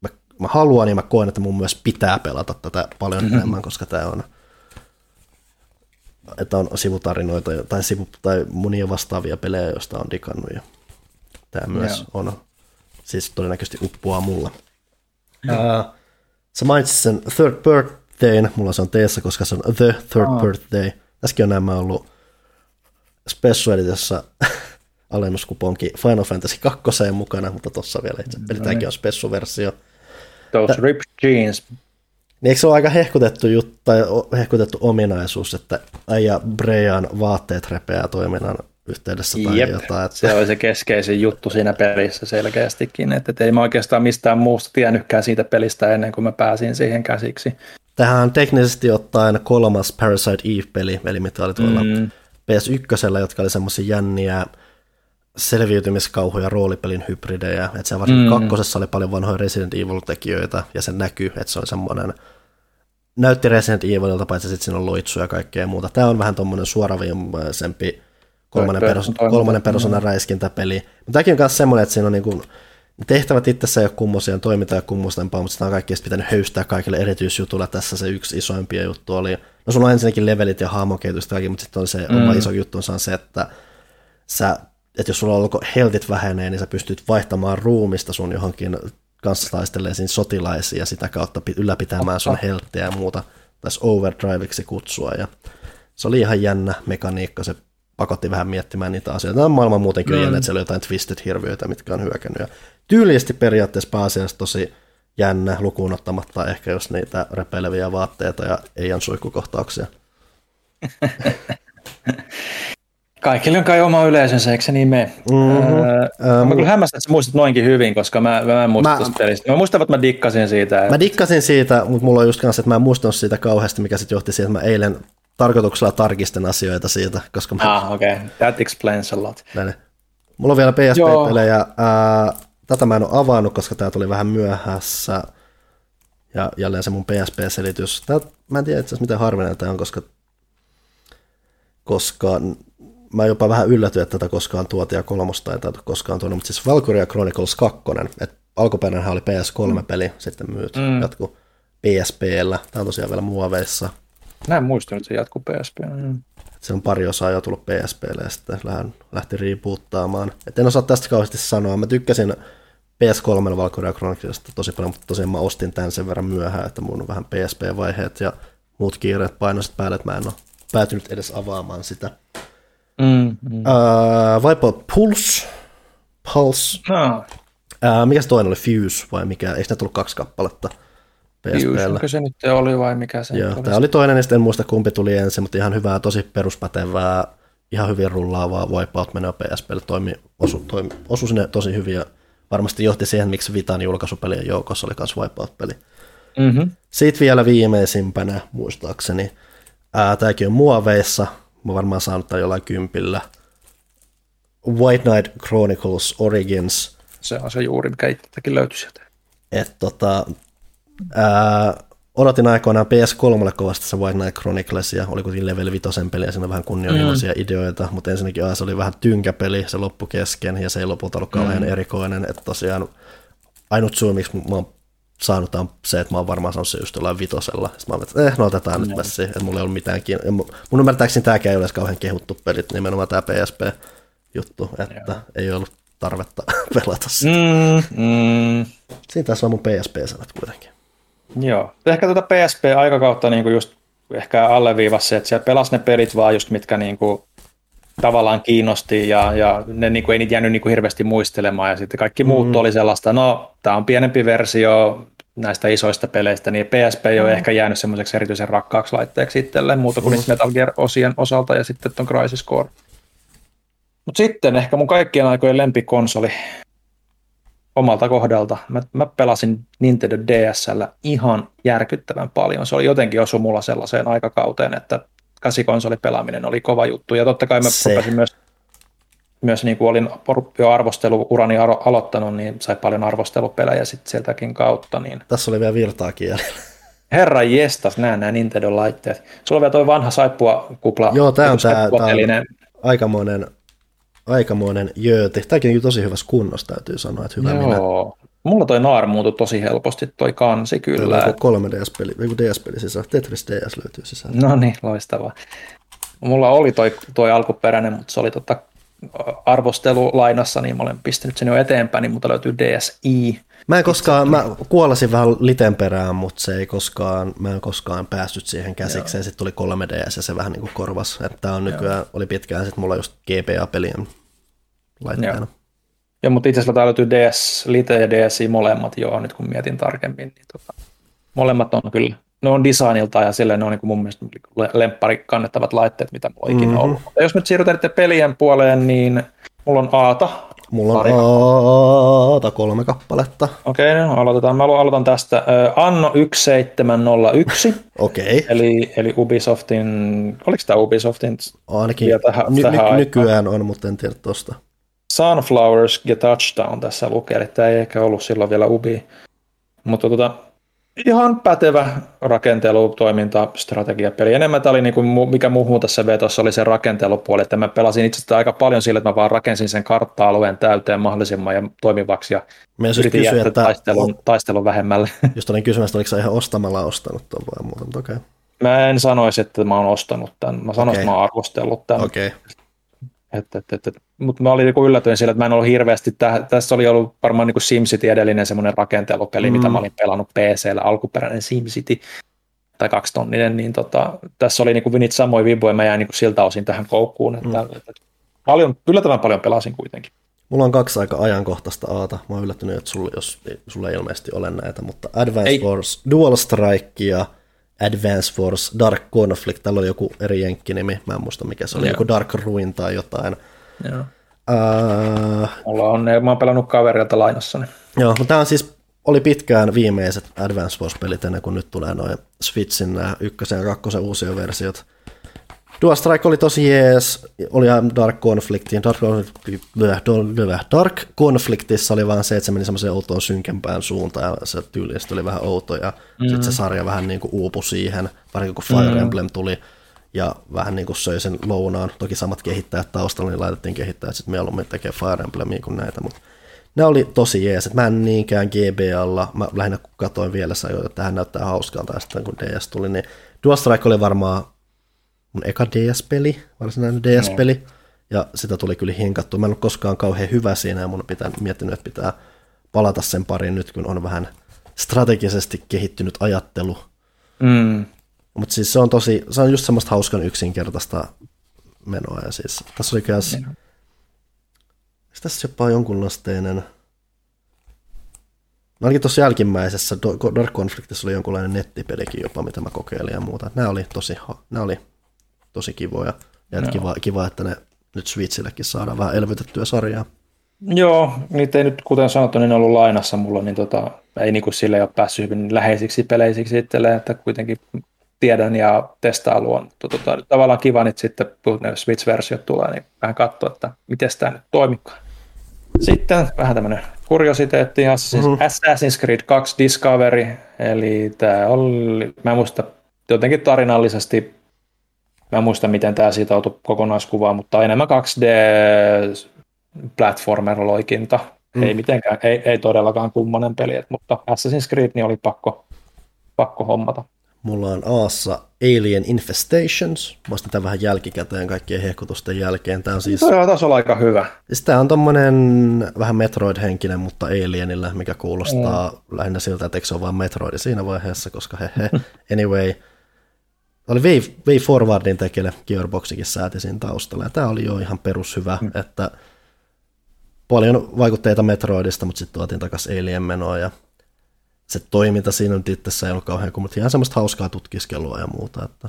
mä, mä haluan ja mä koen, että mun myös pitää pelata tätä paljon mm-hmm. enemmän, koska tämä on että on sivutarinoita tai, sivu, tai monia vastaavia pelejä, joista on dikannut ja tämä myös yeah. on siis todennäköisesti uppoaa mulla. Uh, sä mainitsit sen Third Birthday, mulla se on teessä, koska se on The Third oh. Birthday. Tässäkin on nämä ollut Special Editiossa alennuskuponki Final Fantasy 2 mukana, mutta tossa vielä itse peli, tämäkin on Special-versio. Those Tä, ripped jeans. Niin eikö se ole aika hehkutettu, juttu, tai hehkutettu ominaisuus, että äijä Brean vaatteet repeää toiminnan yhteydessä tai Jep, jotain. Että... Se oli se keskeisin juttu siinä pelissä selkeästikin, että ei mä oikeastaan mistään muusta tiennytkään siitä pelistä ennen kuin mä pääsin siihen käsiksi. Tähän on teknisesti ottaen kolmas Parasite Eve-peli, eli mitä oli tuolla mm. PS1, jotka oli semmoisia jänniä selviytymiskauhuja roolipelin hybridejä, että se varsinkin mm. kakkosessa oli paljon vanhoja Resident Evil-tekijöitä, ja se näkyy, että se on semmoinen näytti Resident Evililta, paitsi sitten siinä on loitsuja ja kaikkea muuta. Tämä on vähän tuommoinen suoraviimaisempi kolmannen, perus, kolmannen persoonan räiskintäpeli. Mutta tämäkin on myös semmoinen, että siinä on niin kuin, tehtävät itsessä ei ole kummosia, toiminta ei kummostempaa, mutta sitä on kaikki pitänyt höystää kaikille erityisjutuilla. Tässä se yksi isoimpia juttu oli. No sulla on ensinnäkin levelit ja hahmokehitys kaikki, mutta sitten on se mm. oma iso juttu on se, että sä, että jos sulla on heltit vähenee, niin sä pystyt vaihtamaan ruumista sun johonkin kanssataistelleisiin sotilaisiin ja sitä kautta ylläpitämään sun helttejä ja muuta. Tässä overdriveiksi kutsua. Ja se oli ihan jännä mekaniikka, se pakotti vähän miettimään niitä asioita. Tämä maailma muutenkin mm. jännä, että siellä on jotain twisted-hirviöitä, mitkä on hyökännyt. Ja tyylisesti periaatteessa pääasiassa tosi jännä, lukuun ottamatta ehkä jos niitä repeileviä vaatteita ja Eijan suihkukohtauksia. Kaikille on kai oma yleisönsä, eikö se niin mene? Mm-hmm. Öö, mä kyllä hämmästän, että sä muistat noinkin hyvin, koska mä, mä en muista mä, pelistä. Mä muistan, että mä dikkasin siitä. Että... Mä dikkasin siitä, mutta mulla on just kanssa, että mä en muistanut siitä kauheasti, mikä sitten johti siihen, että mä eilen tarkoituksella tarkistin asioita siitä, koska mä... Ah, okei. Okay. That explains a lot. Näin. Mulla on vielä PSP-pelejä. Ää, tätä mä en ole avannut, koska tämä tuli vähän myöhässä. Ja jälleen se mun PSP-selitys. Tää, mä en tiedä itse asiassa, miten harvinainen tämä on, koska, koska mä jopa vähän yllätyin, että tätä koskaan tuotiin ja kolmosta ei tätä koskaan tuonut, mutta siis Valkyria Chronicles 2, että alkuperäinen oli PS3-peli, mm. sitten myyt mm. jatku PSPllä. Tämä on tosiaan vielä muoveissa. Mä en muistanut, että se jatkuu PSP. Mm. Se on pari osaa jo tullut PSPlle ja sitten lähti reboottaamaan. Et en osaa tästä kauheasti sanoa. Mä tykkäsin PS3 Valkyria Chroniclesista tosi paljon, mutta tosiaan mä ostin tämän sen verran myöhään, että mun on vähän PSP-vaiheet ja muut kiireet painoiset päälle, että mä en ole päätynyt edes avaamaan sitä. Mm, mm. Uh, Wipeout Pulse. Pulse. No. Uh, mikä se toinen oli? Fuse vai mikä? Eikö ne tullut kaksi kappaletta? PSPllä. se nyt oli vai mikä se Joo, oli? Tämä oli toinen, ja sitten en muista kumpi tuli ensin, mutta ihan hyvää, tosi peruspätevää, ihan hyvin rullaavaa Wipeout menee PSPlle, toimi, osu, toimi, osu sinne tosi hyvin ja varmasti johti siihen, miksi Vitan julkaisupelien joukossa oli myös Wipeout-peli. Mm-hmm. Sitten vielä viimeisimpänä, muistaakseni, ää, tämäkin on muoveissa, mä varmaan saanut tämän jollain kympillä, White Knight Chronicles Origins. Se on se juuri, mikä itsekin löytyi sieltä. Et tota, ää, odotin aikoinaan PS3 kovasti se White Knight Chronicles ja oli kuitenkin level 5 peli ja siinä on vähän kunnianhimoisia mm. ideoita, mutta ensinnäkin A, se oli vähän tynkäpeli, se loppu kesken ja se ei lopulta ollut kauhean mm. erikoinen, että tosiaan ainut syy, miksi mä oon saanut on se, että mä oon varmaan saanut se just jollain vitosella. Sitten mä oon, että eh, no otetaan mm. nyt messi, että mulla ei ollut mitään kiinni. Mun ymmärtääkseni tämäkään ei ole kauhean kehuttu pelit, nimenomaan tämä PSP-juttu, että Joo. ei ollut tarvetta pelata sitä. Mm, mm. Siinä tässä on mun PSP-sanat kuitenkin. Joo. Ehkä tuota PSP-aikakautta niin kuin just ehkä alleviivasi se, että siellä pelasi ne pelit vaan just mitkä niin kuin tavallaan kiinnosti ja, ja ne niin kuin, ei niitä jäänyt niin kuin hirveästi muistelemaan ja sitten kaikki muut mm. oli sellaista, no tämä on pienempi versio näistä isoista peleistä, niin PSP ei mm. ole ehkä jäänyt semmoiseksi erityisen rakkaaksi laitteeksi itselleen muuta kuin mm. Metal Gear-osien osalta ja sitten tuon Crisis Core. Mutta sitten ehkä mun kaikkien aikojen lempikonsoli omalta kohdalta. Mä, mä pelasin Nintendo DSL ihan järkyttävän paljon. Se oli jotenkin osu mulla sellaiseen aikakauteen, että käsikonsolipelaaminen oli kova juttu. Ja totta kai mä Se. rupesin myös, myös niin kuin olin jo arvosteluurani aloittanut, niin sai paljon arvostelupelejä sitten sieltäkin kautta. Niin... Tässä oli vielä virtaa kielellä. Herra jestas, nämä nämä Nintendo-laitteet. Sulla on vielä toi vanha saippua kupla. Joo, tämä on tämä aikamoinen aikamoinen jööti. Tämäkin on tosi hyvässä kunnossa, täytyy sanoa, että hyvä Joo. minä. Mulla toi Naar muutui tosi helposti, toi kansi kyllä. Toi 3 DS-peli, joku DS-peli sisällä, Tetris DS löytyy sisältä. No niin, loistavaa. Mulla oli toi, toi alkuperäinen, mutta se oli tota arvostelulainassa, niin mä olen pistänyt sen jo eteenpäin, niin mutta löytyy DSi. Mä en koskaan, mä kuolasin vähän liten perään, mutta se ei koskaan, mä en koskaan päässyt siihen käsikseen. Sitten tuli 3DS ja se vähän niin kuin korvas. Että on nykyään, Joo. oli pitkään sitten mulla just GPA-pelien laitteena. Joo. Joo, mutta itse asiassa täällä löytyy DS Lite ja DSi molemmat, joo, nyt kun mietin tarkemmin. Niin tota, molemmat on kyllä, ne on designilta ja sille ne on niin kuin mun mielestä lemppari kannettavat laitteet, mitä mulla ikinä mm-hmm. ollut. Mutta jos me siirrytään pelien puoleen, niin mulla on Aata. Mulla on Aata kolme kappaletta. Okei, okay, no aloitetaan. Mä aloitan tästä. Anno 1701. Okei. Okay. Eli, eli Ubisoftin, oliko tämä Ubisoftin? Ainakin tähän, ny- tähän ny- nykyään on, mutta en tiedä tosta. Sunflowers ja Touchdown tässä lukee, eli tämä ei ehkä ollut silloin vielä Ubi. Mutta tota, ihan pätevä rakentelu, toiminta, strategiapeli. Enemmän tämä oli, niin kuin, mikä muuhun tässä vetossa oli se rakentelupuoli, että mä pelasin itse aika paljon sillä, että mä vaan rakensin sen kartta-alueen täyteen mahdollisimman ja toimivaksi ja mä yritin kysyä, että taistelun, taistelun vähemmälle. Just olin kysymässä, oliko ihan ostamalla ostanut tuon vai muuta, mutta okei. Okay. Mä en sanoisi, että mä oon ostanut tämän. Mä sanoisin, okay. että mä oon arvostellut tämän. Okay. Et, et, et, et. Mutta mä olin niin yllätyin sillä, että mä en ollut hirveästi, täh, tässä oli ollut varmaan niin SimCity edellinen semmoinen rakentelupeli, mm. mitä mä olin pelannut PCllä, alkuperäinen SimCity tai kaksitonninen, niin tota, tässä oli niin niitä samoja viboja, mä jäin niin siltä osin tähän koukkuun, että, mm. että paljon, yllättävän paljon pelasin kuitenkin. Mulla on kaksi aika ajankohtaista aata. Mä oon yllättynyt, että sulla, jos sulla ei ilmeisesti ole näitä, mutta Advance ei. Wars, Dual Strike ja Advance Force, Dark Conflict, tällä oli joku eri jenkkinimi, mä en muista mikä se oli, Joo. joku Dark Ruin tai jotain. Joo. Uh, Mulla on, mä oon pelannut kaverilta lainassa. Niin. Joo, mutta tämä on siis, oli pitkään viimeiset Advance Force-pelit ennen kuin nyt tulee noin Switchin nämä ykkösen ja kakkosen uusia versiot. Dual Strike oli tosi jees, oli Dark Conflictin, Dark, Dark Conflictissa oli vaan se, että se meni semmoiseen outoon synkempään suuntaan ja se tyylisesti oli vähän outo ja mm. sitten se sarja vähän niin kuin uupui siihen, varsinkin kun Fire mm. Emblem tuli ja vähän niin kuin söi sen lounaan. Toki samat kehittäjät taustalla, niin laitettiin kehittäjät sitten mieluummin tekee Fire Emblemia kuin näitä, mutta ne oli tosi jees, että mä en niinkään GBAlla, mä lähinnä katoin vielä, että tähän näyttää hauskalta, ja sitten kun DS tuli, niin Dual Strike oli varmaan mun eka DS-peli, varsinainen DS-peli, ja sitä tuli kyllä hinkattu. Mä en ollut koskaan kauhean hyvä siinä, ja mun pitää miettinyt, että pitää palata sen pariin nyt, kun on vähän strategisesti kehittynyt ajattelu. Mm. Mutta siis se on tosi, se on just semmoista hauskan yksinkertaista menoa, ja siis tässä oli käs, tässä jopa jonkunlasteinen, no ainakin tuossa jälkimmäisessä Dark Conflictissa oli jonkunlainen nettipelikin jopa, mitä mä kokeilin ja muuta. Nämä oli tosi, nämä oli tosi kivoja. Ja no. kiva, kiva, että ne nyt Switchillekin saadaan vähän elvytettyä sarjaa. Joo, niitä ei nyt, kuten sanottu, niin ollut lainassa mulla, niin tota, ei niin kuin sille ole päässyt hyvin läheisiksi peleisiksi itselleen, että kuitenkin tiedän ja testailu on tota, tavallaan kiva, että sitten kun ne Switch-versiot tulee, niin vähän katsoa, että miten tämä nyt toimikaan. Sitten vähän tämmöinen kuriositeetti, mm-hmm. Assassin's Creed 2 Discovery, eli tämä oli, mä muista jotenkin tarinallisesti Mä en muista, miten tämä sitoutui kokonaiskuvaan, mutta enemmän 2D platformer-loikinta. Mm. Ei mitenkään, ei, ei todellakaan kummonen peli, mutta Assassin's Creed niin oli pakko, pakko hommata. Mulla on Aassa Alien Infestations. Mä tämän vähän jälkikäteen kaikkien hehkutusten jälkeen. Tämä on siis... Tämä on olla aika hyvä. Siis tämä on tommonen vähän Metroid-henkinen, mutta Alienillä, mikä kuulostaa mm. lähinnä siltä, että eikö se ole vaan Metroid siinä vaiheessa, koska hehe. Anyway, oli Way, Way Forwardin tekele Gearboxikin sääti siinä taustalla, ja tämä oli jo ihan perushyvä, mm. että paljon vaikutteita Metroidista, mutta sitten tuotiin takaisin Alien menoa, ja se toiminta siinä nyt itsessä ei ollut kauhean kuin, mutta ihan semmoista hauskaa tutkiskelua ja muuta, että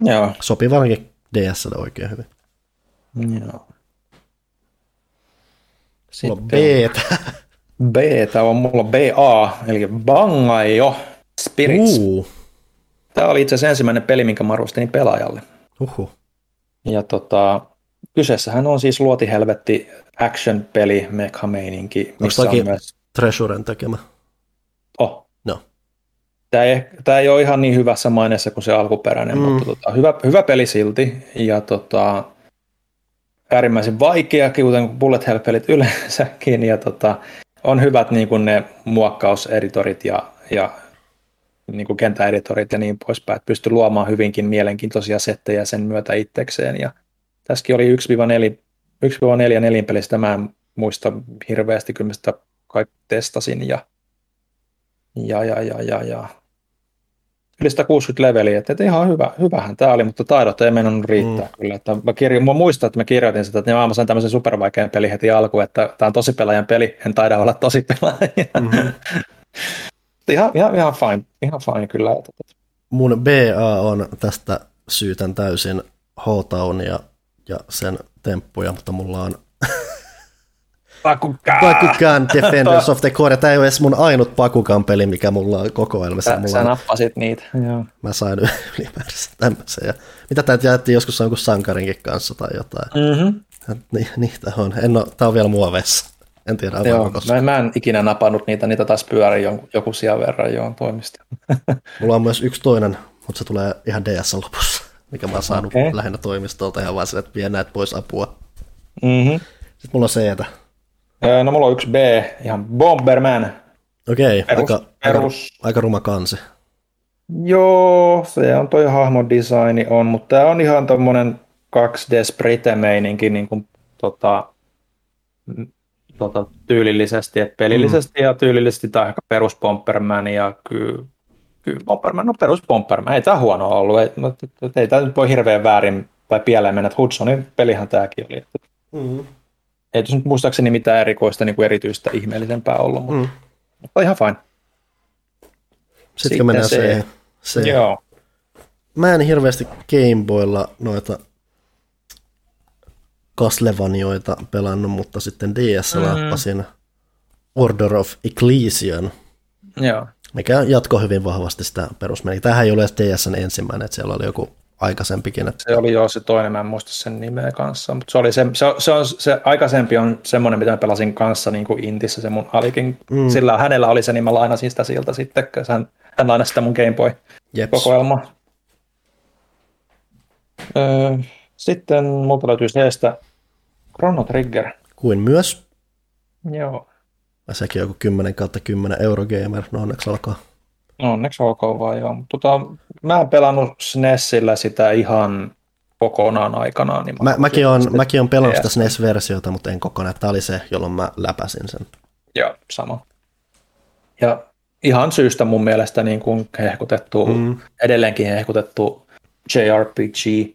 Joo. sopii varsinkin DSlle oikein hyvin. Joo. Sitten mulla on beta. beta on mulla BA, eli Bangaio Spirits. Uh. Tämä oli itse asiassa ensimmäinen peli, minkä mä arvostelin pelaajalle. Uhu. Ja tota, kyseessähän on siis luotihelvetti action-peli, mecha-meininki. Onko on myös... Treasuren tekemä? Oh. No. Tämä ei, tämä ei ole ihan niin hyvässä maineessa kuin se alkuperäinen, mm. mutta tota, hyvä, hyvä peli silti. Ja tota, äärimmäisen vaikea, kuten bullet hell-pelit yleensäkin. Ja tota, on hyvät niin kuin ne muokkauseditorit ja, ja niin kuin kenttäeditorit ja niin poispäin, että pystyi luomaan hyvinkin mielenkiintoisia settejä sen myötä itsekseen. Ja tässäkin oli 1-4, 1-4 nelinpelistä, mä en muista hirveästi, kyllä sitä kaikki testasin ja, ja, ja, ja, ja, ja. yli 160 leveliä, että, että ihan hyvä, hyvähän tämä oli, mutta taidot ei mennyt riittää mm. kyllä. Että mä, kirjo, mä muistan, että mä kirjoitin sitä, että mä sain tämmöisen supervaikean peli heti alkuun, että tämä on tosi pelaajan peli, en taida olla tosi pelaaja. Mm-hmm. ihan, ihan, ihan, fine, ihan fine kyllä. Mun BA on tästä syytän täysin H-Townia ja sen temppuja, mutta mulla on Pakukan. Pakukan Defenders of the Core. Tämä ei ole edes mun ainut Pakukan peli, mikä mulla on kokoelmassa. Sä, mulla sä nappasit niitä, joo. Mä sain ylimääräistä tämmöisen. Ja mitä tämä jätti joskus jonkun sankarinkin kanssa tai jotain. Mm-hmm. Ni, niitä on. En ole, tää on vielä muovessa. En tiedä, joo, mä, mä, en ikinä napannut niitä, niitä taas pyörii joku, joku sija verran jo toimista. Mulla on myös yksi toinen, mutta se tulee ihan DS lopussa, mikä mä oon saanut okay. lähinnä toimistolta ihan vaan sille, että vie näet pois apua. Mm-hmm. Sitten mulla on C-tä. No mulla on yksi B, ihan Bomberman. Okei, okay, aika, perus. Aika, aika ruma kansi. Joo, se on toi hahmon designi on, mutta tämä on ihan tommonen 2D sprite-meininki, niin kuin, tota, tota, tyylillisesti, että pelillisesti mm. ja tyylillisesti tai ehkä perus Pomperman ja kyllä ky, no perus Pomperman, ei tämä huono ollut, ei, ei tämä nyt voi hirveän väärin tai pieleen mennä, että Hudsonin pelihän tämäkin oli. Mm. Ei nyt muistaakseni mitään erikoista niin kuin erityistä ihmeellisempää ollut, mutta, mm. mutta ihan fine. Sitten, Sitten mennään se, se. Joo. Mä en hirveästi Gameboylla noita Caslevanioita pelannut, mutta sitten DS lappasin mm. Order of Ecclesian, Joo. mikä jatko hyvin vahvasti sitä perusmeniä. Tämähän ei ole DSn ensimmäinen, että siellä oli joku aikaisempikin. Että... Se oli jo se toinen, mä en muista sen nimeä kanssa, mutta se, oli se, se, se, on, se aikaisempi on semmoinen, mitä mä pelasin kanssa niin kuin Intissä, se mun alikin, mm. sillä hänellä oli se, niin mä lainasin sitä siltä sitten, kun hän, hän lainasi sitä mun Game Boy-kokoelmaa. Öö, sitten multa löytyy Seestä Chrono Trigger. Kuin myös. Joo. Ja sekin joku 10 kautta 10 Eurogamer, no onneksi alkaa. Onneksi ok vaan joo. Tota, mä en pelannut SNESillä sitä ihan kokonaan aikanaan. Niin mä, mäkin, on, mäkin on pelannut sitä SNES-versiota, mutta en kokonaan. Tämä oli se, jolloin mä läpäsin sen. Joo, sama. Ja ihan syystä mun mielestä niin kuin hehkutettu, mm. edelleenkin hehkutettu JRPG.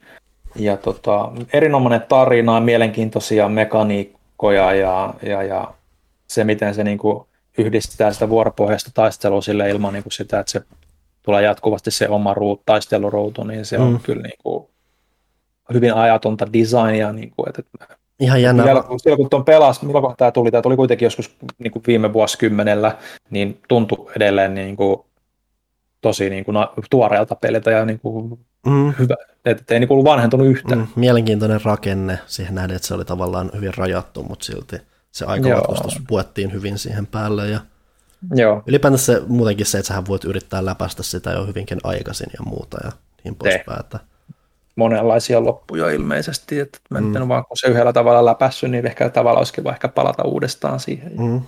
Ja tota, erinomainen tarina, mielenkiintoisia mekaniikkoja ja, ja, ja se, miten se niin kuin yhdistää sitä vuoropohjaista taistelua sille ilman niin kuin sitä, että se tulee jatkuvasti se oma ruut, taisteluruutu, niin se mm. on kyllä niin kuin hyvin ajatonta designia. Niin kuin, että Ihan jännä. Silloin, silloin kun tuon pelas, milloin tämä tuli, tämä tuli kuitenkin joskus niin kuin viime vuosikymmenellä, niin tuntui edelleen niin kuin, tosi niin kuin, tuoreelta peliltä ja niin kuin, mm. hyvä, että ei niin kuin, vanhentunut yhtään. Mm. Mielenkiintoinen rakenne siihen nähden, että se oli tavallaan hyvin rajattu, mutta silti se aikamatkustus puettiin hyvin siihen päälle ja Joo. ylipäätänsä se, muutenkin se, että sähän voit yrittää läpäistä sitä jo hyvinkin aikaisin ja muuta ja niin poispäin. Että monenlaisia loppuja ilmeisesti, että mä mm. en vaan kun se yhdellä tavalla läpässyt, niin ehkä tavalla olisikin ehkä palata uudestaan siihen. Mm.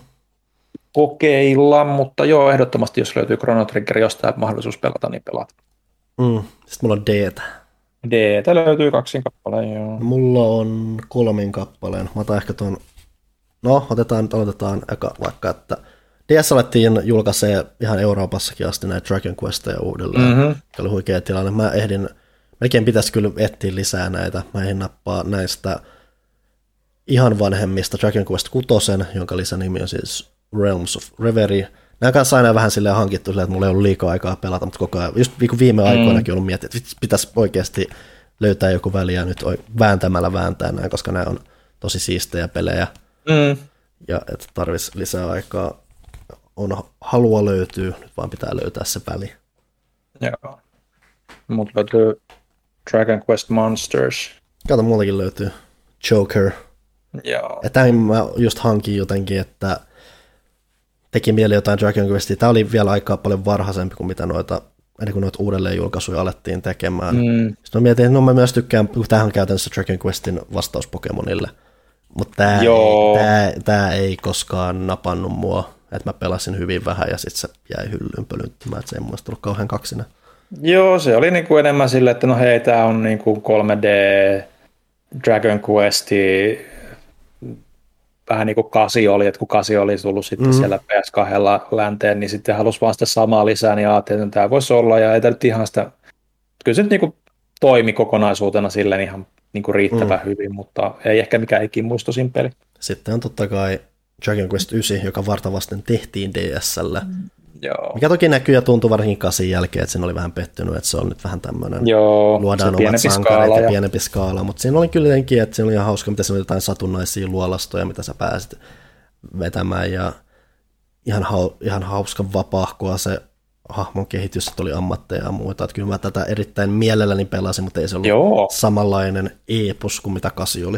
Kokeilla, mutta joo, ehdottomasti jos löytyy Chrono Trigger jostain mahdollisuus pelata, niin pelata. Mm. Sitten mulla on d d löytyy kaksin kappaleen, joo. Mulla on kolmin kappaleen. Mä otan ehkä tuon, no otetaan, aloitetaan eka vaikka, että DS alettiin julkaisee ihan Euroopassakin asti näitä Dragon Questeja uudelleen. Mm-hmm. Oli huikea tilanne. Mä ehdin melkein pitäisi kyllä etsiä lisää näitä. Mä en nappaa näistä ihan vanhemmista Dragon Quest 6, jonka lisänimi on siis Realms of Reverie. Nämä kanssa aina vähän silleen hankittu silleen, että mulla ei ollut liikaa aikaa pelata, mutta koko ajan, just viime mm. aikoinakin ollut miettiä, että pitäisi oikeasti löytää joku väliä nyt vääntämällä vääntää näin, koska nämä on tosi siistejä pelejä. Mm. Ja että tarvitsisi lisää aikaa. On halua löytyy, nyt vaan pitää löytää se väli. Joo. Mutta löytyy Dragon Quest Monsters. Kato, mullakin löytyy Joker. Joo. Ja tämän mä just hankin jotenkin, että teki mieli jotain Dragon Questia. Tämä oli vielä aika paljon varhaisempi kuin mitä noita, ennen kuin noita uudelleen julkaisuja alettiin tekemään. Mm. Sitten mä mietin, että no mä myös tykkään, kun tämähän on käytännössä Dragon Questin vastaus Pokemonille. Mutta tämä, tämä, tämä ei koskaan napannut mua, että mä pelasin hyvin vähän ja sitten se jäi hyllyyn pölynttymään, että se ei mun mielestä tullut kauhean kaksinen. Joo, se oli niin kuin enemmän sille, että no hei, tämä on niin kuin 3D Dragon Quest, vähän niin kuin kasi oli, että kun kasi oli tullut sitten mm. siellä PS2 länteen, niin sitten halusi vaan sitä samaa lisää, niin ajattelin, että tämä voisi olla, ja ei tämä nyt ihan sitä, kyllä se nyt niin kuin toimi kokonaisuutena silleen ihan niin kuin riittävän mm. hyvin, mutta ei ehkä mikään ikimuistoisin peli. Sitten on totta kai Dragon Quest 9, joka vartavasten tehtiin DSL. Mm. Joo. Mikä toki näkyy ja tuntuu varsinkin kasin jälkeen, että siinä oli vähän pettynyt, että se on nyt vähän tämmöinen, Joo, luodaan omat sankareet ja pienempi skaala, mutta siinä oli kyllä jotenkin, että siinä oli ihan hauska, mitä siinä oli jotain satunnaisia luolastoja, mitä sä pääsit vetämään ja ihan, hau, ihan hauska vapaahkoa se hahmon kehitys, että oli ammatteja ja muuta. Että kyllä mä tätä erittäin mielelläni pelasin, mutta ei se ollut Joo. samanlainen epos kuin mitä kasi oli.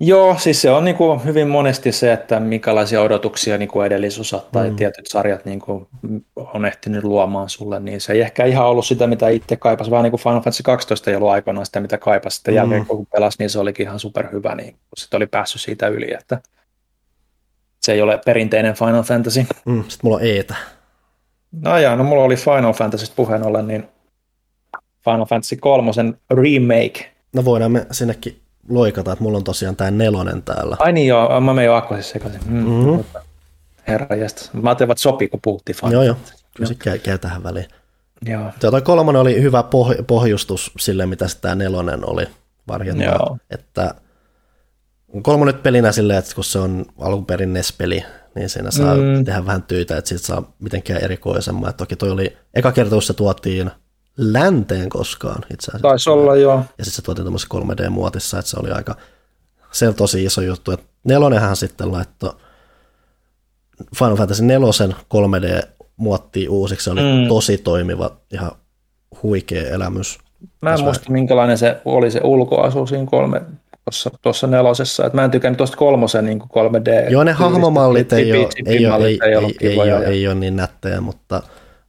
Joo, siis se on niin kuin hyvin monesti se, että minkälaisia odotuksia niin kuin edellisosat tai mm. tietyt sarjat niin kuin on ehtinyt luomaan sulle, niin se ei ehkä ihan ollut sitä, mitä itse kaipasi, vaan niin kuin Final Fantasy 12 ei ollut aikanaan sitä, mitä kaipasi. Sitten mm. jälkeen kun pelasi, niin se olikin ihan superhyvä, niin sitten oli päässyt siitä yli, että se ei ole perinteinen Final Fantasy. Mm, sitten mulla on Eetä. No joo, no mulla oli Final Fantasy puheen ollen, niin Final Fantasy 3 remake. No voidaan me sinnekin loikata, että mulla on tosiaan tämä nelonen täällä. Ai niin joo, mä menen jo akkosissa sekaisin. Mm, mm-hmm. Herra jästä. Mä ajattelin, että sopii, kun puhuttiin Final Joo, joo. Kyllä se käy, käy tähän väliin. Joo. Tuo kolmonen oli hyvä poh- pohjustus sille, mitä tämä nelonen oli varjentaa. Että kolmonen pelinä silleen, että kun se on alun perin NES-peli, niin siinä saa mm. tehdä vähän töitä, että siitä saa mitenkään erikoisemman. Toki toi oli, eka kerta, kun se tuotiin länteen koskaan itse asiassa. Taisi olla, joo. Ja sitten se tuotiin tuommoisessa 3D-muotissa, että se oli aika, se on tosi iso juttu. Että nelonenhan sitten laittoi Final Fantasy nelosen 3D-muottiin uusiksi, se oli mm. tosi toimiva, ihan huikea elämys. Mä en muista, minkälainen se oli se ulkoasu siinä kolme, tuossa, tuossa nelosessa. Et mä en tykännyt tuosta kolmosen niin 3D. Joo, ne hahmomallit ei, ole, ei, ei, ei, ei, ei, ole, ei ole niin nättejä, mutta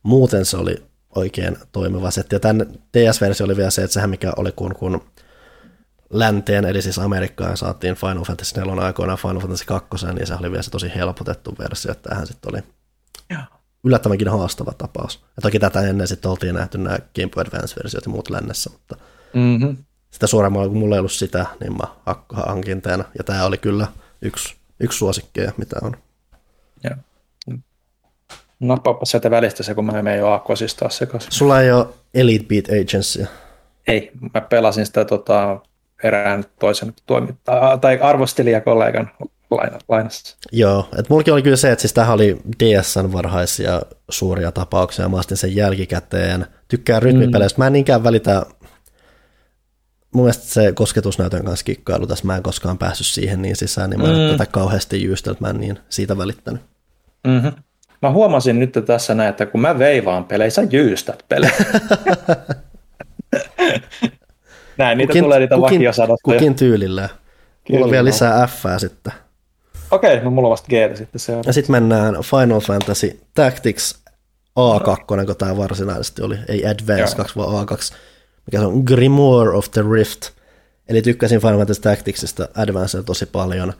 muuten se oli oikein toimiva setti. Ja tämän DS-versio oli vielä se, että sehän mikä oli kun, kun länteen, eli siis Amerikkaan saatiin Final Fantasy 4 aikoinaan Final Fantasy 2, niin se oli vielä se tosi helpotettu versio, että tähän sitten oli yllättävänkin haastava tapaus. Ja toki tätä ennen sitten oltiin nähty nämä Game Boy Advance-versiot ja muut lännessä, mutta Mm-hmm. sitä suoremmalla kun mulla ei ollut sitä, niin mä hankin tämän. Ja tämä oli kyllä yksi, yksi suosikkeja, mitä on. Joo. Nappaappa sieltä välistä se, kun mä menen jo Aakkosista taas sekaisin. Sulla ei ole Elite Beat Agency. Ei, mä pelasin sitä tota, erään toisen toimittaja tai arvostelijakollegan laina- lainassa. Joo, että mullakin oli kyllä se, että siis tämähän oli DSN varhaisia suuria tapauksia, mä astin sen jälkikäteen. Tykkään rytmipeleistä, mä en niinkään välitä, mun mielestä se kosketusnäytön kanssa kikkailu tässä, mä en koskaan päässyt siihen niin sisään, niin mä en mm. tätä kauheasti jyystellyt, mä en niin siitä välittänyt. Mm-hmm. Mä huomasin nyt tässä näin, että kun mä veivaan pelejä, sä jyystät pelejä. Näin, niitä Kukin, tulee niitä kukin, vakiosanottuja. kukin tyylillä. Mulla on vielä lisää F sitten. Okei, no mulla on vasta G sitten se on. Ja sitten mennään Final Fantasy Tactics A2, kun tämä varsinaisesti oli, ei Advance Joo. 2, vaan A2, mikä se on Grimoire of the Rift. Eli tykkäsin Final Fantasy Tacticsista Advancea tosi paljon.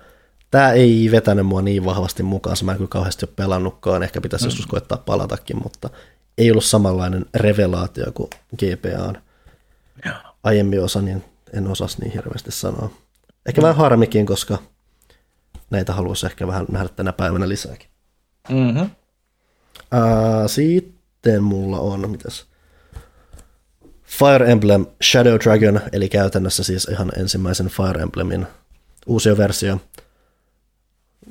Tämä ei vetänyt mua niin vahvasti mukaan, mä en kyllä kauheasti ole pelannutkaan, ehkä pitäisi mm. joskus koettaa palatakin, mutta ei ollut samanlainen revelaatio kuin GPAn aiemmin osa, niin en osas niin hirveästi sanoa. Ehkä vähän harmikin, koska näitä haluaisi ehkä vähän nähdä tänä päivänä lisääkin. Mm-hmm. Ää, sitten mulla on, mitäs? Fire Emblem Shadow Dragon, eli käytännössä siis ihan ensimmäisen Fire Emblemin uusi versio,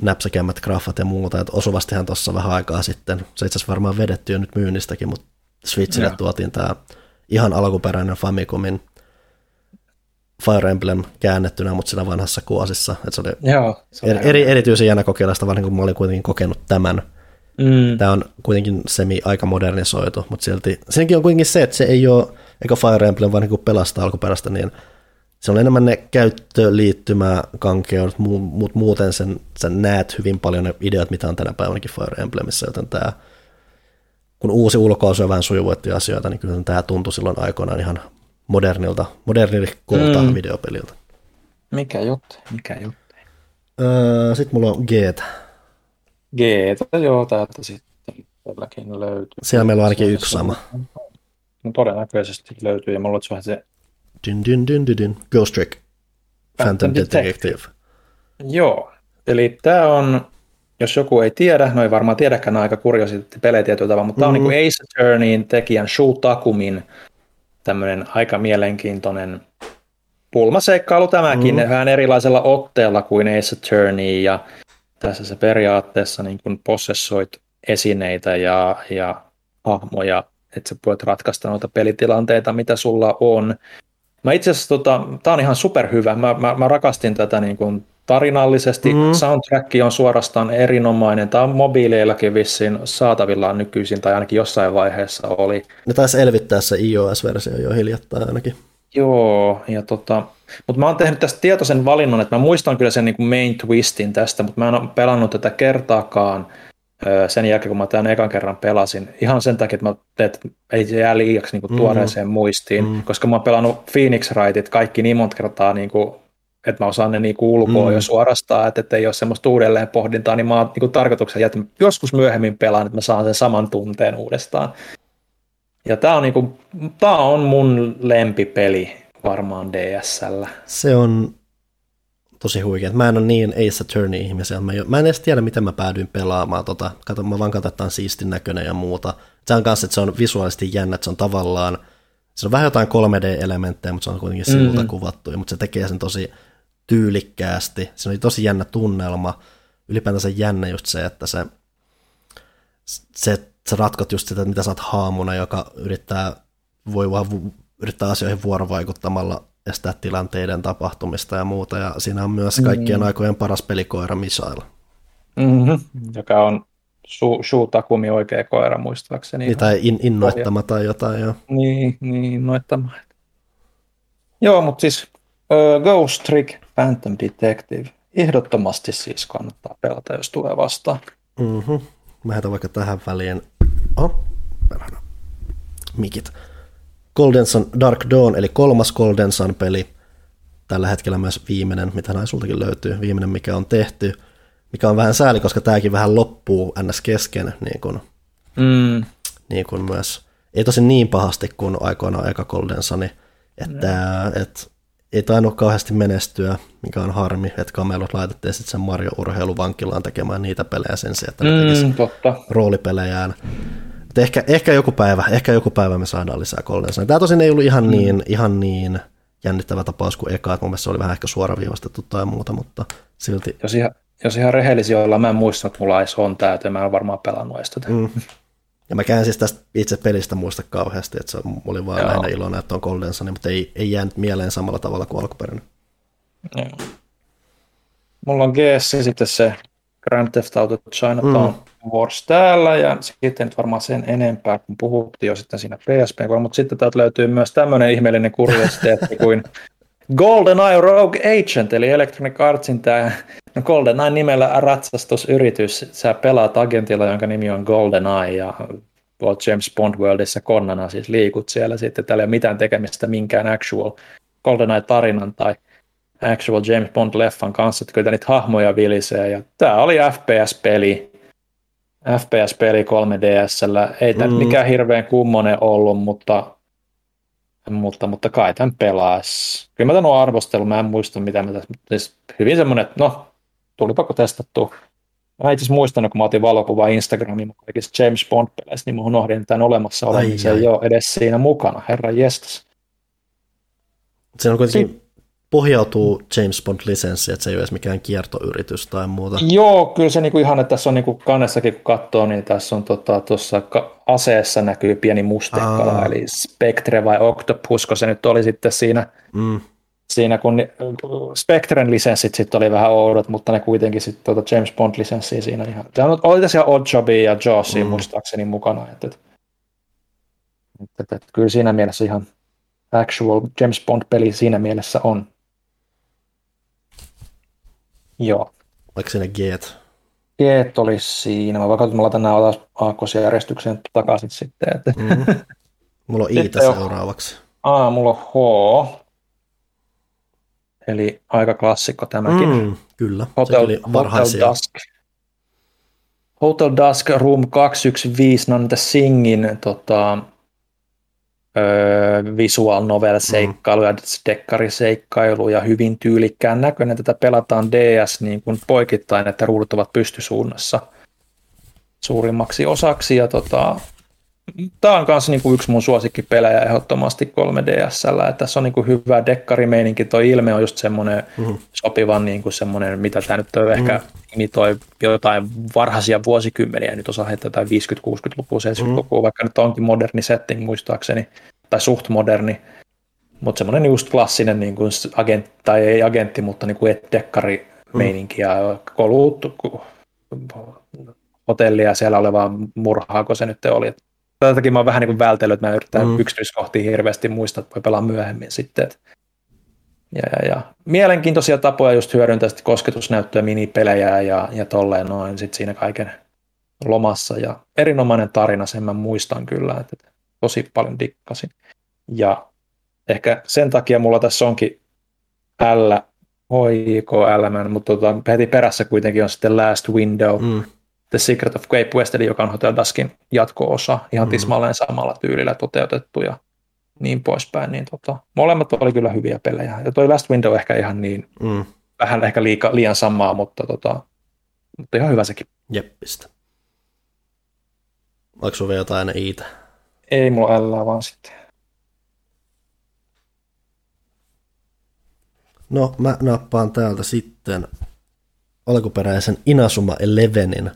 näpsäkemmät graffat ja muuta, että osuvastihan tuossa vähän aikaa sitten, se itse asiassa varmaan vedetty jo nyt myynnistäkin, mutta Switchille Joo. tuotiin tämä ihan alkuperäinen Famicomin Fire Emblem käännettynä, mutta siinä vanhassa kuosissa, että se oli Joo. Se on eri, eri, erityisen jännä kokeilla sitä, varsinkin kun mä olin kuitenkin kokenut tämän. Mm. Tämä on kuitenkin semi aika modernisoitu, mutta silti senkin on kuitenkin se, että se ei ole, eikä Fire Emblem vaan niin pelastaa alkuperäistä, niin se on enemmän ne käyttöliittymä kankeudet, mutta muuten sen, sen näet hyvin paljon ne ideat, mitä on tänä päivänäkin Fire Emblemissä, joten tämä, kun uusi ulkoasu vähän sujuvoitti asioita, niin kyllä tämä tuntui silloin aikoinaan ihan modernilta, modernilta Mm. videopeliltä. Mikä juttu, mikä juttu. Öö, Sitten mulla on G. G, joo, täältä sitten tälläkin löytyy. Siellä meillä on ainakin yksi sama. No, todennäköisesti löytyy, ja mulla on se, Dyn, dyn, dyn, dyn, dyn. Ghost Trick. Phantom Phantom Detective. joo. Eli tämä on, jos joku ei tiedä, no ei varmaan tiedäkään, aika kuriosit pelejä tietyllä tavalla, mutta tämä Mhm. on niin kuin Ace Attorneyin tekijän Shu Takumin tämmöinen aika mielenkiintoinen pulmaseikkailu tämäkin, mm. vähän erilaisella otteella kuin Ace Attorney, ja tässä se periaatteessa niin kuin possessoit esineitä ja, ja hahmoja, että sä voit ratkaista noita pelitilanteita, mitä sulla on. Mä itse asiassa, tota, tää on ihan superhyvä. Mä, mä, mä rakastin tätä niin kuin tarinallisesti. Mm. Soundtrack on suorastaan erinomainen. Tämä on mobiileillakin vissiin saatavilla nykyisin, tai ainakin jossain vaiheessa oli. Ne taisi elvittää se iOS-versio jo hiljattain ainakin. Joo, ja tota, mutta mä oon tehnyt tästä tietoisen valinnan, että mä muistan kyllä sen niin kuin main twistin tästä, mutta mä en ole pelannut tätä kertaakaan sen jälkeen, kun mä tämän ekan kerran pelasin. Ihan sen takia, että mä että ei se jää liiaksi niin kuin tuoreeseen muistiin, Mm. koska mä oon pelannut Phoenix Wrightit kaikki niin monta kertaa, niin kuin, että mä osaan ne niin kuin ulkoa Mm. jo suorastaan, että, että ei ole semmoista uudelleen pohdintaa, niin mä oon niin kuin tarkoituksena jättänyt joskus myöhemmin pelaan, että mä saan sen saman tunteen uudestaan. Ja tää on, niinku, tää on mun lempipeli varmaan DSL. Se on tosi huikea. Mä en ole niin Ace Attorney-ihmisiä. Mä, mä en edes tiedä, miten mä päädyin pelaamaan. Tota. Kato, mä vaan katsoin, että on siistin näköinen ja muuta. Se on kanssa, että se on visuaalisesti jännä, että se on tavallaan, se on vähän jotain 3D-elementtejä, mutta se on kuitenkin sivulta Mhm. mm-hmm. kuvattu, mutta se tekee sen tosi tyylikkäästi. Se oli tosi jännä tunnelma. Ylipäätänsä jännä just se, että se, se sä ratkot just sitä, että mitä sä oot haamuna, joka yrittää, voi vaan yrittää asioihin vuorovaikuttamalla estää tilanteiden tapahtumista ja muuta. Ja siinä on myös kaikkien mm. aikojen paras pelikoira Misail. Mm-hmm. Joka on Shu, Shu Takumi oikea koira muistaakseni. Niin, tai in, innoittama tai jotain. Jo. Niin, niin noittama. Joo, mutta siis uh, Ghost Trick Phantom Detective. Ehdottomasti siis kannattaa pelata, jos tulee vastaan. Mm-hmm. Mä heitän vaikka tähän väliin. Oh, perhana. mikit. Golden Sun Dark Dawn, eli kolmas Golden Sun peli. Tällä hetkellä myös viimeinen, mitä näin sultakin löytyy, viimeinen mikä on tehty. Mikä on vähän sääli, koska tämäkin vähän loppuu ns. kesken niin kun Mm. Niin kuin myös, ei tosin niin pahasti kuin aikoinaan eka Golden Sun, että mm. et, ei tainnut kauheasti menestyä, mikä on harmi, että kamelot laitettiin sitten sen Mario Urheiluvankilaan tekemään niitä pelejä sen sijaan, että mm, totta. roolipelejään. Et ehkä, ehkä, joku päivä, ehkä joku päivä me saadaan lisää Golden. Tämä tosin ei ollut ihan, mm. niin, ihan niin jännittävä tapaus kuin eka, että mun mielestä se oli vähän ehkä suoraviivastettu tai muuta, mutta silti. Jos ihan, jos ihan rehellisiä ollaan, mä en muista, että mulla edes on täyteen, mä en varmaan pelannut edes tätä. Mm. Ja mä käyn siis tästä itse pelistä muista kauheasti, että se oli vaan Joo. lähinnä iloinen, että on Golden Sun, mutta ei, ei jäänyt mieleen samalla tavalla kuin alkuperäinen. Joo. Mulla on GS sitten se Grand Theft Auto Chinatown mm. Wars täällä, ja sitten nyt varmaan sen enempää, kun puhuttiin jo sitten siinä PSP, mutta sitten täältä löytyy myös tämmöinen ihmeellinen kuriositeetti kuin GoldenEye Rogue Agent, eli Electronic Artsin tämä no GoldenEye nimellä ratsastusyritys. Sä pelaat agentilla, jonka nimi on GoldenEye, ja olet James Bond Worldissa konnana, siis liikut siellä sitten. Täällä ei ole mitään tekemistä minkään actual GoldenEye-tarinan tai actual James Bond-leffan kanssa, että kyllä niitä hahmoja vilisee. Ja tämä oli FPS-peli, FPS-peli 3DSllä. Ei tämä mm. mikään hirveän kummonen ollut, mutta mutta, mutta kai tämän pelaas. Kyllä mä tämän olen arvostellut, mä en muista mitä mä tässä, siis hyvin semmoinen, että no, tulipako testattu. Mä itse muistanut, kun mä otin valokuvaa Instagramiin kaikissa James Bond-peleissä, niin mä unohdin tämän olemassa olemisen jo edes siinä mukana, herra jestas. Se on kuitenkin pohjautuu James Bond-lisenssiin, että se ei ole edes mikään kiertoyritys tai muuta. Joo, kyllä se niinku ihan, että tässä on niinku kannessakin, kun katsoo, niin tässä on tuossa tota, aseessa näkyy pieni mustekala, eli Spectre vai Octopus, kun se nyt oli sitten siinä, mm. siinä kun Spectren lisenssit sitten oli vähän oudot, mutta ne kuitenkin sitten tuota James Bond-lisenssiä siinä ihan. Tämä oli tässä Oddjobia ja Jawsia mm. muistaakseni mukana, että, että, että, että, että kyllä siinä mielessä ihan actual James Bond-peli siinä mielessä on. Joo. Oliko siinä Geet? Geet olisi siinä. Mä vaikka mä laitan nämä otas aakkosjärjestykseen takaisin sitten. Että. Mm. Mulla on Iitä seuraavaksi. Aa, mulla on H. Eli aika klassikko tämäkin. Mm, kyllä, Hotel, Hotel Dusk. Hotel Dusk Room 215, no niitä Singin tota, öö, visual novel seikkailu ja dekkariseikkailu ja hyvin tyylikkään näköinen. Tätä pelataan DS niin kuin poikittain, että ruudut ovat pystysuunnassa suurimmaksi osaksi. Ja tota, Tämä on myös niin kuin yksi mun suosikkipelejä ehdottomasti 3DSllä, että tässä on niin kuin hyvä dekkarimeininki, tuo ilme on just semmoinen mm-hmm. sopivan niin kuin semmoinen, mitä tämä nyt on mm-hmm. ehkä imitoi jotain varhaisia vuosikymmeniä, nyt osaa heittää jotain 50-60-lukua, 70-lukua, mm-hmm. vaikka nyt onkin moderni setting muistaakseni, tai suht moderni, mutta semmoinen just klassinen niin kuin agent, tai ei agentti, mutta niin kuin dekkari meininki ja kolut, hotellia siellä olevaa murhaa, kun se nyt oli. Tätä takia mä oon vähän niin kuin vältellyt, että mä yritän mm. yksityiskohtia hirveästi muistaa, että voi pelaa myöhemmin sitten. Ja, ja, ja. Mielenkiintoisia tapoja just hyödyntää sitten kosketusnäyttöä, minipelejä ja, ja tolleen noin sitten siinä kaiken lomassa. Ja erinomainen tarina, sen mä muistan kyllä, että tosi paljon dikkasin. Ja ehkä sen takia mulla tässä onkin L, HIKL, mutta tota, heti perässä kuitenkin on sitten Last Window, mm. The Secret of Cape West, eli joka on Hotel Duskin jatko-osa, ihan mm. tismalleen samalla tyylillä toteutettu ja niin poispäin. Niin tota, molemmat oli kyllä hyviä pelejä. Ja toi Last Window ehkä ihan niin, mm. vähän ehkä liika, liian samaa, mutta, tota, mutta ihan hyvä sekin. Jeppistä. Onko sinulla vielä jotain iitä? Ei mulla ällää vaan sitten. No, mä nappaan täältä sitten alkuperäisen Inasuma Elevenin.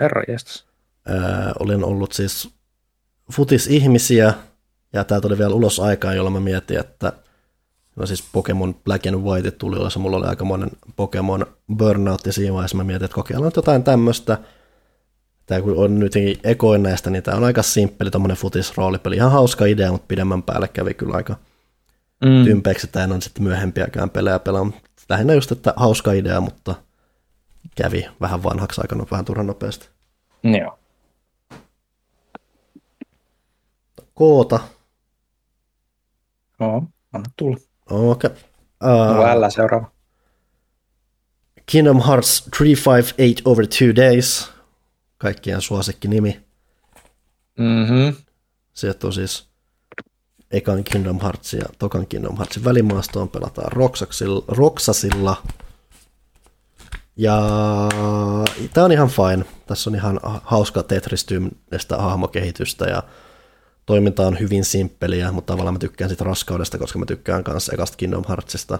Herra. Öö, olin ollut siis futis-ihmisiä, ja täältä oli vielä ulos aikaan, jolloin mä mietin, että no siis Pokemon Black and White tuli ulos, mulla oli aika monen Pokemon Burnout siinä vaiheessa, mä mietin, että kokeillaan jotain tämmöistä, tämä kun on nyt ekoin näistä, niin tämä on aika simppeli tuommoinen futisroolipeli. Ihan hauska idea, mutta pidemmän päälle kävi kyllä aika mm. tympeäksi, että en ole sitten myöhempiäkään pelejä pelaa. Lähinnä just, että hauska idea, mutta kävi vähän vanhaksi aikana, vähän turhan nopeasti. Joo. Koota. Joo, anna tulla. Okei. Okay. Uh, seuraava. Kingdom Hearts 358 over two days kaikkien suosikki nimi. Mm-hmm. Sieltä on siis ekan Kingdom Hearts ja tokan Kingdom Heartsin välimaastoon pelataan Roksasilla, Roksasilla. Ja tämä on ihan fine. Tässä on ihan hauska Tetris-tyymistä hahmokehitystä ja toiminta on hyvin simppeliä, mutta tavallaan mä tykkään siitä raskaudesta, koska mä tykkään kanssa ekasta Kingdom Heartsista.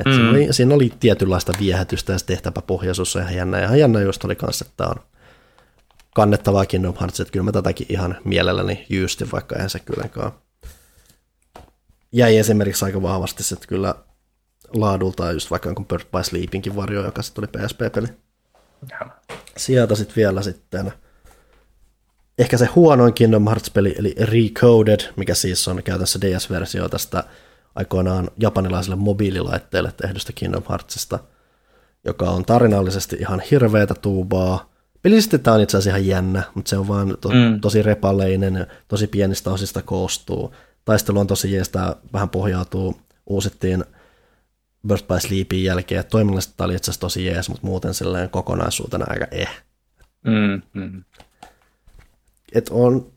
Et mm. siinä, oli, siinä oli tietynlaista viehätystä ja se tehtäväpohjaisuus on ihan jännä. Ja ihan jännä just oli kanssa, että tämä on kannettavaa Kingdom Hearts, että kyllä mä tätäkin ihan mielelläni jyystin, vaikka eihän se kylläkään jäi esimerkiksi aika vahvasti että kyllä laadulta just vaikka kuin Bird by Sleepinkin varjo, joka sitten oli PSP-peli. Sieltä sitten vielä sitten ehkä se huonoin Kingdom Hearts-peli, eli Recoded, mikä siis on käytännössä DS-versio tästä aikoinaan japanilaiselle mobiililaitteelle tehdystä Kingdom Heartsista, joka on tarinallisesti ihan hirveätä tuubaa. Pelisesti tämä on itse asiassa ihan jännä, mutta se on vaan to, mm. tosi repaleinen, tosi pienistä osista koostuu. Taistelu on tosi jees, vähän pohjautuu, uusittiin Birth by Sleepin jälkeen, että toiminnallisesti tämä oli itse asiassa tosi jees, mutta muuten silleen kokonaisuutena aika eh. Mm, mm. Et on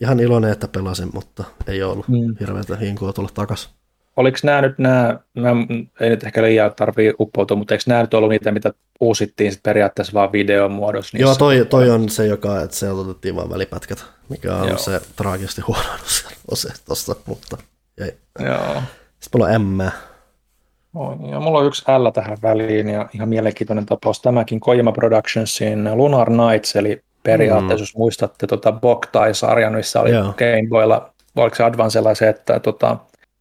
ihan iloinen, että pelasin, mutta ei ollut mm. hirveätä hinkua tulla takaisin. Oliko nämä nyt nämä, mä ei nyt ehkä liian tarvii uppoutua, mutta eikö nämä nyt ollut niitä, mitä uusittiin sit periaatteessa vaan videon muodossa? Joo, toi, toi on se, joka, että se otettiin vaan välipätkät, mikä on Joo. se traagisesti huono osa tuossa, mutta ei. Joo. Sitten mulla on M. On, ja mulla on yksi L tähän väliin ja ihan mielenkiintoinen tapaus. Tämäkin Kojima Productionsin Lunar Nights, eli periaatteessa, mm. jos muistatte tota Boktai-sarjan, missä oli Joo. Game Boylla, oliko se Advancella se, että tota,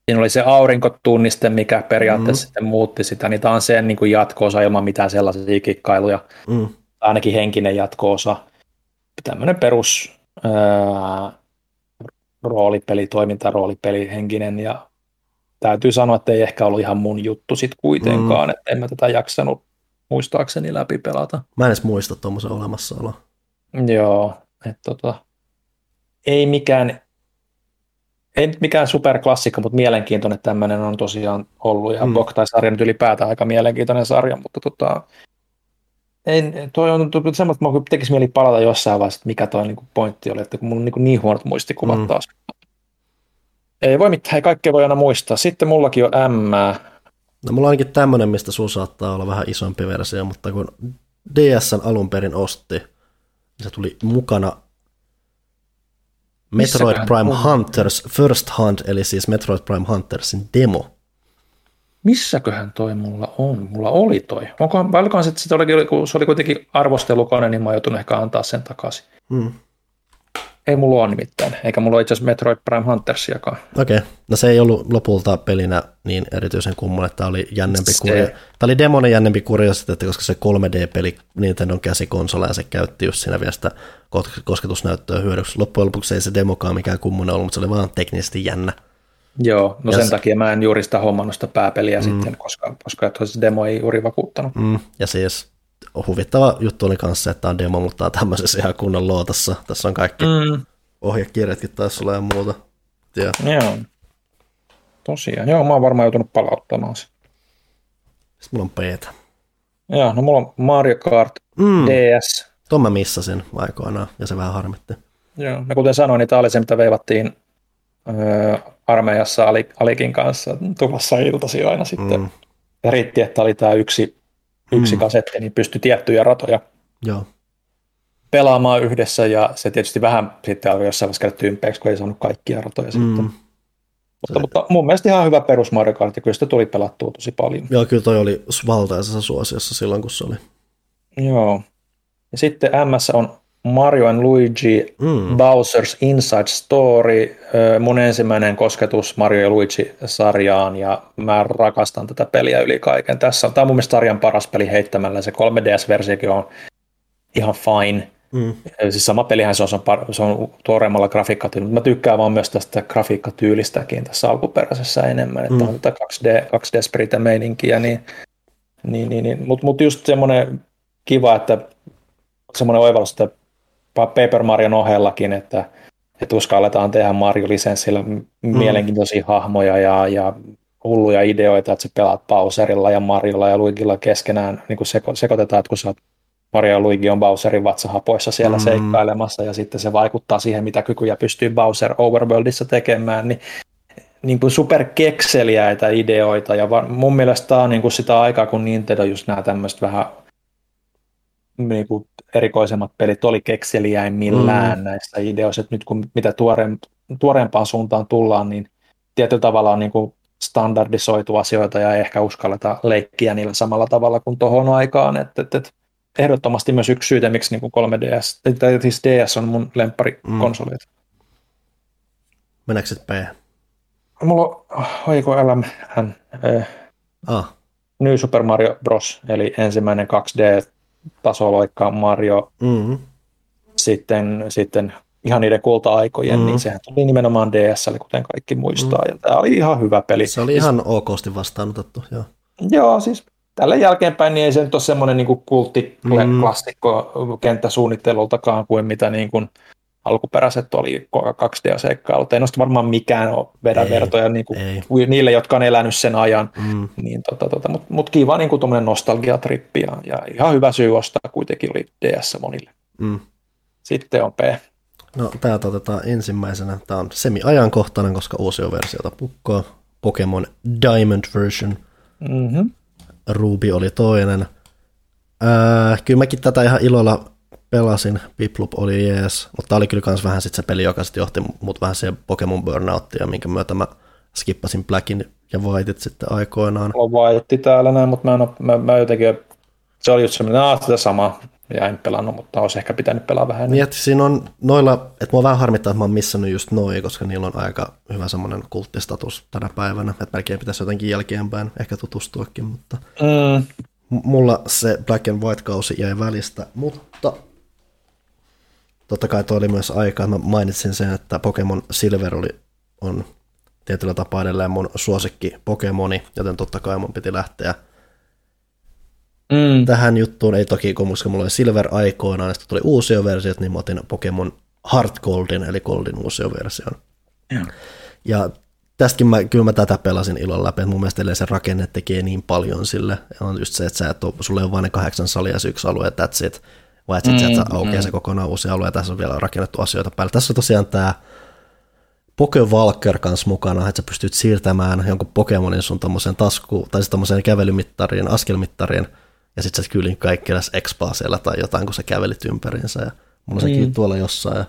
siinä oli se aurinkotunniste, mikä periaatteessa mm. sitten muutti sitä, niin tämä on sen niin kuin jatko-osa ilman mitään sellaisia kikkailuja, mm. ainakin henkinen jatko-osa. Tämmöinen perus ää, roolipeli, toimintaroolipeli henkinen ja täytyy sanoa, että ei ehkä ollut ihan mun juttu sitten kuitenkaan, mm. että en mä tätä jaksanut muistaakseni läpi pelata. Mä en edes muista tuommoisen olemassaoloa. Joo, että tota, ei mikään ei nyt mikään superklassikko, mutta mielenkiintoinen tämmöinen on tosiaan ollut. Ja mm. Boktai-sarja nyt ylipäätään aika mielenkiintoinen sarja, mutta tota, ei, toi on semmoista, että tekisi mieli palata jossain vaiheessa, että mikä toi niin pointti oli, että kun mulla on niin, niin huonot muistikuvat mm. taas. Ei voi mitään, ei kaikkea voi aina muistaa. Sitten mullakin on M. No mulla on ainakin tämmöinen, mistä sun saattaa olla vähän isompi versio, mutta kun DSn alun perin osti, niin se tuli mukana Metroid Prime on? Hunters First Hunt, eli siis Metroid Prime Huntersin demo. Missäköhän toi mulla on? Mulla oli toi. Onko, olikohan se, että se oli, kun se oli kuitenkin arvostelukone, niin mä joutun ehkä antaa sen takaisin. Hmm. Ei mulla ole nimittäin, eikä mulla ole itse asiassa Metroid Prime Huntersiakaan. Okei, okay. no se ei ollut lopulta pelinä niin erityisen kummonen, että tämä oli jännempi se... kurja. Tämä oli demonen jännempi kuriositeetti, koska se 3D-peli Nintendo käsikonsola ja se käytti just siinä vielä sitä kosketusnäyttöä hyödyksi. Loppujen lopuksi ei se demokaan mikään kummonen ollut, mutta se oli vaan teknisesti jännä. Joo, no ja sen se... takia mä en juuri sitä hommannut sitä pääpeliä mm. sitten, koska, koska se demo ei juuri vakuuttanut. Mm. Ja siis huvittava juttu oli kanssa, että on demo, mutta on tämmöisessä ihan kunnon lootassa. Tässä on kaikki mm. ohjekirjatkin taisi olla ja muuta. Tiedä. Joo. Tosiaan. Joo, mä oon varmaan joutunut palauttamaan se. Sitten mulla on Peetä. Joo, no mulla on Mario Kart mm. DS. Tuon mä missasin aikoinaan ja se vähän harmitti. Joo, no kuten sanoin, niin tämä oli se, mitä veivattiin öö, armeijassa Alikin kanssa tuvassa iltasi aina sitten. Mm. Ja riitti, että oli tämä yksi yksi mm. kasetti, niin pystyi tiettyjä ratoja Joo. pelaamaan yhdessä, ja se tietysti vähän sitten alkoi jossain vaiheessa käydä tympeäksi, kun ei saanut kaikkia ratoja mm. sitten. Mutta, mutta mun mielestä ihan hyvä perus Mario Kart, ja kyllä sitä tuli pelattua tosi paljon. Joo, kyllä toi oli valtaisessa suosiossa silloin, kun se oli. Joo. Ja sitten MS on Mario and Luigi mm. Bowser's Inside Story, mun ensimmäinen kosketus Mario ja Luigi-sarjaan ja mä rakastan tätä peliä yli kaiken. Tässä on, tämä on mun mielestä sarjan paras peli heittämällä, se 3DS-versiokin on ihan fine. Mm. Siis sama pelihän se on, se on, par, se on tuoreemmalla grafiikkatyylillä, mutta mä tykkään vaan myös tästä grafiikkatyylistäkin tässä alkuperäisessä enemmän, että mm. on tätä 2D, 2D-sprite-meininkiä, niin, niin, niin, niin. mutta mut just semmoinen kiva, että semmoinen oivallus, että Paper Marion ohellakin, että, että uskalletaan tehdä Mario-lisenssillä mm. mielenkiintoisia hahmoja ja, ja hulluja ideoita, että sä pelaat Bowserilla ja Mariolla ja Luigilla keskenään, niin kuin seko, sekoitetaan, että kun sä Mario Luigi on Bowserin vatsahapoissa siellä mm. seikkailemassa ja sitten se vaikuttaa siihen, mitä kykyjä pystyy Bowser Overworldissa tekemään, niin niin kuin superkekseliäitä ideoita ja mun mielestä tämä on niin kuin sitä aikaa, kun Nintendo just nämä tämmöiset vähän niin kuin erikoisemmat pelit oli kekseliäimmillään mm. näissä ideoissa, että nyt kun mitä tuoreen, tuoreempaan suuntaan tullaan, niin tietyllä tavalla on niin kuin standardisoitu asioita ja ehkä uskalleta leikkiä niillä samalla tavalla kuin tuohon aikaan, että, että, että ehdottomasti myös yksi syytä, miksi niin 3DS, tai siis DS on mun lemppari mm. Mennäänkö P? Mulla on, oiko LMN, äh, ah. New Super Mario Bros. eli ensimmäinen 2D-tasoloikka Mario, mm-hmm. sitten, sitten ihan niiden kulta-aikojen, mm-hmm. niin sehän tuli nimenomaan DSL, kuten kaikki muistaa, mm-hmm. ja tämä oli ihan hyvä peli. Se oli ihan okosti vastaanotettu, joo. Joo, siis tällä jälkeenpäin niin ei se nyt ole semmoinen niin kulttiklassikko mm. kenttäsuunnittelultakaan kuin mitä niin kuin alkuperäiset oli 2D-seikkailut. Ei noista varmaan mikään ole vedä ei, vertoja niin kuin niille, jotka on elänyt sen ajan. Mm. Niin tota, tota, Mutta mut kiva niin kuin nostalgiatrippi ja, ja, ihan hyvä syy ostaa kuitenkin oli DS monille. Mm. Sitten on P. No täältä otetaan ensimmäisenä. Tämä on semi-ajankohtainen, koska uusi versiota pukkaa. Pokemon Diamond version. Mm-hmm. Ruby oli toinen. Äh, kyllä mäkin tätä ihan ilolla pelasin, Piplup oli jees, mutta tämä oli kyllä myös vähän sit se peli, joka sitten johti mut vähän siihen Pokemon Burnouttiin, minkä myötä mä skippasin Blackin ja Whiteit sitten aikoinaan. Mulla on White täällä näin, mutta mä, en ole, mä, mä jotenkin, se oli just semmoinen, että sitä sama, ja en pelannut, mutta olisi ehkä pitänyt pelaa vähän. Niin, että siinä on noilla, että mua vähän harmittaa, että mä oon missannut just noin, koska niillä on aika hyvä semmoinen kulttistatus tänä päivänä, että melkein pitäisi jotenkin jälkeenpäin ehkä tutustuakin, mutta mm. mulla se Black and White-kausi jäi välistä, mutta totta kai toi oli myös aika, mä mainitsin sen, että Pokemon Silver oli, on tietyllä tapaa edelleen mun suosikki Pokemoni, joten totta kai mun piti lähteä mm. tähän juttuun. Ei toki, koska mulla oli Silver aikoinaan, sitten tuli uusia versioita, niin mä otin Pokemon Heart Goldin, eli Goldin uusia version. Ja. ja tästäkin mä, kyllä mä tätä pelasin ilolla läpi, että mun mielestä se rakenne tekee niin paljon sille. On just se, että sä et ole, sulla on vain ne kahdeksan salia ja yksi alue, that's it vai että sitten mm, aukeaa mm. se kokonaan uusi alue, ja tässä on vielä rakennettu asioita päälle. Tässä on tosiaan tämä Walker kanssa mukana, että sä pystyt siirtämään jonkun Pokemonin sun tommoseen tasku, tai sitten tommoseen kävelymittariin, askelmittariin, ja sitten sä kyylin kaikki edes expaa siellä tai jotain, kun sä kävelit ympäriinsä, ja mulla sekin mm. tuolla jossain, ja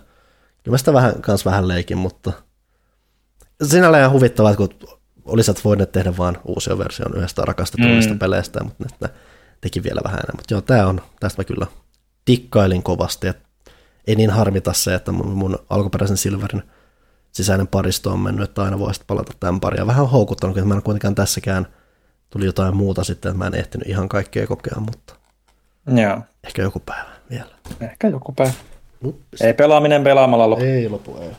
kyllä mä sitä vähän, kans vähän leikin, mutta sinällään ihan huvittavaa, että kun olisit voineet tehdä vaan uusia version yhdestä rakastetuista mm. peleistä, mutta ne, ne teki vielä vähän enemmän. Mutta joo, tämä on, tästä mä kyllä tikkailin kovasti, että ei niin harmita se, että mun, mun alkuperäisen Silverin sisäinen paristo on mennyt, että aina voisi palata tämän paria. Vähän on houkuttanut, että mä en kuitenkaan tässäkään tuli jotain muuta sitten, että mä en ehtinyt ihan kaikkea kokea, mutta Joo. ehkä joku päivä vielä. Ehkä joku päivä. Ups. Ei pelaaminen pelaamalla lopu. Ei lopu, ei.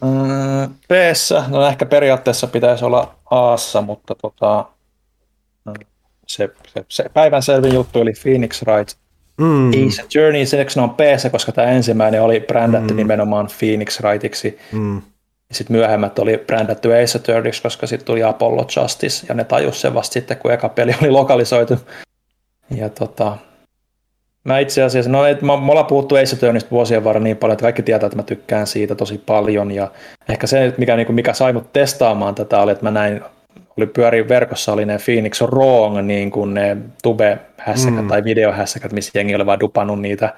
Mm, p no ehkä periaatteessa pitäisi olla Aassa, mutta tota, se, se, se päivänselvin juttu oli Phoenix Wright Mm. Ace Journey, se on PC, koska tämä ensimmäinen oli brändätty mm. nimenomaan Phoenix Wrightiksi. Mm. Sitten myöhemmät oli brändätty Ace Attorneyksi, koska sitten tuli Apollo Justice, ja ne tajus sen vasta sitten, kun eka peli oli lokalisoitu. Ja tota, mä itse asiassa, no et, mä, me ollaan puhuttu Ace Attorneysta vuosien varrella niin paljon, että kaikki tietää, että mä tykkään siitä tosi paljon, ja ehkä se, mikä, niin kuin, mikä sai mut testaamaan tätä, oli, että mä näin oli pyöri verkossa oli ne Phoenix Wrong, niin kuin ne tube-hässäkät mm. tai videohässäkät, missä jengi oli vaan dupannut niitä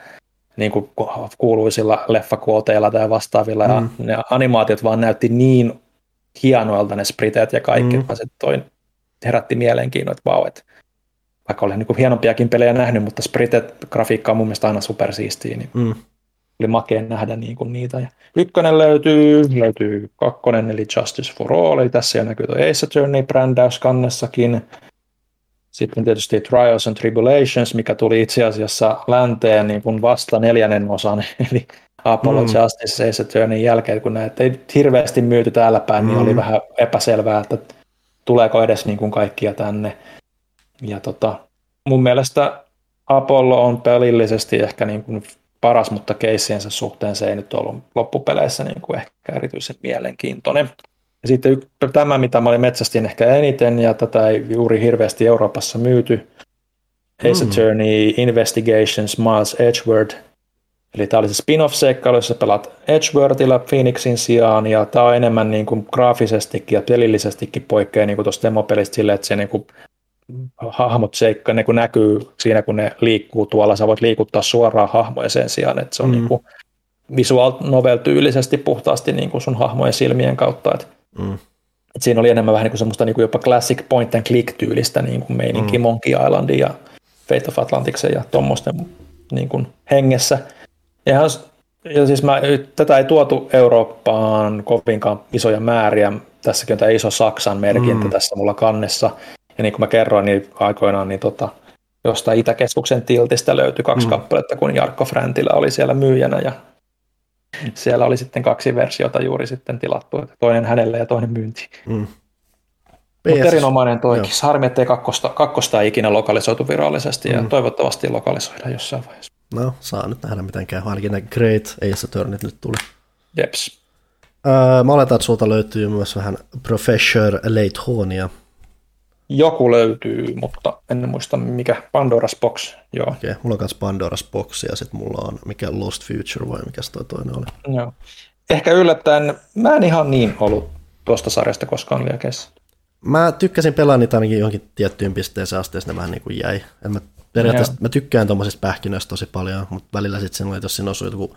niin kuin kuuluisilla leffakuoteilla tai vastaavilla, mm. ja ne animaatiot vaan näytti niin hienoilta ne spriteet ja kaikki, mm. että se toi herätti mielenkiinnon, että vau, että vaikka olen niin kuin hienompiakin pelejä nähnyt, mutta spritet grafiikka on mun mielestä aina supersiistiä, niin mm oli makea nähdä niin kuin niitä. Ja ykkönen löytyy, löytyy kakkonen, eli Justice for All, eli tässä jo näkyy tuo Ace Attorney-brändäys kannessakin. Sitten tietysti Trials and Tribulations, mikä tuli itse asiassa länteen niin kuin vasta neljännen osan, eli Apollo mm. Justice Ace Attorney jälkeen, kun näitä ei hirveästi myyty täällä päin, mm. niin oli mm. vähän epäselvää, että tuleeko edes niin kuin kaikkia tänne. Ja tota, mun mielestä Apollo on pelillisesti ehkä niin kuin paras, mutta keissiensä suhteen se ei nyt ollut loppupeleissä niin kuin ehkä erityisen mielenkiintoinen. Ja sitten tämä, mitä mä olin metsästin ehkä eniten, ja tätä ei juuri hirveästi Euroopassa myyty, Ace Attorney Investigations Miles Edgeworth. Eli tämä oli se spin-off-seikkailu, jossa pelaat Edgeworthilla Phoenixin sijaan, ja tämä on enemmän niin kuin graafisestikin ja pelillisestikin poikkeaa niin tuosta demopelistä silleen, että se niin kuin hahmot seikka, ne kun näkyy siinä, kun ne liikkuu tuolla, sä voit liikuttaa suoraan hahmoja sen sijaan, että se on mm. niin kuin visual novel tyylisesti puhtaasti niin kuin sun hahmojen silmien kautta. Että, mm. että siinä oli enemmän vähän niin kuin semmoista niin kuin jopa classic point and click tyylistä niin kuin meininki mm. Monkey Islandin ja Fate of Atlanticsen ja tuommoisten niin kuin hengessä. Ja, ja siis mä, tätä ei tuotu Eurooppaan kovinkaan isoja määriä. Tässäkin on tämä iso Saksan merkintä mm. tässä mulla kannessa. Ja niin kuin mä kerroin niin aikoinaan, niin tota, jostain Itäkeskuksen tiltistä löytyi kaksi mm. kappaletta, kun Jarkko Fräntilä oli siellä myyjänä ja siellä oli sitten kaksi versiota juuri sitten tilattu, toinen hänelle ja toinen myynti. Mm. Mutta erinomainen toikin. Harmi, ettei kakkosta, kakkosta ei ikinä lokalisoitu virallisesti mm. ja toivottavasti lokalisoidaan jossain vaiheessa. No, saa nyt nähdä miten käy. Ainakin ne Great Ace Attorneyt nyt tuli. Jeps. Öö, mä oletan, että sulta löytyy myös vähän Professor Laytonia. Joku löytyy, mutta en muista mikä. Pandora's Box, joo. Okei, okay, mulla on myös Pandora's Box ja sitten mulla on mikä Lost Future vai mikä toi toinen oli. Joo. Ehkä yllättäen, mä en ihan niin ollut tuosta sarjasta koskaan liekeissä. Mä tykkäsin pelaa niitä ainakin johonkin tiettyyn pisteeseen asteessa ne vähän niin kuin jäi. En mä, periaatteessa Joo. mä tykkään tuommoisista pähkinöistä tosi paljon, mutta välillä sitten sen, että jos siinä osui joku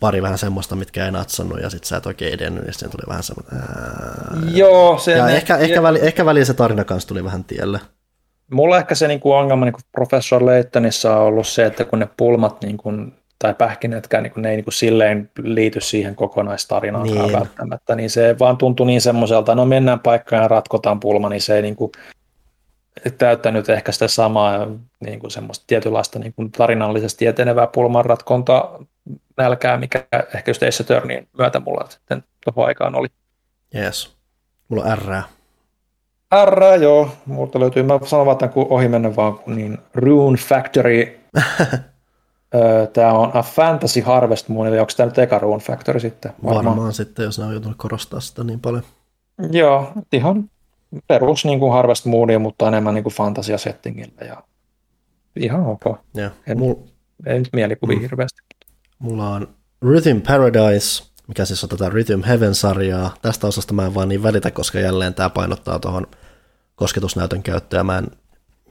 pari vähän semmoista, mitkä ei natsannut, ja sitten sä et oikein edennyt, niin sitten tuli vähän semmoinen... Joo, se... Ja ne, ehkä, ehkä, väli, ehkä välillä se tarina kanssa tuli vähän tielle. Mulla ehkä se niin kuin ongelma niin kuin Professor Laytonissa on ollut se, että kun ne pulmat niin kuin, tai pähkinätkään, niin kuin, ne ei niin kuin silleen liity siihen kokonaistarinaan niin. välttämättä, niin se vaan tuntui niin semmoiselta, no mennään paikkaan ja ratkotaan pulma, niin se ei niin kuin, täyttänyt ehkä sitä samaa niin kuin semmoista tietynlaista niin kuin tarinallisesti etenevää pulmanratkontaa nälkää, mikä ehkä just Ace Attorneyin myötä mulla sitten tuohon aikaan oli. Yes. Mulla on R. R, joo. Multa löytyy, mä sanon vaan tämän ohi mennä vaan, niin Rune Factory. tämä on A Fantasy Harvest Moon, eli onko tämä nyt eka Rune Factory sitten? Varmaan, Varmaan sitten, jos ne on joutunut korostaa sitä niin paljon. Joo, ihan perus niin kuin Harvest Moonia, mutta enemmän niin kuin fantasia-settingillä ja ihan ok. Ja, en, mul... ei nyt mielikuvia mm. hirveästi. Mulla on Rhythm Paradise, mikä siis on tätä Rhythm Heaven-sarjaa. Tästä osasta mä en vaan niin välitä, koska jälleen tämä painottaa tuohon kosketusnäytön käyttöä. Mä en,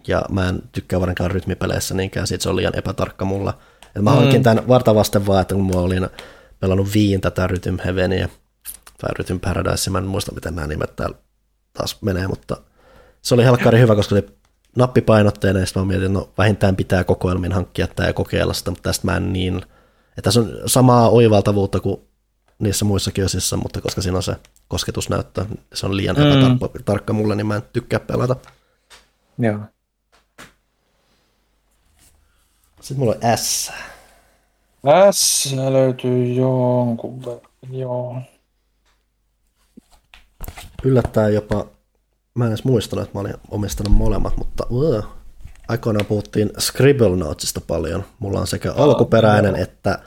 ja mä en tykkää varsinkaan rytmipeleissä niinkään, siitä se on liian epätarkka mulla. Et mä hankin mm. tämän vartavasten vaan, että kun mä olin pelannut viin tätä Rhythm Heavenia, tai Rhythm Paradise, mä en muista miten nämä nimet täällä taas menee, mutta se oli helkkari hyvä, koska se nappipainotteinen, ja sitten mä mietin, no vähintään pitää kokoelmin hankkia tämä ja kokeilla sitä, mutta tästä mä en niin että tässä on samaa oivaltavuutta kuin niissä muissakin osissa, mutta koska siinä on se kosketusnäyttö, se on liian mm. epätarkka mulle, niin mä en tykkää pelata. Joo. Sitten mulla on S. S löytyy jonkun joo. Yllättäen jopa, mä en edes muistanut, että mä olin omistanut molemmat, mutta uh, aikoinaan puhuttiin Scribble Notesista paljon. Mulla on sekä alkuperäinen oh, että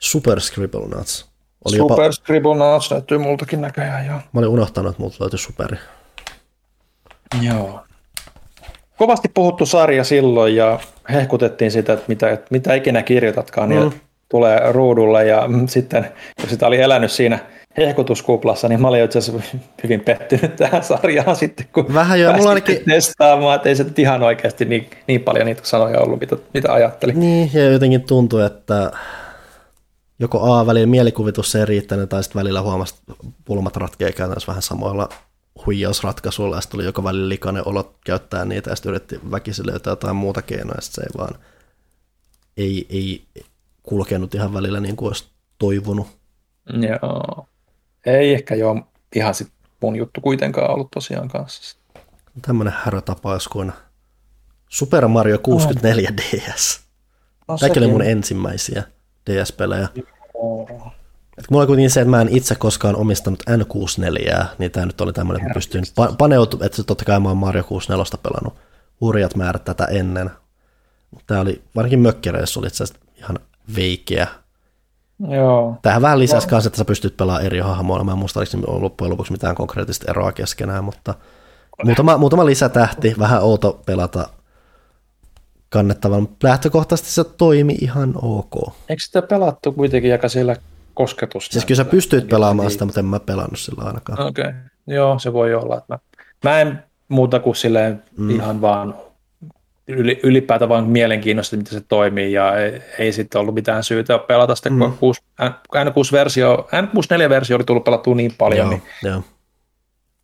Super Scribble Notes. Oli Super jopa... Scribble Notes löytyy multakin näköjään, joo. Mä olin unohtanut, että multa löytyi Superi. Joo. Kovasti puhuttu sarja silloin ja hehkutettiin sitä, että mitä, että mitä ikinä kirjoitatkaan, niin mm. tulee ruudulle ja sitten kun sitä oli elänyt siinä – hehkutuskuplassa, niin mä olin itse asiassa hyvin pettynyt tähän sarjaan sitten, kun Vähän jo, mulla ainakin... testaamaan, että ei se ihan oikeasti niin, niin paljon niitä sanoja ollut, mitä, mitä ajattelin. Niin, ja jotenkin tuntui, että joko A, välillä mielikuvitus ei riittänyt, tai sitten välillä huomasi, että pulmat ratkeaa käytännössä vähän samoilla huijausratkaisuilla, ja sitten tuli joko välillä likainen olot käyttää niitä, ja sitten yritti väkisin löytää jotain muuta keinoa, ja se ei vaan ei, ei kulkenut ihan välillä niin kuin olisi toivonut. Joo ei ehkä jo ihan sit mun juttu kuitenkaan ollut tosiaan kanssa. Tämmöinen härötapaus kuin Super Mario 64 no. DS. No, Tämäkin oli mun ensimmäisiä DS-pelejä. Oh. Et mulla on kuitenkin se, että mä en itse koskaan omistanut N64, niin tämä nyt oli tämmöinen, että mä pystyin pa- paneutumaan, että totta kai mä oon Mario 64 pelannut hurjat määrät tätä ennen. Tämä oli, varsinkin mökkireissu oli itse ihan veikeä Joo. Tähän vähän lisäsi kanssa, että sä pystyt pelaamaan eri hahmoilla. Mä en muista, oliko loppujen lopuksi mitään konkreettista eroa keskenään, mutta muutama, muutama lisätähti, vähän outo pelata kannettava, mutta lähtökohtaisesti se toimi ihan ok. Eikö sitä pelattu kuitenkin aika sillä kosketus? Siis kyllä sä pystyit pelaamaan sitä, mutta en mä pelannut sillä ainakaan. Okei, okay. joo, se voi olla. Että mä, mä en muuta kuin silleen mm. ihan vaan ylipäätään vaan mielenkiinnosta, miten se toimii, ja ei, ei sitten ollut mitään syytä pelata sitä, mm. kun N64-versio, N64-versio oli tullut pelattua niin paljon, joo, niin, joo.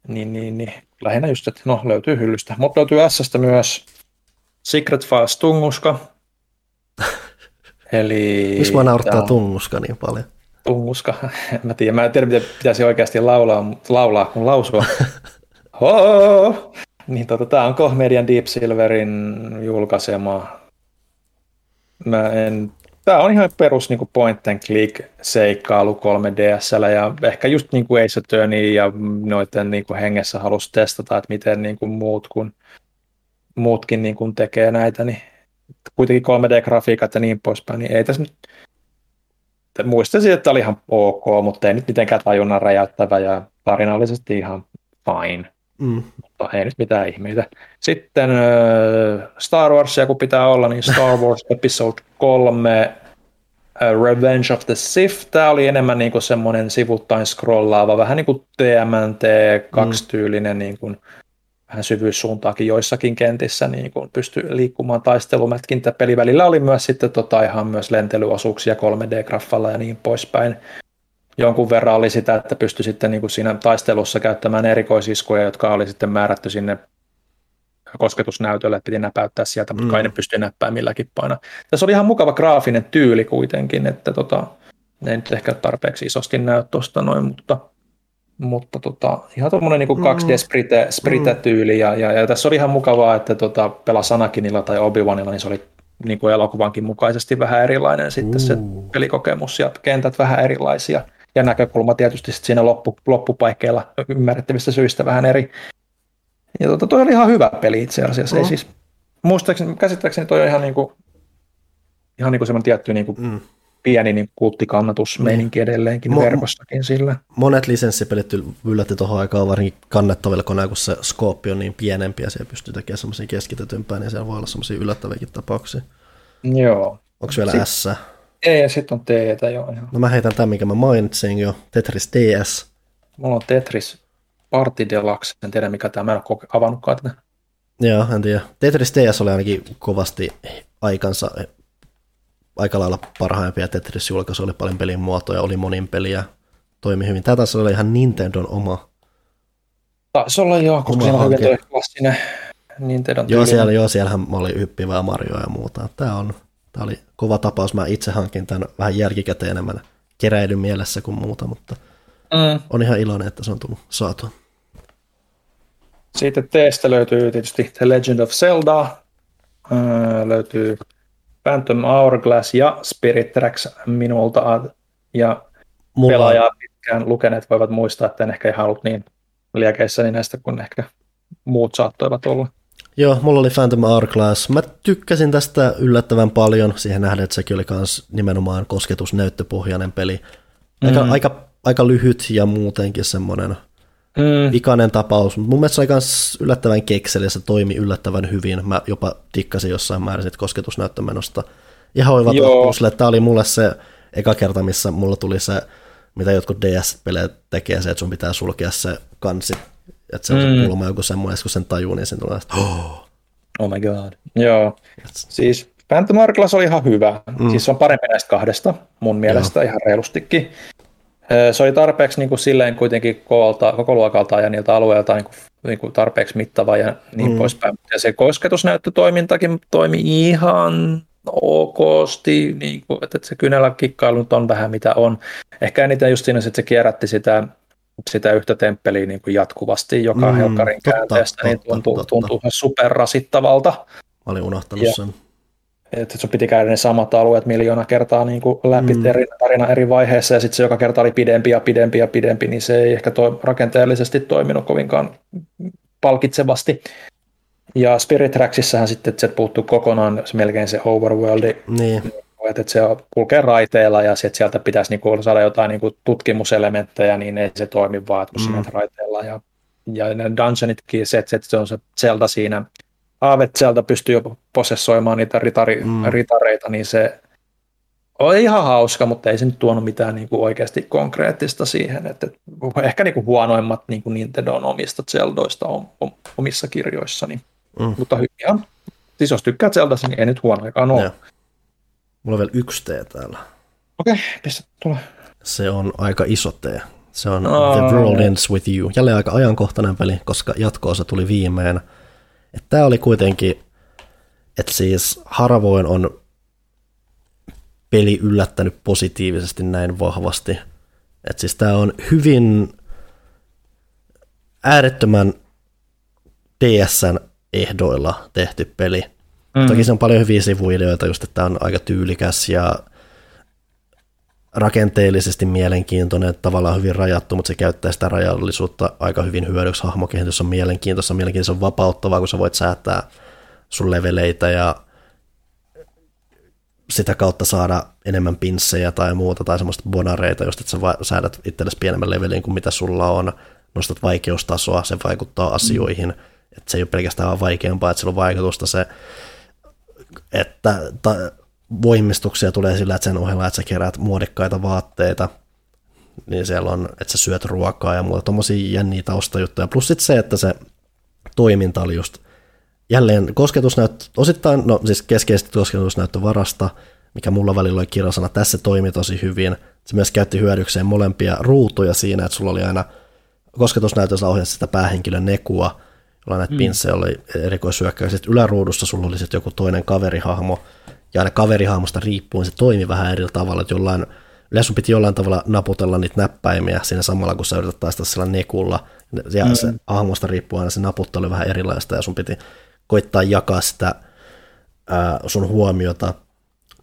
Niin, niin, niin, lähinnä just, että no löytyy hyllystä. Mutta löytyy s myös Secret Files Tunguska. Eli... Miksi mä naurattaa. Tunguska niin paljon? Tunguska, en mä tiedä. Mä en tiedä, miten pitäisi oikeasti laulaa, laulaa kun lausua. Niin tota, tämä on Kohmedian Deep Silverin julkaisema. Mä en, tämä on ihan perus niin kuin point and click seikkailu 3DSllä ja ehkä just niin kuin Ace Attorney ja noiden niin kuin hengessä halusi testata, että miten niin kuin muut kun, muutkin niin kuin tekee näitä, niin kuitenkin 3D-grafiikat ja niin poispäin, niin ei tässä nyt muistaisin, että oli ihan ok, mutta ei nyt mitenkään tajunnan räjäyttävä ja tarinallisesti ihan fine. Mm. Mutta ei nyt mitään ihmeitä. Sitten Star Warsia, kun pitää olla, niin Star Wars Episode 3 Revenge of the Sith. Tämä oli enemmän niin kuin semmoinen sivuttain scrollaava, vähän niin kuin TMNT, kaksityylinen, mm. niin kuin, vähän syvyyssuuntaakin joissakin kentissä, niin kuin pystyi liikkumaan taistelumätkintä. Pelivälillä oli myös sitten tota, ihan myös lentelyosuuksia 3D-graffalla ja niin poispäin jonkun verran oli sitä, että pystyi sitten niin kuin siinä taistelussa käyttämään erikoisiskuja, jotka oli sitten määrätty sinne kosketusnäytölle, piti näpäyttää sieltä, mutta mm. kai ne pystyi näppää milläkin paina. Tässä oli ihan mukava graafinen tyyli kuitenkin, että tota, ne ei nyt ehkä tarpeeksi isosti näy tuosta noin, mutta, mutta tota, ihan tuommoinen niin 2D sprite, sprite-tyyli, ja, ja, ja, tässä oli ihan mukavaa, että tota, pelasi Anakinilla tai Obi-Wanilla, niin se oli niin kuin elokuvankin mukaisesti vähän erilainen sitten uh. se pelikokemus ja kentät vähän erilaisia ja näkökulma tietysti sit siinä loppu, loppupaikkeilla ymmärrettävistä syistä vähän eri. Ja tota, toi oli ihan hyvä peli itse asiassa. Mm. Ei siis, muistaakseni, käsittääkseni toi on ihan, niinku, ihan niinku semmoinen tietty niinku mm. Pieni niin kulttikannatusmeininki niin. edelleenkin Mo- verkossakin sillä. Monet lisenssipelit yllätti tuohon aikaan varsinkin kannettavilla koneilla, kun se skooppi on niin pienempi ja se pystyy tekemään semmoisia keskitetympää, niin siellä voi olla semmoisia yllättäviäkin tapauksia. Joo. Onko vielä Sit... S? Ei, ja sitten on T, joo. Ihan. No mä heitän tämän, mikä mä mainitsin jo, Tetris DS. Mulla on Tetris Party Deluxe, en tiedä mikä tämä, mä en ole avannutkaan tätä. Joo, en tiedä. Tetris DS oli ainakin kovasti aikansa aika lailla parhaimpia Tetris-julkaisu, oli paljon pelin muotoja, oli monin peliä, toimi hyvin. Tätä oli ihan Nintendon oma. Taisi olla joo, koska siinä on hyvin klassinen Nintendon Joo, siellä, joo, siellähän oli hyppivää Marioa ja muuta. Tämä on Tämä oli kova tapaus. Mä itse hankin tämän vähän jälkikäteen enemmän keräilyn mielessä kuin muuta, mutta mm. on ihan iloinen, että se on tullut saatua. Sitten teestä löytyy tietysti The Legend of Zelda, öö, löytyy Phantom Hourglass ja Spirit Tracks minulta, ja Mulla... pelaajaa pitkään lukeneet voivat muistaa, että en ehkä ihan ollut niin liekeissäni näistä kuin ehkä muut saattoivat olla. Joo, mulla oli Phantom Hourglass. Mä tykkäsin tästä yllättävän paljon, siihen nähden, että sekin oli kans nimenomaan kosketusnäyttöpohjainen peli. Aika, mm. aika, aika lyhyt ja muutenkin semmoinen mm. vikainen tapaus, mutta mun mielestä se oli kans yllättävän kekseli ja se toimi yllättävän hyvin. Mä jopa tikkasin jossain määrin siitä kosketusnäyttömenosta. Ihan oiva että tämä oli mulle se eka kerta, missä mulla tuli se, mitä jotkut DS-pelejä tekee, se, että sun pitää sulkea se kansi että se on mm. kuulemma joku semmoinen, kun sen tajuu, niin sen tulee, että oh. oh my god. Joo, siis Phantom Hourglass oli ihan hyvä. Mm. Siis se on parempi näistä kahdesta mun mielestä Joo. ihan reilustikin. Se oli tarpeeksi niin kuin silleen kuitenkin koolta, koko luokalta ja niiltä alueilta niin kuin, niin kuin tarpeeksi mittava ja niin mm. poispäin. Ja se kosketusnäyttötoimintakin toimi ihan okosti, niin kuin, että se kynällä kikkailu on vähän mitä on. Ehkä eniten just siinä, että se kierrätti sitä sitä yhtä temppeliä niin kuin jatkuvasti joka mm, helkkarin totta, käänteestä, niin totta, niin tuntuu, totta. tuntuu ihan superrasittavalta. Mä olin unohtanut ja, sen. Että sun piti käydä ne samat alueet miljoona kertaa niin kuin läpi mm. tarina eri vaiheissa, ja sitten se joka kerta oli pidempi ja pidempi ja pidempi, niin se ei ehkä toi, rakenteellisesti toiminut kovinkaan palkitsevasti. Ja Spirit Tracksissähän sitten, että se puuttuu kokonaan se melkein se overworldi, niin että se kulkee raiteilla ja sit sieltä pitäisi niinku saada jotain niinku tutkimuselementtejä, niin ei se toimi vaan, kun mm. raiteilla. Ja, ja ne dungeonitkin, se, että se on se Zelda siinä Aavetselta pystyy jopa posessoimaan niitä ritari, mm. ritareita, niin se oli ihan hauska, mutta ei se nyt tuonut mitään niin kuin oikeasti konkreettista siihen, että ehkä niin kuin huonoimmat niin kuin Nintendon omista Zeldoista on, on omissa kirjoissani, mm. mutta ihan, siis jos tykkää Zeldasta, niin ei nyt huonoikaan ole. Mulla on vielä yksi T täällä. Okei, okay, pistä tulee. Se on aika iso T. Se on oh. The World Ends With You. Jälleen aika ajankohtainen peli, koska jatkoosa tuli viimein. Tämä oli kuitenkin, että siis harvoin on peli yllättänyt positiivisesti näin vahvasti. Että siis tämä on hyvin äärettömän DSn ehdoilla tehty peli. Mm. Toki se on paljon hyviä sivuideoita, just että tämä on aika tyylikäs ja rakenteellisesti mielenkiintoinen, tavallaan hyvin rajattu, mutta se käyttää sitä rajallisuutta aika hyvin hyödyksi. Hahmokehitys on mielenkiintoista, mielenkiintoista on vapauttavaa, kun sä voit säätää sun leveleitä ja sitä kautta saada enemmän pinssejä tai muuta, tai semmoista bonareita, että sä säädät itsellesi pienemmän levelin kuin mitä sulla on, nostat vaikeustasoa, se vaikuttaa asioihin, mm. että se ei ole pelkästään vaan vaikeampaa, että sillä on vaikutusta se, että ta, voimistuksia tulee sillä, että sen ohella, että sä keräät muodikkaita vaatteita, niin siellä on, että sä syöt ruokaa ja muuta, tommosia jänniä taustajuttuja, plus sitten se, että se toiminta oli just jälleen kosketusnäyttö, osittain, no siis keskeisesti kosketusnäyttövarasta, mikä mulla välillä oli kirjasana, tässä toimi tosi hyvin. Se myös käytti hyödykseen molempia ruutuja siinä, että sulla oli aina kosketusnäytössä ohjasi sitä päähenkilön nekua, jolla näitä mm. pinssejä oli erikoisyökkäyksiä. Sitten yläruudussa sulla oli sitten joku toinen kaverihahmo, ja aina kaverihahmosta riippuen se toimi vähän eri tavalla, että jollain, yleensä sun piti jollain tavalla naputella niitä näppäimiä siinä samalla, kun sä yrität taistella sillä nekulla, ja mm. se hahmosta riippuen aina se naputtelu oli vähän erilaista, ja sun piti koittaa jakaa sitä ää, sun huomiota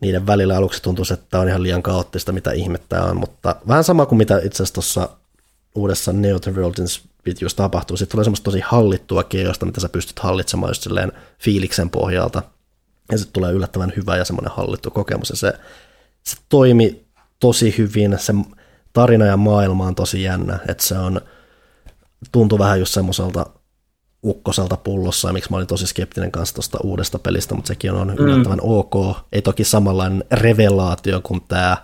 niiden välillä aluksi tuntuu, että tämä on ihan liian kaoottista, mitä ihmettä on, mutta vähän sama kuin mitä itse asiassa tuossa uudessa Neo The World's videossa tapahtuu. Sitten tulee semmoista tosi hallittua keosta, mitä sä pystyt hallitsemaan just silleen fiiliksen pohjalta. Ja sitten tulee yllättävän hyvä ja semmoinen hallittu kokemus. Ja se, se toimi tosi hyvin, se tarina ja maailma on tosi jännä, että se on, tuntuu vähän just semmoiselta ukkoselta pullossa, ja miksi mä olin tosi skeptinen kanssa tuosta uudesta pelistä, mutta sekin on yllättävän mm. ok. Ei toki samanlainen revelaatio kuin tämä,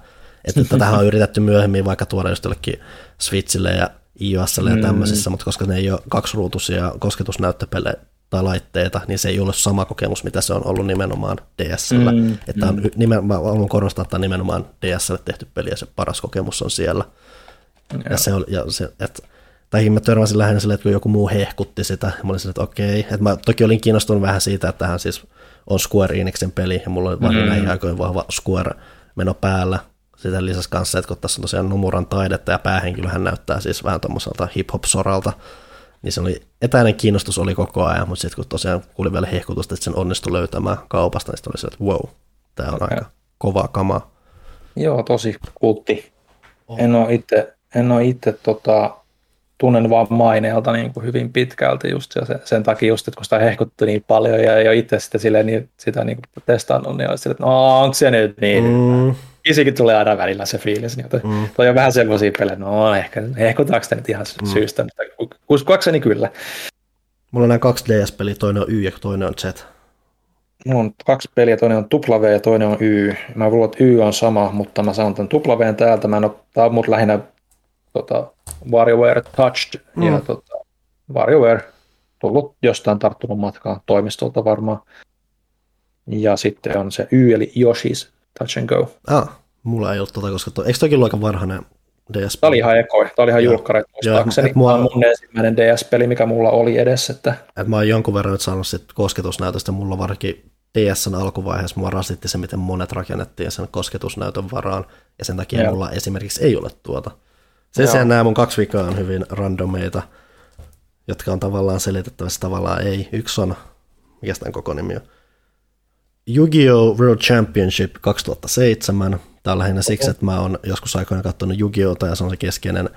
että tähän on yritetty myöhemmin vaikka tuoda just jollekin Switchille ja iOSlle ja mm. tämmöisissä, mutta koska ne ei ole kaksiruutuisia kosketusnäyttöpelejä tai laitteita, niin se ei ole sama kokemus, mitä se on ollut nimenomaan DSL. Mm, että on, mm. nimen, mä haluan korostaa, että on nimenomaan DSL tehty peli ja se paras kokemus on siellä. Ja se, on, ja se, että tai mä törmäsin lähinnä sille, että kun joku muu hehkutti sitä, ja mä olin sille, että okei. Että mä toki olin kiinnostunut vähän siitä, että tähän siis on Square Enixin peli, ja mulla oli mm. näihin aikoihin vahva Square-meno päällä. Sitä lisäksi kanssa, että kun tässä on tosiaan numuran taidetta, ja päähenkilöhän näyttää siis vähän tuommoiselta hip-hop-soralta, niin se oli, etäinen kiinnostus oli koko ajan, mutta sitten kun tosiaan kuuli vielä hehkutusta, että sen onnistui löytämään kaupasta, niin sitten oli se, että wow, tämä on aika kova kama. Joo, tosi kultti. Oh. En ole itse, en ole itse tota, tunnen vaan maineelta niin kuin hyvin pitkälti just ja sen, sen takia just, että kun sitä hehkutti niin paljon ja ei ole itse sitä, silleen, niin, sitä niin kuin testannut, niin olisi että no onko se nyt niin? Mm. Isikin tulee aina välillä se fiilis. Niin, että mm. Toi on vähän sellaisia pelejä, no ehkä hehkutaanko nyt ihan mm. syystä, mutta uskoakseni kyllä. Mulla on nämä kaksi DS-peliä, toinen on Y ja toinen on Z. Mulla on kaksi peliä, toinen on W ja toinen on Y. Mä luulen, että Y on sama, mutta mä sanon tämän W täältä. Mä en ole, tää on mut lähinnä tota, WarioWare Touched mm. ja tota, WarioWare tullut jostain tarttunut matkaan toimistolta varmaan. Ja sitten on se Y eli Yoshi's Touch and Go. Ah, mulla ei ollut tota, koska to, eikö toki ollut aika varhainen DS? Tämä oli ihan ekoi, tämä oli ihan julkkari, muistaakseni. Tämä on mun ensimmäinen DS-peli, mikä mulla oli edessä. Että... Et mä oon jonkun verran nyt saanut sit kosketusnäytöstä, mulla varsinkin DSn alkuvaiheessa mua rasitti se, miten monet rakennettiin sen kosketusnäytön varaan, ja sen takia ja. mulla esimerkiksi ei ole tuota. Sen sijaan nämä mun kaksi vikaa on hyvin randomeita, jotka on tavallaan selitettävissä, tavallaan ei. Yksi on, mikä tämän koko nimi on? Yu-Gi-Oh! World Championship 2007. Tämä on lähinnä siksi, että mä oon joskus aikoina katsonut Yu-Gi-Ohta ja se on se keskeinen,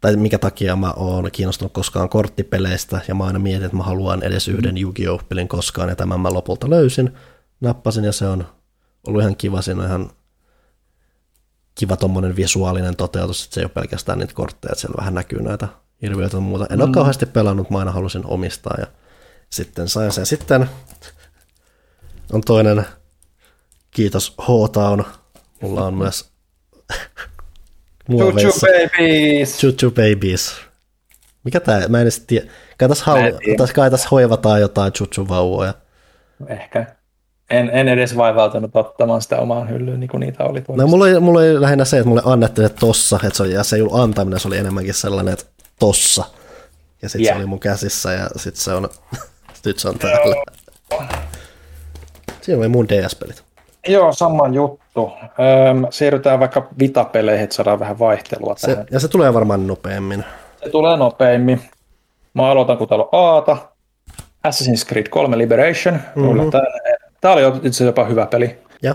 tai mikä takia mä oon kiinnostunut koskaan korttipeleistä ja mä aina mietin, että mä haluan edes yhden Yu-Gi-Oh! pelin koskaan ja tämän mä lopulta löysin, nappasin ja se on ollut ihan kiva, siinä on ihan kiva tuommoinen visuaalinen toteutus, että se ei ole pelkästään niitä kortteja, että siellä vähän näkyy näitä hirviöitä ja muuta. En mm. ole kauheasti pelannut, mä aina halusin omistaa ja sitten sain sen. Sitten on toinen, kiitos H-Town, mulla on myös Chuchu Babies! Chuchu Babies. Mikä tää, mä en edes tiedä. Kai tässä, hau- kai tässä hoivataan jotain Chuchu vauvoja. Ehkä. En, en edes vaivautunut ottamaan sitä omaan hyllyyn, niin kuin niitä oli tuolla. No mulla oli, mulla oli lähinnä se, että mulle annettiin että tossa, että se oli, ja se ei ollut antaminen, se oli enemmänkin sellainen, että tossa. Ja sitten yeah. se oli mun käsissä ja sitten se on, nyt se on täällä. Siinä oli mun DS-pelit. Joo, sama juttu. Öm, siirrytään vaikka Vita-peleihin, että saadaan vähän vaihtelua se, tähän. Ja se tulee varmaan nopeammin. Se tulee nopeammin. Mä aloitan, kun täällä on Aata. Assassin's Creed 3 Liberation. Mm-hmm. Tämä oli itse asiassa jopa hyvä peli. Ja,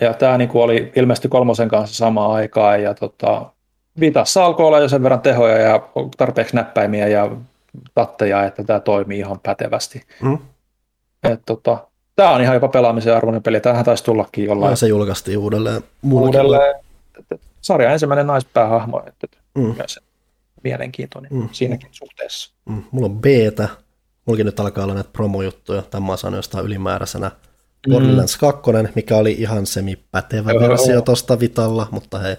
ja tämä niinku oli ilmeisesti kolmosen kanssa samaan aikaan. Ja tota, Vitassa alkoi olla jo sen verran tehoja ja tarpeeksi näppäimiä ja tatteja, että tämä toimii ihan pätevästi. Mm. Et, tota, tämä on ihan jopa pelaamisen arvoinen peli. Tämähän taisi tullakin jollain. Ja se julkaistiin uudelleen. Uudelleen. Sarja ensimmäinen naispäähahmo. Että mm. Myös mielenkiintoinen mm. siinäkin suhteessa. Mm. Mulla on beta. Mullakin nyt alkaa olla näitä promojuttuja. Tämä mä sanoin jostain ylimääräisenä. Mm. Borderlands 2, mikä oli ihan semipätevä Oho. versio tuosta Vitalla, mutta hei,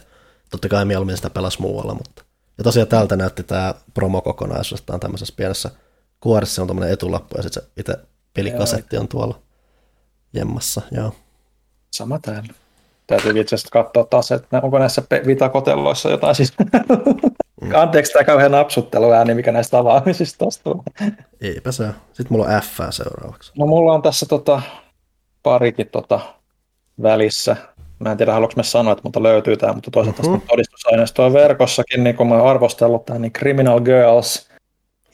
totta kai mieluummin sitä pelasi muualla. Mutta. Ja tosiaan täältä näytti tämä promokokonaisuus, että on tämmöisessä pienessä kuorissa on tämmöinen etulappu ja sitten se itse pelikasetti on tuolla jemmassa. Joo. Sama täällä. Täytyy itse asiassa katsoa taas, että onko näissä vitakotelloissa jotain siis Mm. Anteeksi tämä kauhean napsuttelu ääni, mikä näistä avaamisista tuosta Eipä se. Sitten mulla on F seuraavaksi. No mulla on tässä tota, parikin tota, välissä. Mä en tiedä, haluanko mä sanoa, että mutta löytyy tämä, mutta toisaalta mm-hmm. todistusaineistoa verkossakin, niin kun mä oon arvostellut tämän, niin Criminal Girls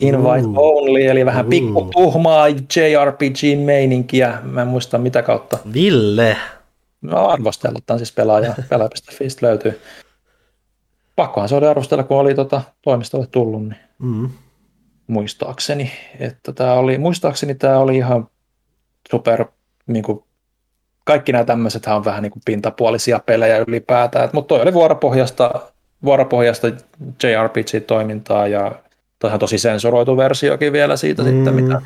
Invite mm. Only, eli vähän mm. pikku tuhmaa JRPG-meininkiä. Mä en muista mitä kautta. Ville! Mä oon arvostellut tämän siis pelaaja, pelaaja.fi löytyy pakkohan se oli arvostella, kun oli tota, toimistolle tullut, niin mm. muistaakseni. Että tämä oli, muistaakseni tämä oli ihan super, niin kuin, kaikki nämä tämmöiset on vähän niin kuin pintapuolisia pelejä ylipäätään, mutta toi oli vuoropohjasta, vuoropohjasta JRPG-toimintaa ja toihan tosi sensuroitu versiokin vielä siitä mm. sitten, mitä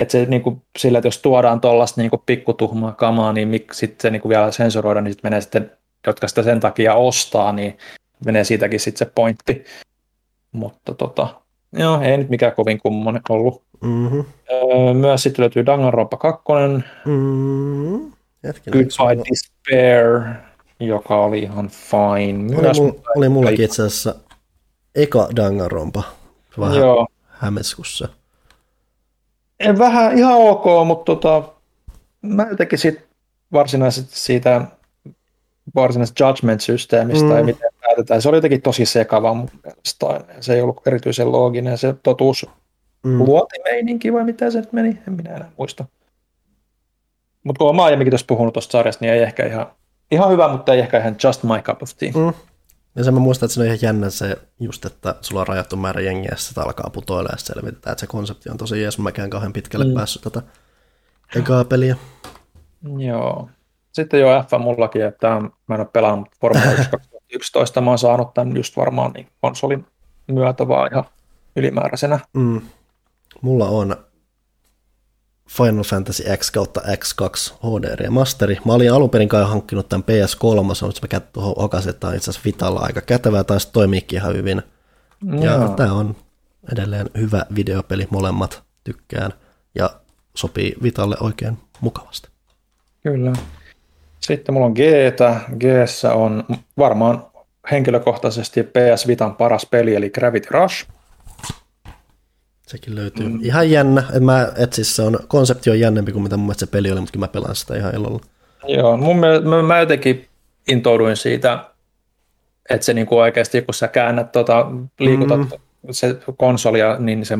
että se niin kuin, sillä, että jos tuodaan tuollaista niin pikkutuhmaa kamaa, niin miksi sitten se niin kuin vielä sensuroida, niin sitten menee sitten, jotka sitä sen takia ostaa, niin menee siitäkin sitten se pointti. Mutta tota, joo, ei nyt mikään kovin kummonen ollut. Mm-hmm. Öö, myös sitten löytyy Danganronpa 2. Mm-hmm. Goodbye Despair, joka oli ihan fine. Oli, mul, oli mullakin itse asiassa eka Danganronpa. Vähän Joo. hämeskussa. En vähän ihan ok, mutta tota, mä jotenkin sit varsinaisesti siitä varsinaisesta judgment-systeemistä mm. tai miten päätetään. Se oli jotenkin tosi sekava mun mielestä aina. Se ei ollut erityisen looginen. Se totuus mm. luotimeininki vai mitä se nyt meni, en minä enää muista. Mutta kun olen aiemminkin tuossa puhunut tuosta sarjasta, niin ei ehkä ihan, ihan hyvä, mutta ei ehkä ihan just my cup of tea. Mm. Ja sen mä muistan, että se on ihan jännä se just, että sulla on rajattu määrä jengiä ja sitä alkaa putoilla ja selvitetään, että se konsepti on tosi jees, mäkään kauhean pitkälle mm. päässyt tätä ekaa peliä. Joo. Sitten jo F mullakin, että mä en ole pelannut Formula 1 2011, mä oon saanut tämän just varmaan niin konsolin myötä vaan ihan ylimääräisenä. Mm. Mulla on Final Fantasy X kautta X2 HD remasteri. Mä olin alun perin kai hankkinut tämän PS3, mutta mä kätty hokasin, että itse asiassa Vitalla aika kätevää, taisi toimiikin ihan hyvin. Ja Jaa. tämä on edelleen hyvä videopeli, molemmat tykkään ja sopii Vitalle oikein mukavasti. Kyllä. Sitten mulla on g g on varmaan henkilökohtaisesti PS Vitan paras peli, eli Gravity Rush. Sekin löytyy. Mm. Ihan jännä. Mä, et siis se on, konsepti on jännempi kuin mitä mun mielestä se peli oli, mutta kyllä mä pelaan sitä ihan ilolla. Joo, mun mielestä, mä, mä jotenkin intouduin siitä, että se niinku oikeasti, kun sä käännät, tota, liikutat mm se konsolia, niin se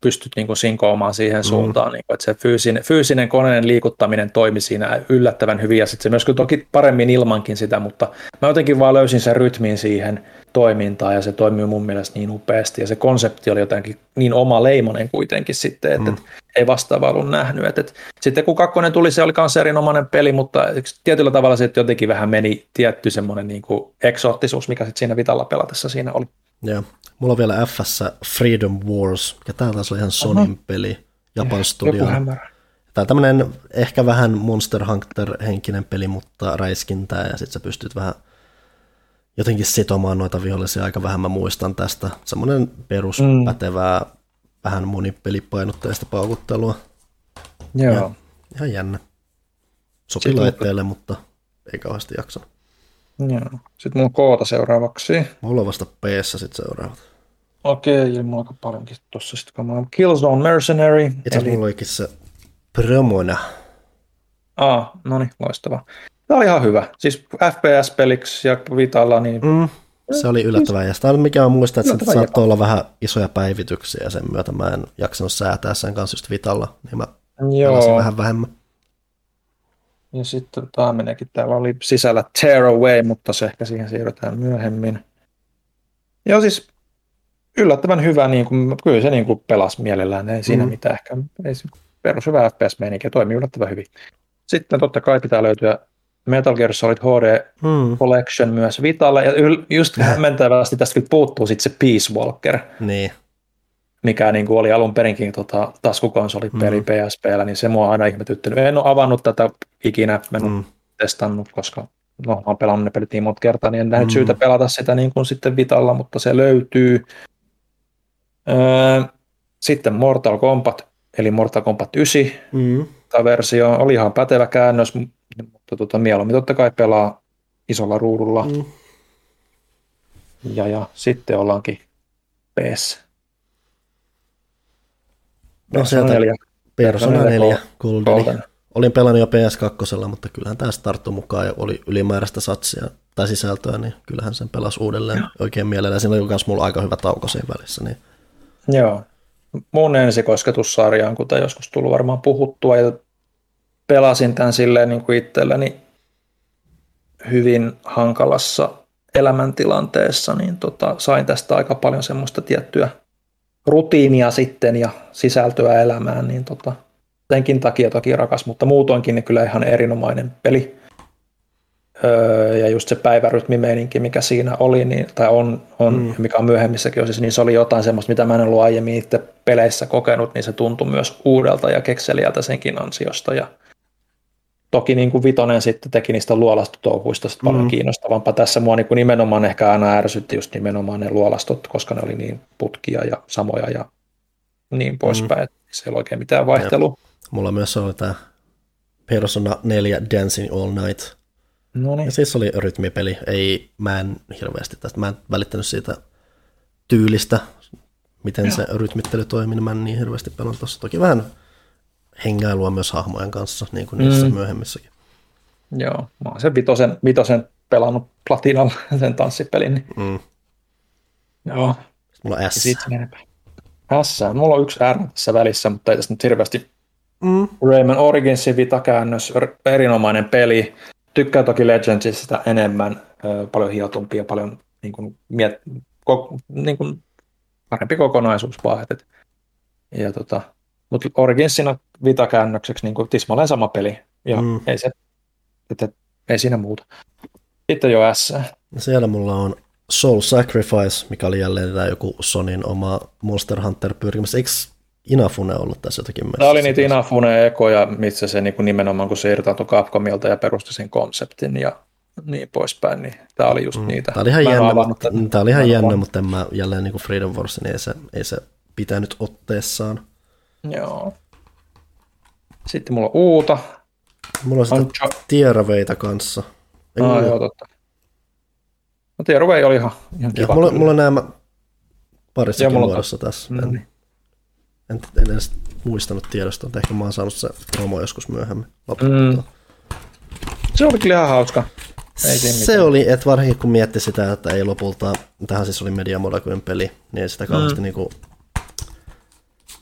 pystyt niin kuin sinkoamaan siihen mm. suuntaan, niin kuin, että se fyysinen, fyysinen koneen liikuttaminen toimi siinä yllättävän hyvin, ja sitten se myös toki paremmin ilmankin sitä, mutta mä jotenkin vaan löysin sen rytmin siihen toimintaan, ja se toimii mun mielestä niin upeasti, ja se konsepti oli jotenkin niin oma leimonen kuitenkin sitten, että mm. et ei vastaavaa ollut nähnyt. Et, et, sitten kun kakkonen tuli, se oli myös erinomainen peli, mutta tietyllä tavalla se jotenkin vähän meni tietty semmoinen niin kuin eksoottisuus, mikä sitten siinä Vitalla pelatessa siinä oli. Joo. Mulla on vielä FS Freedom Wars, mikä tää taas oli ihan Sonin peli. Japan Studio. Tämä on tämmöinen ehkä vähän Monster Hunter-henkinen peli, mutta räiskintää, ja sitten sä pystyt vähän jotenkin sitomaan noita vihollisia aika vähän, mä muistan tästä. Semmoinen peruspätevää, mm. vähän monipelipainotteista paukuttelua. Joo. Ja, ihan jännä. Sopi Sitten laitteelle, mutta ei kauheasti jaksanut. Joo. Sitten mulla on koota seuraavaksi. Mulla on vasta sit seuraavat. Okei, ja mulla on aika paljonkin tossa sitten kamaa. Killzone Mercenary. Itse asiassa mulla olikin se promona. Ah, no niin, loistava. Tämä oli ihan hyvä. Siis FPS-peliksi ja Vitalla, niin Mm, se oli yllättävää. Ja sitä mikä on muistaa, että se saattoi olla vähän isoja päivityksiä ja sen myötä mä en jaksanut säätää sen kanssa just Vitalla, niin mä joo. vähän vähemmän. Ja sitten tämä meneekin, täällä oli sisällä Tear Away, mutta se ehkä siihen siirrytään myöhemmin. Joo, siis yllättävän hyvä, niin kuin, kyllä se niin kuin pelasi mielellään, ei siinä Mm. mitään ehkä, ei se perus hyvä FPS-meininki, toimii yllättävän hyvin. Sitten totta kai pitää löytyä Metal Gear Solid HD Mm, Collection myös Vitalle, ja yl- just hämmentävästi tästä kyllä puuttuu sitten se Peace Walker, niin. mikä niin kuin oli alun perinkin tota, taskukonsolipeli Mm. PSPllä, niin se mua on aina ihmetyttänyt. En ole avannut tätä ikinä, en. Mm, testannut, koska no, mä oon pelannut ne pelit niin monta kertaa, niin en nähnyt Mm. syytä pelata sitä niin kuin sitten Vitalla, mutta se löytyy. Öö, sitten Mortal Kombat, eli Mortal Kombat 9 mm, tämä versio, oli ihan pätevä käännös, mutta tota, mieluummin totta kai pelaa isolla ruudulla. mm. Ja, ja sitten ollaankin PS. No sieltä neljä. Persona Persona 4 Golden. Olin pelannut jo PS2, mutta kyllähän tämä tarttui mukaan ja oli ylimääräistä satsia tai sisältöä, niin kyllähän sen pelasi uudelleen oikein mielellä. Siinä oli myös mulla aika hyvä tauko siinä välissä. Niin. Joo. Mun ensikosketussarja on, kuten joskus tullut varmaan puhuttua, ja pelasin tämän silleen niin kuin itselleni hyvin hankalassa elämäntilanteessa, niin tota, sain tästä aika paljon semmoista tiettyä rutiinia sitten ja sisältöä elämään, niin tota, senkin takia toki rakas, mutta muutoinkin niin kyllä ihan erinomainen peli. Öö, ja just se päivärytmimeininki, mikä siinä oli, niin, tai on, on mm. mikä on myöhemmissäkin osissa, niin se oli jotain semmoista, mitä mä en ollut aiemmin itse peleissä kokenut, niin se tuntui myös uudelta ja kekseliältä senkin ansiosta. Ja toki niin kuin Vitonen sitten teki niistä luolastotouhuista mm. paljon kiinnostavampaa. Tässä mua niin kuin nimenomaan ehkä aina ärsytti just nimenomaan ne luolastot, koska ne oli niin putkia ja samoja ja niin poispäin. Mm. Se ei ole oikein mitään vaihtelua. Mulla myös oli tämä Persona 4 Dancing All Night. No niin. Ja siis oli rytmipeli. Ei, mä en hirveästi tästä, mä en välittänyt siitä tyylistä, miten Joo. se rytmittely toimii, niin mä en niin hirveästi pelannut tuossa. Toki vähän hengailua myös hahmojen kanssa, niin kuin niissä mm. myöhemmissäkin. Joo, mä oon sen vitosen, vitosen pelannut platinalla sen tanssipelin. Niin. Mm. Joo. Sitten mulla on S. S. Mulla on yksi R tässä välissä, mutta ei tässä nyt hirveästi. Mm. Rayman Originsin vitakäännös, erinomainen peli. Tykkään toki Legendsista enemmän, paljon hiotumpi ja paljon niin kuin, miet, ko, niin kuin, parempi kokonaisuus vaan. Et, ja tota, mutta Originsina vitakäännökseksi niin tismalleen sama peli. Ja mm. ei, se, et, et, ei siinä muuta. Sitten jo S. Siellä mulla on Soul Sacrifice, mikä oli jälleen tämä joku Sonin oma Monster Hunter pyrkimys. Eikö Inafune ollut tässä jotakin? Tämä oli niitä Inafune ekoja, missä se niin kuin nimenomaan kun se irtautui Capcomilta ja perusti sen konseptin ja niin poispäin, niin tämä oli just mm. niitä. Tämä oli ihan jännä, mutta, tämä oli ihan jännä mutta en mä jälleen niin kuin Freedom Wars, niin ei se, ei se pitänyt otteessaan. Joo. Sitten mulla on Uuta. Mulla on sitten Ancho... Tieraveita kanssa. Ei, ah, joo, totta. No Tieravei oli ihan, ihan kiva. Mulla, mulla on nämä parissakin muodossa tässä. Mm. En, en, en edes muistanut tiedosta, että ehkä mä oon saanut se promo joskus myöhemmin. Mm. Se oli kyllä ihan hauska. Ei se oli, että varsinkin kun mietti sitä, että ei lopulta, tähän siis oli Media Moleculen peli, niin ei sitä kauheasti mm. niinku,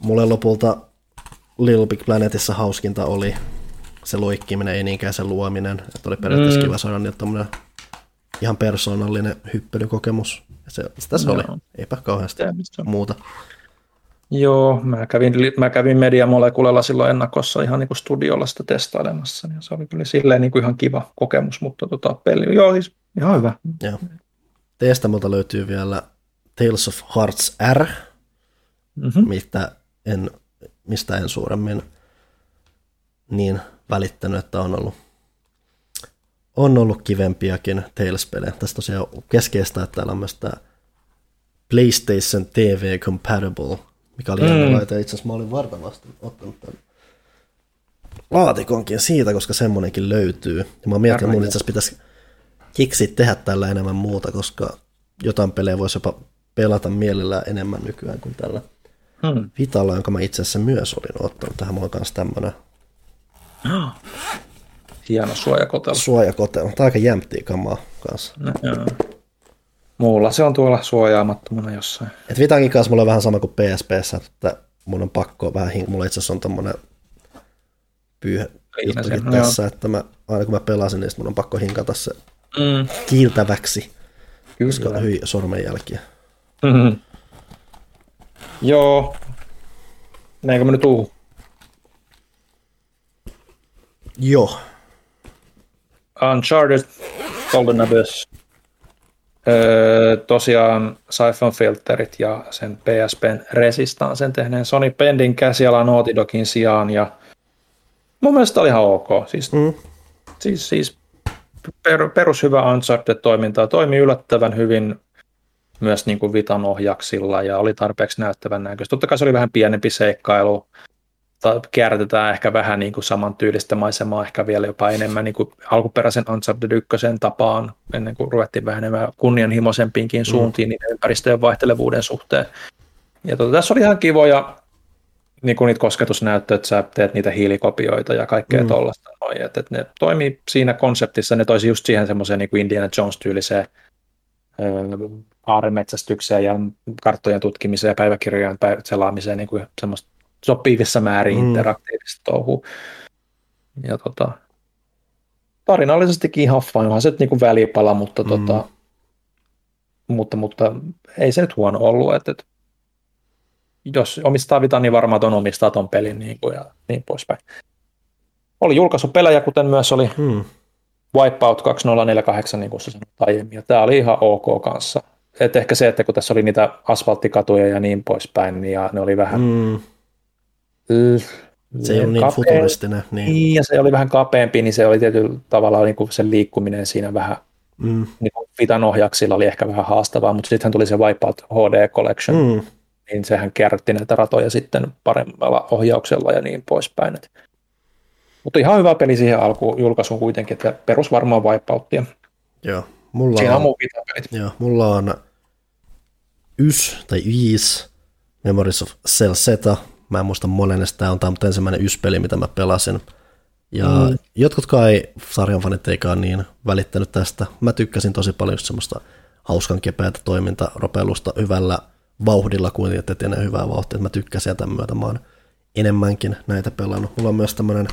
mulle lopulta Little Big Planetissa hauskinta oli se loikkiminen, ei niinkään se luominen. Että oli periaatteessa mm. kiva saada niin tommonen ihan persoonallinen hyppelykokemus. Se, sitä se no. oli, eipä kauheasti muuta. Joo, mä kävin, mä kävin Mediamolekulella silloin ennakossa ihan niin kuin studiolla sitä testailemassa, niin se oli kyllä silleen niin kuin ihan kiva kokemus, mutta tota, peli, joo, siis ihan hyvä. Joo. Teistä multa löytyy vielä Tales of Hearts R, mm-hmm. mitä en mistä en suuremmin niin välittänyt, että on ollut, on ollut kivempiakin Tales-pelejä. Tässä tosiaan keskeistä, että täällä on myös tämä PlayStation TV Compatible, mikä oli mm. laite. Itse asiassa mä olin vartavasti ottanut tämän laatikonkin siitä, koska semmonenkin löytyy. Ja mä oon miettinyt, että mun itse asiassa pitäisi kiksi tehdä tällä enemmän muuta, koska jotain pelejä voisi jopa pelata mielellään enemmän nykyään kuin tällä hmm. Vitalla, jonka mä itse asiassa myös olin ottanut. Tähän mulla on myös tämmönen Hieno suojakotelo. Suojakotelo. Tämä on aika jämptiä kamaa kanssa. No, joo. Muulla se on tuolla suojaamattomana jossain. Et Vitankin kanssa mulla on vähän sama kuin PSPssä, että mun on pakko vähän, mulla itse asiassa on tommonen pyyhe juttukin tässä, joo. että mä, aina kun mä pelasin, niin mun on pakko hinkata se mm. kiiltäväksi, Kyllä. koska hyi sormenjälkiä. Mm-hmm. Joo. Näinkö mä nyt tuu? Joo. Uncharted, Golden Abyss. Öö, tosiaan Siphon Filterit ja sen PSPn Resistancen tehneen Sony Pendin käsiala Naughty Dogin sijaan ja mun mielestä oli ihan ok. Siis, mm. siis, siis per, perushyvä Uncharted-toimintaa toimi yllättävän hyvin myös niin kuin Vitan ohjaksilla ja oli tarpeeksi näyttävän näköistä. Totta kai se oli vähän pienempi seikkailu, kierrätetään ehkä vähän niin kuin samantyylistä maisemaa, ehkä vielä jopa enemmän niin kuin alkuperäisen Uncharted 1 tapaan, ennen kuin ruvettiin vähän enemmän kunnianhimoisempiinkin mm. suuntiin mm. niin ympäristöjen vaihtelevuuden suhteen. Ja tota, tässä oli ihan kivoja niin kuin niitä kosketusnäyttöjä, että sä teet niitä hiilikopioita ja kaikkea mm. tuollaista. Että, että ne toimii siinä konseptissa, ne toisi just siihen semmoiseen niin kuin Indiana Jones-tyyliseen aaremetsästykseen ja karttojen tutkimiseen ja päiväkirjojen selaamiseen niin kuin semmoista sopivissa määrin mm. interaktiivista touhua. Ja tota, tarinallisestikin ihan fine, onhan se niin kuin välipala, mutta, mm. tota, mutta, mutta ei se nyt huono ollut, että, että jos omistaa Vita, niin varmaan ton omistaa ton pelin niin kuin, ja niin poispäin. Oli julkaisupelejä, kuten myös oli hmm. Wipeout 2048, niin kuin sanoit aiemmin, ja tämä oli ihan ok kanssa. Et ehkä se, että kun tässä oli niitä asfalttikatuja ja niin poispäin, niin ja ne oli vähän hmm. Se ei ole niin futuristinen. Niin. niin. ja se oli vähän kapeampi, niin se oli tietyllä tavalla niin kuin sen liikkuminen siinä vähän, mm. niin kuin Vitan ohjaksilla oli ehkä vähän haastavaa, mutta sittenhän tuli se Wipeout HD Collection, mm. niin sehän kierrätti näitä ratoja sitten paremmalla ohjauksella ja niin poispäin. Mutta ihan hyvä peli siihen alkuun julkaisuun kuitenkin, että perus varmaan Wipeoutia. Joo, mulla Siinä on, on. Joo, mulla on ys tai viis Memories of Cell Zeta, Mä en muista monennesta tämä on tämä ensimmäinen yspeli, mitä mä pelasin. Ja mm. jotkutkaan ei, sarjan fanit eikaan niin välittänyt tästä. Mä tykkäsin tosi paljon just semmoista hauskan kepeätä toimintaropelusta hyvällä vauhdilla, kuin että etenee hyvää vauhtia. Mä tykkäsin ja tämän myötä mä oon enemmänkin näitä pelannut. Mulla on myös tämmöinen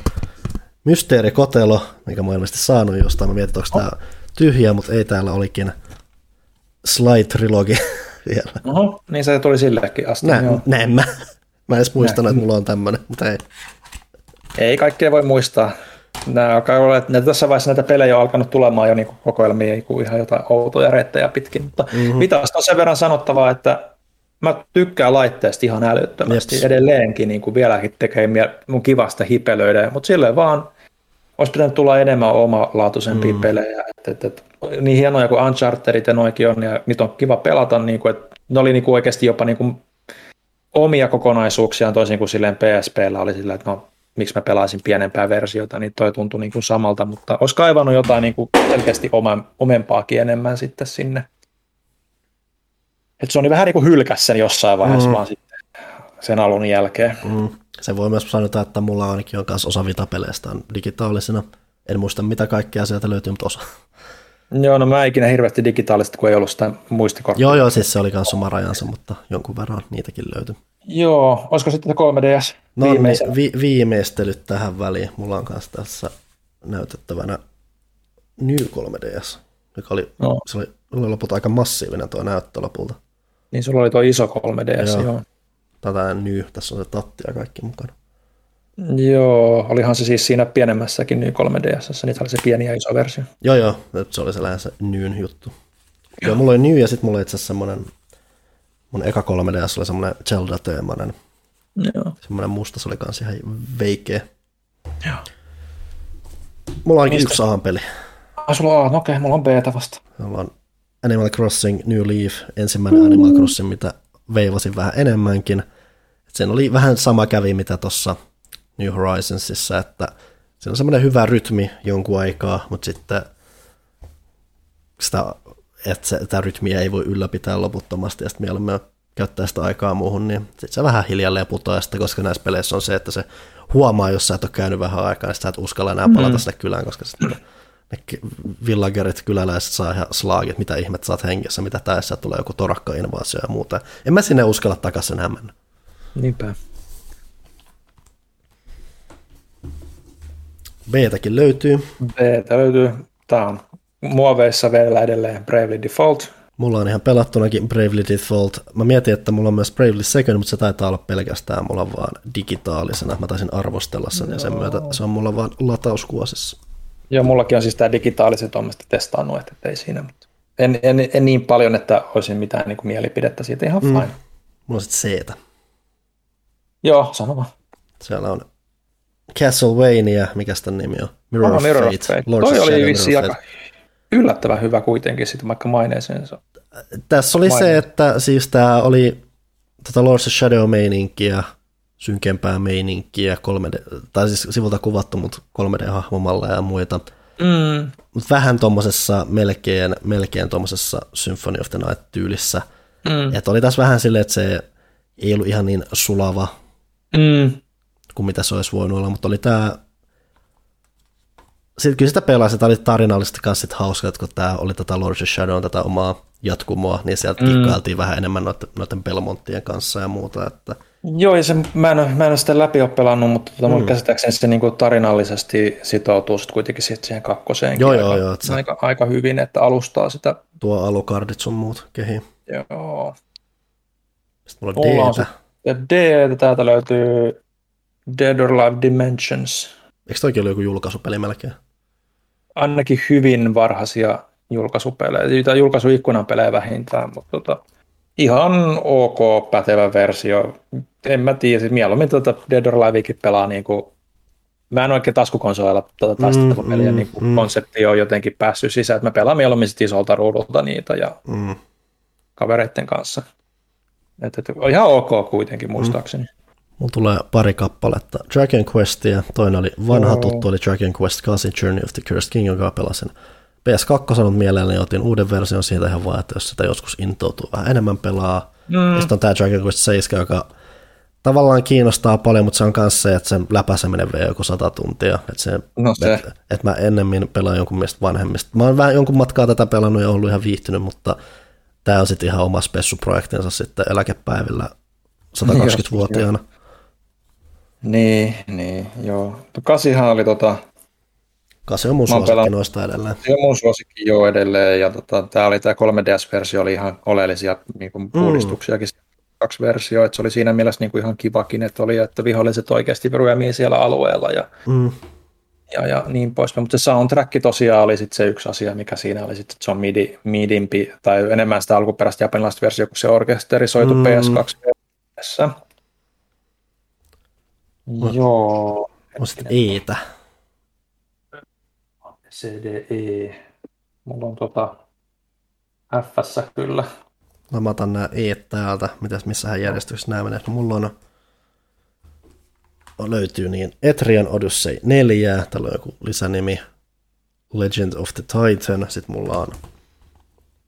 mysteerikotelo, mikä mä oon ilmeisesti saanut jostain. Mä mietin, onko oh. tämä tyhjä, mutta ei täällä olikin Sly Trilogy vielä. Oho, niin se tuli sillekin asti. Näin, näin mä. Mä en edes muistanut, että mulla on tämmöinen, mutta ei. Ei kaikkea voi muistaa. Nämä alkaa olla, että tässä vaiheessa näitä pelejä on alkanut tulemaan jo niin kokoelmia niin ihan jotain outoja reittejä pitkin, mutta mm-hmm. Vitasta on sen verran sanottavaa, että mä tykkään laitteesta ihan älyttömästi Jeps. edelleenkin, niin kuin vieläkin tekee mun kivasta hipelöidä, mutta silleen vaan olisi pitänyt tulla enemmän omalaatuisempia mm. pelejä, että, että, että, niin hienoja kuin Unchartedit ja noikin on, ja niitä on kiva pelata, niin kuin, että ne oli niin kuin oikeasti jopa niin kuin omia kokonaisuuksiaan toisin kuin silleen PSPllä oli sillä, että no miksi mä pelaisin pienempää versiota, niin toi tuntui niin kuin samalta, mutta olisi kaivannut jotain niin kuin selkeästi oma, omempaakin enemmän sitten sinne. Et se on vähän niin kuin hylkäs sen jossain vaiheessa mm. vaan sitten sen alun jälkeen. Mm. Se voi myös sanoa, että mulla ainakin on myös osa vitapeleistä on digitaalisena. En muista mitä kaikkea sieltä löytyy, mutta osa. Joo, no mä ikinä hirveästi digitaalista, kun ei ollut sitä muistikorttia. Joo, joo, siis se oli myös oma rajansa, mutta jonkun verran niitäkin löytyi. Joo, olisiko sitten 3DS no, niin, vi- viimeistelyt tähän väliin. Mulla on kanssa tässä näytettävänä New 3DS, joka oli, no. se oli, oli lopulta aika massiivinen tuo näyttö lopulta. Niin sulla oli tuo iso 3DS, joo. joo. Tätä New, tässä on se tatti ja kaikki mukana. Joo, olihan se siis siinä pienemmässäkin New 3DS, niitä oli se pieni ja iso versio. Joo, joo, se oli se lähes Nyn juttu. Joo. mulla oli New ja sitten mulla oli itse asiassa semmoinen, mun eka 3DS oli semmoinen Zelda-teemainen Joo. Semmoinen musta, se oli kans ihan veikeä. Joo. Mulla Mistä? yksi A-peli. Ah, sulla on, no okei, mulla on beta vasta. Mulla on Animal Crossing New Leaf, ensimmäinen Animal Crossing, mitä veivasin vähän enemmänkin. Et sen oli vähän sama kävi, mitä tuossa New Horizonsissa, että siinä on semmoinen hyvä rytmi jonkun aikaa, mutta sitten sitä, että se, tämä rytmiä ei voi ylläpitää loputtomasti, ja sitten mieluummin käyttää sitä aikaa muuhun, niin sitten se vähän hiljalleen putoaa, sitten, koska näissä peleissä on se, että se huomaa, jos sä et ole käynyt vähän aikaa, niin sä et uskalla enää palata mm. sinne kylään, koska sitten ne villagerit, kyläläiset saa ihan slaagit, mitä ihmet saat hengessä, mitä tässä tulee joku torakka-invaasio ja muuta. En mä sinne uskalla takaisin enää mennä. Niinpä. B-täkin löytyy. Beta löytyy. Tää on muoveissa vielä edelleen Bravely Default. Mulla on ihan pelattunakin Bravely Default. Mä mietin, että mulla on myös Bravely Second, mutta se taitaa olla pelkästään mulla vaan digitaalisena. Mä taisin arvostella sen ja sen myötä se on mulla vaan latauskuosissa. Joo, mullakin on siis tämä digitaaliset on testannut, että ei siinä, mutta en, en, en, niin paljon, että olisin mitään niin kuin mielipidettä siitä, ihan fine. Mm. Mulla on sitten c Joo, sano vaan. Siellä on Castlevania, mikä sitä nimi on? Mirror, of Mirror of Fate. Fate. Lords of Toi oli Shadow, vissi of aika yllättävän hyvä kuitenkin, sitten vaikka maineeseen se on. Tässä oli Mainiot. se, että siis tämä oli tota Lords of Shadow-meininkiä, synkempää meininkiä, 3D, tai siis sivulta kuvattu, mutta 3D-hahmomalleja ja muita. Mm. Mutta vähän tuommoisessa melkein, melkein tuommoisessa Symphony of the Night-tyylissä. Mm. Oli tässä vähän silleen, että se ei ollut ihan niin sulava Mm. Kuin mitä se olisi voinut olla, mutta oli tämä sitten kyllä sitä pelasi, tämä oli tarinallisesti kanssa sit hauska, että kun tämä oli tätä Lords of Shadow, tätä omaa jatkumoa, niin sieltä mm. kikkailtiin vähän enemmän noiden, noiden Belmonttien kanssa ja muuta, että Joo, ja se, mä, en, mä en ole sitä läpi ole pelannut, mutta tota, mun käsittääkseni se niin kuin tarinallisesti sitoutuu sit kuitenkin sit siihen kakkoseenkin Joo, aika, joo, joo, että se- aika, aika hyvin, että alustaa sitä. tuo alukardit sun muut kehiin. Joo. Sitten mulla on D-tä. Ja D, täältä löytyy Dead or Alive Dimensions. Eikö toikin ollut joku julkaisupeli melkein? Ainakin hyvin varhaisia julkaisupelejä, tai julkaisuikkunan pelejä vähintään, mutta tota, ihan ok pätevä versio. En mä tiedä, siis mieluummin tota Dead or Alivekin pelaa niin kuin, mä en oikein taskukonsoleilla tuota taistelupeliä, mm, mm, niin kuin mm. konsepti on jotenkin päässyt sisään, että mä pelaan mieluummin sit isolta ruudulta niitä ja Mm. kavereiden kanssa. Et, et, on ihan ok kuitenkin muistaakseni. Mulla tulee pari kappaletta Dragon Questia. Toinen oli vanha Joo. tuttu, oli Dragon Quest 8 Journey of the Cursed King, joka pelasin PS2 on mielelläni, otin uuden version siitä ihan vaan, että jos sitä joskus intoutuu vähän enemmän pelaa. Mm. Ja sitten on tämä Dragon Quest 7, joka tavallaan kiinnostaa paljon, mutta se on myös se, että sen läpäiseminen vie joku sata tuntia. Että, se, No se. että, että mä ennemmin pelaan jonkun mielestä vanhemmista. Mä oon vähän jonkun matkaa tätä pelannut ja ollut ihan viihtynyt, mutta tämä on sitten ihan oma spessuprojektinsa sitten eläkepäivillä 120-vuotiaana. Niin, niin, joo. Kasihan oli tota, Kasi on mun suosikki noista edelleen. se on mun suosikki jo edelleen, ja tota, tämä oli tämä 3DS-versio, oli ihan oleellisia niin kuin uudistuksiakin, kaksi versioa, että se oli siinä mielessä niin kuin ihan kivakin, että oli, että viholliset oikeasti ryömii siellä alueella ja, Mm. ja, ja niin poispäin, mutta se soundtrack tosiaan oli sitten se yksi asia, mikä siinä oli sitten, että se on midi, midimpi, tai enemmän sitä alkuperäistä japanilaista versiota, kun se orkesterisoitu Mm. mm. PS2 Joo. On sitten Eetä. CDE. Mulla on tota FS kyllä. Mä otan nämä Eet täältä. Mitäs, missähän järjestyksessä nämä menee. No, mulla on löytyy niin Etrian Odyssey 4, täällä on joku lisänimi Legend of the Titan, sitten mulla on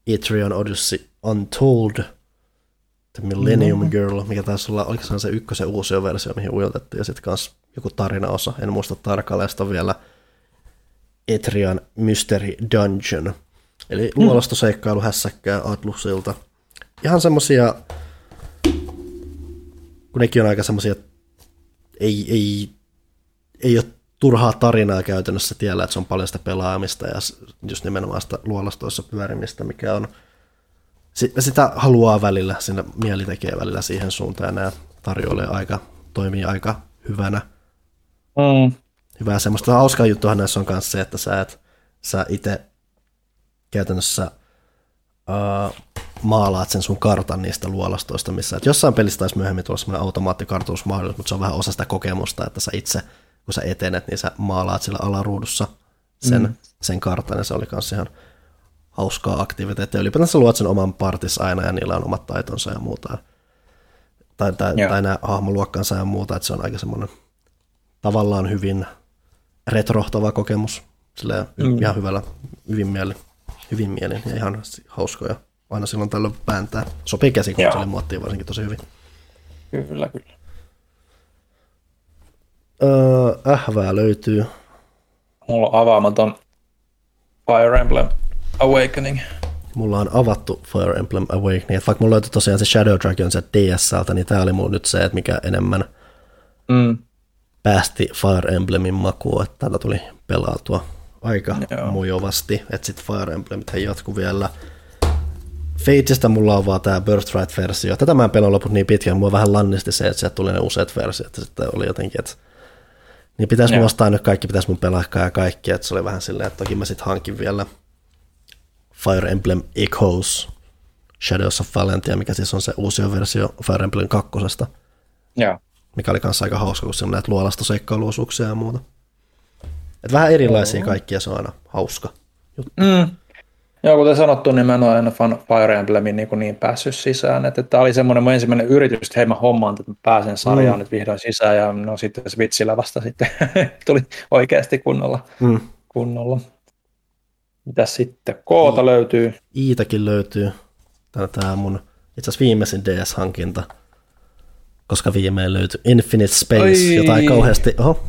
Etrian Odyssey Untold, The Millennium Mm. Girl, mikä taisi olla, oliko se se ykkösen uusi versio, mihin ujotettiin, ja sitten kans joku tarinaosa, en muista tarkalleen, on vielä Etrian Mystery Dungeon, eli luolastoseikkailu hässäkkää Atlusilta. Ihan semmosia, kun nekin on aika semmosia, ei, ei, ei ole turhaa tarinaa käytännössä tiellä, että se on paljon sitä pelaamista ja just nimenomaan sitä luolastoissa pyörimistä, mikä on, sitä haluaa välillä, siinä mieli tekee välillä siihen suuntaan ja nämä tarjoilee aika, toimii aika hyvänä. Mm. Hyvää semmoista hauskaa juttuahan näissä on myös se, että sä, et, sä itse käytännössä uh, maalaat sen sun kartan niistä luolastoista, missä että jossain pelissä taisi myöhemmin tulla semmoinen automaattikartoitusmahdollisuus, mutta se on vähän osa sitä kokemusta, että sä itse, kun sä etenet, niin sä maalaat sillä alaruudussa sen, mm. sen kartan, ja se oli myös ihan hauskaa aktiviteettia. Ylipäätään sä luot sen oman partis aina, ja niillä on omat taitonsa ja muuta. Tai, tai, tai nämä hahmoluokkansa ja muuta, että se on aika semmoinen tavallaan hyvin retrohtava kokemus. Silleen mm. ihan hyvällä, hyvin mielin, hyvin mielin ja ihan hauskoja. Aina silloin tällöin vääntää. Sopii käsikonsolin muottiin varsinkin tosi hyvin. Kyllä, kyllä. Öö, ähvää löytyy. Mulla on avaamaton Fire Emblem Awakening. Mulla on avattu Fire Emblem Awakening. Et vaikka mulla löytyi tosiaan se Shadow Dragon se DSLtä, niin tää oli mulla nyt se, että mikä enemmän mm. päästi Fire Emblemin makuun, että tätä tuli pelautua aika Joo. mujovasti. Että sitten Fire Emblem jatkuu vielä. Fateista mulla on vaan tämä Birthright-versio. Tätä mä en pelaa loput niin pitkään, mua vähän lannisti se, että sieltä tuli ne useat versiot, ja sitten oli jotenkin, että niin pitäisi mun ostaa nyt kaikki, pitäisi mun pelaa ja kaikki, että se oli vähän silleen, että toki mä sitten hankin vielä Fire Emblem Echoes Shadows of Valentia, mikä siis on se uusi versio Fire Emblem kakkosesta. Joo. Mikä oli kanssa aika hauska, kun siinä näitä luolastoseikkailuosuuksia ja muuta. Et vähän erilaisia kaikkia, se on aina hauska juttu. Mm. Joo, kuten sanottu, niin mä en ole aina fan Fire Emblemin niin, niin päässyt sisään. Että tämä oli semmoinen mun ensimmäinen yritys, että hei mä hommaan, että mä pääsen sarjaan mm. nyt vihdoin sisään ja no sitten Switchillä vasta sitten tuli oikeasti kunnolla. Mm. kunnolla. Mitä sitten? Koota I, löytyy. Iitakin löytyy. Tämä mun itse asiassa viimeisin DS-hankinta, koska viimein löytyi Infinite Space, Oi. jota ei kauheasti... Oho.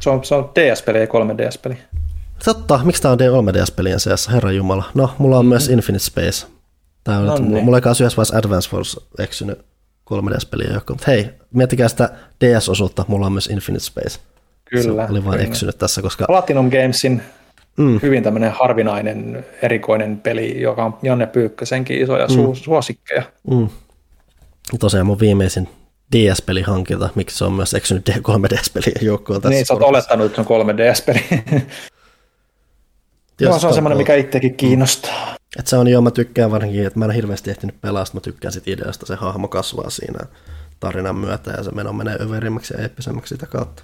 Se on, se on DS-peli, ei 3DS-peli. Totta, miksi tämä on D3DS-pelien seassa, herra jumala. No, mulla on mm-hmm. myös Infinite Space. Tämä on, no niin. mulla ei kanssa yhdessä vaiheessa Advance Force eksynyt 3DS-peliä joku. Mutta hei, miettikää sitä DS-osuutta, mulla on myös Infinite Space. Kyllä. Se oli vain eksynyt tässä, koska... Platinum Gamesin mm. hyvin tämmöinen harvinainen, erikoinen peli, joka on Janne Pyykkösenkin isoja mm. su- suosikkeja. Mm. Tosiaan mun viimeisin DS-peli hankilta, miksi se on myös eksynyt D3DS-pelien joukkoon tässä. Niin, sä oot olettanut, että se on 3DS-peli. Joo, se on semmoinen, mikä itsekin kiinnostaa. Et se on jo, mä tykkään varsinkin, että mä en hirveästi ehtinyt pelaa, mä tykkään sit ideasta, se hahmo kasvaa siinä tarinan myötä ja se meno menee överimmäksi ja eeppisemmäksi sitä kautta.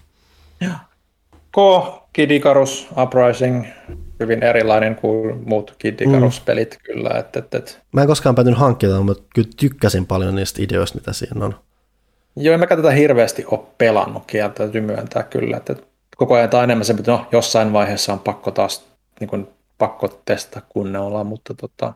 Joo. Ko, Kid Icarus, Uprising, hyvin erilainen kuin muut Kid Icarus-pelit mm. kyllä. Et, et, et. Mä en koskaan päätynyt hankkimaan, mutta kyllä tykkäsin paljon niistä ideoista, mitä siinä on. Joo, en mä tätä hirveästi ole pelannut, kieltä täytyy myöntää kyllä. Että koko ajan on enemmän se, että no, jossain vaiheessa on pakko taas niin kuin, pakko testata kunnolla, mutta tota,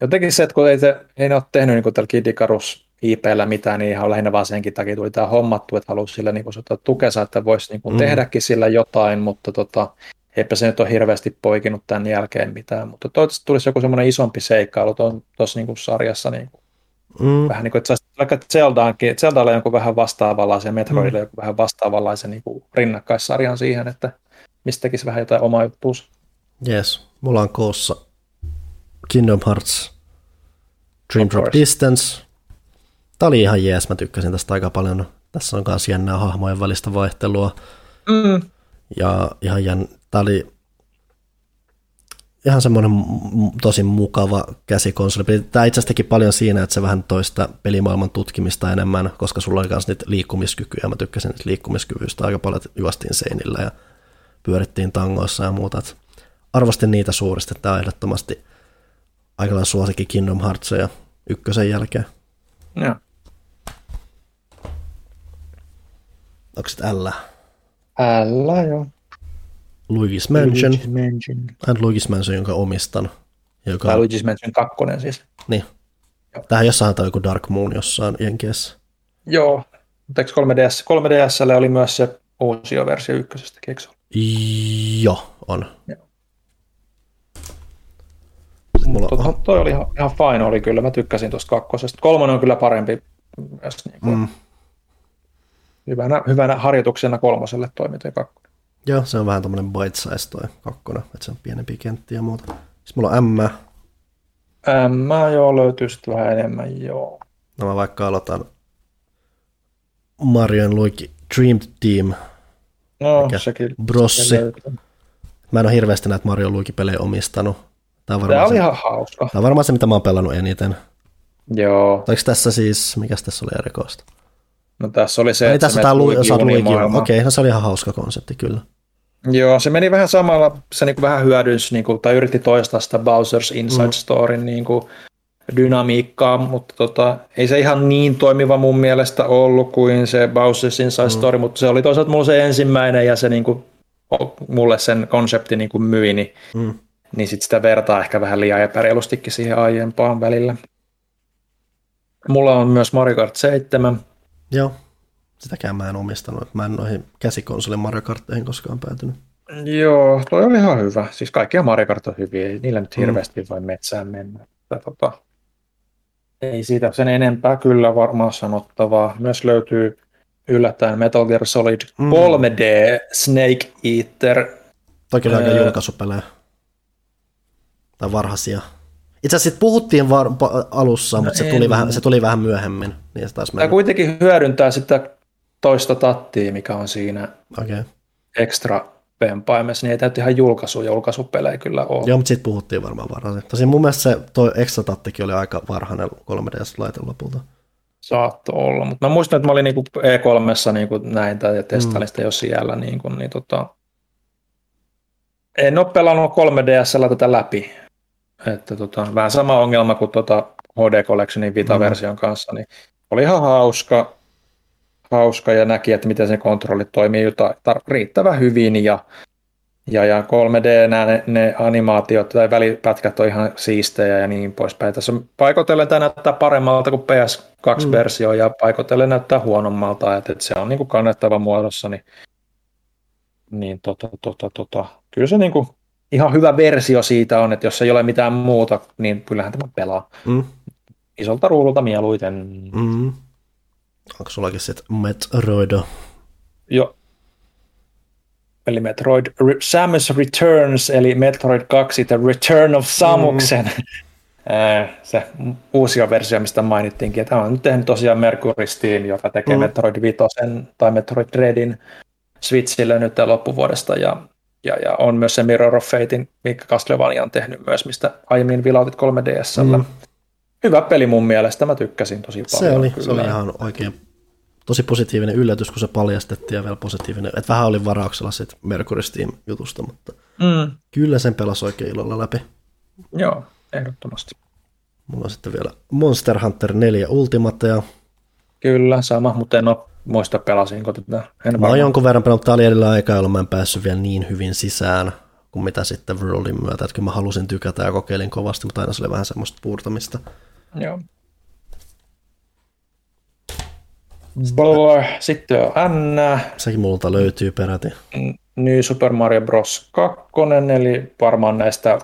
jotenkin se, että kun ei, te, ei ne ole tehnyt niin tällä Kid Icarus IPllä mitään, niin ihan lähinnä vaan senkin takia tuli tämä hommattu, että halusi sillä niin tukensa, että voisi niin mm. tehdäkin sillä jotain, mutta tota, eipä se nyt ole hirveästi poikinut tämän jälkeen mitään, mutta toivottavasti tulisi joku semmoinen isompi seikkailu tuossa niin sarjassa, niin kuin, mm. vähän niin kuin, että vaikka Zeldaankin, Zeldaalla jonkun vähän vastaavanlaisen, Metroidille mm. joku vähän vastaavanlaisen niin kuin rinnakkaissarjan siihen, että mistä tekisi vähän jotain omaa juttuus. Yes, mulla on koossa Kingdom Hearts, Dream Drop Distance. Tämä oli ihan jees, mä tykkäsin tästä aika paljon. Tässä on myös jännää hahmojen välistä vaihtelua. Mm. Ja ihan jänn... Tämä oli ihan semmoinen tosi mukava käsikonsoli. Tämä itse asiassa teki paljon siinä, että se vähän toista pelimaailman tutkimista enemmän, koska sulla oli myös niitä liikkumiskykyjä. Mä tykkäsin niitä liikkumiskyvyistä aika paljon, että juostiin seinillä ja pyörittiin tangoissa ja muuta. Et arvostin niitä suuresti, tämä on ehdottomasti aika lailla suosikki Kingdom ja ykkösen jälkeen. Joo. Onko sitten L? L, joo. Luigi's Mansion. Luigi's Mansion. And Luigi's Mansion, jonka omistan. Joka... Tämä Luigi's Mansion 2 siis. Niin. Tähän jossain on joku Dark Moon jossain Jenkeissä. Joo, mutta 3DS, 3DSlle oli myös se uusi versio ykkösestä, eikö Joo, on. Joo. Mulla... Tota, toi oli ihan, ihan fine, oli kyllä. Mä tykkäsin tuosta kakkosesta. Kolmonen on kyllä parempi myös niin kuin mm. Hyvänä, hyvänä harjoituksena kolmoselle toimii kakkonen. Joo, se on vähän tämmöinen bite size toi kakkonen, että se on pienempi kenttiä ja muuta. Sitten mulla on M. M, joo, löytyy sitten vähän enemmän, joo. No mä vaikka aloitan Marion Luigi Dream Team No, sekin. Brossi. Sekin mä en ole hirveästi näitä Mario Luigi-pelejä omistanut. Tämä on Tämä oli se, ihan hauska. tämä on varmaan se, mitä mä oon pelannut eniten. Joo. Oliko tässä siis, mikä tässä oli erikoista? No tässä oli se, Ei että tässä menet Lu-. Okei, no se oli ihan hauska konsepti kyllä. Joo, se meni vähän samalla, se niinku vähän hyödynsi, niinku, tai yritti toistaa sitä Bowser's Inside Mm. Storyn niinku, dynamiikkaa, mutta tota, ei se ihan niin toimiva mun mielestä ollut kuin se Bowser's Inside Mm. Story, mutta se oli toisaalta mulla se ensimmäinen ja se niinku, mulle sen konsepti niinku myi, niin, Mm. niin sit sitä vertaa ehkä vähän liian epäreilustikin siihen aiempaan välillä. Mulla on myös Mario Kart 7, Joo, sitäkään mä en omistanut. Mä en noihin käsikonsolin Mario Kartteihin koskaan päätynyt. Joo, toi oli ihan hyvä. Siis kaikkia Mario Kart on hyviä, ei niillä nyt Mm. hirveästi voi metsään mennä. Että, tota, ei siitä sen enempää kyllä varmaan sanottavaa. Myös löytyy yllättäen Metal Gear Solid Mm. 3D Snake Eater. Toki oli aika Öö. julkaisupelejä. Tai varhaisia. Itse asiassa puhuttiin var- pa- alussa, mutta se en- tuli, vähän, se tuli vähän myöhemmin. Niin se taisi Tämä kuitenkin hyödyntää sitä toista tattia, mikä on siinä. Okay. extra vempaimessa, niin ei täytyy ihan julkaisu, julkaisupelejä kyllä ole. Joo, mutta siitä puhuttiin varmaan varhaisen. Tosin mun mielestä se toi extra tattikin oli aika varhainen 3DS-laite lopulta. Saattoi olla, mutta mä muistan, että mä olin niinku E3 niinku näin tai ja testailin sitä jo siellä, niinku, niin tota, en ole pelannut 3DSllä tätä läpi. Että tota, vähän sama ongelma kuin tota HD Collectionin Vita-version kanssa, niin oli ihan hauska, hauska ja näki, että miten se kontrollit toimii jota, tar- riittävän hyvin ja, ja, ja 3D nämä, ne, ne animaatiot tai välipätkät on ihan siistejä ja niin poispäin. Tässä paikotellen tämä näyttää paremmalta kuin PS2-versio ja paikotellen näyttää huonommalta, että, että se on niin kuin kannettava muodossa, niin, niin tota, tota, tota, kyllä se niin kuin ihan hyvä versio siitä on, että jos ei ole mitään muuta, niin kyllähän tämä pelaa Mm. isolta ruudulta mieluiten. Mm. Onko sullakin sitten Metroido? Jo. Eli Metroid Re- Samus Returns, eli Metroid 2, The Return of Samuksen. Mm. Se uusi versio, mistä mainittiinkin, että on nyt tehnyt tosiaan Mercury Steam, joka tekee Mm. Metroid 5 tai Metroid Dreadin Switchille nyt loppuvuodesta, ja, ja, ja on myös se Mirror of Fatein, mikä Castlevania on tehnyt myös, mistä aiemmin vilautit 3DSllä. Mm. Hyvä peli mun mielestä, mä tykkäsin tosi paljon. Se oli, kyllä. se oli ihan oikein tosi positiivinen yllätys, kun se paljastettiin ja vielä positiivinen. Et vähän oli varauksella sit Mercury Steam jutusta, mutta Mm, kyllä sen pelasi oikein ilolla läpi. joo, ehdottomasti. Mulla on sitten vielä Monster Hunter 4 Ultimate ja Kyllä, sama, mutta en ole muista pelasinko tätä. En mä oon jonkun verran pelannut, tää oli edellä aikaa, jolloin mä en päässyt vielä niin hyvin sisään kuin mitä sitten Worldin myötä. Että kyllä mä halusin tykätä ja kokeilin kovasti, mutta aina se oli vähän semmoista puurtamista. Joo. Blablabla. Sitten on N, Sekin multa löytyy peräti. New Super Mario Bros. 2, eli varmaan näistä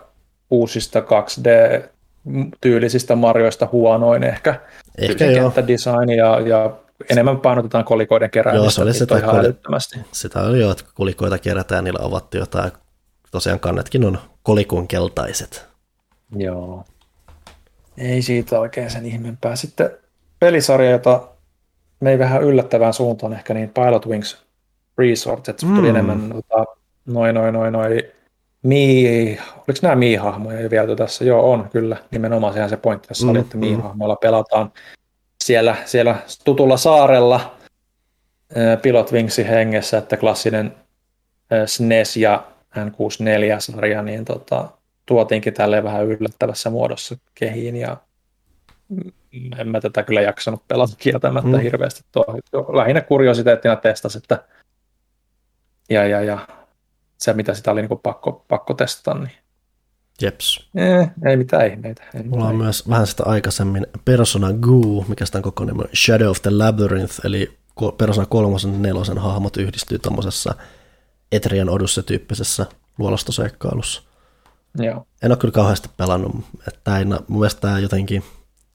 uusista 2D-tyylisistä Marioista huonoin ehkä. Ehkä joo. ja, ja enemmän painotetaan kolikoiden keräämistä. Joo, se oli niin sitä ihan. Sitä oli jo, että kolikoita kerätään, niillä avattiin jotain. Tosiaan kannetkin on kolikon keltaiset. Joo. Ei siitä oikein sen ihmeempää. Sitten pelisarja, jota mei vähän yllättävään suuntaan ehkä niin Pilot Wings Resort, että se tuli Mm. enemmän tota, noin, noin, noin, noin, Mii, oliko nämä Mii-hahmoja vielä tässä? Joo, on kyllä. Nimenomaan sehän se pointti tässä mm, oli, Mm, että mm. Mii-hahmoilla pelataan siellä, siellä tutulla saarella Pilot Wingsin hengessä, että klassinen SNES ja N64-sarja, niin tota, tuotiinkin tälleen vähän yllättävässä muodossa kehiin ja mm, en mä tätä kyllä jaksanut pelata kieltämättä Mm. hirveästi. Tuo, tuo, lähinnä kuriositeettina testasi, että ja, ja, ja se mitä sitä oli niin pakko, pakko testata, niin Jeps. eh, ei mitään ihmeitä. Ei Mulla mitään on myös vähän sitä aikaisemmin Persona Goo, mikä sitä on koko nimi, Shadow of the Labyrinth, eli Persona 3 nelosen hahmot yhdistyy tuommoisessa Etrian Odyssey-tyyppisessä luolastoseikkailussa. Joo. En ole kyllä kauheasti pelannut, että na- mun mielestä tämä jotenkin,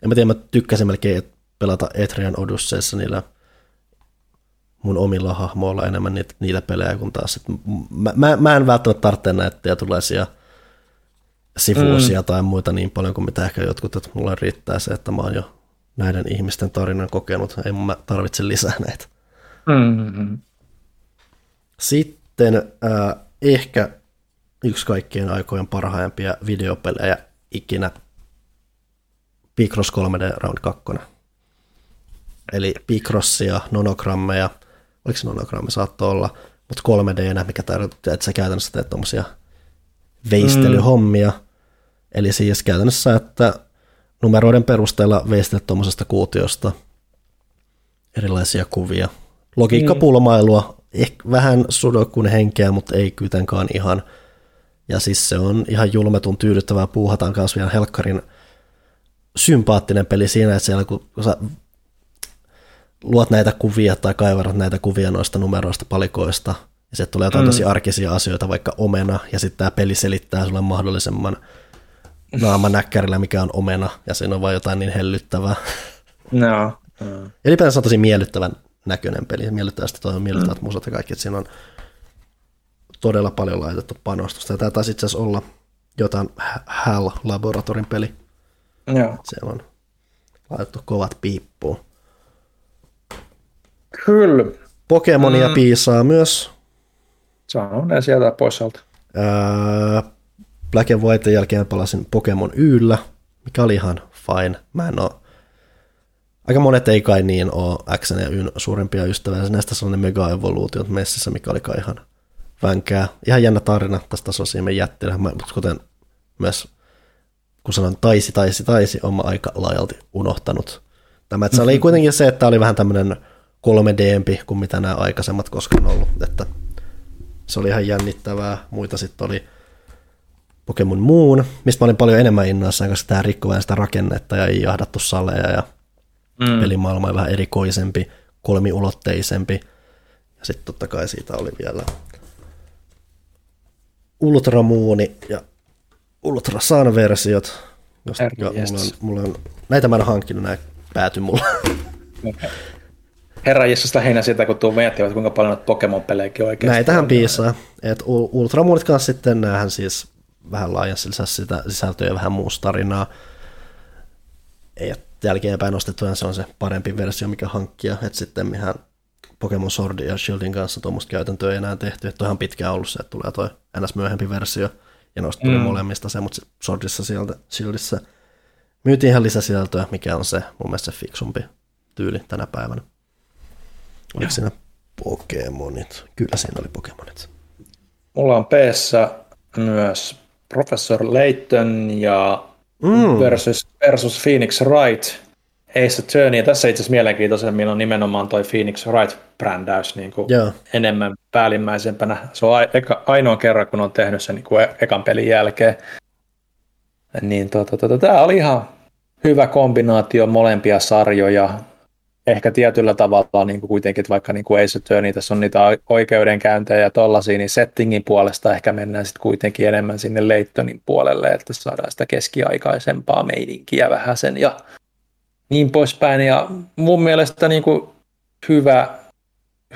en mä tiedä, mä tykkäsin melkein pelata Etrian Odysseyssa niillä mun omilla hahmoilla enemmän niitä, niitä pelejä, kun taas mä, mä, mä, en välttämättä tarvitse näitä tietynlaisia sivuosia mm. tai muita niin paljon kuin mitä ehkä jotkut, että mulla riittää se, että mä oon jo näiden ihmisten tarinan kokenut, ei mä tarvitse lisää näitä. Mm-hmm. Sitten äh, ehkä yksi kaikkien aikojen parhaimpia videopelejä ikinä. Picross 3D Round 2. Eli Picrossia, nonogrammeja, oliko se nonogrammi saattoi olla, mutta 3D, mikä tarkoittaa, että sä käytännössä teet tuommoisia veistelyhommia. Mm. Eli siis käytännössä, että numeroiden perusteella veistelet tuommoisesta kuutiosta erilaisia kuvia. Logiikkapulmailua, ehkä vähän sudokun henkeä, mutta ei kuitenkaan ihan. Ja siis se on ihan julmetun tyydyttävää, puuhataan kanssa vielä helkkarin sympaattinen peli siinä, että siellä kun sä luot näitä kuvia tai kaivarat näitä kuvia noista numeroista palikoista, ja sitten tulee jotain mm. tosi arkisia asioita, vaikka omena, ja sitten tämä peli selittää sulle mahdollisimman naamanäkkärillä, mikä on omena, ja siinä on vain jotain niin hellyttävää. No. Mm. Ylipäätään se on tosi miellyttävän näköinen peli, miellyttävästi toi on miellyttävät mm. musat ja kaikki, että siinä on todella paljon laitettu panostusta. Ja tämä taisi itse asiassa olla jotain HAL Laboratorin peli. Joo. Siellä on laitettu kovat piippuun. Kyllä. Pokemonia mm. piisaa myös. Sano ne sieltä pois alta. Ää, Black and White jälkeen palasin Pokemon Yllä, mikä oli ihan fine. Mä en ole aika monet ei kai niin ole X ja Yn suurimpia ystäviä. Näistä sellainen mega-evoluutiot messissä, mikä oli kai ihan vänkää. Ihan jännä tarina tästä sosiaalinen jättilä, mutta kuten myös kun sanon taisi, taisi, taisi, on aika laajalti unohtanut. Tämä, että se oli kuitenkin se, että oli vähän tämmöinen 3 d kuin mitä nämä aikaisemmat koskaan ollut, että se oli ihan jännittävää. Muita sitten oli Pokemon Moon, mistä mä olin paljon enemmän innoissaan, koska tämä rikkoi vähän sitä rakennetta ja ei jahdattu saleja ja mm. pelimaailma on vähän erikoisempi, kolmiulotteisempi. Ja sitten totta kai siitä oli vielä Ultramuuni ja Ultra Sun-versiot. Josta, mulla on, mulla on, näitä mä en hankkinut, nämä pääty mulla. Okay. Herra Jeesus lähinnä sitä, kun tuu miettivät, kuinka paljon noita Pokemon-pelejäkin oikeasti Näitähän piisaa. Et Ultramuunit kanssa sitten näähän siis vähän laajensi sitä sisältöä ja vähän muusta tarinaa. Et jälkeenpäin ostettujen se on se parempi versio, mikä hankkia, että sitten mihän Pokemon Sword ja Shieldin kanssa tuommoista käytäntöä ei enää tehty, että ihan pitkään ollut se, että tulee toi ns. myöhempi versio, ja noista tuli mm. molemmista se, mutta Swordissa sieltä, Shieldissa myytiin ihan lisäsisältöä, mikä on se mun mielestä se fiksumpi tyyli tänä päivänä. Oliko siinä Pokemonit? Kyllä siinä oli Pokemonit. Mulla on ps myös Professor Layton ja mm. versus, versus Phoenix Wright Ace Attorney. Ja tässä itse asiassa mielenkiintoisemmin on nimenomaan toi Phoenix Wright-brändäys niin kuin yeah. enemmän päällimmäisempänä. Se on eka, ainoa kerran, kun on tehnyt sen niin kuin e- ekan pelin jälkeen. Niin tota, tota, tämä oli ihan hyvä kombinaatio molempia sarjoja ehkä tietyllä tavalla niin kuin kuitenkin, että vaikka niin kuin Ace Attorney, tässä on niitä oikeudenkäyntejä ja tollaisia, niin settingin puolesta ehkä mennään sitten kuitenkin enemmän sinne Leittonin puolelle, että saadaan sitä keskiaikaisempaa meininkiä vähän sen ja niin poispäin. Ja mun mielestä niin kuin hyvä,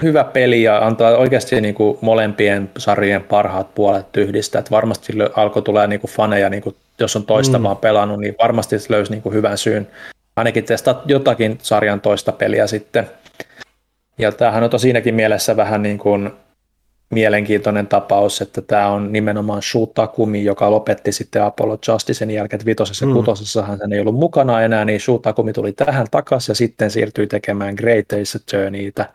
hyvä peli ja antaa oikeasti niin kuin molempien sarjien parhaat puolet yhdistä. Että varmasti alkoi tulee niin kuin faneja, niin kuin, jos on toista mm. vaan pelannut, niin varmasti löysi niin kuin hyvän syyn ainakin testaa jotakin sarjan toista peliä sitten. Ja tämähän on siinäkin mielessä vähän niin kuin mielenkiintoinen tapaus, että tämä on nimenomaan Shu Takumi, joka lopetti sitten Apollo Justicen jälkeen, että vitosessa ja mm. kutosessahan hän ei ollut mukana enää, niin Shu Takumi tuli tähän takaisin ja sitten siirtyi tekemään Great Ace Attorneytä,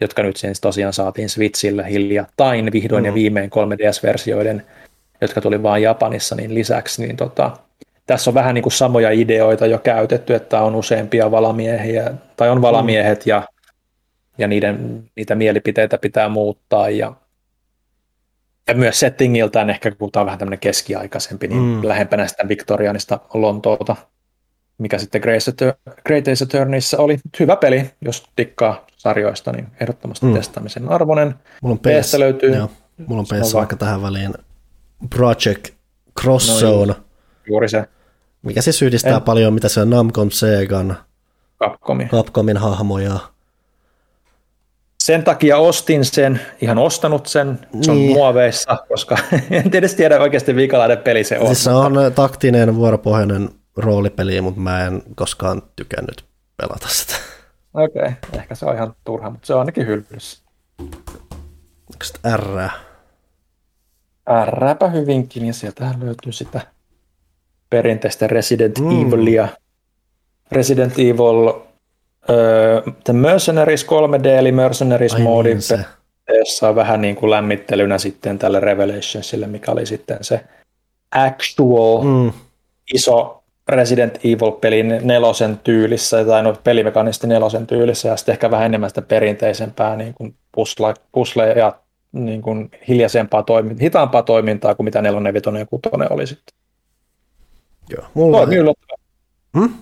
jotka nyt siis tosiaan saatiin Switchille hiljattain vihdoin mm. ja viimein 3DS-versioiden, jotka tuli vain Japanissa, niin lisäksi, niin tota, tässä on vähän niin kuin samoja ideoita jo käytetty, että on useampia valamiehiä, tai on valamiehet ja, ja niiden, niitä mielipiteitä pitää muuttaa ja, ja myös settingiltään ehkä, kun tämä on vähän tämmöinen keskiaikaisempi, niin mm. lähempänä sitä Victorianista Lontoota, mikä sitten Great Ace Attorneyssä oli. Hyvä peli, jos tikkaa sarjoista, niin ehdottomasti mm. testaamisen arvoinen. Mulla on PS, löytyy. Joo, mulla on PS vaikka tähän väliin Project Cross Zone. No, juuri se. Mikä siis yhdistää en... paljon, mitä se on Namcon, Segan, Capcomin. Capcomin hahmoja. Sen takia ostin sen, ihan ostanut sen, se niin. on muoveissa, koska en edes tiedä oikeasti minkälainen peli se on. Siis se on taktinen vuoropohjainen roolipeli, mutta mä en koskaan tykännyt pelata sitä. Okei, okay. ehkä se on ihan turha, mutta se on ainakin hyllyssä. Onko R? Ärräpä hyvinkin, ja sieltähän löytyy sitä perinteistä Resident mm. Evilia. Resident Evil uh, The Mercenaries 3D, eli Mercenaries niin se. on vähän niin kuin lämmittelynä sitten tälle Revelationsille, mikä oli sitten se actual mm. iso Resident Evil-pelin nelosen tyylissä, tai no pelimekanisti nelosen tyylissä, ja sitten ehkä vähän enemmän sitä perinteisempää niin kuin pusle, pusle ja niin kuin hiljaisempaa toimintaa, hitaampaa toimintaa kuin mitä nelonen, vitonen ja kutonen oli sitten. Joo, mulla Toimii, yllättävän, hmm?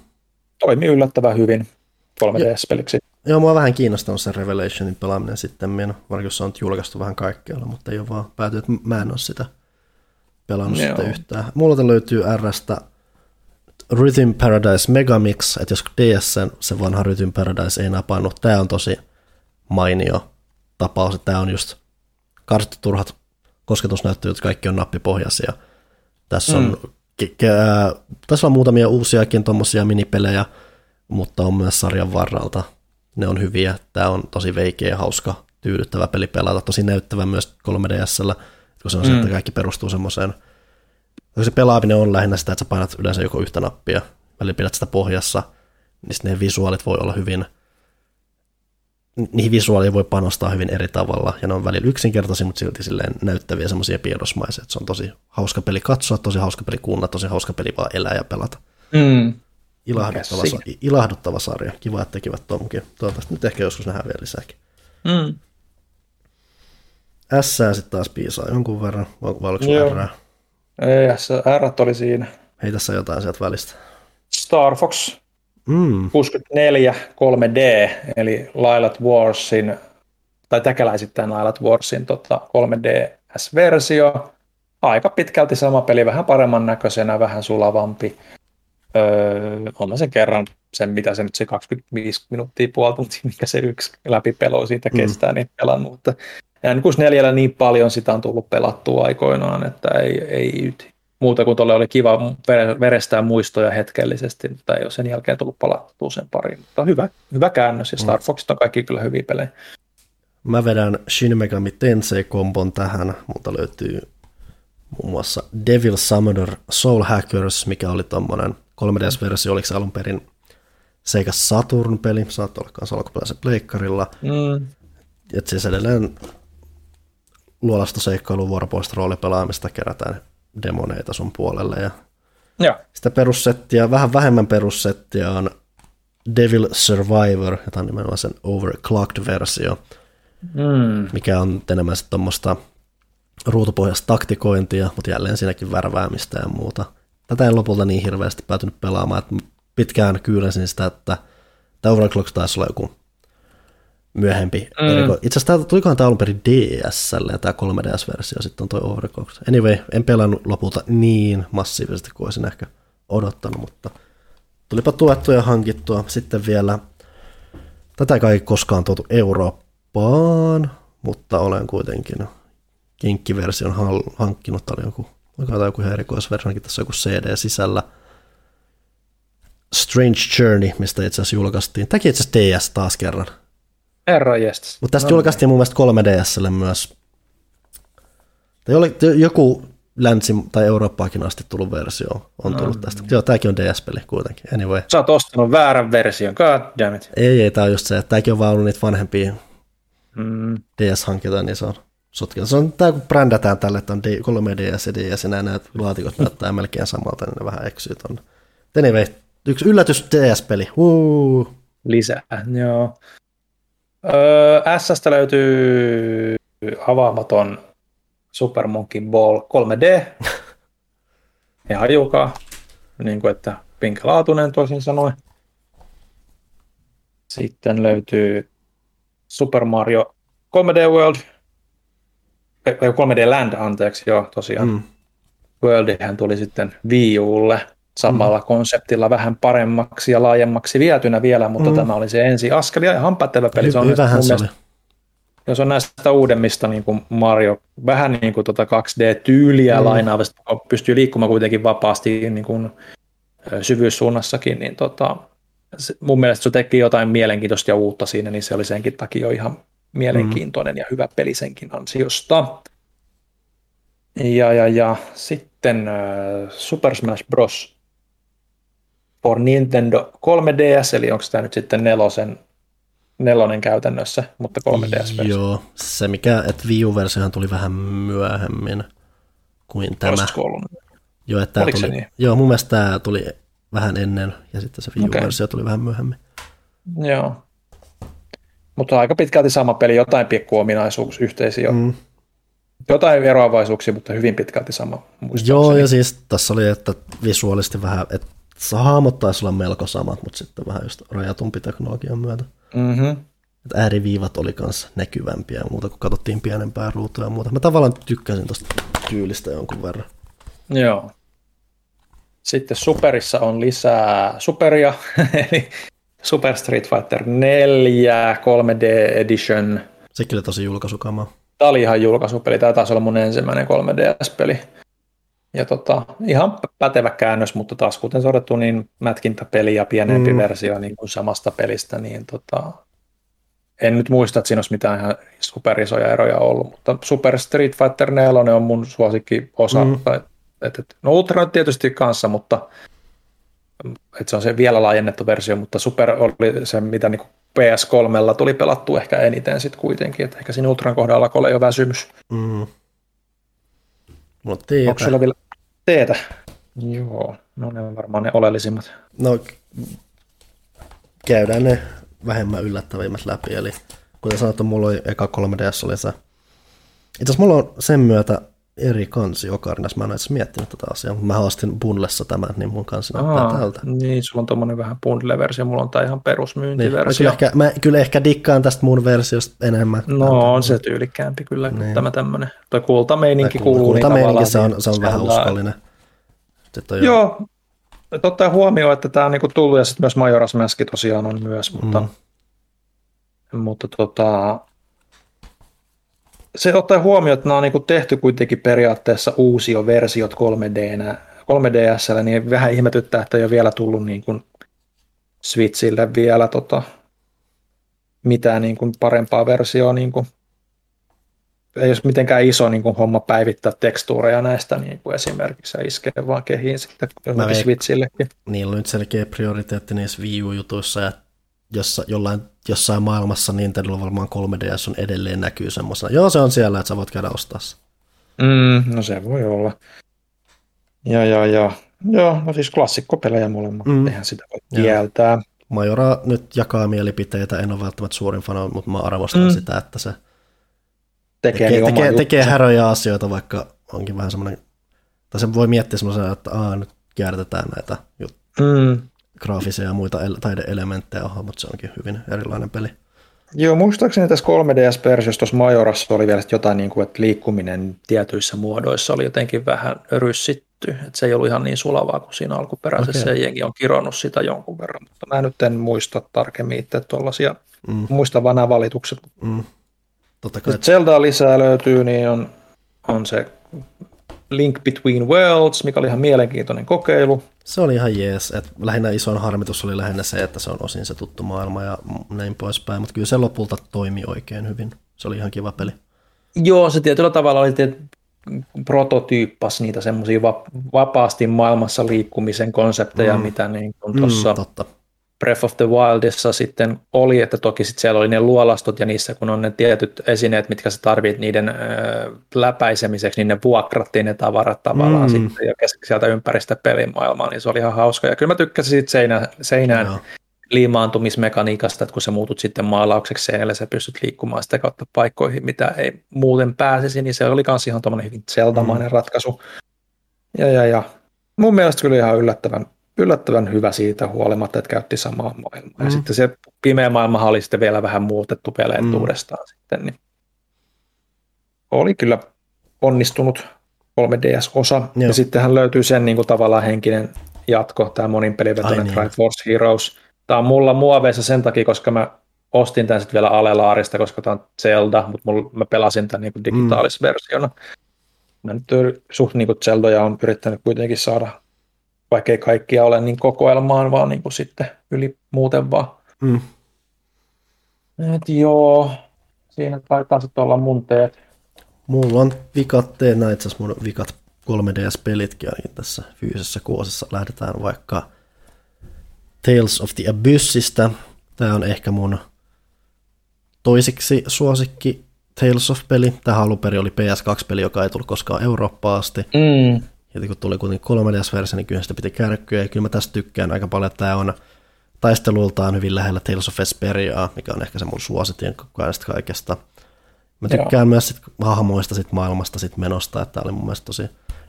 toimii yllättävän hyvin 3DS-peliksi. Joo, mua vähän kiinnostanut se Revelationin pelaaminen sitten, varsinkin se on julkaistu vähän kaikkialla, mutta ei ole vaan pääty, että mä en ole sitä pelannut Joo. sitten yhtään. Mulla löytyy RStä Rhythm Paradise Megamix, että jos DS se vanha Rhythm Paradise ei napannut, tämä on tosi mainio tapaus, että tämä on just karsittu turhat kosketusnäyttelyt, kaikki on nappipohjaisia. Tässä on, mm. Tässä on muutamia uusiakin tuommoisia minipelejä, mutta on myös sarjan varralta. Ne on hyviä. Tämä on tosi veikeä ja hauska, tyydyttävä peli pelata. Tosi näyttävä myös 3DSllä, kun se on mm. se, että mm. kaikki perustuu semmoiseen se pelaaminen on lähinnä sitä, että sä painat yleensä joko yhtä nappia, välillä pidät sitä pohjassa, niin sitten ne visuaalit voi olla hyvin, niihin visuaaleihin voi panostaa hyvin eri tavalla, ja ne on välillä yksinkertaisia, mutta silti silleen näyttäviä semmoisia piirrosmaisia, että se on tosi hauska peli katsoa, tosi hauska peli kuunnella, tosi hauska peli vaan elää ja pelata. Mm. Ilahduttava, sa- ilahduttava sarja. Kiva, että tekivät tuonkin. Toivottavasti nyt ehkä joskus nähdään vielä lisääkin. Mm. S sitten taas piisaa jonkun verran, vai oliko ei, R oli siinä. Ei tässä jotain sieltä välistä. Star Fox mm. 64 3D, eli Lilat Warsin, tai täkäläisittäin Lilat Warsin tota, 3DS-versio. Aika pitkälti sama peli, vähän paremman näköisenä, vähän sulavampi. Öö, on sen kerran sen, mitä se nyt se 25 minuuttia, puoli tuntia, mikä se yksi läpipelo siitä mm. kestää, mm. niin pelannut. Mutta N64 niin paljon sitä on tullut pelattua aikoinaan, että ei, ei muuta kuin tuolle oli kiva verestää muistoja hetkellisesti, mutta ei ole sen jälkeen tullut palattua sen pariin. Mutta hyvä, hyvä käännös ja Star mm. Foxit on kaikki kyllä hyviä pelejä. Mä vedän Shin Megami Tensei-kombon tähän, mutta löytyy muun muassa Devil Summoner Soul Hackers, mikä oli tommonen 3DS-versio, oliko se alun perin Sega Saturn-peli, saattoi olla kanssa alkuperäisen pleikkarilla. Mm. Et siis edelleen luolasta seikkailu vuoropuolista roolipelaamista kerätään demoneita sun puolelle. Ja ja. Sitä perussettiä, vähän vähemmän perussettiä on Devil Survivor, jota on nimenomaan sen overclocked-versio, mm. mikä on enemmän sitten tuommoista ruutupohjaista taktikointia, mutta jälleen siinäkin värväämistä ja muuta. Tätä en lopulta niin hirveästi päätynyt pelaamaan, että pitkään kyyläsin sitä, että tämä Overclock taisi olla joku myöhempi. Mm. Itse asiassa tämä tulikohan tämä alun perin DSL ja tämä 3DS-versio sitten on toi Overclocked. Anyway, en pelannut lopulta niin massiivisesti kuin olisin ehkä odottanut, mutta tulipa tuettua ja hankittua. Sitten vielä, tätä ei koskaan tuotu Eurooppaan, mutta olen kuitenkin kinkkiversion hankkinut. Tämä oli joku, oli joku erikoisversio, tässä joku CD sisällä. Strange Journey, mistä itse asiassa julkaistiin. Tämäkin itse asiassa DS taas kerran Herra Mutta tästä no, julkaistiin mun mielestä 3DSlle myös. Tai joku länsi- tai Eurooppaakin asti tullut versio on tullut no, tästä. Joo, tämäkin on DS-peli kuitenkin. Anyway. Sä oot ostanut väärän version, god damn it. Ei, ei, tää on just se, että tämäkin on vaan ollut niitä vanhempia mm. DS-hankintoja, niin se on sotkia. Se on tää, kun brändätään tälle, että on 3DS ja DS, ja nämä laatikot näyttää melkein samalta, niin ne vähän eksyy tuonne. Anyway, yksi yllätys DS-peli. Uh. Lisää, joo. Öö, S löytyy avaamaton Super Monkey Ball 3D. Ja hajukaa, niin kuin että pinkälaatuinen toisin sanoen. Sitten löytyy Super Mario 3D World, 3D Land, anteeksi, joo, tosiaan. Mm. Worldihän tuli sitten Wii Ulle samalla mm. konseptilla vähän paremmaksi ja laajemmaksi vietynä vielä, mutta mm. tämä oli se ensi askel ja ihan pätevä peli. Se on Hyvähän se oli. Jos on näistä uudemmista niin kuin Mario, vähän niin kuin tuota 2D-tyyliä mm. lainaavasta, pystyy liikkumaan kuitenkin vapaasti niin kuin syvyyssuunnassakin, niin tota, se, mun mielestä se teki jotain mielenkiintoista ja uutta siinä, niin se oli senkin takia jo ihan mielenkiintoinen mm. ja hyvä peli senkin ansiosta. Ja, ja, ja sitten äh, Super Smash Bros. For Nintendo 3DS, eli onko tämä nyt sitten nelosen, nelonen käytännössä, mutta 3DS-versio. Joo, se mikä, että Wii U-versiohan tuli vähän myöhemmin kuin tämä. Joo, että tämä tuli, niin? joo, mun mielestä tämä tuli vähän ennen ja sitten se Wii U-versio okay. tuli vähän myöhemmin. Joo. Mutta aika pitkälti sama peli, jotain ominaisuuksia yhteisiä. Mm. Jotain eroavaisuuksia, mutta hyvin pitkälti sama. Joo, ja siis tässä oli, että visuaalisesti vähän, että hahmot taisi olla melko samat, mutta sitten vähän just rajatumpi teknologian myötä. Mm-hmm. Että ääriviivat oli kanssa näkyvämpiä ja muuta, kun katsottiin pienempää ruutua ja muuta. Mä tavallaan tykkäsin tuosta tyylistä jonkun verran. Joo. Sitten Superissa on lisää Superia, eli Super Street Fighter 4 3D Edition. Sekin oli tosi julkaisukama. Tämä oli ihan julkaisupeli, tämä taisi olla mun ensimmäinen 3DS-peli. Ja tota, ihan pätevä käännös, mutta taas kuten todettu, niin mätkintäpeli ja pienempi mm. versio niin kuin samasta pelistä, niin tota, en nyt muista, että siinä olisi mitään ihan superisoja eroja ollut, mutta Super Street Fighter 4 on mun suosikki osa. Mm. Et, et, no Ultra tietysti kanssa, mutta että se on se vielä laajennettu versio, mutta Super oli se, mitä niin PS3 tuli pelattu ehkä eniten sitten kuitenkin, että ehkä siinä Ultran kohdalla oli jo väsymys. Mm. No teetä. Onko sulla vielä teetä? Joo, no ne on varmaan ne oleellisimmat. No käydään ne vähemmän yllättävimmät läpi, eli kuten sanottu, mulla oli eka 3DS oli se. Itse mulla on sen myötä eri kansi Ocarina. Mä en edes miettinyt tätä asiaa, mutta mä haastin bundlessa tämän, niin mun kansi näyttää tältä. Niin, sulla on tommonen vähän bundle-versio, mulla on tää ihan perusmyyntiversio. Niin, mä, kyllä ehkä, mä kyllä ehkä dikkaan tästä mun versiosta enemmän. No on se tyylikkäämpi kyllä niin. tämä tämmönen. Toi kultameininki kuuluu. Niin kultameininki niin se on, se on vähän uskollinen. Sitten Joo, ottaa huomioon, että tämä on niinku tullut ja sitten myös Majoras Mask tosiaan on myös, mutta, mm. mutta tota, se ottaa huomioon, että nämä on niin tehty kuitenkin periaatteessa uusia versiot 3D, 3DSllä, niin vähän ihmetyttää, että ei ole vielä tullut niin kuin Switchille vielä tota, mitään niin kuin parempaa versioa. Niin kuin, ei ole mitenkään iso niin kuin homma päivittää tekstuureja näistä niin kuin esimerkiksi ja iskee vaan kehiin sitten Switchillekin. Niillä on nyt selkeä prioriteetti niissä Wii U-jutuissa ja jossa, jollain, jossain maailmassa Nintendo varmaan 3DS on edelleen näkyy semmoisena. Joo, se on siellä, että sä voit käydä ostaa se. Mm, no se voi olla. Ja, ja, ja. Joo, no siis klassikkopelejä molemmat, mm. eihän sitä voi kieltää. Majora nyt jakaa mielipiteitä, en ole välttämättä suurin fana, mutta mä arvostan mm. sitä, että se tekee, tekee, niin tekee, tekee häröjä asioita, vaikka onkin vähän semmoinen, tai se voi miettiä semmoisen, että Aa, nyt kiertetään näitä juttuja. Mm graafisia ja muita taideelementtejä on, mutta se onkin hyvin erilainen peli. Joo, muistaakseni tässä 3DS-versiossa tuossa Majorassa oli vielä jotain, niin kuin, että liikkuminen tietyissä muodoissa oli jotenkin vähän ryssitty, että se ei ollut ihan niin sulavaa kuin siinä alkuperäisessä, okay. ja jengi on kironnut sitä jonkun verran, mutta mä nyt en muista tarkemmin itse tuollaisia, mm. muista vaan nämä valitukset. Mm. Totta kai. Zelda lisää löytyy, niin on, on se Link Between Worlds, mikä oli ihan mielenkiintoinen kokeilu. Se oli ihan jees. Et lähinnä isoin harmitus oli lähinnä se, että se on osin se tuttu maailma ja näin poispäin, mutta kyllä se lopulta toimi oikein hyvin. Se oli ihan kiva peli. Joo, se tietyllä tavalla oli prototyyppas niitä semmoisia vapaasti maailmassa liikkumisen konsepteja, mm. mitä niin tuossa mm, Breath of the Wildissa sitten oli, että toki sitten siellä oli ne luolastot ja niissä kun on ne tietyt esineet, mitkä sä tarvit niiden ö, läpäisemiseksi, niin ne vuokrattiin ne tavarat tavallaan mm. sitten jo sieltä ympäristä pelimaailmaa, niin se oli ihan hauska. Ja kyllä mä tykkäsin siitä seinä, seinään no. liimaantumismekaniikasta, että kun sä muutut sitten maalaukseksi seinälle, sä pystyt liikkumaan sitä kautta paikkoihin, mitä ei muuten pääsisi, niin se oli myös ihan tuommoinen hyvin zeltamainen mm. ratkaisu. Ja, ja, ja mun mielestä kyllä ihan yllättävän yllättävän hyvä siitä huolimatta, että käytti samaa maailmaa. Mm. Ja sitten se pimeä maailma oli sitten vielä vähän muutettu peleen mm. uudestaan sitten, niin oli kyllä onnistunut 3DS-osa. Joo. Ja sittenhän löytyy sen niin kuin tavallaan henkinen jatko, tämä monin pelivetoinen niin. Force Heroes. Tämä on mulla muoveissa sen takia, koska mä ostin tämän sitten vielä Alelaarista, koska tämä on Zelda, mutta mulla, mä pelasin tämän niin digitaalisena mm. Mä nyt suht niin kuin Zeldoja on yrittänyt kuitenkin saada vaikkei kaikkia ole niin kokoelmaan, vaan niin kuin sitten yli muuten vaan. Mm. Et joo, siinä taitaa sitten olla mun teet. Mulla on vikat, teen näin itse asiassa mun vikat 3DS-pelitkin ainakin tässä fyysisessä kuosissa. Lähdetään vaikka Tales of the Abyssistä. Tämä on ehkä mun toisiksi suosikki Tales of-peli. Tämä alun perin oli PS2-peli, joka ei tullut koskaan Eurooppaan asti. Mm. Ja kun tuli kuitenkin 3DS-versio, niin kyllä sitä piti kärkkyä. Ja kyllä mä tästä tykkään aika paljon, että tämä on taistelultaan hyvin lähellä Tales of Vesperiaa, mikä on ehkä se mun suositin kaikesta kaikesta. Mä tykkään Joo. myös sit hahmoista, sit maailmasta, sit menosta, että tämä oli mun mielestä tosi...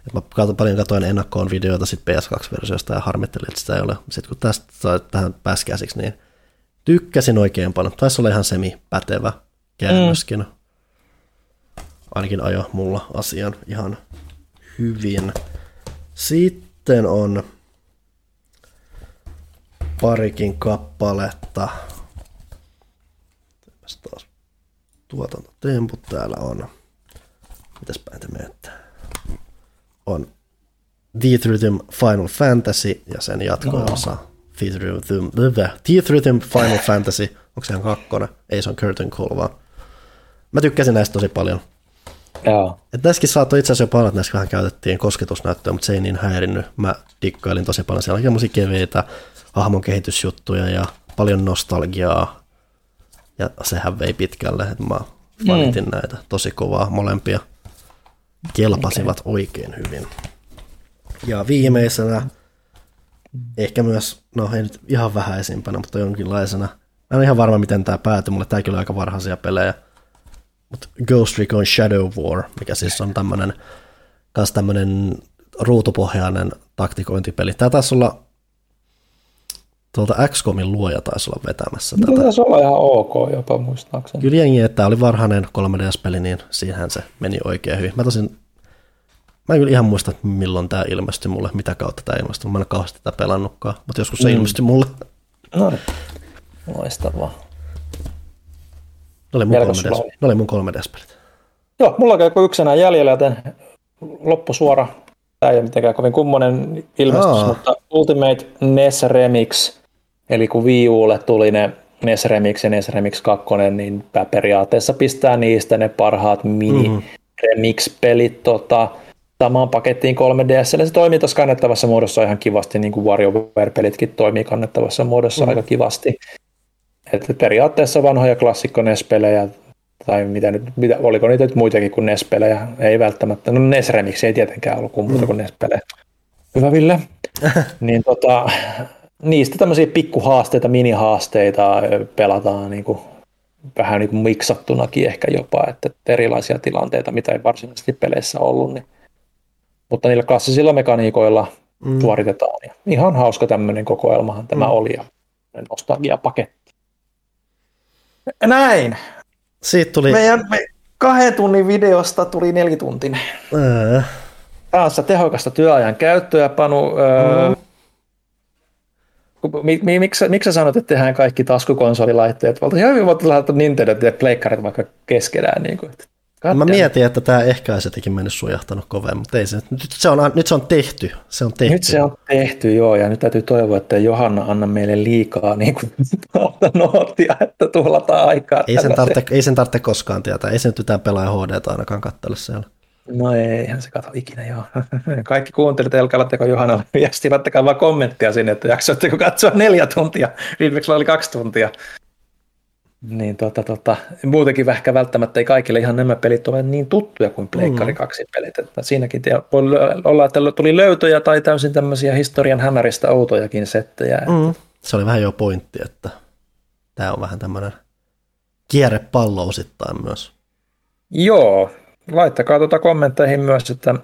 Että mä katsoin, paljon katoin ennakkoon videoita sit PS2-versiosta ja harmittelin, että sitä ei ole. Sitten kun tästä sai tähän pääskäsiksi, niin tykkäsin oikein paljon. Taisi olla ihan semi-pätevä käännöskin. Mm. Ainakin ajo mulla asian ihan hyvin. Sitten on parikin kappaletta. taas tuotantotemput täällä on. Mitäs päin te menette? On Teeth Rhythm Final Fantasy ja sen jatko-osa no. Rhythm, Teeth Rhythm Final Fantasy. Onko se ihan kakkonen? Ei se on Curtain Call vaan. Mä tykkäsin näistä tosi paljon. Joo. Et näissäkin saattoi itse asiassa jopa että näissä vähän käytettiin kosketusnäyttöä, mutta se ei niin häirinnyt. Mä dikkailin tosi paljon. Siellä semmoisia keveitä hahmon kehitysjuttuja ja paljon nostalgiaa. Ja sehän vei pitkälle, että mä fanitin mm. näitä tosi kovaa molempia. Kelpasivat okay. oikein hyvin. Ja viimeisenä, ehkä myös, no ei nyt ihan vähäisimpänä, mutta jonkinlaisena. Mä en ihan varma, miten tämä päätyi, mulle tää kyllä aika varhaisia pelejä. Mutta Ghost Recon Shadow War, mikä siis on tämmönen, kans tämmönen ruutupohjainen taktikointipeli. Tää taisi olla tuolta XCOMin luoja taisi olla vetämässä tätä. Taisi olla ihan ok jopa muistaakseni. Kyllä jengi, että tämä oli varhainen 3DS-peli, niin siihen se meni oikein hyvin. Mä tosin, mä en kyllä ihan muista, milloin tämä ilmestyi mulle, mitä kautta tämä ilmestyi. Mä en ole kauheasti tätä pelannutkaan, mutta joskus se mm. ilmestyi mulle. No, loistavaa. Ne oli mun, 3DS, ne oli mun 3DS-pelit. Joo, mulla on yksi enää jäljellä, joten loppusuora. Tämä ei ole mitenkään kovin kummonen ilmestys, Aa. mutta Ultimate NES Remix, eli kun Wii Ulle tuli ne NES Remix ja NES Remix 2, niin periaatteessa pistää niistä ne parhaat mini mm. remix-pelit tota, samaan pakettiin 3DS. Se toimii tuossa kannettavassa muodossa ihan kivasti, niin kuin WarioWare-pelitkin toimii kannettavassa muodossa mm. aika kivasti. Että periaatteessa vanhoja klassikko NES-pelejä, tai mitä nyt, mitä, oliko niitä nyt muitakin kuin NES-pelejä, ei välttämättä, no NES ei tietenkään ollut kuin muuta kuin NES-pelejä. Hyvä Ville. niin tota, niistä tämmöisiä pikkuhaasteita, minihaasteita pelataan niin kuin, vähän niin kuin miksattunakin ehkä jopa, että erilaisia tilanteita, mitä ei varsinaisesti peleissä ollut, niin, mutta niillä klassisilla mekaniikoilla mm. suoritetaan. Ja ihan hauska tämmöinen kokoelmahan tämä mm. oli ja nostalgiapaketti. Näin. Siitä tuli... Meidän me, kahden tunnin videosta tuli nelituntinen. Ää. Taas tehokasta työajan käyttöä, Panu. Mm. mi, mi, miksi, miksi sä sanot, että tehdään kaikki taskukonsolilaitteet? Valtaisi hyvin voitu laittaa Nintendo ja pleikkarit vaikka keskenään. Niin kuin, että Mä mietin, että tämä ehkä olisi jotenkin mennyt sujahtanut kovemmin, mutta ei se. Nyt se on, nyt se on tehty. Se on tehty. Nyt se on tehty, joo, ja nyt täytyy toivoa, että Johanna anna meille liikaa niin kuin, noottia, että tuhlataan aikaa. Ei sen, tarvitse, ei sen tarvitse koskaan tietää. Ei se nyt yhtään pelaa HD ainakaan katsella siellä. No eihän se kato ikinä, joo. Kaikki kuuntelijat, älkää laittako Johanna viesti, laittakaa vaan kommenttia sinne, että jaksoitteko katsoa neljä tuntia. Viimeksi oli kaksi tuntia. Niin tota, tota, muutenkin ehkä välttämättä ei kaikille ihan nämä pelit ole niin tuttuja kuin Pleikkari 2 mm. pelit. Että siinäkin voi olla, että tuli löytöjä tai täysin tämmöisiä historian hämäristä outojakin settejä. Mm. Se oli vähän jo pointti, että tämä on vähän tämmöinen kierrepallo osittain myös. Joo, laittakaa tuota kommentteihin myös, että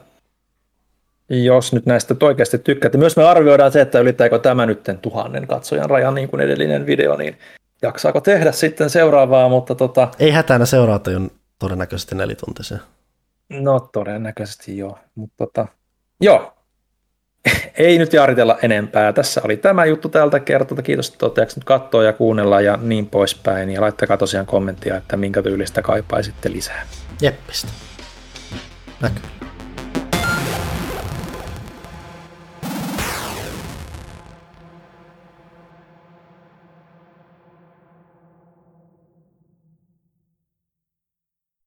jos nyt näistä oikeasti tykkäätte. Myös me arvioidaan se, että ylittääkö tämä nyt tuhannen katsojan rajan niin kuin edellinen video, niin jaksaako tehdä sitten seuraavaa, mutta tota... Ei hätänä seuraata on todennäköisesti nelituntisia. No todennäköisesti joo, mutta tota, joo, ei nyt jaaritella enempää. Tässä oli tämä juttu tältä kertolta. Kiitos, että olette nyt katsoa ja kuunnella ja niin poispäin. Ja laittakaa tosiaan kommenttia, että minkä tyylistä kaipaisitte lisää. Jeppistä. Näkyy.